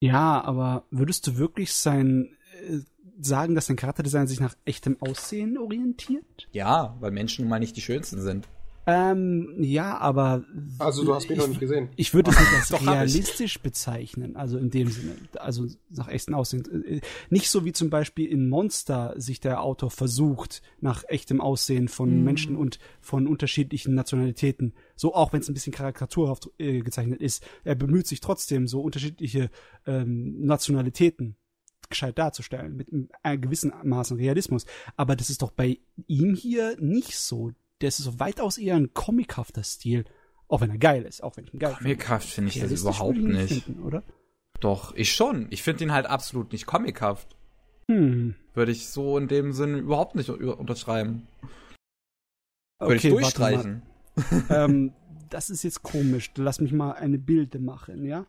Ja, aber würdest du wirklich sein äh, sagen, dass dein Charakterdesign sich nach echtem Aussehen orientiert? Ja, weil Menschen nun mal nicht die schönsten sind. Ähm, ja, aber Also du hast mich ich, noch nicht gesehen. Ich würde es nicht als Doch, realistisch bezeichnen, also in dem Sinne, also nach echtem Aussehen. Äh, Nicht so wie zum Beispiel in Monster sich der Autor versucht, nach echtem Aussehen von Mhm. Menschen und von unterschiedlichen Nationalitäten, so auch wenn es ein bisschen karikaturhaft äh, gezeichnet ist, er bemüht sich trotzdem, so unterschiedliche ähm, Nationalitäten gescheit darzustellen, mit einem gewissen Maß an Realismus. Aber das ist doch bei ihm hier nicht so. Das ist so weitaus eher ein comichafter Stil. Auch wenn er geil ist, auch wenn ich ihn geil finde. Comichaft finde ich das überhaupt ich nicht. Finden, oder? Doch, ich schon. Ich finde ihn halt absolut nicht comichaft. Hm. Würde ich so in dem Sinne überhaupt nicht unterschreiben. Würde ich Okay, warte durchstreichen. ähm, das ist jetzt komisch. Lass mich mal eine Bilde machen, ja?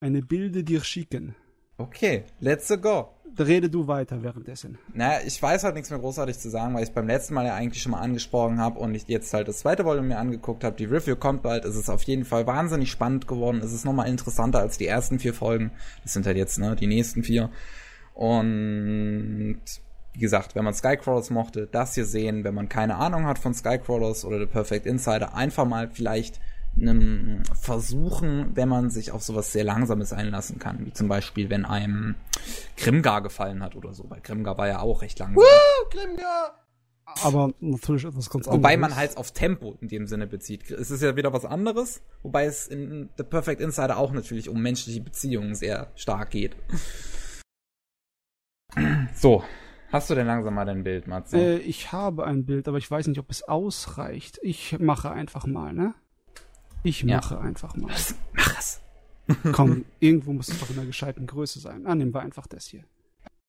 Eine Bilde dir schicken. Okay, let's go. Rede du weiter währenddessen. Naja, ich weiß halt nichts mehr großartig zu sagen, weil ich es beim letzten Mal ja eigentlich schon mal angesprochen habe und ich jetzt halt das zweite Volume mir angeguckt habe. Die Review kommt bald. Es ist auf jeden Fall wahnsinnig spannend geworden. Es ist nochmal interessanter als die ersten vier Folgen. Das sind halt jetzt ne, die nächsten vier. Und wie gesagt, wenn man Skycrawlers mochte, das hier sehen. Wenn man keine Ahnung hat von Skycrawlers oder The Perfect Insider, einfach mal vielleicht einem versuchen, wenn man sich auf sowas sehr Langsames einlassen kann. Wie zum Beispiel, wenn einem Grimgar gefallen hat oder so. Weil Grimgar war ja auch recht langsam. Aber natürlich etwas ganz anderes. Wobei man halt auf Tempo in dem Sinne bezieht. Es ist ja wieder was anderes, wobei es in The Perfect Insider auch natürlich um menschliche Beziehungen sehr stark geht. So, hast du denn langsam mal dein Bild, Matze? Äh, ich habe ein Bild, aber ich weiß nicht, ob es ausreicht. Ich mache einfach mal, ne? Ich Ja. mache einfach mal. Mach es. Komm, irgendwo muss es doch in einer gescheiten Größe sein. Ah, nehmen wir einfach das hier.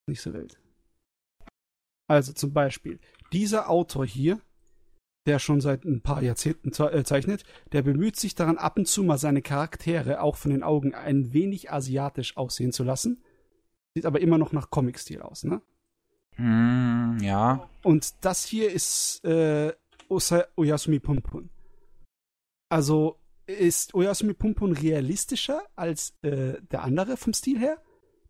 Nicht so wild. Also zum Beispiel, dieser Autor hier, der schon seit ein paar Jahrzehnten ze äh, zeichnet, der bemüht sich daran, ab und zu mal seine Charaktere auch von den Augen ein wenig asiatisch aussehen zu lassen. Sieht aber immer noch nach Comic-Stil aus, ne? Hm, ja. Und das hier ist äh, Oyasumi Pumpun. Also ist Oyasumi Pumpun realistischer als äh, der andere vom Stil her?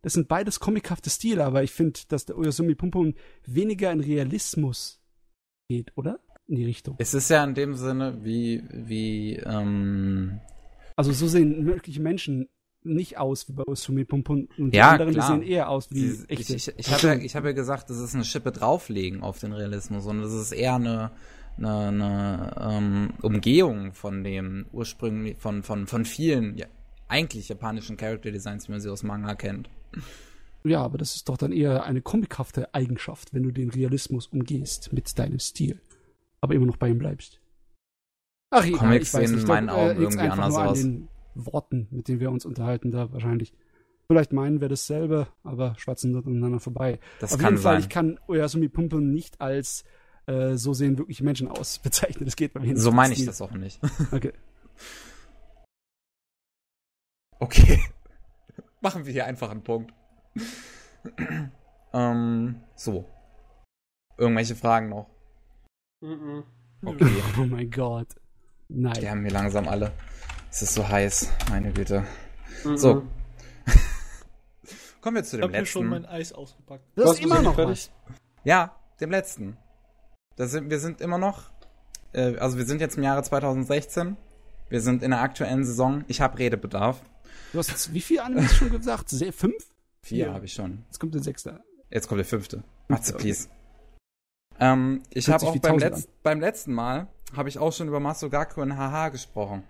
Das sind beides comichafte Stile, aber ich finde, dass der Oyasumi Pumpun weniger in Realismus geht, oder? In die Richtung. Es ist ja in dem Sinne wie, wie, ähm, Also so sehen wirkliche Menschen nicht aus wie bei Oyasumi Pumpun. Und die Ja, anderen, klar. die sehen eher aus wie echte. Ich, ich, ich habe ja, ich hab ja gesagt, das ist eine Schippe drauflegen auf den Realismus und das ist eher eine, eine, eine ähm, Umgehung von dem ursprünglich von, von, von vielen ja, eigentlich japanischen Character Designs, wie man sie aus Manga kennt. Ja, aber das ist doch dann eher eine comichafte Eigenschaft, wenn du den Realismus umgehst mit deinem Stil. Aber immer noch bei ihm bleibst. Ach, egal, Comics ich weiß sehen in meinen doch, äh, Augen liegt's irgendwie anders aus. den Worten, mit denen wir uns unterhalten, da wahrscheinlich. Vielleicht meinen wir dasselbe, aber schwatzen dort aneinander vorbei. Das Auf kann jeden Fall, sein. ich kann Oyasumi Pumpun nicht als äh, so sehen wirklich Menschen aus bezeichnen. Das geht bei mir nicht. so meine ich das auch nicht. Okay. Okay. Machen wir hier einfach einen Punkt. ähm, so. Irgendwelche Fragen noch? Mhm. Okay. Oh mein Gott. Nein. Die haben hier langsam alle. Es ist so heiß, meine Güte. Mhm. So. Kommen wir zu Ich dem habe mir schon letzten. mein Eis ausgepackt. Das ist wir immer noch fertig? was. Ja, dem letzten. Da sind, wir sind immer noch, äh, also wir sind jetzt im Jahre 2016. Wir sind in der aktuellen Saison. Ich habe Redebedarf. Du hast jetzt wie viele Animes schon gesagt? Se fünf? Vier Vier. habe ich schon. Jetzt kommt der sechste. Jetzt kommt der fünfte. Matze, Okay. please. Ähm, ich habe auch beim, Letz beim letzten Mal habe ich auch schon über Masugaku und Haha gesprochen.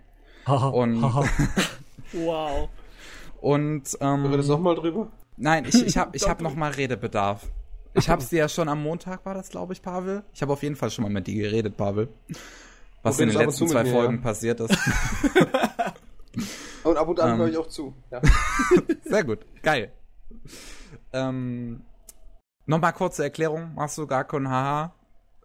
Haha, Und-. Wow. Und ähm, du noch mal drüber? Nein, ich, ich habe ich hab noch mal Redebedarf. Ich habe sie ja schon am Montag, war das, glaube ich, Pavel. Ich habe auf jeden Fall schon mal mit dir geredet, Pavel. Was in den letzten zwei mir, Folgen ja. passiert ist. Und ab und an Ähm. höre ich auch zu. Ja. Sehr gut, geil. Ähm, Nochmal kurze Erklärung, machst du gar kein Haha.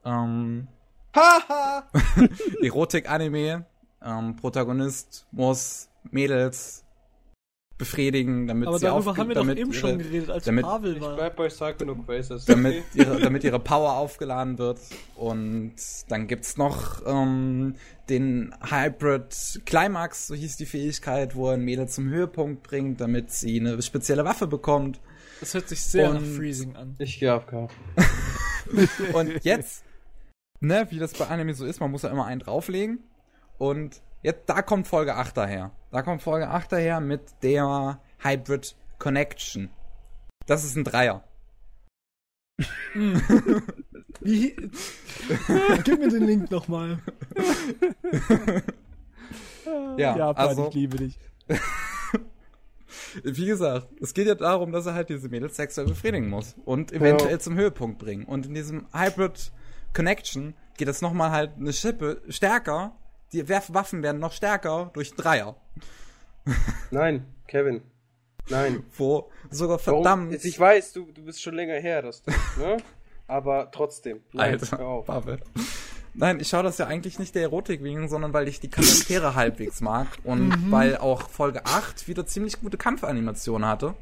Ähm, Haha! Erotik-Anime. Ähm, Protagonist muss Mädels befriedigen, damit Aber sie darüber haben wir doch damit eben ihre, schon geredet, als damit- Pavel Ich war. bleib bei Psycho No Quaces. damit, ihre, damit ihre Power aufgeladen wird. Und dann gibt's noch ähm, den Hybrid Climax, so hieß die Fähigkeit, wo er ein Mädel zum Höhepunkt bringt, damit sie eine spezielle Waffe bekommt. Das hört sich sehr nach Und- Freezing an. Ich gehe AFK. Und jetzt, ne, wie das bei Anime so ist, man muss ja immer einen drauflegen. Und jetzt, da kommt Folge 8 daher. Da kommt Folge 8 daher mit der Hybrid Connection. Das ist ein Dreier. Wie? Gib mir den Link nochmal. Ja, Japan, also- ich liebe dich. Wie gesagt, es geht ja darum, dass er halt diese Mädels sexuell befriedigen muss und eventuell Ja. zum Höhepunkt bringen. Und in diesem Hybrid Connection geht es nochmal halt eine Schippe stärker. Die Werf- Waffen werden noch stärker durch Dreier. Nein, Kevin. Nein. Wo sogar Warum? verdammt. Ich weiß, du, du bist schon länger her, das ne? Aber trotzdem. Nein, hör Alter, auf. Pavel. Nein, ich schaue das ja eigentlich nicht der Erotik wegen, sondern weil ich die Charaktere halbwegs mag und weil auch Folge 8 wieder ziemlich gute Kampfanimationen hatte.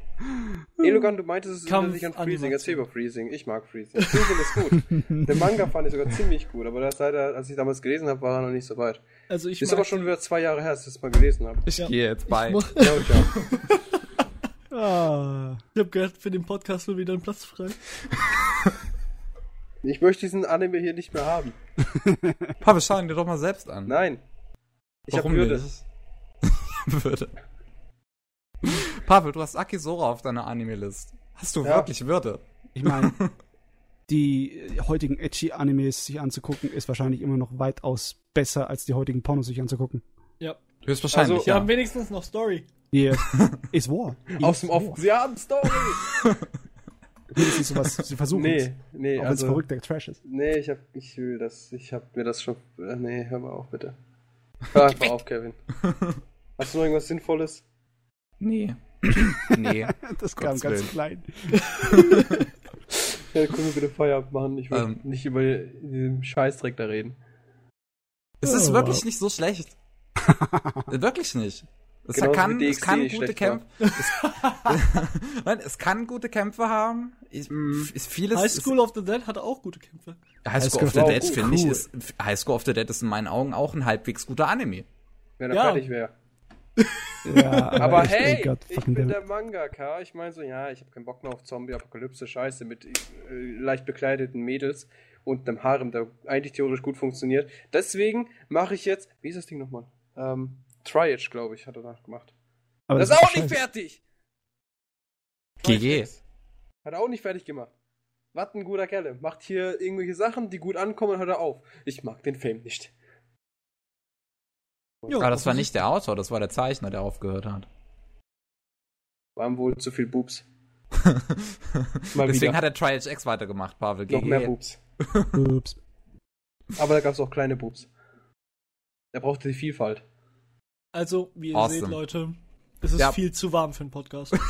Elogan, du meintest es erinnert dich an Freezing. Erzähl über Freezing. Ich mag Freezing. Freezing ist gut. Den Manga fand ich sogar ziemlich gut, aber das leider, als ich damals gelesen habe, war er noch nicht so weit. Also ich Ist aber schon wieder zwei Jahre her, als ich das mal gelesen habe. Ich Ja. gehe jetzt bei. Ich, Ciao, ciao. Ah. ich habe gehört, für den Podcast wird wieder ein Platz frei. Ich möchte diesen Anime hier nicht mehr haben. Pavel, schau ihn dir doch mal selbst an. Nein. Ich habe Warum Würde. nicht? Würde. Pavel, du hast Akisora auf deiner Anime-List. Hast du Ja. wirklich Würde? Ich meine, die äh, heutigen Edgy-Animes sich anzugucken, ist wahrscheinlich immer noch weitaus besser, als die heutigen Pornos sich anzugucken. Ja. Höchstwahrscheinlich, Also, Wir ja. haben wenigstens noch Story. Yeah. Ist wahr. Aus dem Offen. Sie haben Story! Wenigstens sowas. Sie versuchen Nee, nee, Auch wenn also. verrückter Trash ist. Nee, ich hab, ich will das, ich hab mir das schon, äh, nee, hör mal auf, bitte. Hör einfach auf, Kevin. Hast du noch irgendwas Sinnvolles? Nee. nee. Das kam ganz Willen. klein. Ja, können wir bitte Feierabend machen. Ich will Ähm. nicht über diesen Scheißdreck da reden. Es ist Oh, wirklich wow. nicht so schlecht. wirklich nicht. Es Genauso kann, wie es kann gute. Kämpfe. Es, Nein, es kann gute Kämpfe haben. Ich, Mhm. ist vieles. High School of the Dead hatte auch gute Kämpfe. ist, High School of the Dead finde ich Cool. ist High School of the Dead ist in meinen Augen auch ein halbwegs guter Anime. Wenn er Ja. fertig wäre. Ja, Aber echt, hey, Gott, ich bin der Mangaka. Ich meine so, ja, ich habe keinen Bock mehr auf Zombie-Apokalypse-Scheiße mit äh, leicht bekleideten Mädels und einem Harem, der eigentlich theoretisch gut funktioniert. Deswegen mache ich jetzt, wie ist das Ding nochmal? Ähm, Triage, glaube ich, hat er danach gemacht. Aber das ist doch auch nicht fertig! GG. Hat er auch nicht fertig gemacht. Was ein guter Kerl. Macht hier irgendwelche Sachen, die gut ankommen und hört er auf. Ich mag den Film nicht. Jo, Aber das war nicht der Autor, das war der Zeichner, der aufgehört hat. Waren wohl zu viel Boobs. Deswegen wieder. hat er Triage X weitergemacht, Pavel. Noch GG. mehr Boobs. Ups. Aber da gab es auch kleine Boobs. Er brauchte die Vielfalt. Also, wie ihr Awesome. seht, Leute, es ist Ja. viel zu warm für einen Podcast.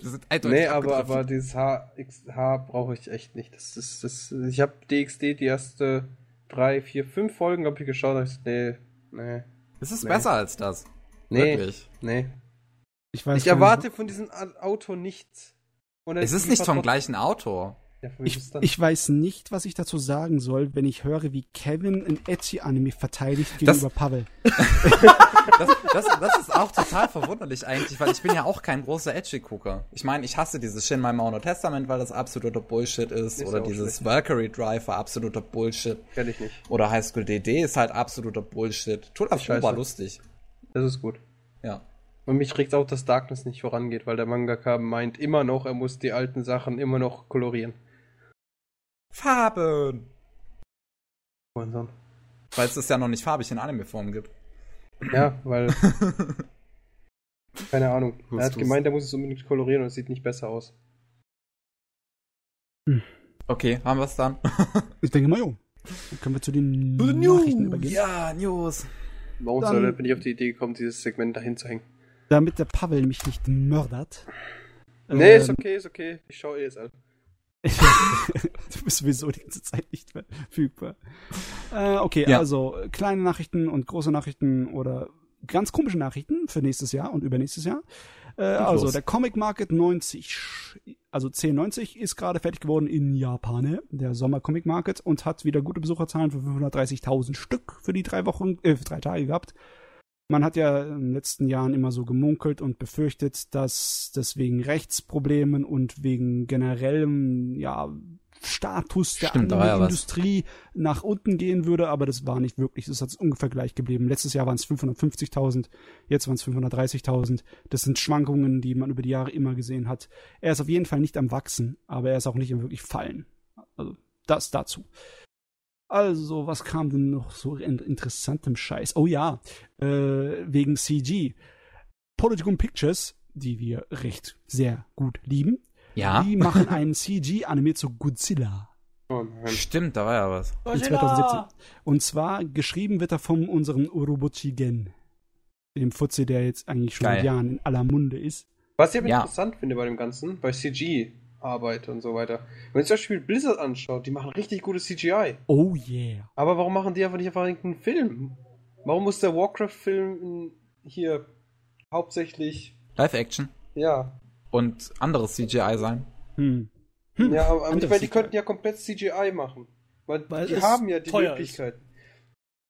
Wir sind eindeutig Nee, aber, aber dieses HXH brauche ich echt nicht. Das ist, das, ich habe DXD die erste drei, vier, fünf Folgen hab ich geschaut. und ich nee, nee, Es ist Nee. besser als das. nee, Wirklich. nee. Ich, weiß Ich erwarte von diesem Autor nichts. Und Es ist nicht vom gleichen Autor. Ich, ich weiß nicht, was ich dazu sagen soll, wenn ich höre, wie Kevin ein Edgy-Anime verteidigt Das- gegenüber Pavel. Das, das, das ist auch total verwunderlich eigentlich, weil ich bin ja auch kein großer Edgy-Gucker. Ich meine, ich hasse dieses Shin My Mono Testament, weil das absoluter Bullshit ist. Ist oder dieses schlecht. Valkyrie Drive war absoluter Bullshit. Kenn ich nicht. Oder High School DD ist halt absoluter Bullshit. Tut das Scheiße. war lustig. Das ist gut. Ja. Und mich regt auch, dass Darkness nicht vorangeht, weil der Mangaka meint immer noch, er muss die alten Sachen immer noch kolorieren. Farben! Weil es das ja noch nicht farbig in Anime-Form gibt. Ja, weil Keine Ahnung. Er hat gemeint, er muss es unbedingt kolorieren und es sieht nicht besser aus. Okay, haben wir es dann? Ich denke mal, jo. Dann können wir zu den Zu den Nachrichten News. übergehen. Ja, News. Warum Dann- soll, bin ich auf die Idee gekommen, dieses Segment dahin zu hängen? Damit der Pavel mich nicht mördert. Nee, ist Ähm, okay, ist okay. Ich schaue eh jetzt an. du bist sowieso die ganze Zeit nicht verfügbar. Äh, okay, Ja. also kleine Nachrichten und große Nachrichten oder ganz komische Nachrichten für nächstes Jahr und übernächstes Jahr. Äh, also los. der Comic Market 90, also 1090 ist gerade fertig geworden in Japan, der Sommer Comic Market und hat wieder gute Besucherzahlen für 530.000 Stück für die drei Wochen, äh, für drei Tage gehabt. Man hat ja in den letzten Jahren immer so gemunkelt und befürchtet, dass das wegen Rechtsproblemen und wegen generellem, ja, Status der Stimmt, ja was. Industrie nach unten gehen würde, aber das war nicht wirklich. Das hat ungefähr gleich geblieben. Letztes Jahr waren es 550.000, jetzt waren es 530.000. Das sind Schwankungen, die man über die Jahre immer gesehen hat. Er ist auf jeden Fall nicht am Wachsen, aber er ist auch nicht im wirklich Fallen. Also das dazu. Also, was kam denn noch so in interessantem Scheiß? Oh ja, äh, wegen CG. Polygon Pictures, die wir recht sehr gut lieben, Ja. die machen einen CG animiert zu Godzilla. Oh. Stimmt, da war ja was. In 2017. Und zwar geschrieben wird er von unserem Urobuchi Gen. Dem Fuzzi, der jetzt eigentlich schon Geil. seit Jahren in aller Munde ist. Was ich aber Ja. interessant finde bei dem Ganzen, bei CG-Arbeit und so weiter. Wenn man sich zum Beispiel Blizzard anschaut, die machen richtig gutes CGI. Oh yeah. Aber warum machen die einfach nicht einfach einen Film? Warum muss der Warcraft-Film hier hauptsächlich, Live-Action. ja. Und anderes CGI sein. Hm. Hm. Ja, aber, aber ich meine, die CGI. könnten ja komplett CGI machen. Weil, Weil die haben ja die Möglichkeiten.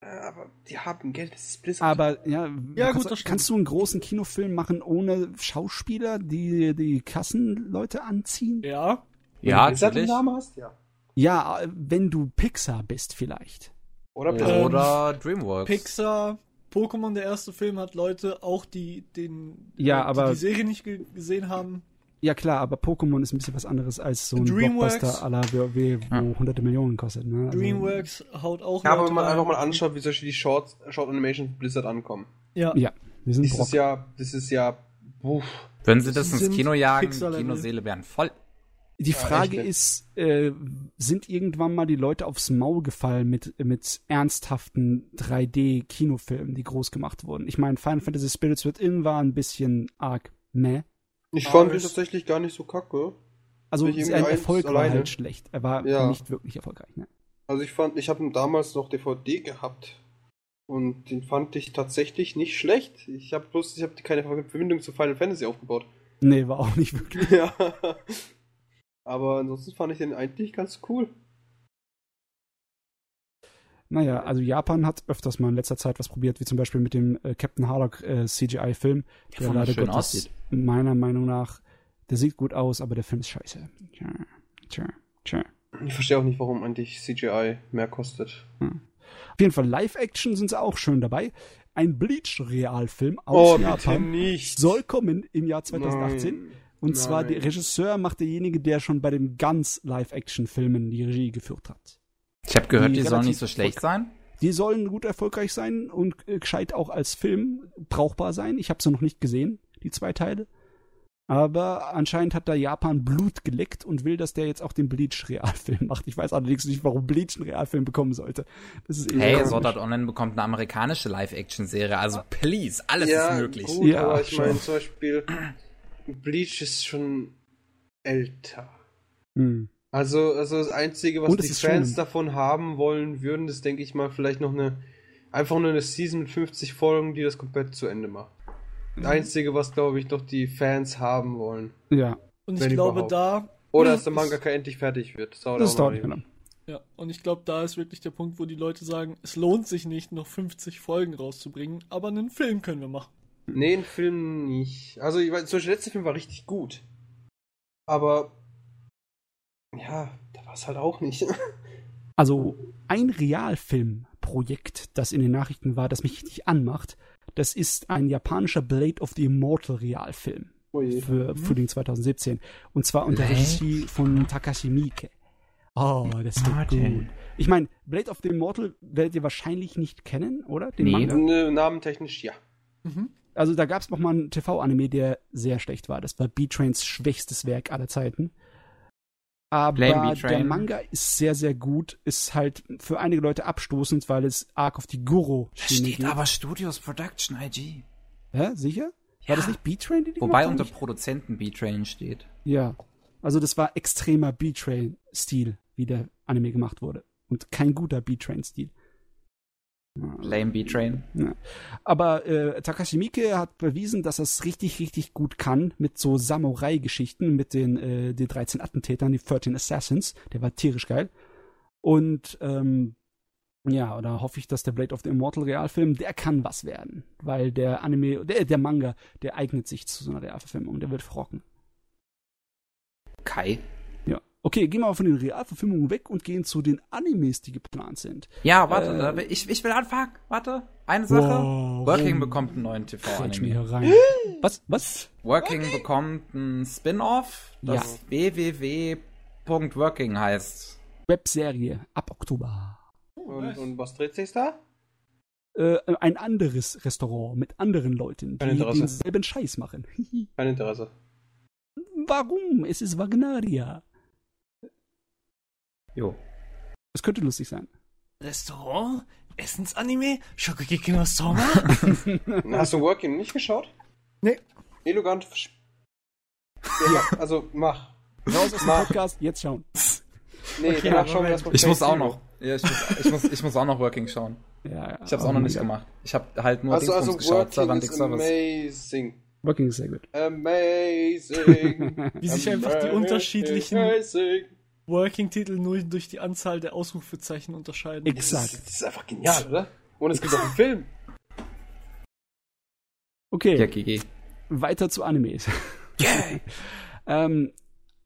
Ja, Aber die haben Geld, das ist Blizzard. Aber ja, Ja, kannst, gut, du- kannst du einen großen Kinofilm machen ohne Schauspieler, die die Kassenleute anziehen? Ja. Ja, Blizzard natürlich. einen Namen hast? Ja. Ja, äh, wenn du Pixar bist vielleicht. Oder. Blizzard. Oder Dreamworks. Pixar, Pokémon, der erste Film, hat Leute auch, die den Ja, die aber- die Serie nicht ge gesehen haben. Ja klar, aber Pokémon ist ein bisschen was anderes als so ein Dreamworks. Blockbuster à la WoW, wo Ja. hunderte Millionen kostet. Ne? Also, DreamWorks haut auch Ja, aber wenn man einfach mal anschaut, wie zum Beispiel die Short, Short Animation von Blizzard ankommen. Ja. Ja, wir sind Das Brock. ist ja, das ist ja, uff. Wenn sie das Das ins Kino jagen. Kinoseele wären voll. Die Ja, Frage ne? ist, äh, sind irgendwann mal die Leute aufs Maul gefallen mit, mit ernsthaften 3D-Kinofilmen, die groß gemacht wurden? Ich meine, Final Fantasy Spirits Within war ein bisschen arg meh. Ich fand ihn tatsächlich gar nicht so kacke. Also sein irgendwie Erfolg war alleine? halt schlecht. Er war Ja. nicht wirklich erfolgreich. Ne? Also ich fand, ich habe ihn damals noch DVD gehabt. Und den fand ich tatsächlich nicht schlecht. Ich habe bloß, ich habe keine Verbindung zu Final Fantasy aufgebaut. Nee, war auch nicht wirklich. ja. Aber ansonsten fand ich den eigentlich ganz cool. Naja, also Japan hat öfters mal in letzter Zeit was probiert, wie zum Beispiel mit dem äh, Captain Harlock äh, CGI-Film, der leider schön Gottes aussieht. Meiner Meinung nach, der sieht gut aus, aber der Film ist scheiße. Tja, tja, tja. Ich verstehe auch nicht, warum eigentlich CGI mehr kostet. Auf jeden Fall Live-Action sind sie auch schön dabei. Ein Bleach-Realfilm aus Japan nicht. soll kommen im Jahr 2018. Nein. Und zwar Nein. der Regisseur macht derjenige, der schon bei den ganz Live-Action-Filmen die Regie geführt hat. Ich habe gehört, Die die, sollen nicht so schlecht sein. Die sollen gut erfolgreich sein und äh, gescheit auch als Film brauchbar sein. Ich habe sie noch nicht gesehen, die zwei Teile. Aber anscheinend hat da Japan Blut geleckt und will, dass der jetzt auch den Bleach-Realfilm macht. Ich weiß allerdings nicht, warum Bleach einen Realfilm bekommen sollte. Das ist Hey, komisch. Sword Art Online bekommt eine amerikanische Live-Action-Serie. Also please, alles ja, ist möglich. Gut, Ja, aber ich schon. meine zum Beispiel, Bleach ist schon älter. Hm. Also, also das Einzige, was die Fans schon- davon haben wollen würden, ist, denke ich mal, vielleicht noch eine, einfach nur eine Season mit 50 Folgen, die das komplett zu Ende macht. Das Einzige, was, glaube ich, noch die Fans haben wollen. Ja, Und ich glaube, überhaupt. da. Oder dass der Mangaka endlich fertig wird. Das dauert das auch dauert lang. Ja, und ich glaube, da ist wirklich der Punkt, wo die Leute sagen, es lohnt sich nicht, noch 50 Folgen rauszubringen, aber einen Film können wir machen. Nee, ein Film nicht. Also, ich weiß, zum Beispiel der letzte Film war richtig gut. Aber, ja, da war es halt auch nicht. Also ein Realfilmprojekt, das in den Nachrichten war, das mich richtig anmacht, das ist ein japanischer Blade of the Immortal Realfilm Oje. für Frühling 2017. Und zwar unter? Regie von Takashi Miike. Oh, das wird Martin. gut. Ich meine, Blade of the Immortal werdet ihr wahrscheinlich nicht kennen, oder? Den Nee. Manga? Ne, Namentechnisch ja. Mhm. Also da gab es noch mal einen TV-Anime, der sehr schlecht war. Das war B-Trains schwächstes Werk aller Zeiten. Aber der Manga ist sehr, sehr gut. Ist halt für einige Leute abstoßend, weil es arg auf die Guru-Schiene Steht geht. aber Studios Production IG. Hä? Sicher? Ja. War das nicht B-Train, die die Wobei unter? Produzenten B-Train steht. Ja. Also das war extremer B-Train-Stil, wie der Anime gemacht wurde. Und kein guter B-Train-Stil. Ja, Lame B-Train. Aber äh, Takashi Miike hat bewiesen, dass er es richtig, richtig gut kann mit so Samurai-Geschichten, mit den, äh, den 13 Attentätern, die 13 Assassins. Der war tierisch geil. Und ähm, ja, oder hoffe ich, dass der Blade of the Immortal Realfilm, der kann was werden. Weil der Anime, der, der Manga, der eignet sich zu so einer Realverfilmung, der wird frocken. Kai. Ja. Okay, gehen wir mal von den Realverfilmungen weg und gehen zu den Animes, die geplant sind. Ja, warte, Äh. ich, ich will anfangen. Warte. Eine Sache. Wow. Working bekommt einen neuen TV-Anime. hier rein. Was? Was? Working bekommt ein Spin-off, das www.working heißt. Webserie ab Oktober. Und, und was dreht sich da? Äh, ein anderes Restaurant mit anderen Leuten, Kein die Interesse. denselben Scheiß machen. Kein Interesse. Warum? Es ist Wagneria. Jo. Es könnte lustig sein. Restaurant? Essensanime? Shokugeki no Soma? Hast du Working nicht geschaut? Nee. Elegant. Ja, also mach. Raus aus dem Mach. Podcast, jetzt schauen. Nee, Okay, danach schauen wir erstmal Ich muss auch noch. Ja, ich, muss, ich, muss, ich muss auch noch Working schauen. Ja, ja. Ich hab's auch noch nicht ja. gemacht. Ich hab halt nur Also, also geschaut, Working Servant is Service. amazing. Working ist sehr gut. Amazing. Wie sich einfach die unterschiedlichen Amazing. Working-Titel nur durch die Anzahl der Ausrufezeichen unterscheiden. Das Exakt. ist, das ist einfach genial, oder? Und es gibt auch einen Film. Okay, Ja, GG. weiter zu Animes. ähm,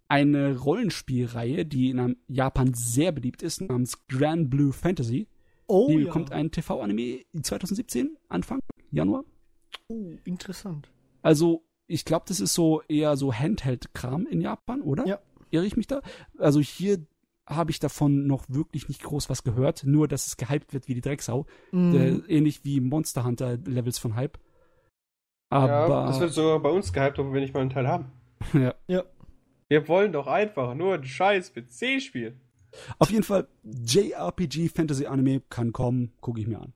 eine Rollenspielreihe, die in Japan sehr beliebt ist, namens Grand Blue Fantasy. oh, die ja. bekommt ein TV-Anime 2017, Anfang Januar. Oh, interessant. Also, ich glaube, das ist so eher so Handheld-Kram in Japan, oder? Ja. Irre ich mich da? Also hier habe ich davon noch wirklich nicht groß was gehört, nur dass es gehypt wird wie die Drecksau. Mhm. Äh, ähnlich wie Monster Hunter Levels von Hype. Aber ja, das wird sogar bei uns gehypt, obwohl wir nicht mal einen Teil haben. ja. ja. Wir wollen doch einfach nur ein scheiß PC-Spiel. auf jeden Fall JRPG Fantasy Anime kann kommen, gucke ich mir an.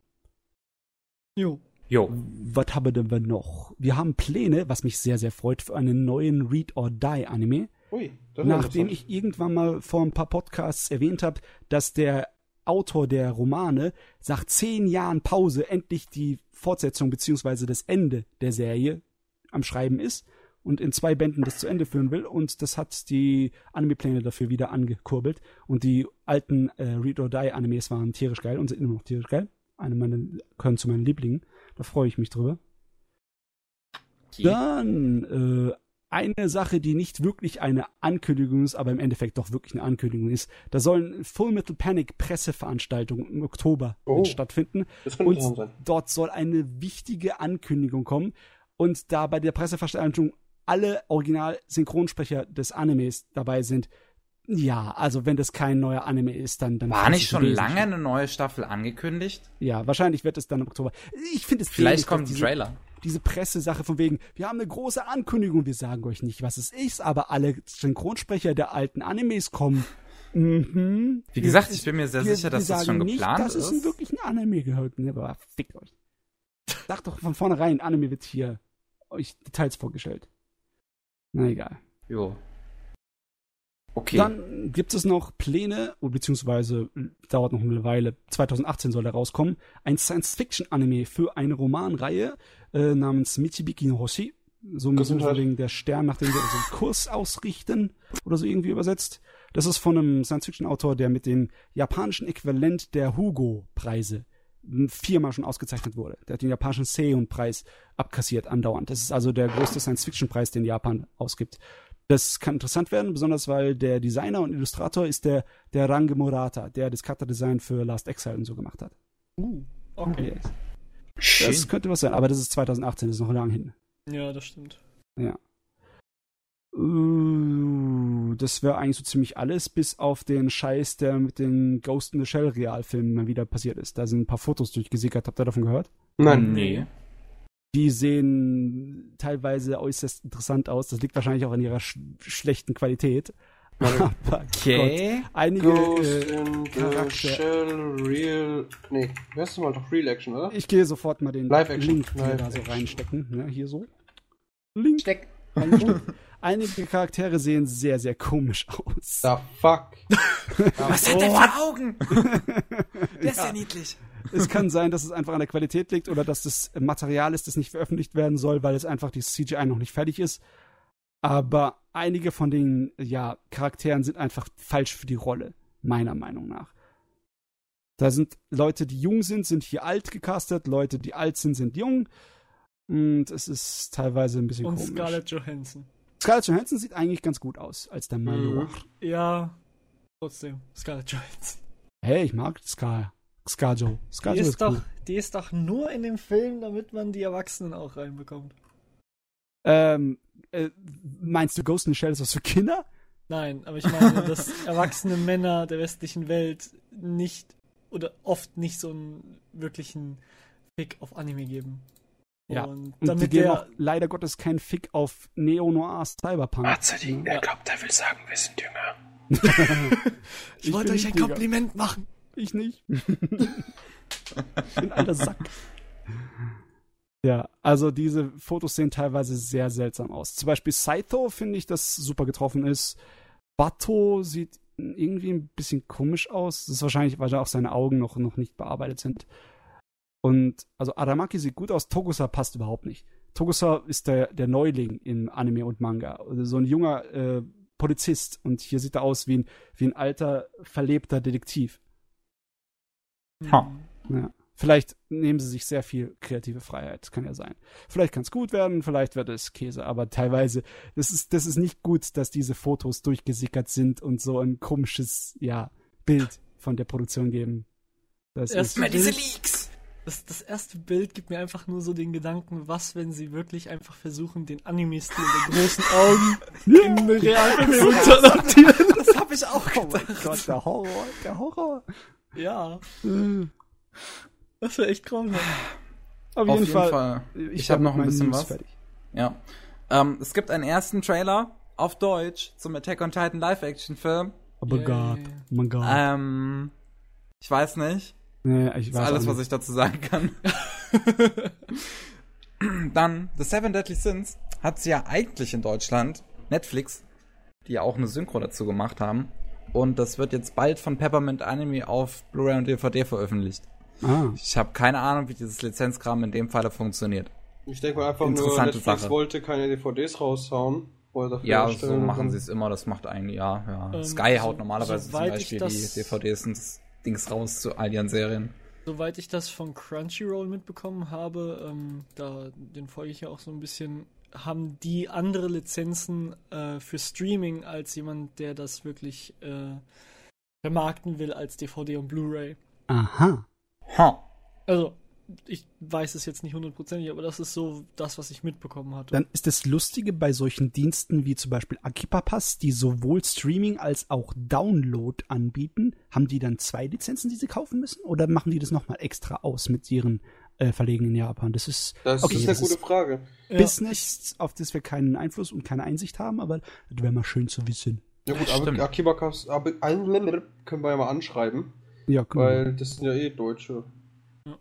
Jo. Jo. Was haben denn wir noch? Wir haben Pläne, was mich sehr, sehr freut, für einen neuen Read or Die Anime. Ui, das Nachdem ich irgendwann mal vor ein paar Podcasts erwähnt habe, dass der Autor der Romane nach zehn Jahren Pause endlich die Fortsetzung beziehungsweise das Ende der Serie am Schreiben ist und in zwei Bänden das zu Ende führen will und das hat die Anime-Pläne dafür wieder angekurbelt und die alten äh, Read or Die Animes waren tierisch geil und sind immer noch tierisch geil. Eine meiner gehören zu meinen Lieblingen. Da freue ich mich drüber. Dann äh, eine Sache, die nicht wirklich eine Ankündigung ist, aber im Endeffekt doch wirklich eine Ankündigung ist. Da sollen Full Metal Panic Presseveranstaltungen im Oktober Oh. stattfinden. Und dort soll eine wichtige Ankündigung kommen. Und da bei der Presseveranstaltung alle Original-Synchronsprecher des Animes dabei sind, ja, also wenn das kein neuer Anime ist, dann dann War nicht schon lange eine neue Staffel angekündigt? Ja, wahrscheinlich wird es dann im Oktober. Ich finde es Vielleicht kommt ein diese- Trailer. Diese Pressesache von wegen, wir haben eine große Ankündigung, wir sagen euch nicht, was es ist, aber alle Synchronsprecher der alten Animes kommen. Mhm. Wie gesagt, ich bin mir sehr Wir- sicher, dass das schon nicht, geplant dass es ein ist. wirklich ein Anime gehört. Ne, aber fickt euch. Sagt doch von vornherein, Anime wird hier euch Details vorgestellt. Na egal. Jo. Okay. Dann gibt es noch Pläne, beziehungsweise dauert noch eine Weile, 2018 soll er rauskommen, ein Science-Fiction-Anime für eine Romanreihe äh, namens Michibiki no Hoshi. So Gesundheit. wegen der Stern, nach dem wir unseren Kurs ausrichten oder so irgendwie übersetzt. Das ist von einem Science-Fiction-Autor, der mit dem japanischen Äquivalent der Hugo-Preise viermal schon ausgezeichnet wurde. Der hat den japanischen Seiun-Preis abkassiert andauernd. Das ist also der größte Science-Fiction-Preis, den Japan ausgibt. Das kann interessant werden, besonders weil der Designer und Illustrator ist der, der Range Murata, der das Cutter-Design für Last Exile und so gemacht hat. Uh, okay. Yes. Schön. Das könnte was sein, aber das ist 2018, das ist noch lang hin. Ja, das stimmt. Ja. Uh, das wäre eigentlich so ziemlich alles, bis auf den Scheiß, der mit den Ghost in the Shell Realfilmen mal wieder passiert ist. Da sind ein paar Fotos durchgesickert. Habt ihr davon gehört? Nein. Nee. Die sehen teilweise äußerst interessant aus. Das liegt wahrscheinlich auch an ihrer sch schlechten Qualität. Aber Okay. Gott, einige äh, the Charakter- Real. Nee, heißt das mal doch Real Action, oder? ich gehe sofort mal den Live-Action. Link hier da so reinstecken. Ne, hier so. Link. Steck. reinstecken. Einige Charaktere sehen sehr, sehr komisch aus. Da fuck. Was hat der für Augen? Der ist ja niedlich. Es kann sein, dass es einfach an der Qualität liegt oder dass das Material ist, das nicht veröffentlicht werden soll, weil es einfach die CGI noch nicht fertig ist. Aber einige von den ja, Charakteren sind einfach falsch für die Rolle, meiner Meinung nach. Da sind Leute, die jung sind, sind hier alt gecastet, Leute, die alt sind, sind jung. Und es ist teilweise ein bisschen Und komisch. Scarlett Johansson. Scarlett Johansson sieht eigentlich ganz gut aus als der Major. Mhm. Ja, trotzdem, Scarlett Johansson. Hey, ich mag Scar. Scarjo. Die Scarjo ist, ist, doch, cool. die ist doch nur in dem Film, damit man die Erwachsenen auch reinbekommt. Ähm, äh, meinst du Ghost in the Shell ist was für Kinder? Nein, aber ich meine, dass erwachsene Männer der westlichen Welt nicht oder oft nicht so einen wirklichen Fick auf Anime geben. Ja, Und Und die damit geben der, auch leider Gottes keinen Fick auf Neo-Noir Cyberpunk. Azadin, Ja. er glaubt, er will sagen, wir sind jünger. ich wollte bin euch ein. Kompliment machen. Ich nicht. ich bin alter Sack. Ja, also diese Fotos sehen teilweise sehr seltsam aus. Zum Beispiel Saito finde ich, dass super getroffen ist. Bato sieht irgendwie ein bisschen komisch aus. Das ist wahrscheinlich, weil da auch seine Augen noch, noch nicht bearbeitet sind. Und also Aramaki sieht gut aus, Togusa passt überhaupt nicht. Togusa ist der, der Neuling im Anime und Manga. Also so ein junger äh, Polizist und hier sieht er aus wie ein, wie ein alter, verlebter Detektiv. Ha. Ja. Vielleicht nehmen sie sich sehr viel kreative Freiheit, kann ja sein. Vielleicht kann es gut werden, vielleicht wird es Käse, aber teilweise, das ist, das ist nicht gut, dass diese Fotos durchgesickert sind und so ein komisches, ja, Bild von der Produktion geben. Das Erst ist, Immer diese Leaks. Das, das erste Bild gibt mir einfach nur so den Gedanken, was, wenn sie wirklich einfach versuchen, den Anime-Stil der großen Augen in Realfilm zu adaptieren. Das habe ich auch oh gedacht. mein Gott, der Horror, der Horror. Ja, das wäre echt grausam. Auf, Auf jeden, Fall. Ich hab noch ein bisschen News was. Fertig. Ja. Ähm, es gibt einen ersten Trailer auf Deutsch zum Attack on Titan Live-Action-Film. Oh Yay. Gott, oh mein Gott. Ähm, ich weiß nicht. nee, ich Das weiß ist alles, was ich dazu sagen kann. Dann, The Seven Deadly Sins hat sie ja eigentlich in Deutschland, Netflix, die ja auch eine Synchro dazu gemacht haben. Und das wird jetzt bald von Peppermint Anime auf Blu-ray und DVD veröffentlicht. Ah, Ich habe keine Ahnung, wie dieses Lizenzkram in dem Falle funktioniert. Ich denke mal einfach nur, Netflix Sache. wollte keine DVDs raushauen. Ja, so machen sie es immer, das macht eigentlich, ja, ja. Ähm, Sky so- haut normalerweise zum Beispiel das- die DVDs und das Dings raus zu all ihren Serien. Soweit ich das von Crunchyroll mitbekommen habe, ähm, da den folge ich ja auch so ein bisschen, haben die andere Lizenzen äh, für Streaming als jemand, der das wirklich äh, vermarkten will als DVD und Blu-ray. aha. Ha. Also, ich weiß es jetzt nicht hundertprozentig, aber das ist so das, was ich mitbekommen hatte. Dann ist das Lustige bei solchen Diensten wie zum Beispiel Akipapass, die sowohl Streaming als auch Download anbieten, haben die dann zwei Lizenzen, die sie kaufen müssen? Oder machen die das nochmal extra aus mit ihren äh, Verlegen in Japan? Das ist, Das okay, ist eine das gute ist Frage. Ja, Business, auf das wir keinen Einfluss und keine Einsicht haben, aber das wäre mal schön zu wissen. Ja gut, aber Akibakas aber können wir ja mal anschreiben, Ja, cool. weil das sind ja eh Deutsche. Ja.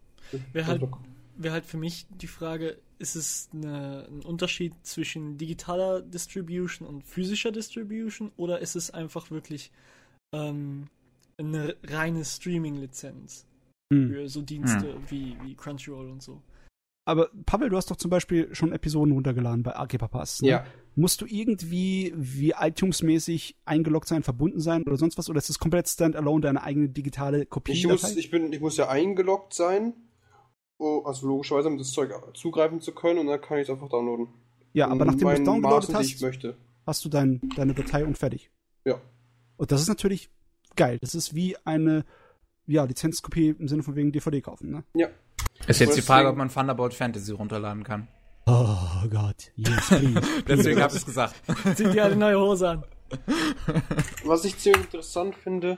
Wäre halt, wär halt für mich die Frage, ist es eine, ein Unterschied zwischen digitaler Distribution und physischer Distribution oder ist es einfach wirklich ähm, eine reine Streaming-Lizenz Hm. für so Dienste wie, wie Crunchyroll und so? Aber Pavel, du hast doch zum Beispiel schon Episoden runtergeladen bei Akipapass. Ne? Ja. Musst du irgendwie wie iTunes-mäßig eingeloggt sein, verbunden sein oder sonst was? Oder ist das komplett standalone deine eigene digitale Kopie? Ich muss, ich, bin, ich muss ja eingeloggt sein, oh, also logischerweise, um das Zeug zugreifen zu können und dann kann ich es einfach downloaden. ja, aber nachdem du es ich hast, möchte. hast du dein, deine Datei und fertig. Ja. Und das ist natürlich geil. Das ist wie eine ja, Lizenzkopie im Sinne von wegen DVD kaufen, ne? Ja. Ist jetzt die Frage, ob man Thunderbolt Fantasy runterladen kann. Oh Gott, yes, please. Deswegen habe ich es gesagt. Zieh dir eine neue Hose an. Was ich ziemlich interessant finde,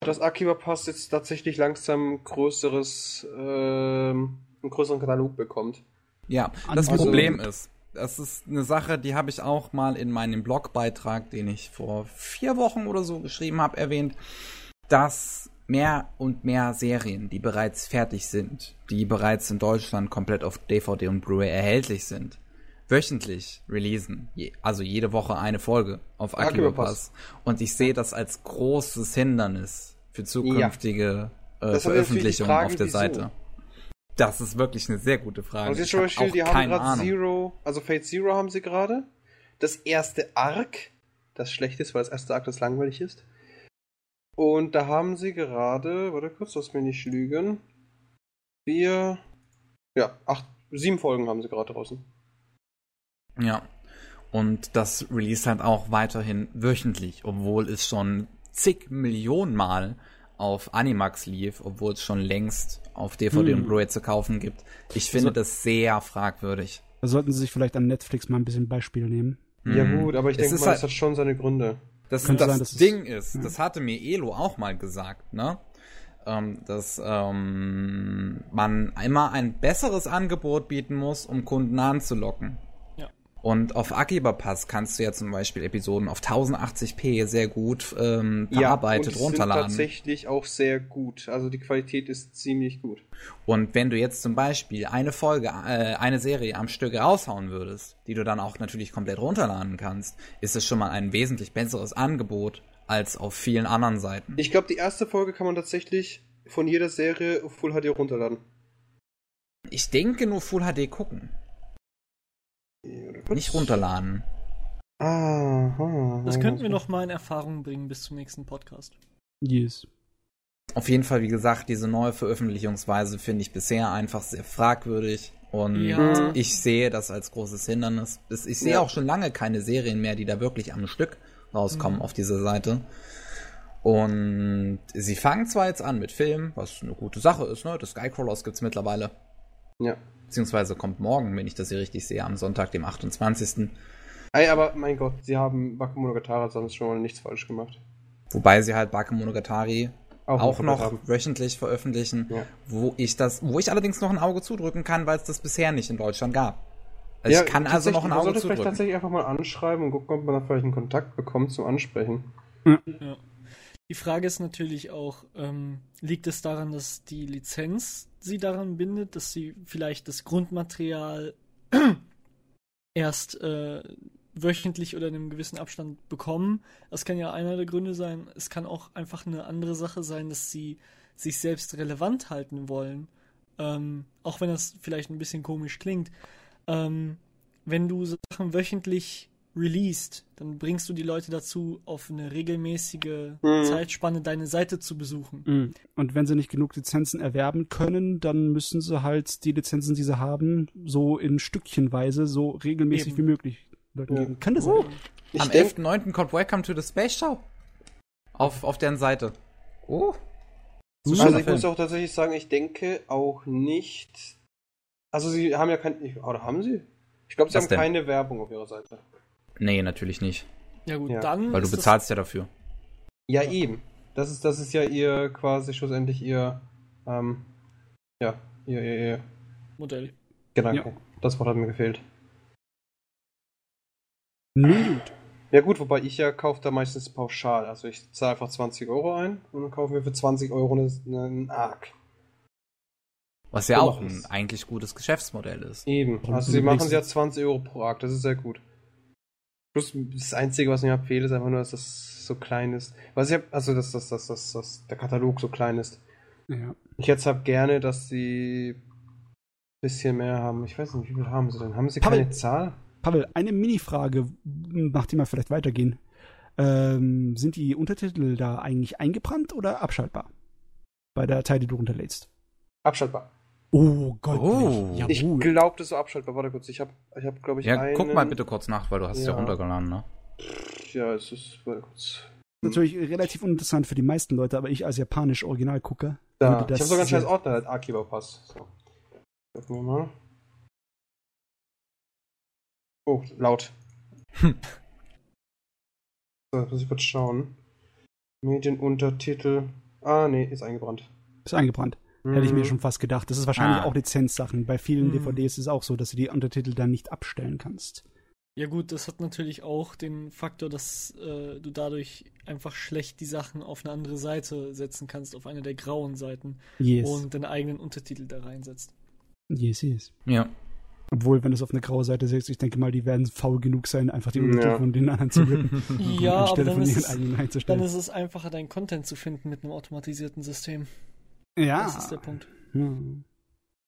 dass Akiba Pass jetzt tatsächlich langsam größeres, ähm, einen größeren Katalog bekommt. Ja, das Also- Problem ist, das ist eine Sache, die habe ich auch mal in meinem Blogbeitrag, den ich vor vier Wochen oder so geschrieben habe, erwähnt, dass mehr und mehr Serien, die bereits fertig sind, die bereits in Deutschland komplett auf DVD und Blu-ray erhältlich sind, wöchentlich releasen. Je, also jede Woche eine Folge auf Akiba Akibapass. Und ich sehe das als großes Hindernis für zukünftige äh, wirklich die Veröffentlichungen Frage, auf der wieso? Seite. Das ist wirklich eine sehr gute Frage. Also jetzt Ich zum Beispiel, die haben gerade. Zero, also Fate Zero haben sie gerade. Das erste Arc, das schlecht ist, weil das erste Arc das langweilig ist. Und da haben sie gerade, warte kurz, lass mich nicht lügen. Vier, ja, acht, sieben Folgen haben sie gerade draußen. Ja. Und das release halt auch weiterhin wöchentlich, obwohl es schon zig Millionen Mal auf Animax lief, obwohl es schon längst auf DVD Hm. und Blu-ray zu kaufen gibt. Ich finde Also- das sehr fragwürdig. Da sollten sie sich vielleicht an Netflix mal ein bisschen Beispiel nehmen. Ja Mhm. gut, aber ich Es denke mal, halt- das hat schon seine Gründe. Das, Könnte das sein, dass Ding ist, ja. das hatte mir Elo auch mal gesagt, ne? Ähm, dass ähm, man immer ein besseres Angebot bieten muss, um Kunden anzulocken. Ja. Und auf Akiba Pass kannst du ja zum Beispiel Episoden auf 1080p sehr gut ähm, verarbeitet und die sind runterladen. tatsächlich auch sehr gut. Also die Qualität ist ziemlich gut. Und wenn du jetzt zum Beispiel eine Folge, äh, eine Serie am Stück raushauen würdest, die du dann auch natürlich komplett runterladen kannst, ist es schon mal ein wesentlich besseres Angebot als auf vielen anderen Seiten. Ich glaube, die erste Folge kann man tatsächlich von jeder Serie auf Full HD runterladen. Ich denke nur Full HD gucken, nicht runterladen. Aha. Das könnten wir noch mal in Erfahrung bringen bis zum nächsten Podcast. Yes. Auf jeden Fall, wie gesagt, diese neue Veröffentlichungsweise finde ich bisher einfach sehr fragwürdig. Und Ja. ich sehe das als großes Hindernis. Es- Ich sehe Ja. auch schon lange keine Serien mehr, die da wirklich am Stück rauskommen Mhm. auf dieser Seite. Und sie fangen zwar jetzt an mit Filmen, was eine gute Sache ist, ne? Das Skycrawlers gibt's mittlerweile. Ja. Beziehungsweise kommt morgen, wenn ich das hier richtig sehe, am Sonntag, dem 28. Ey, aber mein Gott, sie haben Bakemonogatari sonst schon mal nichts falsch gemacht. Wobei sie halt Bakemonogatari auch, im noch haben. wöchentlich veröffentlichen, Ja. wo ich das, wo ich allerdings noch ein Auge zudrücken kann, weil es das bisher nicht in Deutschland gab. Also Ja, ich kann also noch ein tatsächlich, man Auge sollte vielleicht zudrücken. tatsächlich einfach mal anschreiben und gucken, ob man da vielleicht einen Kontakt bekommt zum Ansprechen. Die Frage ist natürlich auch, ähm, liegt es daran, dass die Lizenz sie daran bindet, dass sie vielleicht das Grundmaterial erst äh, wöchentlich oder in einem gewissen Abstand bekommen? Das kann ja einer der Gründe sein. Es kann auch einfach eine andere Sache sein, dass sie sich selbst relevant halten wollen. Ähm, auch wenn das vielleicht ein bisschen komisch klingt. Ähm, wenn du Sachen wöchentlich released, dann bringst du die Leute dazu, auf eine regelmäßige Mhm. Zeitspanne deine Seite zu besuchen. Mhm. Und wenn sie nicht genug Lizenzen erwerben können, dann müssen sie halt die Lizenzen, die sie haben, so in Stückchenweise, so regelmäßig Eben. wie möglich Leuten Ja. geben. Kann das sein? Ich Am denk- 11.9. kommt Welcome to the Space Show. Auf, auf deren Seite. Oh. So Also ich muss Film. auch tatsächlich sagen, ich denke auch nicht. Also sie haben ja kein. ich- Oder haben sie? Ich glaube, sie Was haben denn? keine Werbung auf ihrer Seite. Nee, natürlich nicht. Ja gut, Ja. dann Weil du bezahlst ja dafür. Ja, eben. Das ist, das ist ja ihr quasi schlussendlich ihr. Ähm, ja, ihr, ihr, ihr Modell. Gedanke. Das Wort hat mir gefehlt. Gut. Ja gut, wobei ich ja kaufe da meistens pauschal. Also ich zahle einfach 20 Euro ein und dann kaufen wir für 20 Euro eine- einen Arc. Was ja auch ein eigentlich gutes Geschäftsmodell ist. Eben. Und Also sie machen sie ja jetzt- 20 Euro pro Arc, das ist sehr gut. Plus das Einzige, was mir fehlt, ist einfach nur, dass das so klein ist. Was ich hab, also dass, dass, dass, dass, dass der Katalog so klein ist. Ja. Ich jetzt hab gerne, dass sie ein bisschen mehr haben. Ich weiß nicht, wie viel haben sie denn? Haben sie Pavel. keine Zahl? Pavel, eine Mini-Frage, nachdem wir vielleicht weitergehen. Ähm, sind die Untertitel da eigentlich eingebrannt oder abschaltbar? Bei der Datei, die du runterlädst. Abschaltbar. Oh Gott. Oh. Ich glaube, das ist so abschaltbar. Warte kurz, ich habe, ich hab, glaube ich, Ja, einen... guck mal bitte kurz nach, weil du hast es ja Ja. runtergeladen, ne? Ja, es ist, warte kurz. natürlich relativ uninteressant für die meisten Leute, aber ich als japanisch Originalgucker Da, würde ich das habe sogar einen scheiß Ordner, als Archiver Pass. So. Gucken wir mal. Oh, laut. Hm. So, jetzt muss ich kurz schauen. Medienuntertitel. Ah, nee, ist eingebrannt. ist eingebrannt. Hätte ich mir Mhm. schon fast gedacht. Das ist wahrscheinlich Ah. auch Lizenzsachen. Bei vielen Mhm. DVDs ist es auch so, dass du die Untertitel dann nicht abstellen kannst. Ja gut, das hat natürlich auch den Faktor, dass äh, du dadurch einfach schlecht die Sachen auf eine andere Seite setzen kannst, auf eine der grauen Seiten Yes. und deine eigenen Untertitel da reinsetzt. yes, yes. Ja. Obwohl, wenn du es auf eine graue Seite setzt, ich denke mal, die werden faul genug sein, einfach die Untertitel Ja. von den anderen zu rippen. Ja, aber anstelle dann von ist, ihren es, eigenen dann einzustellen. ist es einfacher, deinen Content zu finden mit einem automatisierten System. Ja. Das ist der Punkt. Hm.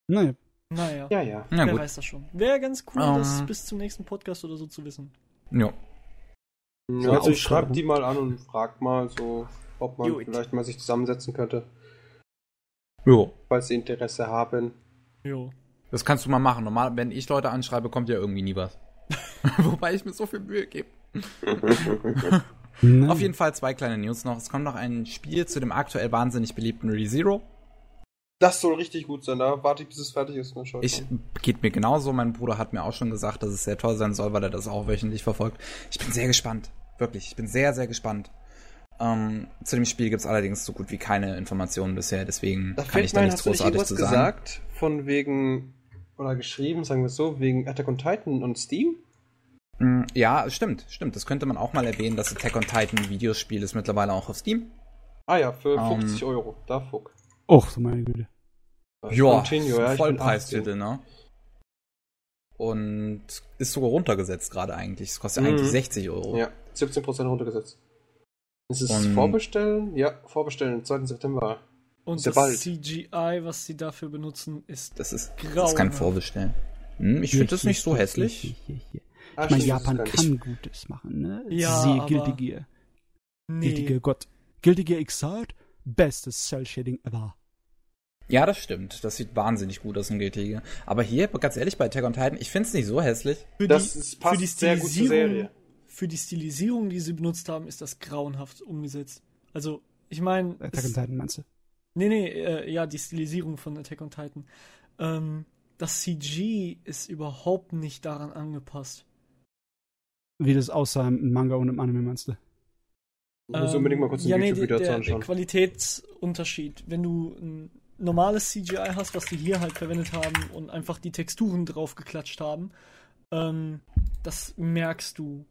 Naja. Naja, Ja, ja. Na wer gut. weiß das schon. Wäre ganz cool, Ähm. das bis zum nächsten Podcast oder so zu wissen. Ja. Ja, also ich schreibe die mal an und frag mal so, ob man Gut. vielleicht mal sich zusammensetzen könnte, Jo. falls sie Interesse haben. Jo. Das kannst du mal machen. Normal, wenn ich Leute anschreibe, kommt ja irgendwie nie was. Wobei ich mir so viel Mühe gebe. Auf jeden Fall zwei kleine News noch. Es kommt noch ein Spiel zu dem aktuell wahnsinnig beliebten ReZero. Das soll richtig gut sein, da warte ich, bis es fertig ist. Dann schau Ich geht mir genauso. Mein Bruder hat mir auch schon gesagt, dass es sehr toll sein soll, weil er das auch wöchentlich verfolgt. Ich bin sehr gespannt. Wirklich. Ich bin sehr, sehr gespannt. Ähm, zu dem Spiel gibt es allerdings so gut wie keine Informationen bisher, deswegen Da kann ich da mir ein, nichts nicht großartig zu sagen. gesagt von wegen, oder geschrieben, sagen wir es so, wegen Attack on Titan und Steam? Mm, Ja, stimmt, stimmt. Das könnte man auch mal erwähnen, dass Attack on Titan ein Videospiel ist mittlerweile auch auf Steam. Ah ja, für Ähm. 50 Euro. Da fuck. Och, so meine Güte. Continue, ja, ich bin Vollpreistitel, ne? Und ist sogar runtergesetzt gerade eigentlich. Es kostet Mhm. eigentlich 60 Euro. 18. Ja, 17% runtergesetzt. Ist es Und- Vorbestellen? Ja, Vorbestellen, 2. September. Und Ist ja das bald. CGI, was sie dafür benutzen, ist Das ist, das grau. ist kein Vorbestellen. Hm, ich finde das nicht so hässlich. Ah, Ich meine, Japan das kann. Gutes machen, ne? Ja, aber- Guilty Gear. Guilty Nee. Gear Gott. Guilty Gear Xrd, bestes Cell-Shading ever. Ja, das stimmt. Das sieht wahnsinnig gut aus in GT. Aber hier, ganz ehrlich, bei Attack on Titan, ich finde es nicht so hässlich. Für Das die, ist- passt für die sehr gut zur Stilisierung, Serie. für die Stilisierung, die sie benutzt haben, ist das grauenhaft umgesetzt. Also, ich meine, Attack on Titan meinst du? nee, nee, äh, ja, die Stilisierung von Attack on Titan. Ähm, das CG ist überhaupt nicht daran angepasst. Wie das aussah im Manga und im Anime meinst du? Muss unbedingt mal kurz ein ja, nee, YouTube-Video der, der. Qualitätsunterschied. Wenn du ein normales CGI hast, was die hier halt verwendet haben und einfach die Texturen drauf geklatscht haben, ähm, das merkst du.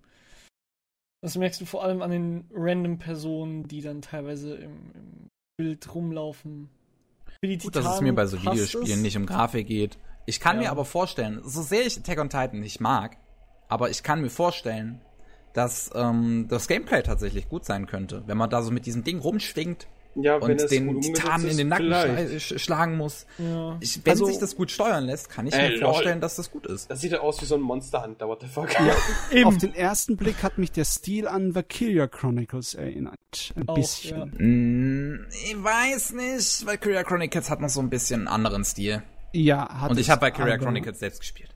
Das merkst du vor allem an den random Personen, die dann teilweise im, im Bild rumlaufen. Gut, dass es mir bei so Videospielen es. nicht um Grafik geht. Ich kann Ja. mir aber vorstellen, so sehr ich Attack on Titan nicht mag, aber ich kann mir vorstellen, dass ähm, das Gameplay tatsächlich gut sein könnte, wenn man da so mit diesem Ding rumschwingt Ja, wenn und es den Titanen in den Nacken schla sch schlagen muss. Ja. Ich, wenn Also- sich das gut steuern lässt, kann ich Ey, mir lol. vorstellen, dass das gut ist. Das sieht ja aus wie so ein Monster Hunter, what the fuck. Eben. Auf den ersten Blick hat mich der Stil an Valkyria Chronicles erinnert. Ein Auch, bisschen. Mm, Ich weiß nicht, weil Valkyria Chronicles hat noch so ein bisschen einen anderen Stil. Ja, hat Und ich habe Valkyria Chronicles selbst gespielt.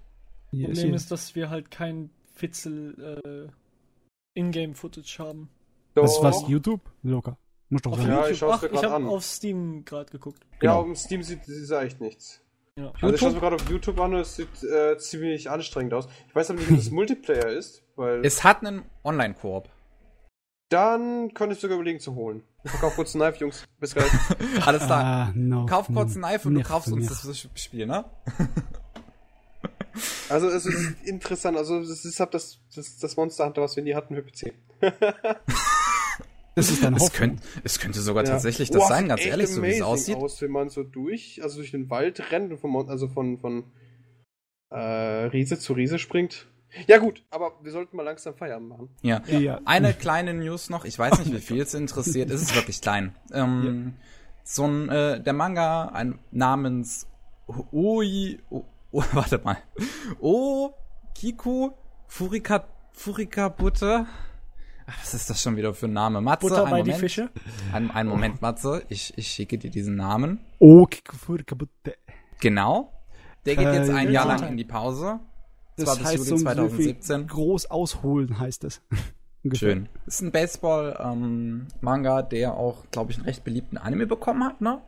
Yes, Problem yes. ist, dass wir halt kein Fitzel äh, Ingame-Footage haben. Das ist was, Doch. YouTube? Locker. Muss doch Auf. Ja, ich schau's Ach, mir habe an. auf Steam gerade geguckt. Ja, Genau. auf Steam sieht sieht echt nichts. Ja. Also ich schaue mir gerade auf YouTube an und es sieht äh, ziemlich anstrengend aus. Ich weiß aber nicht, ob das Multiplayer ist, weil Es hat einen Online-Koop. dann könnte ich sogar überlegen zu holen. Ich verkaufe kurz ein Knife, Jungs. Bis gleich. Alles klar. Ah, no. Kauf kurz ein Knife und du kaufst uns das Spiel, ne? Also es ist interessant. Also es ist halt das, das, das Monster Hunter, was wir nie hatten für PC. Das ist deine Es, könnt, es könnte sogar Ja. tatsächlich das Boah, sein, ganz ehrlich, so wie es aussieht. aus, wenn man so durch, also durch den Wald rennt und von, also von, von äh, Riese zu Riese springt. Ja gut, aber wir sollten mal langsam Feierabend machen. Ja. Ja. Eine kleine News noch, ich weiß nicht, wie viel es interessiert, es ist wirklich klein. Ähm, So ein, äh, der Manga ein, namens Oi, o, o, warte mal, O Kiku Furika, Furika Butter. Was ist das schon wieder für ein Name? Matze, Butter bei die Moment. Fische. Ein, einen Moment, Matze, ich, ich schicke dir diesen Namen. Oh. Genau. Der geht Äh, jetzt ein Jahr ja. lang in die Pause. Das war bis heißt Juli so, so viel 2017. groß ausholen heißt das. Schön. Ist ein Baseball-Manga, der auch, glaube ich, einen recht beliebten Anime bekommen hat, ne?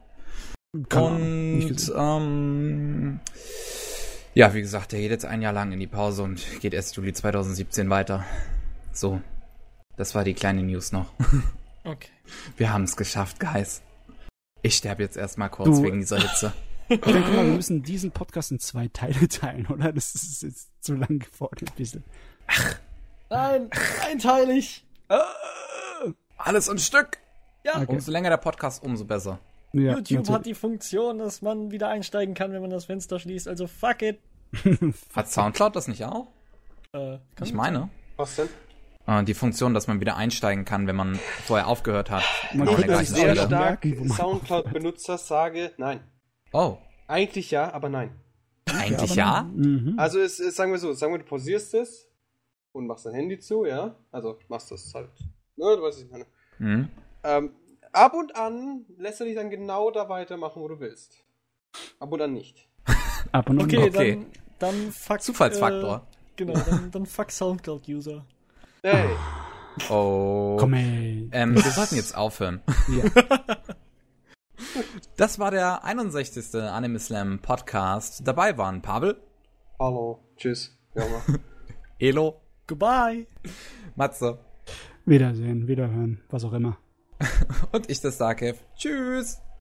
Und ähm, ja, wie gesagt, der geht jetzt ein Jahr lang in die Pause und geht erst Juli 2017 weiter. So, das war die kleine News noch. Okay. Wir haben es geschafft, Guys. Ich sterbe jetzt erstmal kurz Du- wegen dieser Hitze. Ich denke mal, wir müssen diesen Podcast in zwei Teile teilen, oder? Das ist jetzt zu lang geworden ein bisschen. Nein, einteilig. Alles ein Stück. Ja, Okay. Umso länger der Podcast, umso besser. Ja, YouTube natürlich. hat die Funktion, dass man wieder einsteigen kann, wenn man das Fenster schließt. Also fuck it. Hat Soundcloud das nicht auch? Äh, kann Ich meine. Was denn? Äh, die Funktion, dass man wieder einsteigen kann, wenn man vorher aufgehört hat. Man Ich gleichen sehr Stelle. Stark Soundcloud-Benutzer sage, nein. Oh, Eigentlich ja, aber nein. eigentlich aber ja? Mhm. Also es, es, sagen wir so, sagen wir, du pausierst es und machst dein Handy zu, ja? Also machst das halt. Ne, du weißt, was ich meine. Hm. Ähm, ab und an lässt er dich dann genau da weitermachen, wo du willst. Ab und an nicht. Ab und an. Okay, Okay. dann, dann fuck. Zufallsfaktor. Äh, genau, dann, dann fuck Soundcloud-User. Hey, Oh. Komm ey. Ähm, wir sollten jetzt aufhören. Ja. Das war der 61. Anime Slam Podcast. Dabei waren Pavel, hallo, tschüss. Ja, mal. Elo, Goodbye. Matze Wiedersehen, wiederhören, was auch immer. und ich, das Darkev. Tschüss.